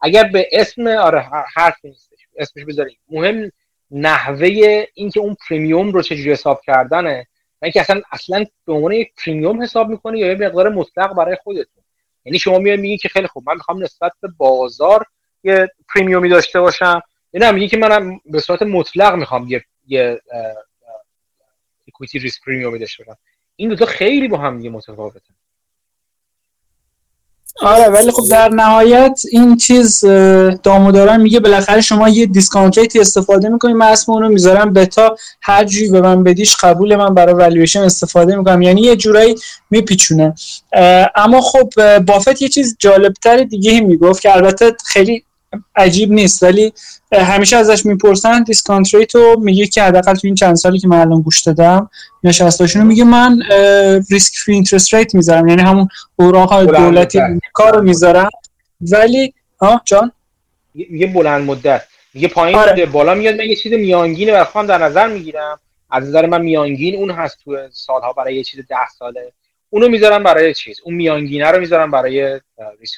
اگر به اسم آره حرف نیستش. اسمش بذاری مهم نحوه اینکه اون premium رو چجوری حساب کردنه. و اینکه اصلا اصلا به عنوان یک premium حساب می‌کنی یا یه مقدار مطلق برای خودتون. یعنی شما میای میگی که خیلی خوب من می‌خوام نسبت به بازار یه premium ی داشته باشم. یعنی میگی که منم به صورت مطلق می‌خوام یه یه equity risk premium ی داشته باشم. این دو تا خیلی با هم دیگه متفاوتن. آره ولی خب در نهایت این چیز داموداران میگه بالاخره شما یه discount استفاده می‌کنید من اسم اونو می‌ذارم بتا هر جوری به من بدیش قبول من برای والویشن استفاده می‌کنم. یعنی یه جورایی میپیچونه. اما خب بافت یه چیز جالبتر دیگه می‌گفت که البته خیلی عجیب نیست. ولی همیشه ازش می‌پرسن discount rate و میگه که حداقل تو این چند سالی که من الان گوش دادم نشستاشونو میگه من risk free interest rate می‌ذارم. یعنی همون اوراق دولتی کارو می‌ذارم. ولی ها جان؟ یه بلند مدت. یه پایین آره. بالا میاد من یه چیز میانگین و در نظر می‌گیرم. از نظر من میانگین اون هست تو سالها برای یه چیز ده ساله. اونو می‌ذارم برای چیز؟ اون میانگینه رو می‌ذارم برای ریسک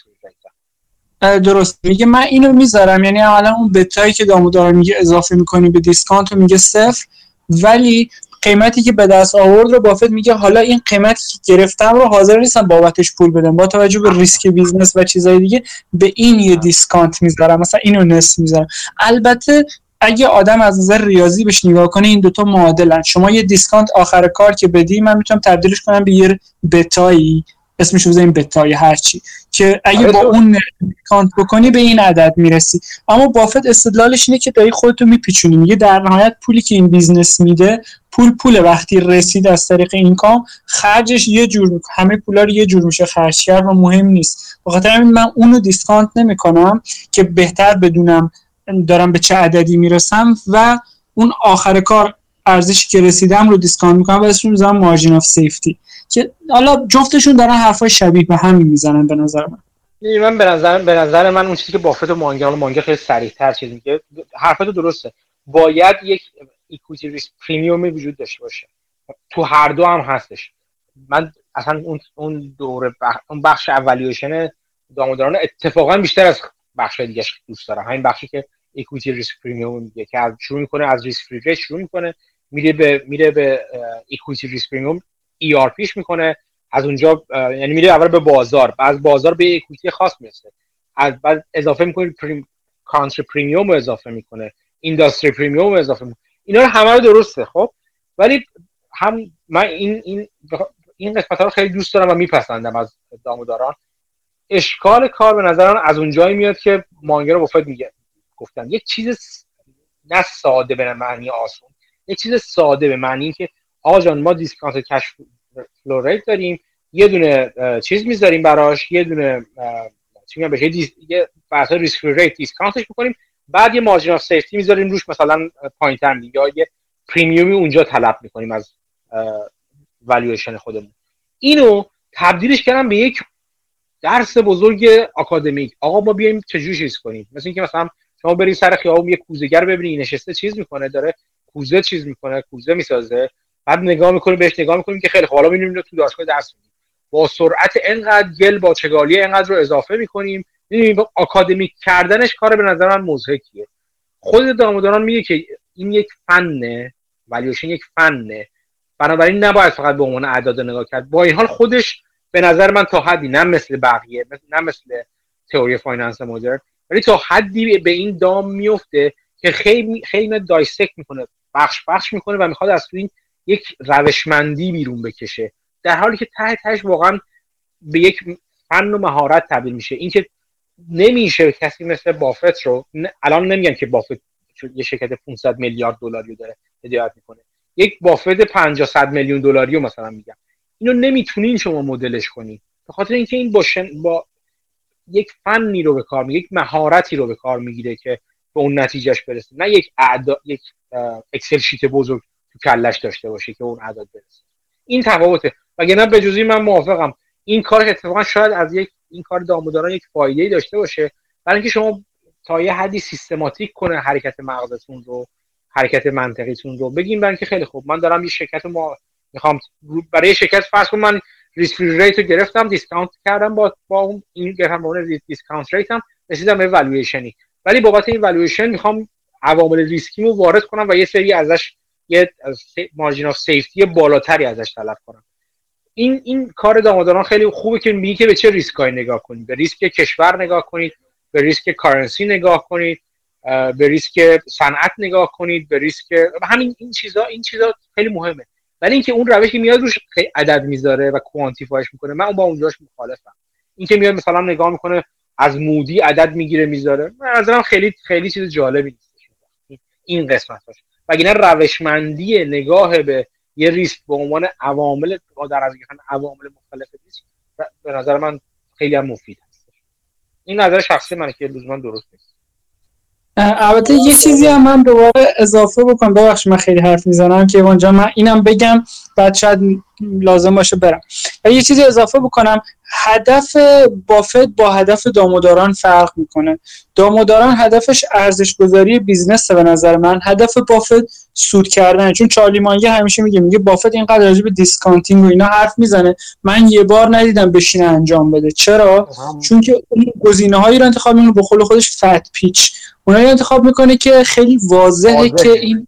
درست. میگه من اینو می‌ذارم. یعنی عملا اون بتایی که دامودار میگه اضافه می‌کنی به دیسکانت رو میگه صفر. ولی قیمتی که به دست آورد رو بافت میگه حالا این قیمتی که گرفتم رو حاضر نیستم بابتش پول بدم. با توجه به ریسک business و چیزهای دیگه به این یه discount می‌ذارم. مثلا اینو نصف می‌ذارم. البته اگه آدم از نظر ریاضی بهش نگاه کنه این دوتا معادلن. شما یه discount آخر کار که بدی من می‌تونم تبدیلش کنم به یه بتایی. اسمش بزنیم بتای هرچی. که اگه آره با اون discount بکنی به این عدد می‌رسی. اما بافت استدلالش اینه که داری خودتو میپیچونی. میگه در نهایت پولی که این business میده پول پول وقتی رسید از طریق income خرجش یه جور همه پولا رو یه جور میشه خرج کرد و مهم نیست. بخاطر همین من اونو discount نمی‌کنم که بهتر بدونم دارم به چه عددی می‌رسم و اون آخر کار ارزشی که رسیدم رو discount می‌کنم و اسمش می‌ذارم margin of safety که حالا جفتشون دارن حرفای شبیه به همین می‌زنن به نظر من. من به نظر به نظر من اون چیزی که بافت و مانگر حالا مانگر خیلی سریعتر چیز میگه حرفت درسته. باید یک equity risk premium ی وجود داشته باشه. تو هر دو هم هستش. من اصلا اون اون دوره بخ... اون بخش اولیوشن داموداران اتفاقا بیشتر از بخش دیگه دوست دارم. همین بخشی که equity risk premium میگه که شروع می‌کنه از risk free شروع می‌کنه میره به میره به equity risk premium پیش می‌کنه از اونجا یعنی میره اول به بازار بعد بازار به equity خاص می‌رسه. از بعد اضافه می‌کنه prem country premium اضافه می‌کنه industry premium اضافه می‌کنه. اینا رو همه رو درسته خب؟ ولی هم من این این این قسمت ها رو خیلی دوست دارم و میپسندم از داموداران. اشکال کار به نظرم از اونجایی میاد که مانگر بافت میگه گفتن. یک چیز نه ساده به معنی آسون یک چیز ساده به معنی که آقا جان ما discount cash flow rate داریم. یه دونه چیز می‌ذاریم براش یه دونه چی میگم بهش یه بحث risk rate discount ش می‌کنیم بعد یه margin of safety می‌ذاریم روش مثلا پایین تر یا یه premium ی اونجا طلب می‌کنیم از والویشن خودمون. اینو تبدیلش کردم به یک درس بزرگ آکادمیک آقا ما بیایم چجوری چیز کنیم؟ مثل اینکه مثلا شما برید سر خیابون یه کوزهگر ببینید نشسته چیز می‌کنه داره کوزه چیز می‌کنه کوزه می‌سازه. بعد نگاه می‌کنیم بهش نگاه می‌کنیم که خیلی حالا می‌بینیم تو دانشگاه درس میدیم. با سرعت انقدر گل با چگالی انقدر رو اضافه می‌کنیم. می‌بینیم آکادمیک کردنش کار به نظر من مضحکیه. خود داموداران میگه که این یک فنه ولیوشن یک فنه. بنابراین نباید فقط به عنوان اعداد نگاه کرد. با این حال خودش به نظر من تا حدی نه مثل بقیه نه مثل تئوری finance مدرن ولی تا حدی به این دام میفته که خیلی خیلی دایسک می‌کنه بخش بخش می‌کنه و می‌خواد از تو این یک روشمندی بیرون بکشه. در حالی که ته تهش واقعا به یک فن و مهارت تبدیل میشه. اینکه نمیشه کسی مثل بافت رو الان نمیگم که بافت یه شرکت 500 میلیارد دلاری داره هدایت می‌کنه. یک بافت 50 100 میلیون دلاری رو مثلا میگم اینو نمی‌تونین شما مدلش کنین. به خاطر اینکه این با, با یک فنی رو به کار می‌گیره یک مهارتی رو به کار می‌گیره که به اون نتیجهش برسه. نه یک اعدا... یک Excel sheet بزرگ تو کلش داشته باشه که اون اعداد برسه. این تفاوته. وگرنه به جزی من موافقم. این کار اتفاقا شاید از یک این کار داموداران یک فایده داشته باشه. برای اینکه شما تا یه حدی سیستماتیک کنه حرکت مغزتون رو حرکت منطقیتون رو. بگیم برای اینکه خیلی خوب. من دارم یه شرکت ما می‌خوام برای شرکت فرض کنم من risk rate رو گرفتم discount کردم با با اون این گرفتم با اون discount rate هم رسیدم به والویشنی ولی بابت این والویشن می‌خوام عوامل ریسکی رو وارد کنم و یه سری ازش یه margin of safety بالاتری ازش طلب کنم. این این کار داموداران خیلی خوبه که میگه که به چه ریسکایی نگاه کنید. به ریسک کشور نگاه کنید به ریسک currency نگاه کنید به ریسک صنعت نگاه کنید به ریسک همین این چیزا این چیزا خیلی مهمه. ولی اینکه اون روشی میاد روش خیلی عدد می‌ذاره و quantify ش می‌کنه. من با اونجاش مخالفم. اینکه میاد مثلا نگاه می‌کنه از مودی عدد می‌گیره می‌ذاره. من نظرم خیلی خیلی چیز جالبی نیست. این قسمتاش. وگرنه روشمندی نگاه به یه ریسک به عنوان عوامل در از عوامل مختلف ریسک به نظر من خیلی هم مفید هست. این نظر شخصی منه که لزوما درست نیست. البته یه چیزی هم من دوباره اضافه بکنم. ببخشید من خیلی حرف می‌زنم. که اونجا من اینم بگم بعد شاید لازم باشه برم. و یه چیزی اضافه بکنم هدف بافت با هدف داموداران فرق می‌کنه. داموداران هدفش ارزش گذاری business به نظر من. هدف بافت سود کردن. چون چارلی مانگر همیشه میگه میگه بافت اینقدر راجع به discounting و اینا حرف می‌زنه. من یه بار ندیدم بشینه انجام بده. چرا؟ چون که اون گزینه هایی رو انتخاب می‌کنه به خودش fat pitch اونایی انتخاب می‌کنه که خیلی واضحه. که این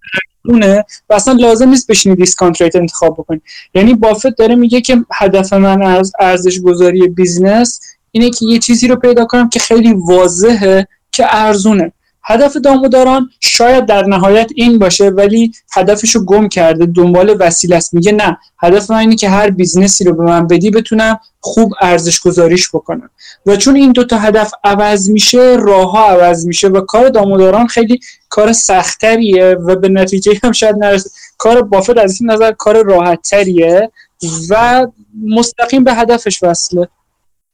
اونه و اصلا لازم نیست بشینی discount rate انتخاب بکنی. یعنی بافت داره میگه که هدف من از ارزش گذاری business اینه که یه چیزی رو پیدا کنم که خیلی واضحه که ارزونه. هدف داموداران شاید در نهایت این باشه ولی هدفش رو گم کرده دنبال وسیله است. میگه نه هدف من اینه که هر business ی رو به من بدی بتونم خوب ارزش گذاریش بکنم. و چون این دوتا هدف عوض میشه راه ها عوض میشه و کار داموداران خیلی کار سختتریه و به نتیجه هم شاید نرسه. کار بافت از این نظر کار راحتتریه و مستقیم به هدفش وصله.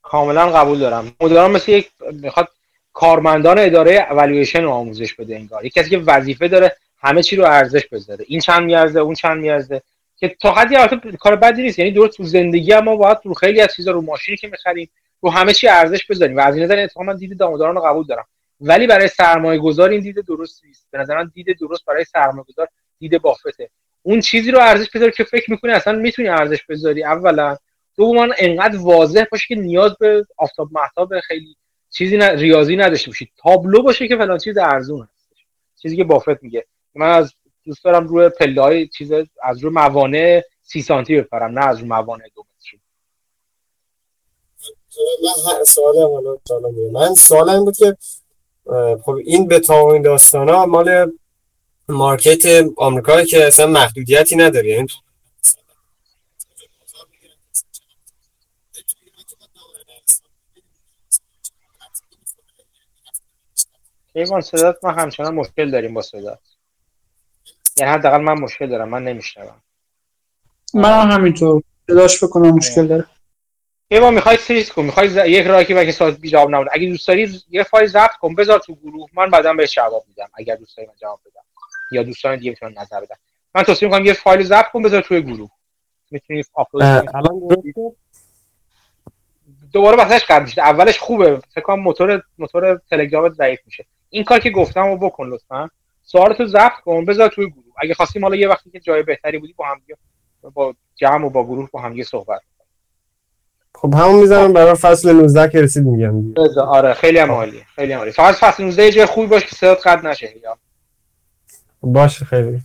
کاملا قبول دارم. مداران مثل یک می‌خواد کارمندان اداره اولویشن آموزش بده انگار. یک کسی که وظیفه داره همه چی رو ارزش بذاره. این چند میارزه اون چند میارزه. که تا حدی البته کار بدی نیست. یعنی درست تو زندگی ما باید رو خیلی از چیزا رو ماشینی که می‌خریم رو همه چی ارزش بذاریم. و از این نظر اتفاقا من دید دامداران رو قبول دارم. ولی برای سرمایه گذار این دید درست نیست. به نظر من دید درست برای سرمایه گذار دید بافته. اون چیزی رو ارزش بذاری که فکر می‌کنی اصلا می‌تونی ارزش بذاری. اولا. دوما انقدر واضح باشه که نیاز به آفتاب محتاب خیلی چیزی نه ریاضی نداشته باشید تابلو باشه که فلان چیز ارزون هست. چیزی که بافت میگه. من از دوست دارم روی پله های چیز از روی موانع سی سانتی بپرم نه از روی موانع دو متری. من سوالم من سوالم بود که خب این به این داستان ها مال مارکت آمریکا که اصلا محدودیتی نداره. یعنی ایوان صدات ما همچنان مشکل داریم با صدات یعنی حداقل من مشکل دارم من نمیشنوم. من هم همینطور. صداش بکنم مشکل داره. ایوان می‌خوای سریز کن می‌خوای ز... یک راکی که ساعت بی جواب نمونه اگه دوست داری یه فایل ضبط کن بذار تو گروه. من بعدا بهش جواب میدم اگر دوست داری من جواب بدم. یا دوستان دیگه می‌تونن نظر بدن. من توصیه می‌کنم یه فایل ضبط کن بذار توی گروه. می‌تونی آپلود دوباره قبل میشه. اولش خوبه. فکر کنم موتور موتور تلگرامت ضعیف میشه. این کار که گفتم رو بکن لطفا. سوالتو ضبط کن بذار توی گروه. اگه خواستی حالا یه وقتی که جای بهتری بودی با هم با جمع و با گروه با هم صحبت خب همون می‌ذارم برای فصل 19 که رسید میگم آره خیلی هم عالی خیلی عالی. فقط فصل 19 جای خوبی باشه که صدات قد نشه یا. باشه خیلی.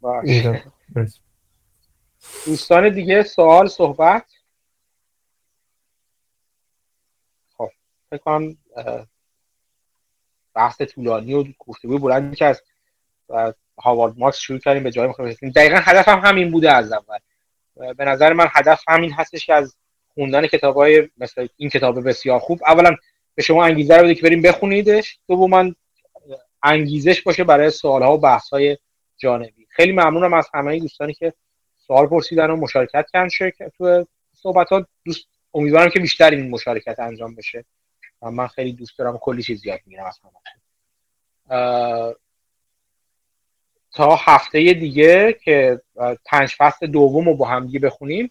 باشه. دوستان دیگه سوال صحبت. فکر کنم بحث طولانی و گفتگوی بلندی که از هاوارد مارکس شروع کردیم به جای مختلف دقیقا هدفم همین بوده از اول. به نظر من هدف همین هستش که از خوندن های مثل این کتاب بسیار خوب اولا به شما انگیزه رو بده که بریم بخونیدش. من انگیزش باشه برای سوالها و های جانبی. خیلی ممنونم از همه دوستانی که سوال پرسیدن و مشارکت کردن. شرکت تو صحبت ها دوست امیدوارم که بیشتر این مشارکت انجام بشه. من خیلی دوست دارم و کلی چیز یاد می‌گیرم از همه. تا هفته دیگه که پنج فصل دوم رو با هم دیگه بخونیم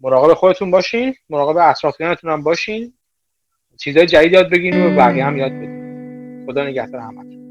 مراقب خودتون باشین مراقب اطرافیانتون هم باشین. چیزای جدید یاد بگین و بقیه هم یاد بدین خدا نگهدار همتون.